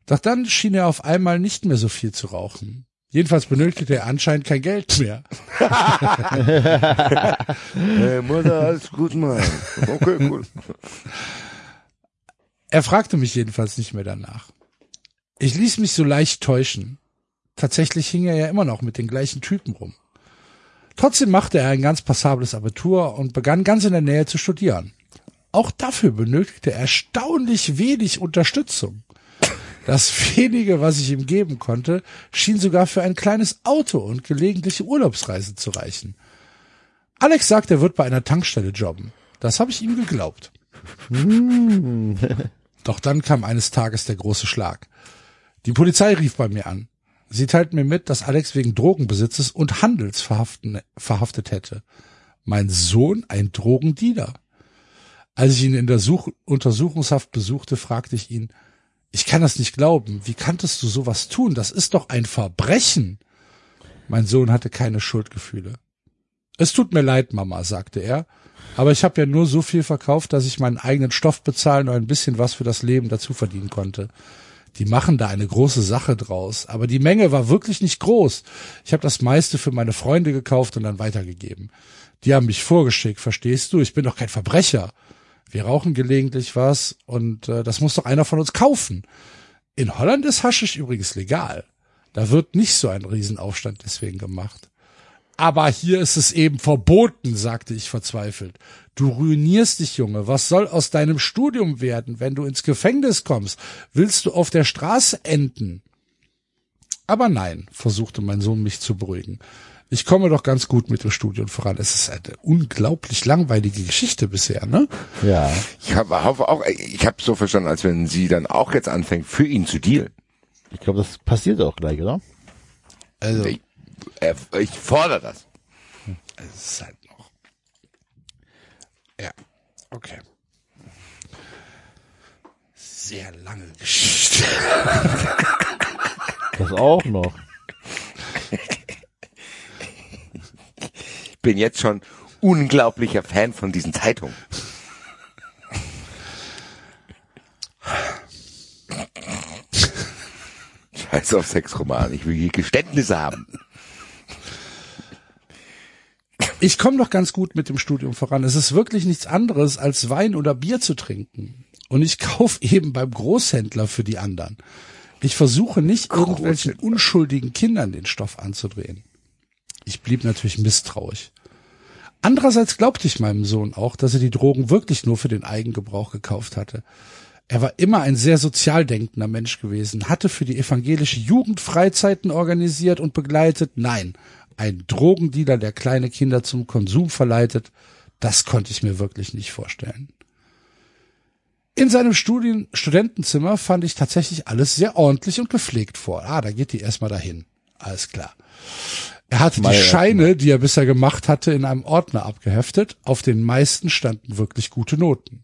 Doch dann schien er auf einmal nicht mehr so viel zu rauchen. Jedenfalls benötigte er anscheinend kein Geld mehr. Hey, Mutter, alles gut, Mann. Okay, cool. Er fragte mich jedenfalls nicht mehr danach. Ich ließ mich so leicht täuschen. Tatsächlich hing er ja immer noch mit den gleichen Typen rum. Trotzdem machte er ein ganz passables Abitur und begann ganz in der Nähe zu studieren. Auch dafür benötigte er erstaunlich wenig Unterstützung. Das wenige, was ich ihm geben konnte, schien sogar für ein kleines Auto und gelegentliche Urlaubsreisen zu reichen. Alex sagt, er wird bei einer Tankstelle jobben. Das habe ich ihm geglaubt. Doch dann kam eines Tages der große Schlag. Die Polizei rief bei mir an. Sie teilten mir mit, dass Alex wegen Drogenbesitzes und Handels verhaftet hätte. Mein Sohn ein Drogendealer. Als ich ihn in der Such Untersuchungshaft besuchte, fragte ich ihn, ich kann das nicht glauben. Wie kanntest du sowas tun? Das ist doch ein Verbrechen. Mein Sohn hatte keine Schuldgefühle. Es tut mir leid, Mama, sagte er, aber ich habe ja nur so viel verkauft, dass ich meinen eigenen Stoff bezahlen und ein bisschen was für das Leben dazu verdienen konnte. Die machen da eine große Sache draus, aber die Menge war wirklich nicht groß. Ich habe das meiste für meine Freunde gekauft und dann weitergegeben. Die haben mich vorgeschickt, verstehst du? Ich bin doch kein Verbrecher. Wir rauchen gelegentlich was und äh, das muss doch einer von uns kaufen. In Holland ist Haschisch übrigens legal. Da wird nicht so ein Riesenaufstand deswegen gemacht. Aber hier ist es eben verboten, sagte ich verzweifelt. Du ruinierst dich, Junge. Was soll aus deinem Studium werden, wenn du ins Gefängnis kommst? Willst du auf der Straße enden? Aber nein, versuchte mein Sohn mich zu beruhigen. Ich komme doch ganz gut mit dem Studium voran. Es ist eine unglaublich langweilige Geschichte bisher, ne? Ja. Ich hab, hoffe auch, ich habe so verstanden, als wenn sie dann auch jetzt anfängt, für ihn zu dealen. Ich glaube, das passiert auch gleich, oder? Also, Ich, er, ich fordere das. es ist halt noch. Ja, okay. Sehr lange Geschichte. Das auch noch. Ich bin jetzt schon unglaublicher Fan von diesen Zeitungen. Scheiß auf Sexroman, ich will hier Geständnisse haben. Ich komme doch ganz gut mit dem Studium voran. Es ist wirklich nichts anderes, als Wein oder Bier zu trinken. Und ich kaufe eben beim Großhändler für die anderen. Ich versuche nicht irgendwelchen unschuldigen Kindern den Stoff anzudrehen. Ich blieb natürlich misstrauisch. Andererseits glaubte ich meinem Sohn auch, dass er die Drogen wirklich nur für den Eigengebrauch gekauft hatte. Er war immer ein sehr sozial denkender Mensch gewesen, hatte für die evangelische Jugend Freizeiten organisiert und begleitet. Nein, ein Drogendealer, der kleine Kinder zum Konsum verleitet, das konnte ich mir wirklich nicht vorstellen. In seinem Studien Studentenzimmer fand ich tatsächlich alles sehr ordentlich und gepflegt vor. Ah, da geht die erstmal dahin. Alles klar. Er hatte die Scheine, die er bisher gemacht hatte, in einem Ordner abgeheftet. Auf den meisten standen wirklich gute Noten.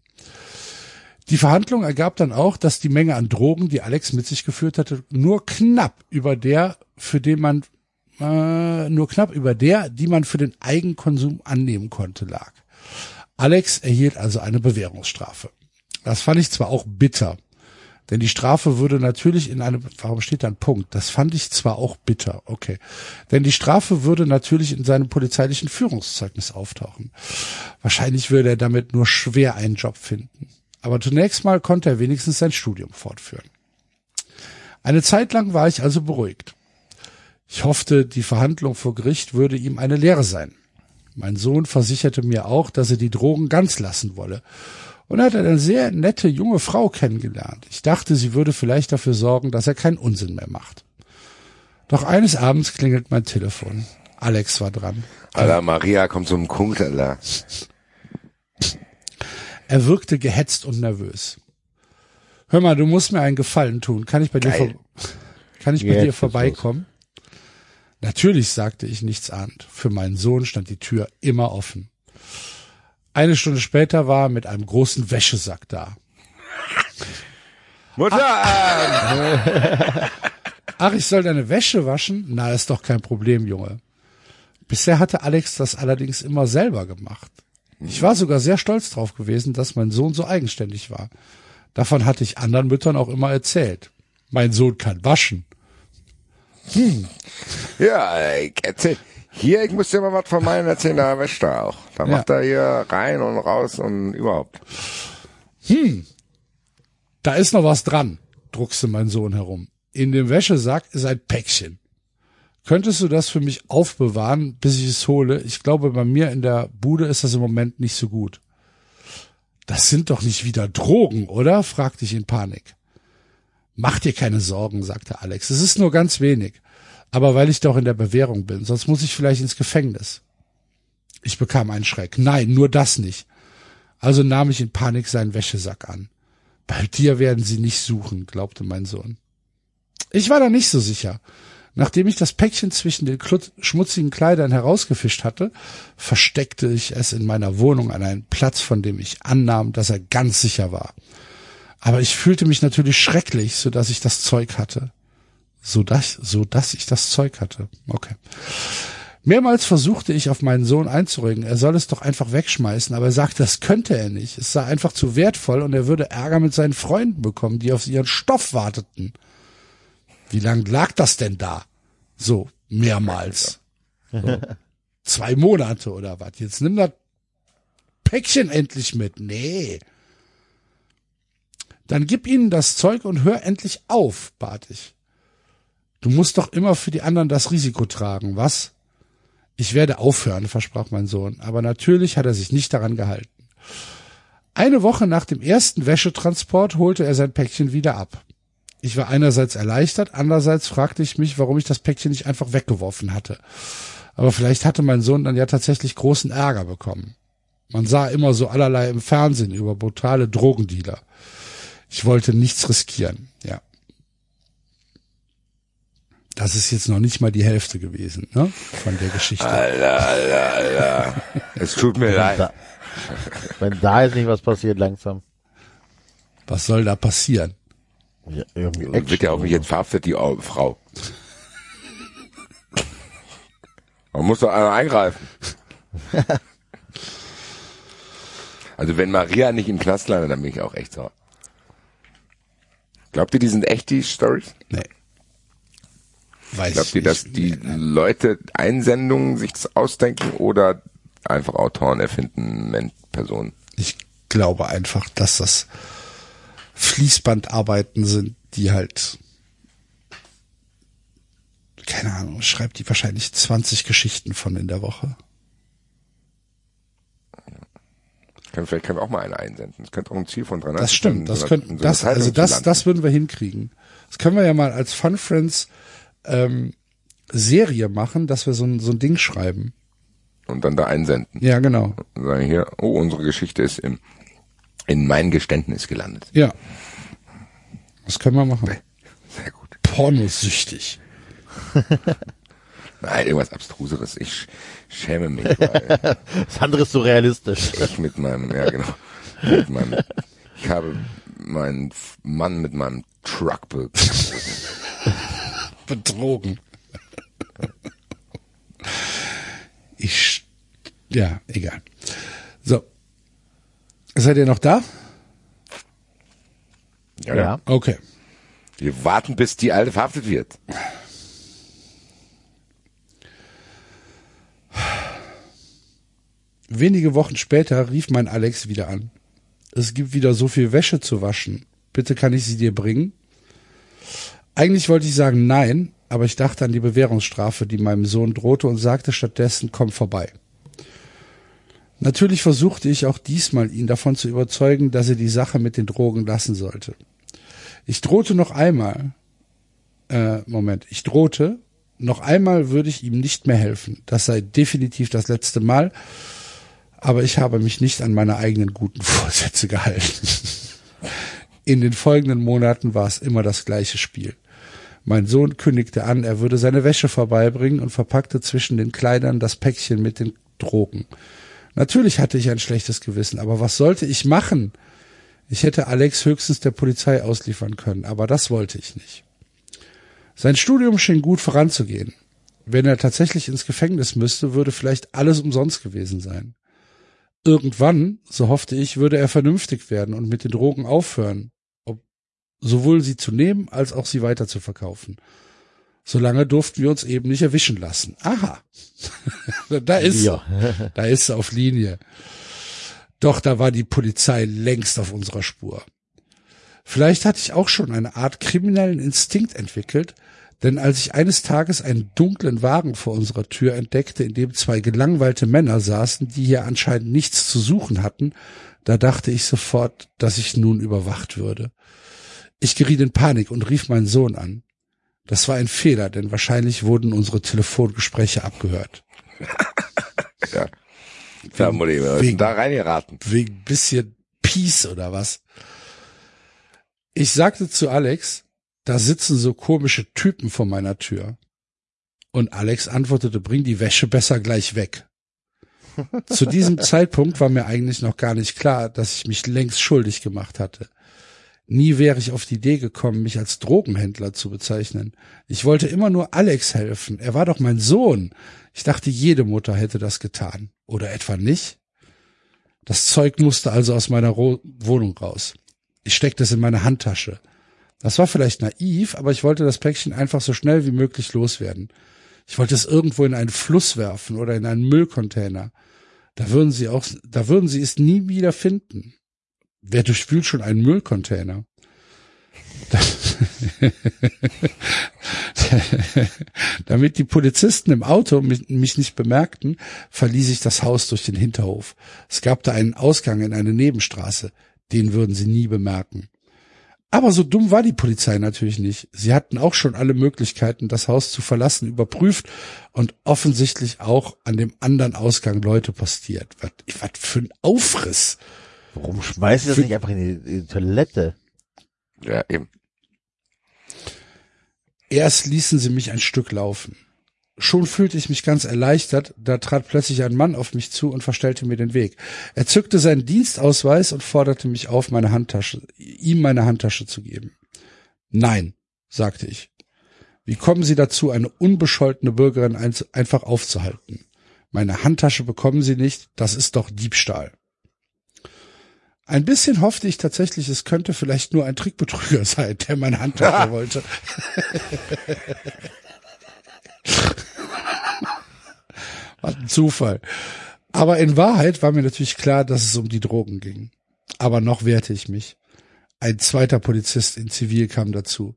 Die Verhandlung ergab dann auch, dass die Menge an Drogen, die Alex mit sich geführt hatte, nur knapp über der, für den man äh, nur knapp über der, die man für den Eigenkonsum annehmen konnte, lag. Alex erhielt also eine Bewährungsstrafe. Das fand ich zwar auch bitter, denn die Strafe würde natürlich in einem, warum steht da ein Punkt? Das fand ich zwar auch bitter, okay. Denn die Strafe würde natürlich in seinem polizeilichen Führungszeugnis auftauchen. Wahrscheinlich würde er damit nur schwer einen Job finden. Aber zunächst mal konnte er wenigstens sein Studium fortführen. Eine Zeit lang war ich also beruhigt. Ich hoffte, die Verhandlung vor Gericht würde ihm eine Lehre sein. Mein Sohn versicherte mir auch, dass er die Drogen ganz lassen wolle und hat eine sehr nette junge Frau kennengelernt. Ich dachte, sie würde vielleicht dafür sorgen, dass er keinen Unsinn mehr macht. Doch eines Abends klingelt mein Telefon. Alex war dran. Alter, Maria kommt zum Alter. Er wirkte gehetzt und nervös. Hör mal, du musst mir einen Gefallen tun. Kann ich bei dir, Geil. vor kann ich bei Jetzt dir vorbeikommen? Natürlich sagte ich nichts ahnt. Für meinen Sohn stand die Tür immer offen. Eine Stunde später war er mit einem großen Wäschesack da. Mutter! ähm, Ach, ich soll deine Wäsche waschen? Na, ist doch kein Problem, Junge. Bisher hatte Alex das allerdings immer selber gemacht. Ich war sogar sehr stolz drauf gewesen, dass mein Sohn so eigenständig war. Davon hatte ich anderen Müttern auch immer erzählt. Mein Sohn kann waschen. Ja, ich erzähl. Hier, ich muss dir mal was von meinen erzählen, da wäscht er auch. Da Ja. macht er hier rein und raus und überhaupt. Da ist noch was dran, druckste mein Sohn herum. In dem Wäschesack ist ein Päckchen. Könntest du das für mich aufbewahren, bis ich es hole? Ich glaube, bei mir in der Bude ist das im Moment nicht so gut. Das sind doch nicht wieder Drogen, oder? fragte ich in Panik. Mach dir keine Sorgen, sagte Alex. Es ist nur ganz wenig. Aber weil ich doch in der Bewährung bin, sonst muss ich vielleicht ins Gefängnis. Ich bekam einen Schreck. Nein, nur das nicht. Also nahm ich in Panik seinen Wäschesack an. Bei dir werden sie nicht suchen, glaubte mein Sohn. Ich war da nicht so sicher. Nachdem ich das Päckchen zwischen den schmutzigen Kleidern herausgefischt hatte, versteckte ich es in meiner Wohnung an einen Platz, von dem ich annahm, dass er ganz sicher war. Aber ich fühlte mich natürlich schrecklich, so dass ich das Zeug hatte. So dass, so dass ich das Zeug hatte. Okay. Mehrmals versuchte ich auf meinen Sohn einzuregen, er soll es doch einfach wegschmeißen, aber er sagte, das könnte er nicht. Es sei einfach zu wertvoll und er würde Ärger mit seinen Freunden bekommen, die auf ihren Stoff warteten. Wie lang lag das denn da? So, mehrmals. So. Zwei Monate oder was? Jetzt nimm das Päckchen endlich mit. Nee. Dann gib ihnen das Zeug und hör endlich auf, bat ich. Du musst doch immer für die anderen das Risiko tragen, was? Ich werde aufhören, versprach mein Sohn, aber natürlich hat er sich nicht daran gehalten. Eine Woche nach dem ersten Wäschetransport holte er sein Päckchen wieder ab. Ich war einerseits erleichtert, andererseits fragte ich mich, warum ich das Päckchen nicht einfach weggeworfen hatte. Aber vielleicht hatte mein Sohn dann ja tatsächlich großen Ärger bekommen. Man sah immer so allerlei im Fernsehen über brutale Drogendealer. Ich wollte nichts riskieren, ja. Das ist jetzt noch nicht mal die Hälfte gewesen, ne? Von der Geschichte. Alter, Alter, Alter. Es tut mir leid. Da, wenn da jetzt nicht was passiert langsam. Was soll da passieren? Ja, irgendwie wird ja auch nicht jetzt verhaftet, die Au- Frau. Man muss doch einer eingreifen. Also wenn Maria nicht im Knast landet, dann bin ich auch echt sauer. Glaubt ihr, die sind echt, die Stories? Nee. Weiß Glaubt ihr, dass ich- die. Leute Einsendungen sich das ausdenken oder einfach Autoren erfinden, Personen. Ich glaube einfach, dass das Fließbandarbeiten sind, die halt keine Ahnung, schreibt die wahrscheinlich 20 Geschichten von in der Woche. Können, vielleicht können wir auch mal eine einsenden. Das könnte auch ein Ziel von dran Das stimmt, das könnten, das, also das, das würden wir hinkriegen. Das können wir ja mal als Fun Friends ähm, Serie machen, dass wir so ein, so ein Ding schreiben. Und dann da einsenden. Ja, genau. Und sagen hier, oh, unsere Geschichte ist im, in mein Geständnis gelandet. Ja. Das können wir machen. Sehr gut. Pornosüchtig. Nein, irgendwas Abstruseres. Ich schäme mich, weil Das andere ist so realistisch. ich mit meinem, ja genau, mit meinem, ich habe meinen Mann mit meinem Truck be Betrogen. Ich, ja, egal. So. Seid ihr noch da? ja, Ja. Okay. Wir warten, bis die Alte verhaftet wird. Wenige Wochen später rief mein Alex wieder an. Es gibt wieder so viel Wäsche zu waschen. Bitte kann ich sie dir bringen? Eigentlich wollte ich sagen nein, aber ich dachte an die Bewährungsstrafe, die meinem Sohn drohte und sagte stattdessen, komm vorbei. Natürlich versuchte ich auch diesmal, ihn davon zu überzeugen, dass er die Sache mit den Drogen lassen sollte. Ich drohte noch einmal, äh, Moment, ich drohte, noch einmal würde ich ihm nicht mehr helfen. Das sei definitiv das letzte Mal, aber ich habe mich nicht an meine eigenen guten Vorsätze gehalten. In den folgenden Monaten war es immer das gleiche Spiel. Mein Sohn kündigte an, er würde seine Wäsche vorbeibringen und verpackte zwischen den Kleidern das Päckchen mit den Drogen. Natürlich hatte ich ein schlechtes Gewissen, aber was sollte ich machen? Ich hätte Alex höchstens der Polizei ausliefern können, aber das wollte ich nicht. Sein Studium schien gut voranzugehen. Wenn er tatsächlich ins Gefängnis müsste, würde vielleicht alles umsonst gewesen sein. Irgendwann, so hoffte ich, würde er vernünftig werden und mit den Drogen aufhören, sowohl sie zu nehmen als auch sie weiter zu verkaufen. Solange durften wir uns eben nicht erwischen lassen. Aha. da ist Ja. Da ist sie auf Linie. Doch da war die Polizei längst auf unserer Spur. Vielleicht hatte ich auch schon eine Art kriminellen Instinkt entwickelt, denn als ich eines Tages einen dunklen Wagen vor unserer Tür entdeckte, in dem zwei gelangweilte Männer saßen, die hier anscheinend nichts zu suchen hatten, da dachte ich sofort, dass ich nun überwacht würde. Ich geriet in Panik und rief meinen Sohn an. Das war ein Fehler, denn wahrscheinlich wurden unsere Telefongespräche abgehört. Ja. Da mal wegen- da reingeraten. Wegen bisschen Peace oder was. Ich sagte zu Alex, da sitzen so komische Typen vor meiner Tür. Und Alex antwortete, bring die Wäsche besser gleich weg. Zu diesem Zeitpunkt war mir eigentlich noch gar nicht klar, dass ich mich längst schuldig gemacht hatte. Nie wäre ich auf die Idee gekommen, mich als Drogenhändler zu bezeichnen. Ich wollte immer nur Alex helfen. Er war doch mein Sohn. Ich dachte, jede Mutter hätte das getan. Oder etwa nicht? Das Zeug musste also aus meiner Wohnung raus. Ich steckte es in meine Handtasche. Das war vielleicht naiv, aber ich wollte das Päckchen einfach so schnell wie möglich loswerden. Ich wollte es irgendwo in einen Fluss werfen oder in einen Müllcontainer. Da würden sie auch, da würden sie es nie wieder finden. Wer durchwühlt schon einen Müllcontainer? Damit die Polizisten im Auto mich nicht bemerkten, verließ ich das Haus durch den Hinterhof. Es gab da einen Ausgang in eine Nebenstraße. Den würden sie nie bemerken. Aber so dumm war die Polizei natürlich nicht. Sie hatten auch schon alle Möglichkeiten, das Haus zu verlassen, überprüft und offensichtlich auch an dem anderen Ausgang Leute postiert. Was, was für ein Aufriss. Warum schmeißt ihr das nicht einfach in die, in die Toilette? Ja, eben. Erst ließen sie mich ein Stück laufen. Schon fühlte ich mich ganz erleichtert, da trat plötzlich ein Mann auf mich zu und verstellte mir den Weg. Er zückte seinen Dienstausweis und forderte mich auf, meine Handtasche, ihm meine Handtasche zu geben. Nein, sagte ich. Wie kommen Sie dazu, eine unbescholtene Bürgerin ein- einfach aufzuhalten? Meine Handtasche bekommen Sie nicht, das ist doch Diebstahl. Ein bisschen hoffte ich tatsächlich, es könnte vielleicht nur ein Trickbetrüger sein, der meine Handtasche wollte. Was ein Zufall. Aber in Wahrheit war mir natürlich klar, dass es um die Drogen ging. Aber noch wehrte ich mich. Ein zweiter Polizist in Zivil kam dazu.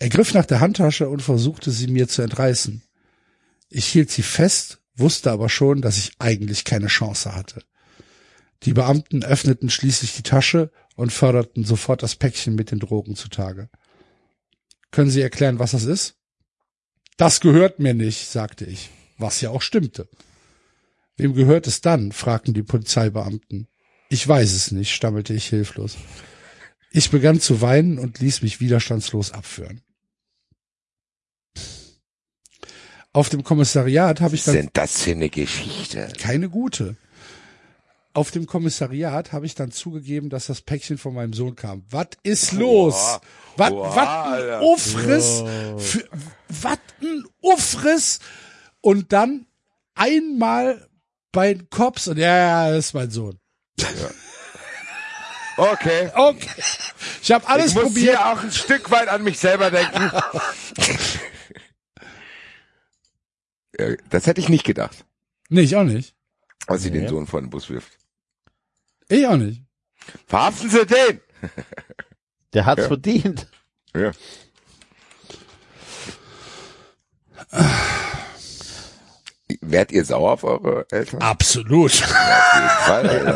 Er griff nach der Handtasche und versuchte sie mir zu entreißen. Ich hielt sie fest, wusste aber schon, dass ich eigentlich keine Chance hatte. Die Beamten öffneten schließlich die Tasche und förderten sofort das Päckchen mit den Drogen zutage. Können Sie erklären, was das ist? Das gehört mir nicht, sagte ich, was ja auch stimmte. Wem gehört es dann? fragten die Polizeibeamten. Ich weiß es nicht, stammelte ich hilflos. Ich begann zu weinen und ließ mich widerstandslos abführen. Auf dem Kommissariat habe ich dann sind das für eine Geschichte? keine gute. Auf dem Kommissariat habe ich dann zugegeben, dass das Päckchen von meinem Sohn kam. Was ist los? Was ein. Uffriss? Was ein Uffriss? Und dann einmal bei den Cops und ja, ja, das ist mein Sohn. Okay. Okay. Ich habe alles ich muss probiert. hier auch ein Stück weit an mich selber denken. Ja, das hätte ich nicht gedacht, Nee, ich auch nicht. als sie Nee. den Sohn vor den Bus wirft. Ich auch nicht. Verhaften Sie den! Der hat's Ja. verdient. Ja. Wärt ihr sauer auf eure Eltern? Absolut.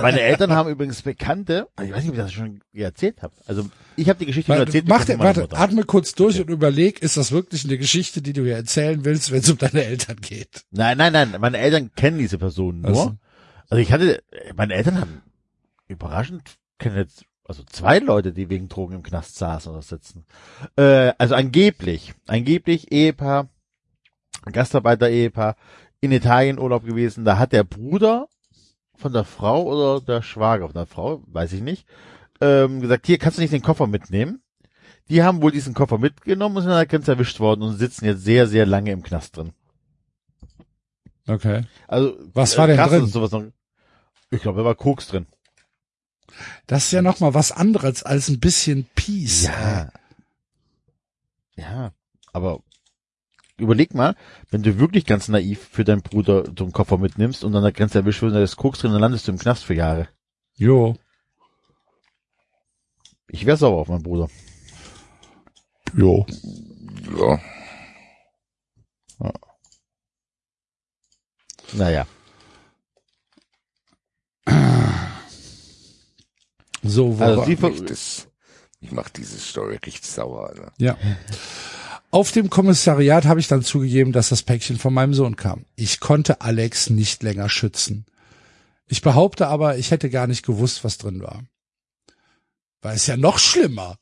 Meine Eltern haben übrigens Bekannte, ich weiß nicht, ob ich das schon erzählt habe. Also ich habe die Geschichte nur erzählt. Mach, dir- warte, Mutter. atme kurz durch und überleg, ist das wirklich eine Geschichte, die du hier erzählen willst, wenn es um deine Eltern geht? Nein, nein, nein, meine Eltern kennen diese Person nur. Also. Also ich hatte, meine Eltern haben überraschend, kennen jetzt, also zwei Leute, die wegen Drogen im Knast saßen oder sitzen. Äh, also angeblich, angeblich Ehepaar, Gastarbeiter-Ehepaar, in Italien Urlaub gewesen, da hat der Bruder von der Frau oder der Schwager von der Frau, weiß ich nicht, ähm, gesagt, hier kannst du nicht den Koffer mitnehmen. Die haben wohl diesen Koffer mitgenommen und sind an der Grenze erwischt worden und sitzen jetzt sehr, sehr lange im Knast drin. Okay. Also Was war denn krass, drin? Sowas noch, ich glaube, da war Koks drin. Das ist ja noch mal was anderes als ein bisschen Peace. Ja. Ja, aber überleg mal, wenn du wirklich ganz naiv für deinen Bruder so einen Koffer mitnimmst und an der Grenze erwischt wird und da ist Koks drin, dann landest du im Knast für Jahre. Jo. Ich wäre sauer auf meinen Bruder. Jo. ja. Naja. So, Also war, die ver- Mich das, ich mach diese Story richtig sauer, Alter. ja. Auf dem Kommissariat habe ich dann zugegeben, dass das Päckchen von meinem Sohn kam. Ich konnte Alex nicht länger schützen. Ich behaupte aber, ich hätte gar nicht gewusst, was drin war. War es ja noch schlimmer.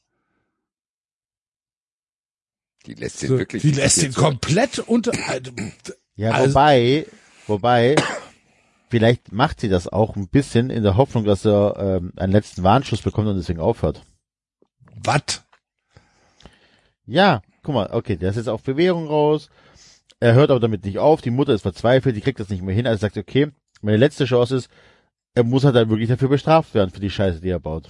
Die lässt den So, wirklich. die lässt so- komplett unter. Ja, Also- wobei, wobei, vielleicht macht sie das auch ein bisschen in der Hoffnung, dass er ähm, einen letzten Warnschuss bekommt und deswegen aufhört. Was? Ja, guck mal, okay, der ist jetzt auf Bewährung raus. Er hört aber damit nicht auf. Die Mutter ist verzweifelt, die kriegt das nicht mehr hin. Also sagt, okay, meine letzte Chance ist, er muss halt dann wirklich dafür bestraft werden für die Scheiße, die er baut.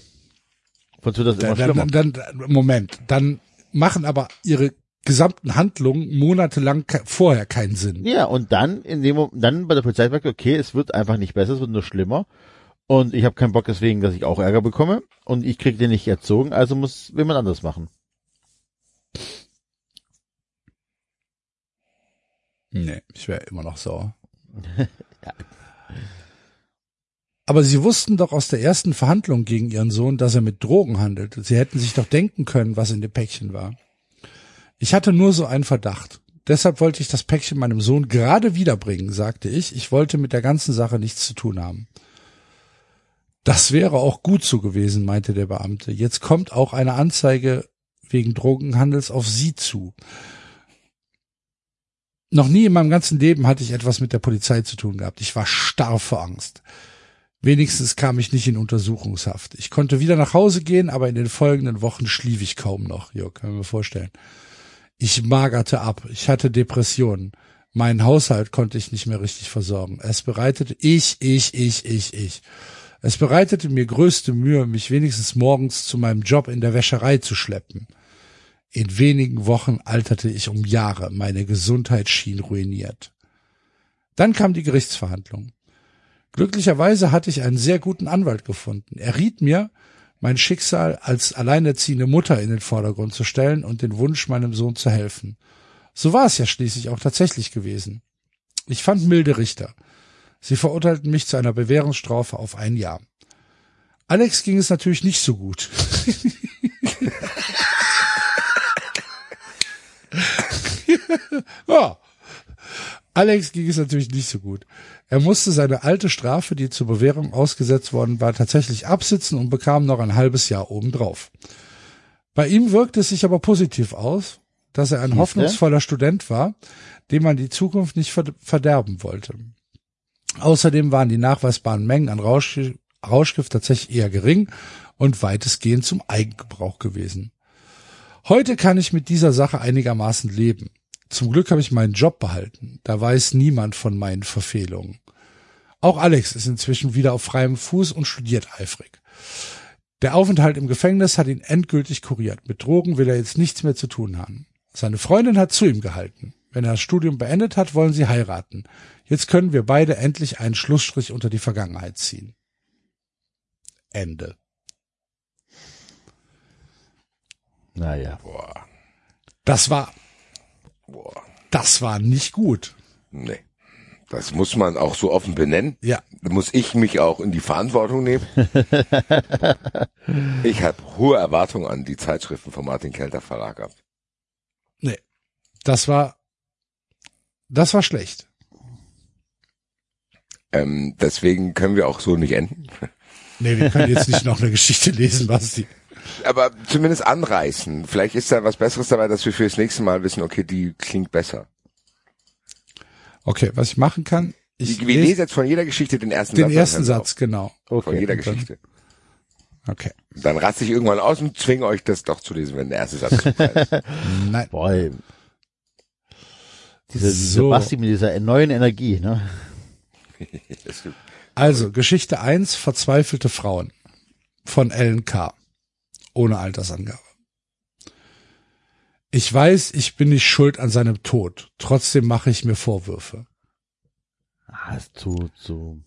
Wird das immer Dann, schlimmer. dann, dann, Moment. Dann machen aber ihre gesamten Handlungen monatelang vorher keinen Sinn. Ja, und dann in dem Moment, dann bei der Polizei sagt, okay, es wird einfach nicht besser, es wird nur schlimmer. Und ich habe keinen Bock deswegen, dass ich auch Ärger bekomme. Und ich krieg den nicht erzogen, also muss jemand anders machen. Nee, ich wäre immer noch sauer. Aber sie wussten doch aus der ersten Verhandlung gegen ihren Sohn, dass er mit Drogen handelt. Sie hätten sich doch denken können, was in dem Päckchen war. Ich hatte nur so einen Verdacht. Deshalb wollte ich das Päckchen meinem Sohn gerade wiederbringen, sagte ich. Ich wollte mit der ganzen Sache nichts zu tun haben. Das wäre auch gut so gewesen, meinte der Beamte. Jetzt kommt auch eine Anzeige wegen Drogenhandels auf Sie zu. Noch nie in meinem ganzen Leben hatte ich etwas mit der Polizei zu tun gehabt. Ich war starr vor Angst. Wenigstens kam ich nicht in Untersuchungshaft. Ich konnte wieder nach Hause gehen, aber in den folgenden Wochen schlief ich kaum noch. Jo, kann ich mir vorstellen. Ich magerte ab. Ich hatte Depressionen. Meinen Haushalt konnte ich nicht mehr richtig versorgen. Es bereitete ich, ich, ich, ich, ich. Es bereitete mir größte Mühe, mich wenigstens morgens zu meinem Job in der Wäscherei zu schleppen. In wenigen Wochen alterte ich um Jahre, meine Gesundheit schien ruiniert. Dann kam die Gerichtsverhandlung. Glücklicherweise hatte ich einen sehr guten Anwalt gefunden. Er riet mir, mein Schicksal als alleinerziehende Mutter in den Vordergrund zu stellen und den Wunsch, meinem Sohn zu helfen. So war es ja schließlich auch tatsächlich gewesen. Ich fand milde Richter. Sie verurteilten mich zu einer Bewährungsstrafe auf ein Jahr. Alex ging es natürlich nicht so gut. ja. Alex ging es natürlich nicht so gut. Er musste seine alte Strafe, die zur Bewährung ausgesetzt worden war, tatsächlich absitzen und bekam noch ein halbes Jahr obendrauf. Bei ihm wirkte es sich aber positiv aus, dass er ein hoffnungsvoller Student war, dem man die Zukunft nicht verd- verderben wollte. Außerdem waren die nachweisbaren Mengen an Rausch, Rauschgift tatsächlich eher gering und weitestgehend zum Eigengebrauch gewesen. Heute kann ich mit dieser Sache einigermaßen leben. Zum Glück habe ich meinen Job behalten. Da weiß niemand von meinen Verfehlungen. Auch Alex ist inzwischen wieder auf freiem Fuß und studiert eifrig. Der Aufenthalt im Gefängnis hat ihn endgültig kuriert. Mit Drogen will er jetzt nichts mehr zu tun haben. Seine Freundin hat zu ihm gehalten. Wenn er das Studium beendet hat, wollen sie heiraten. Jetzt können wir beide endlich einen Schlussstrich unter die Vergangenheit ziehen. Ende. Naja. Boah, Das war, boah, das war nicht gut. nee. Das muss man auch so offen benennen. Ja, Da muss ich mich auch in die Verantwortung nehmen. ich habe hohe Erwartungen an die Zeitschriften von Martin Kelter Verlag gehabt. nee. Das war, das war schlecht. Ähm, deswegen können wir auch so nicht enden. Nee, wir können jetzt nicht noch eine Geschichte lesen, Basti. Aber zumindest anreißen. Vielleicht ist da was Besseres dabei, dass wir fürs nächste Mal wissen, okay, die klingt besser. Okay, was ich machen kann, ich wir lese lesen jetzt von jeder Geschichte den ersten den Satz. ersten dann Satz, genau. auf. Von Okay. jeder Und dann- Geschichte. Okay. Dann raste ich irgendwann aus und zwinge euch das doch zu lesen, wenn der erste Satz ist. Nein. Boah. Diese, diese So. Basti mit dieser neuen Energie, ne? Also, Geschichte 1, verzweifelte Frauen von Ellen K. Ohne Altersangabe. Ich weiß, ich bin nicht schuld an seinem Tod. Trotzdem mache ich mir Vorwürfe. Ah, ist zu, zu.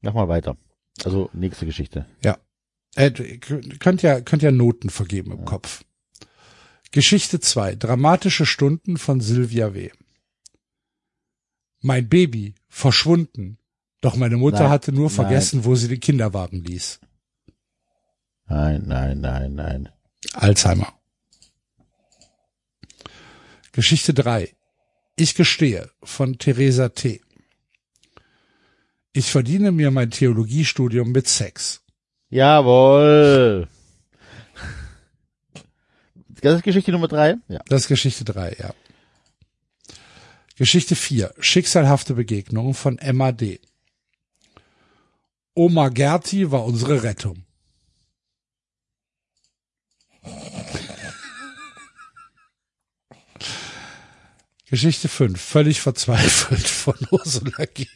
Mach mal weiter. Also, nächste Geschichte. Ja. Äh, ihr könnt ja, könnt ja Noten vergeben im Kopf. Geschichte 2. Dramatische Stunden von Sylvia W. Mein Baby. Verschwunden. Doch meine Mutter Nein, hatte nur nein. vergessen, wo sie den Kinderwagen ließ. Nein, nein, nein, nein. Alzheimer. Geschichte 3. Ich gestehe von Theresa T. Ich verdiene mir mein Theologiestudium mit Sex. Jawohl. Das ist Geschichte Nummer drei? Ja. Das ist Geschichte 3, ja. Geschichte 4. Schicksalhafte Begegnung von Emma D. Oma Gerti war unsere Rettung. Geschichte 5. Völlig verzweifelt von Ursula G.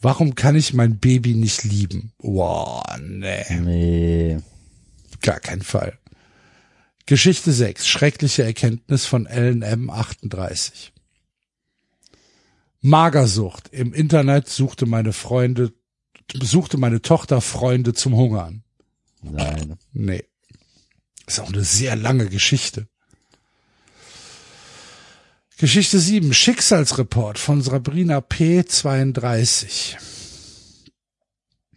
Warum kann ich mein Baby nicht lieben? Wow, nee. Nee. Gar kein Fall. Geschichte 6. Schreckliche Erkenntnis von LNM 38. Magersucht. Im Internet suchte meine Freunde, suchte meine Tochter Freunde zum Hungern. Nein. Nee. Ist auch eine sehr lange Geschichte. Geschichte 7. Schicksalsreport von Sabrina P. 32.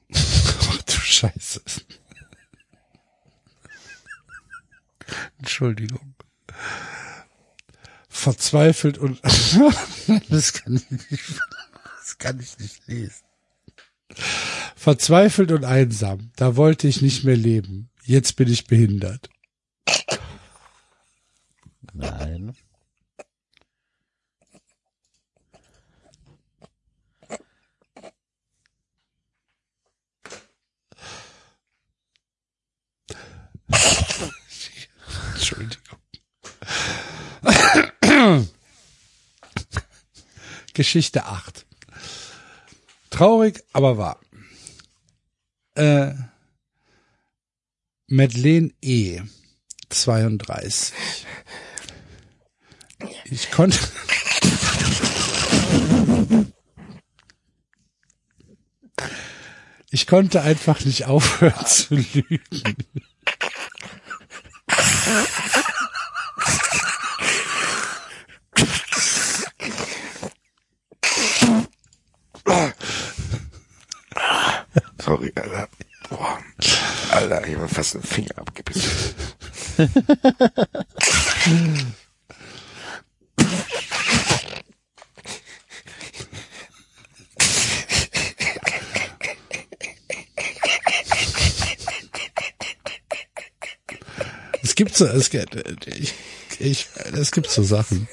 Ach du Scheiße. Entschuldigung. Verzweifelt und das kann ich nicht, das kann ich nicht lesen. Verzweifelt und einsam. Da wollte ich nicht mehr leben. Jetzt bin ich behindert. Nein. Entschuldigung. Geschichte 8. Traurig, aber wahr. Äh, Madeleine E. 32. Ich konnte. Ich konnte einfach nicht aufhören zu lügen. Sorry, Alter. Boah. Alter, ich war fast einen Finger abgebissen. Es gibt so, es gibt, ich, ich, es gibt so Sachen.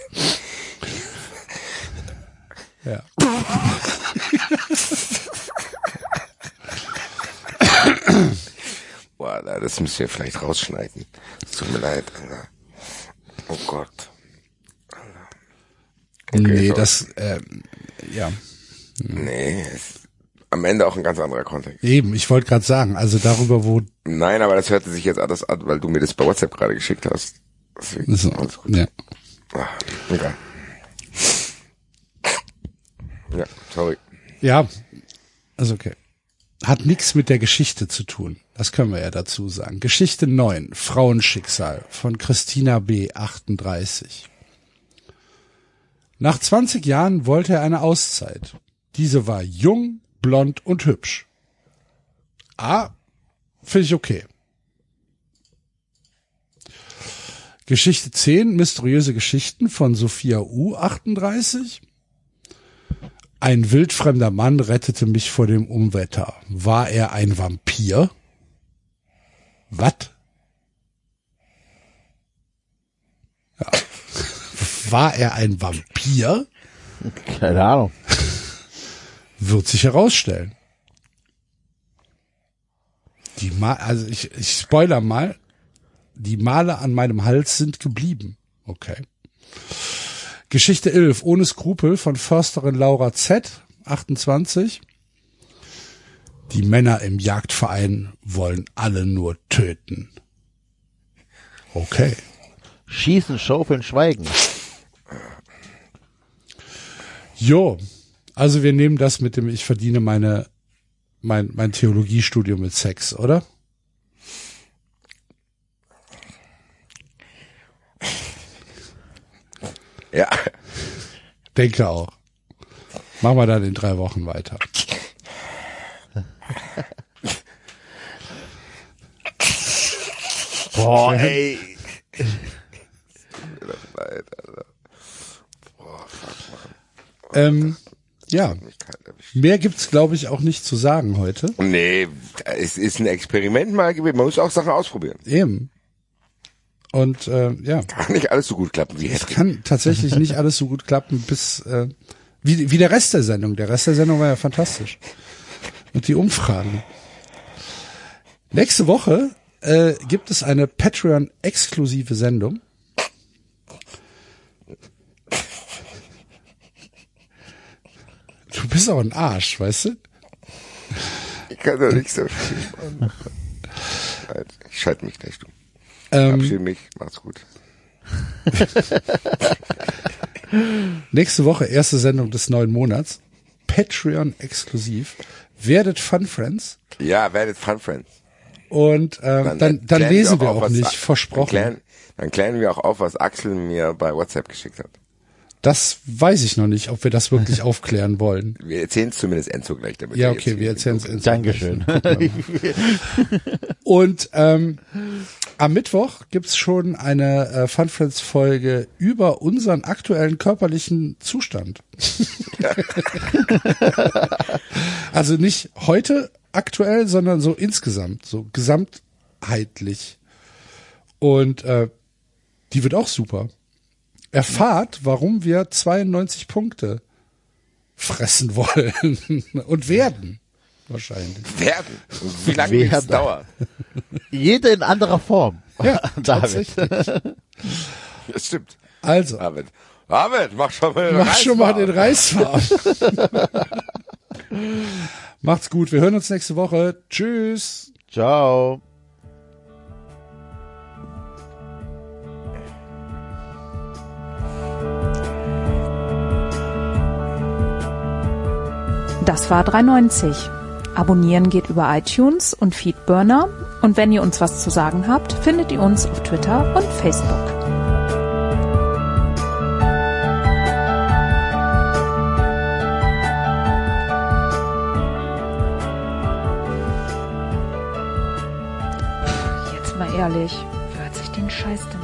Ja. Boah, Alter, das müsst ihr vielleicht rausschneiden. Es tut mir leid, Alter. Oh Gott. nee, so. das, ähm, ja. Nee, ist am Ende auch ein ganz anderer Kontext. Eben, ich wollte gerade sagen, also darüber, wo Nein, aber das hörte sich jetzt anders an, weil du mir das bei WhatsApp gerade geschickt hast. Deswegen, so, alles gut. ja. Ah, egal. Ja, sorry. Ja, also okay. Hat nichts mit der Geschichte zu tun. Das können wir ja dazu sagen. Geschichte 9, Frauenschicksal von Christina B. 38. Nach 20 Jahren wollte er eine Auszeit. Diese war jung, blond und hübsch. Ah, finde ich okay. Geschichte 10, mysteriöse Geschichten von Sophia U. 38. Ein wildfremder Mann rettete mich vor dem Unwetter. War er ein Vampir? Was? Ja. War er ein Vampir? Keine Ahnung. Wird sich herausstellen. Die Ma also ich, ich spoiler mal. Die Male an meinem Hals sind geblieben. Okay. Geschichte 11, ohne Skrupel von Försterin Laura Z, 28. Die Männer im Jagdverein wollen alle nur töten. Okay. Schießen, schaufeln, schweigen. Jo, also wir nehmen das mit dem, ich verdiene meine, mein, mein Theologiestudium mit Sex, oder? Ja, Denke auch. Machen wir dann in drei Wochen weiter. Boah, ey. Ähm, ja, mehr gibt's glaube ich auch nicht zu sagen heute. Nee, es ist ein Experiment mal gewesen. Man muss auch Sachen ausprobieren. Eben. Und äh, ja, Kann nicht alles so gut klappen wie es hätte. kann tatsächlich nicht alles so gut klappen bis äh, wie, wie der Rest der Sendung. Der Rest der Sendung war ja fantastisch. Und die Umfragen. Nächste Woche äh, gibt es eine Patreon-exklusive Sendung. Du bist auch ein Arsch, weißt du? Ich kann doch nicht so viel machen. Leid, Ich schalte mich gleich dumm. Ähm, Verabschiede mich. Macht's gut. Nächste Woche erste Sendung des neuen Monats. Patreon exklusiv. Werdet Fun Friends. Ja, werdet Fun Friends. Und ähm, dann, dann, klären lesen wir auch, was- nicht, Dann versprochen. klären, dann klären wir auch auf, was Axel mir bei WhatsApp geschickt hat. Das weiß ich noch nicht, ob wir das wirklich aufklären wollen. Wir erzählen es zumindest Enzo gleich. Damit Ja, okay, wir erzählen es ins Dankeschön. Und ähm, am Mittwoch gibt's schon eine äh, Fun Friends Folge über unseren aktuellen körperlichen Zustand. also nicht heute aktuell, sondern so insgesamt, so gesamtheitlich. Und äh, die wird auch super. Erfahrt, warum wir 92 Punkte fressen wollen und werden wahrscheinlich. Werden. Wie lange wird es dauern? Jede in anderer Form. Ja, tatsächlich. Das stimmt. Also. David. David, mach schon mal den mach schon mal den Reisfahren. Macht's gut. Wir hören uns nächste Woche. Tschüss. Ciao. Das war 93. Abonnieren geht über iTunes und Feedburner. Und wenn ihr uns was zu sagen habt, findet ihr uns auf Twitter und Facebook. Jetzt mal ehrlich, wer hört sich den Scheiß denn?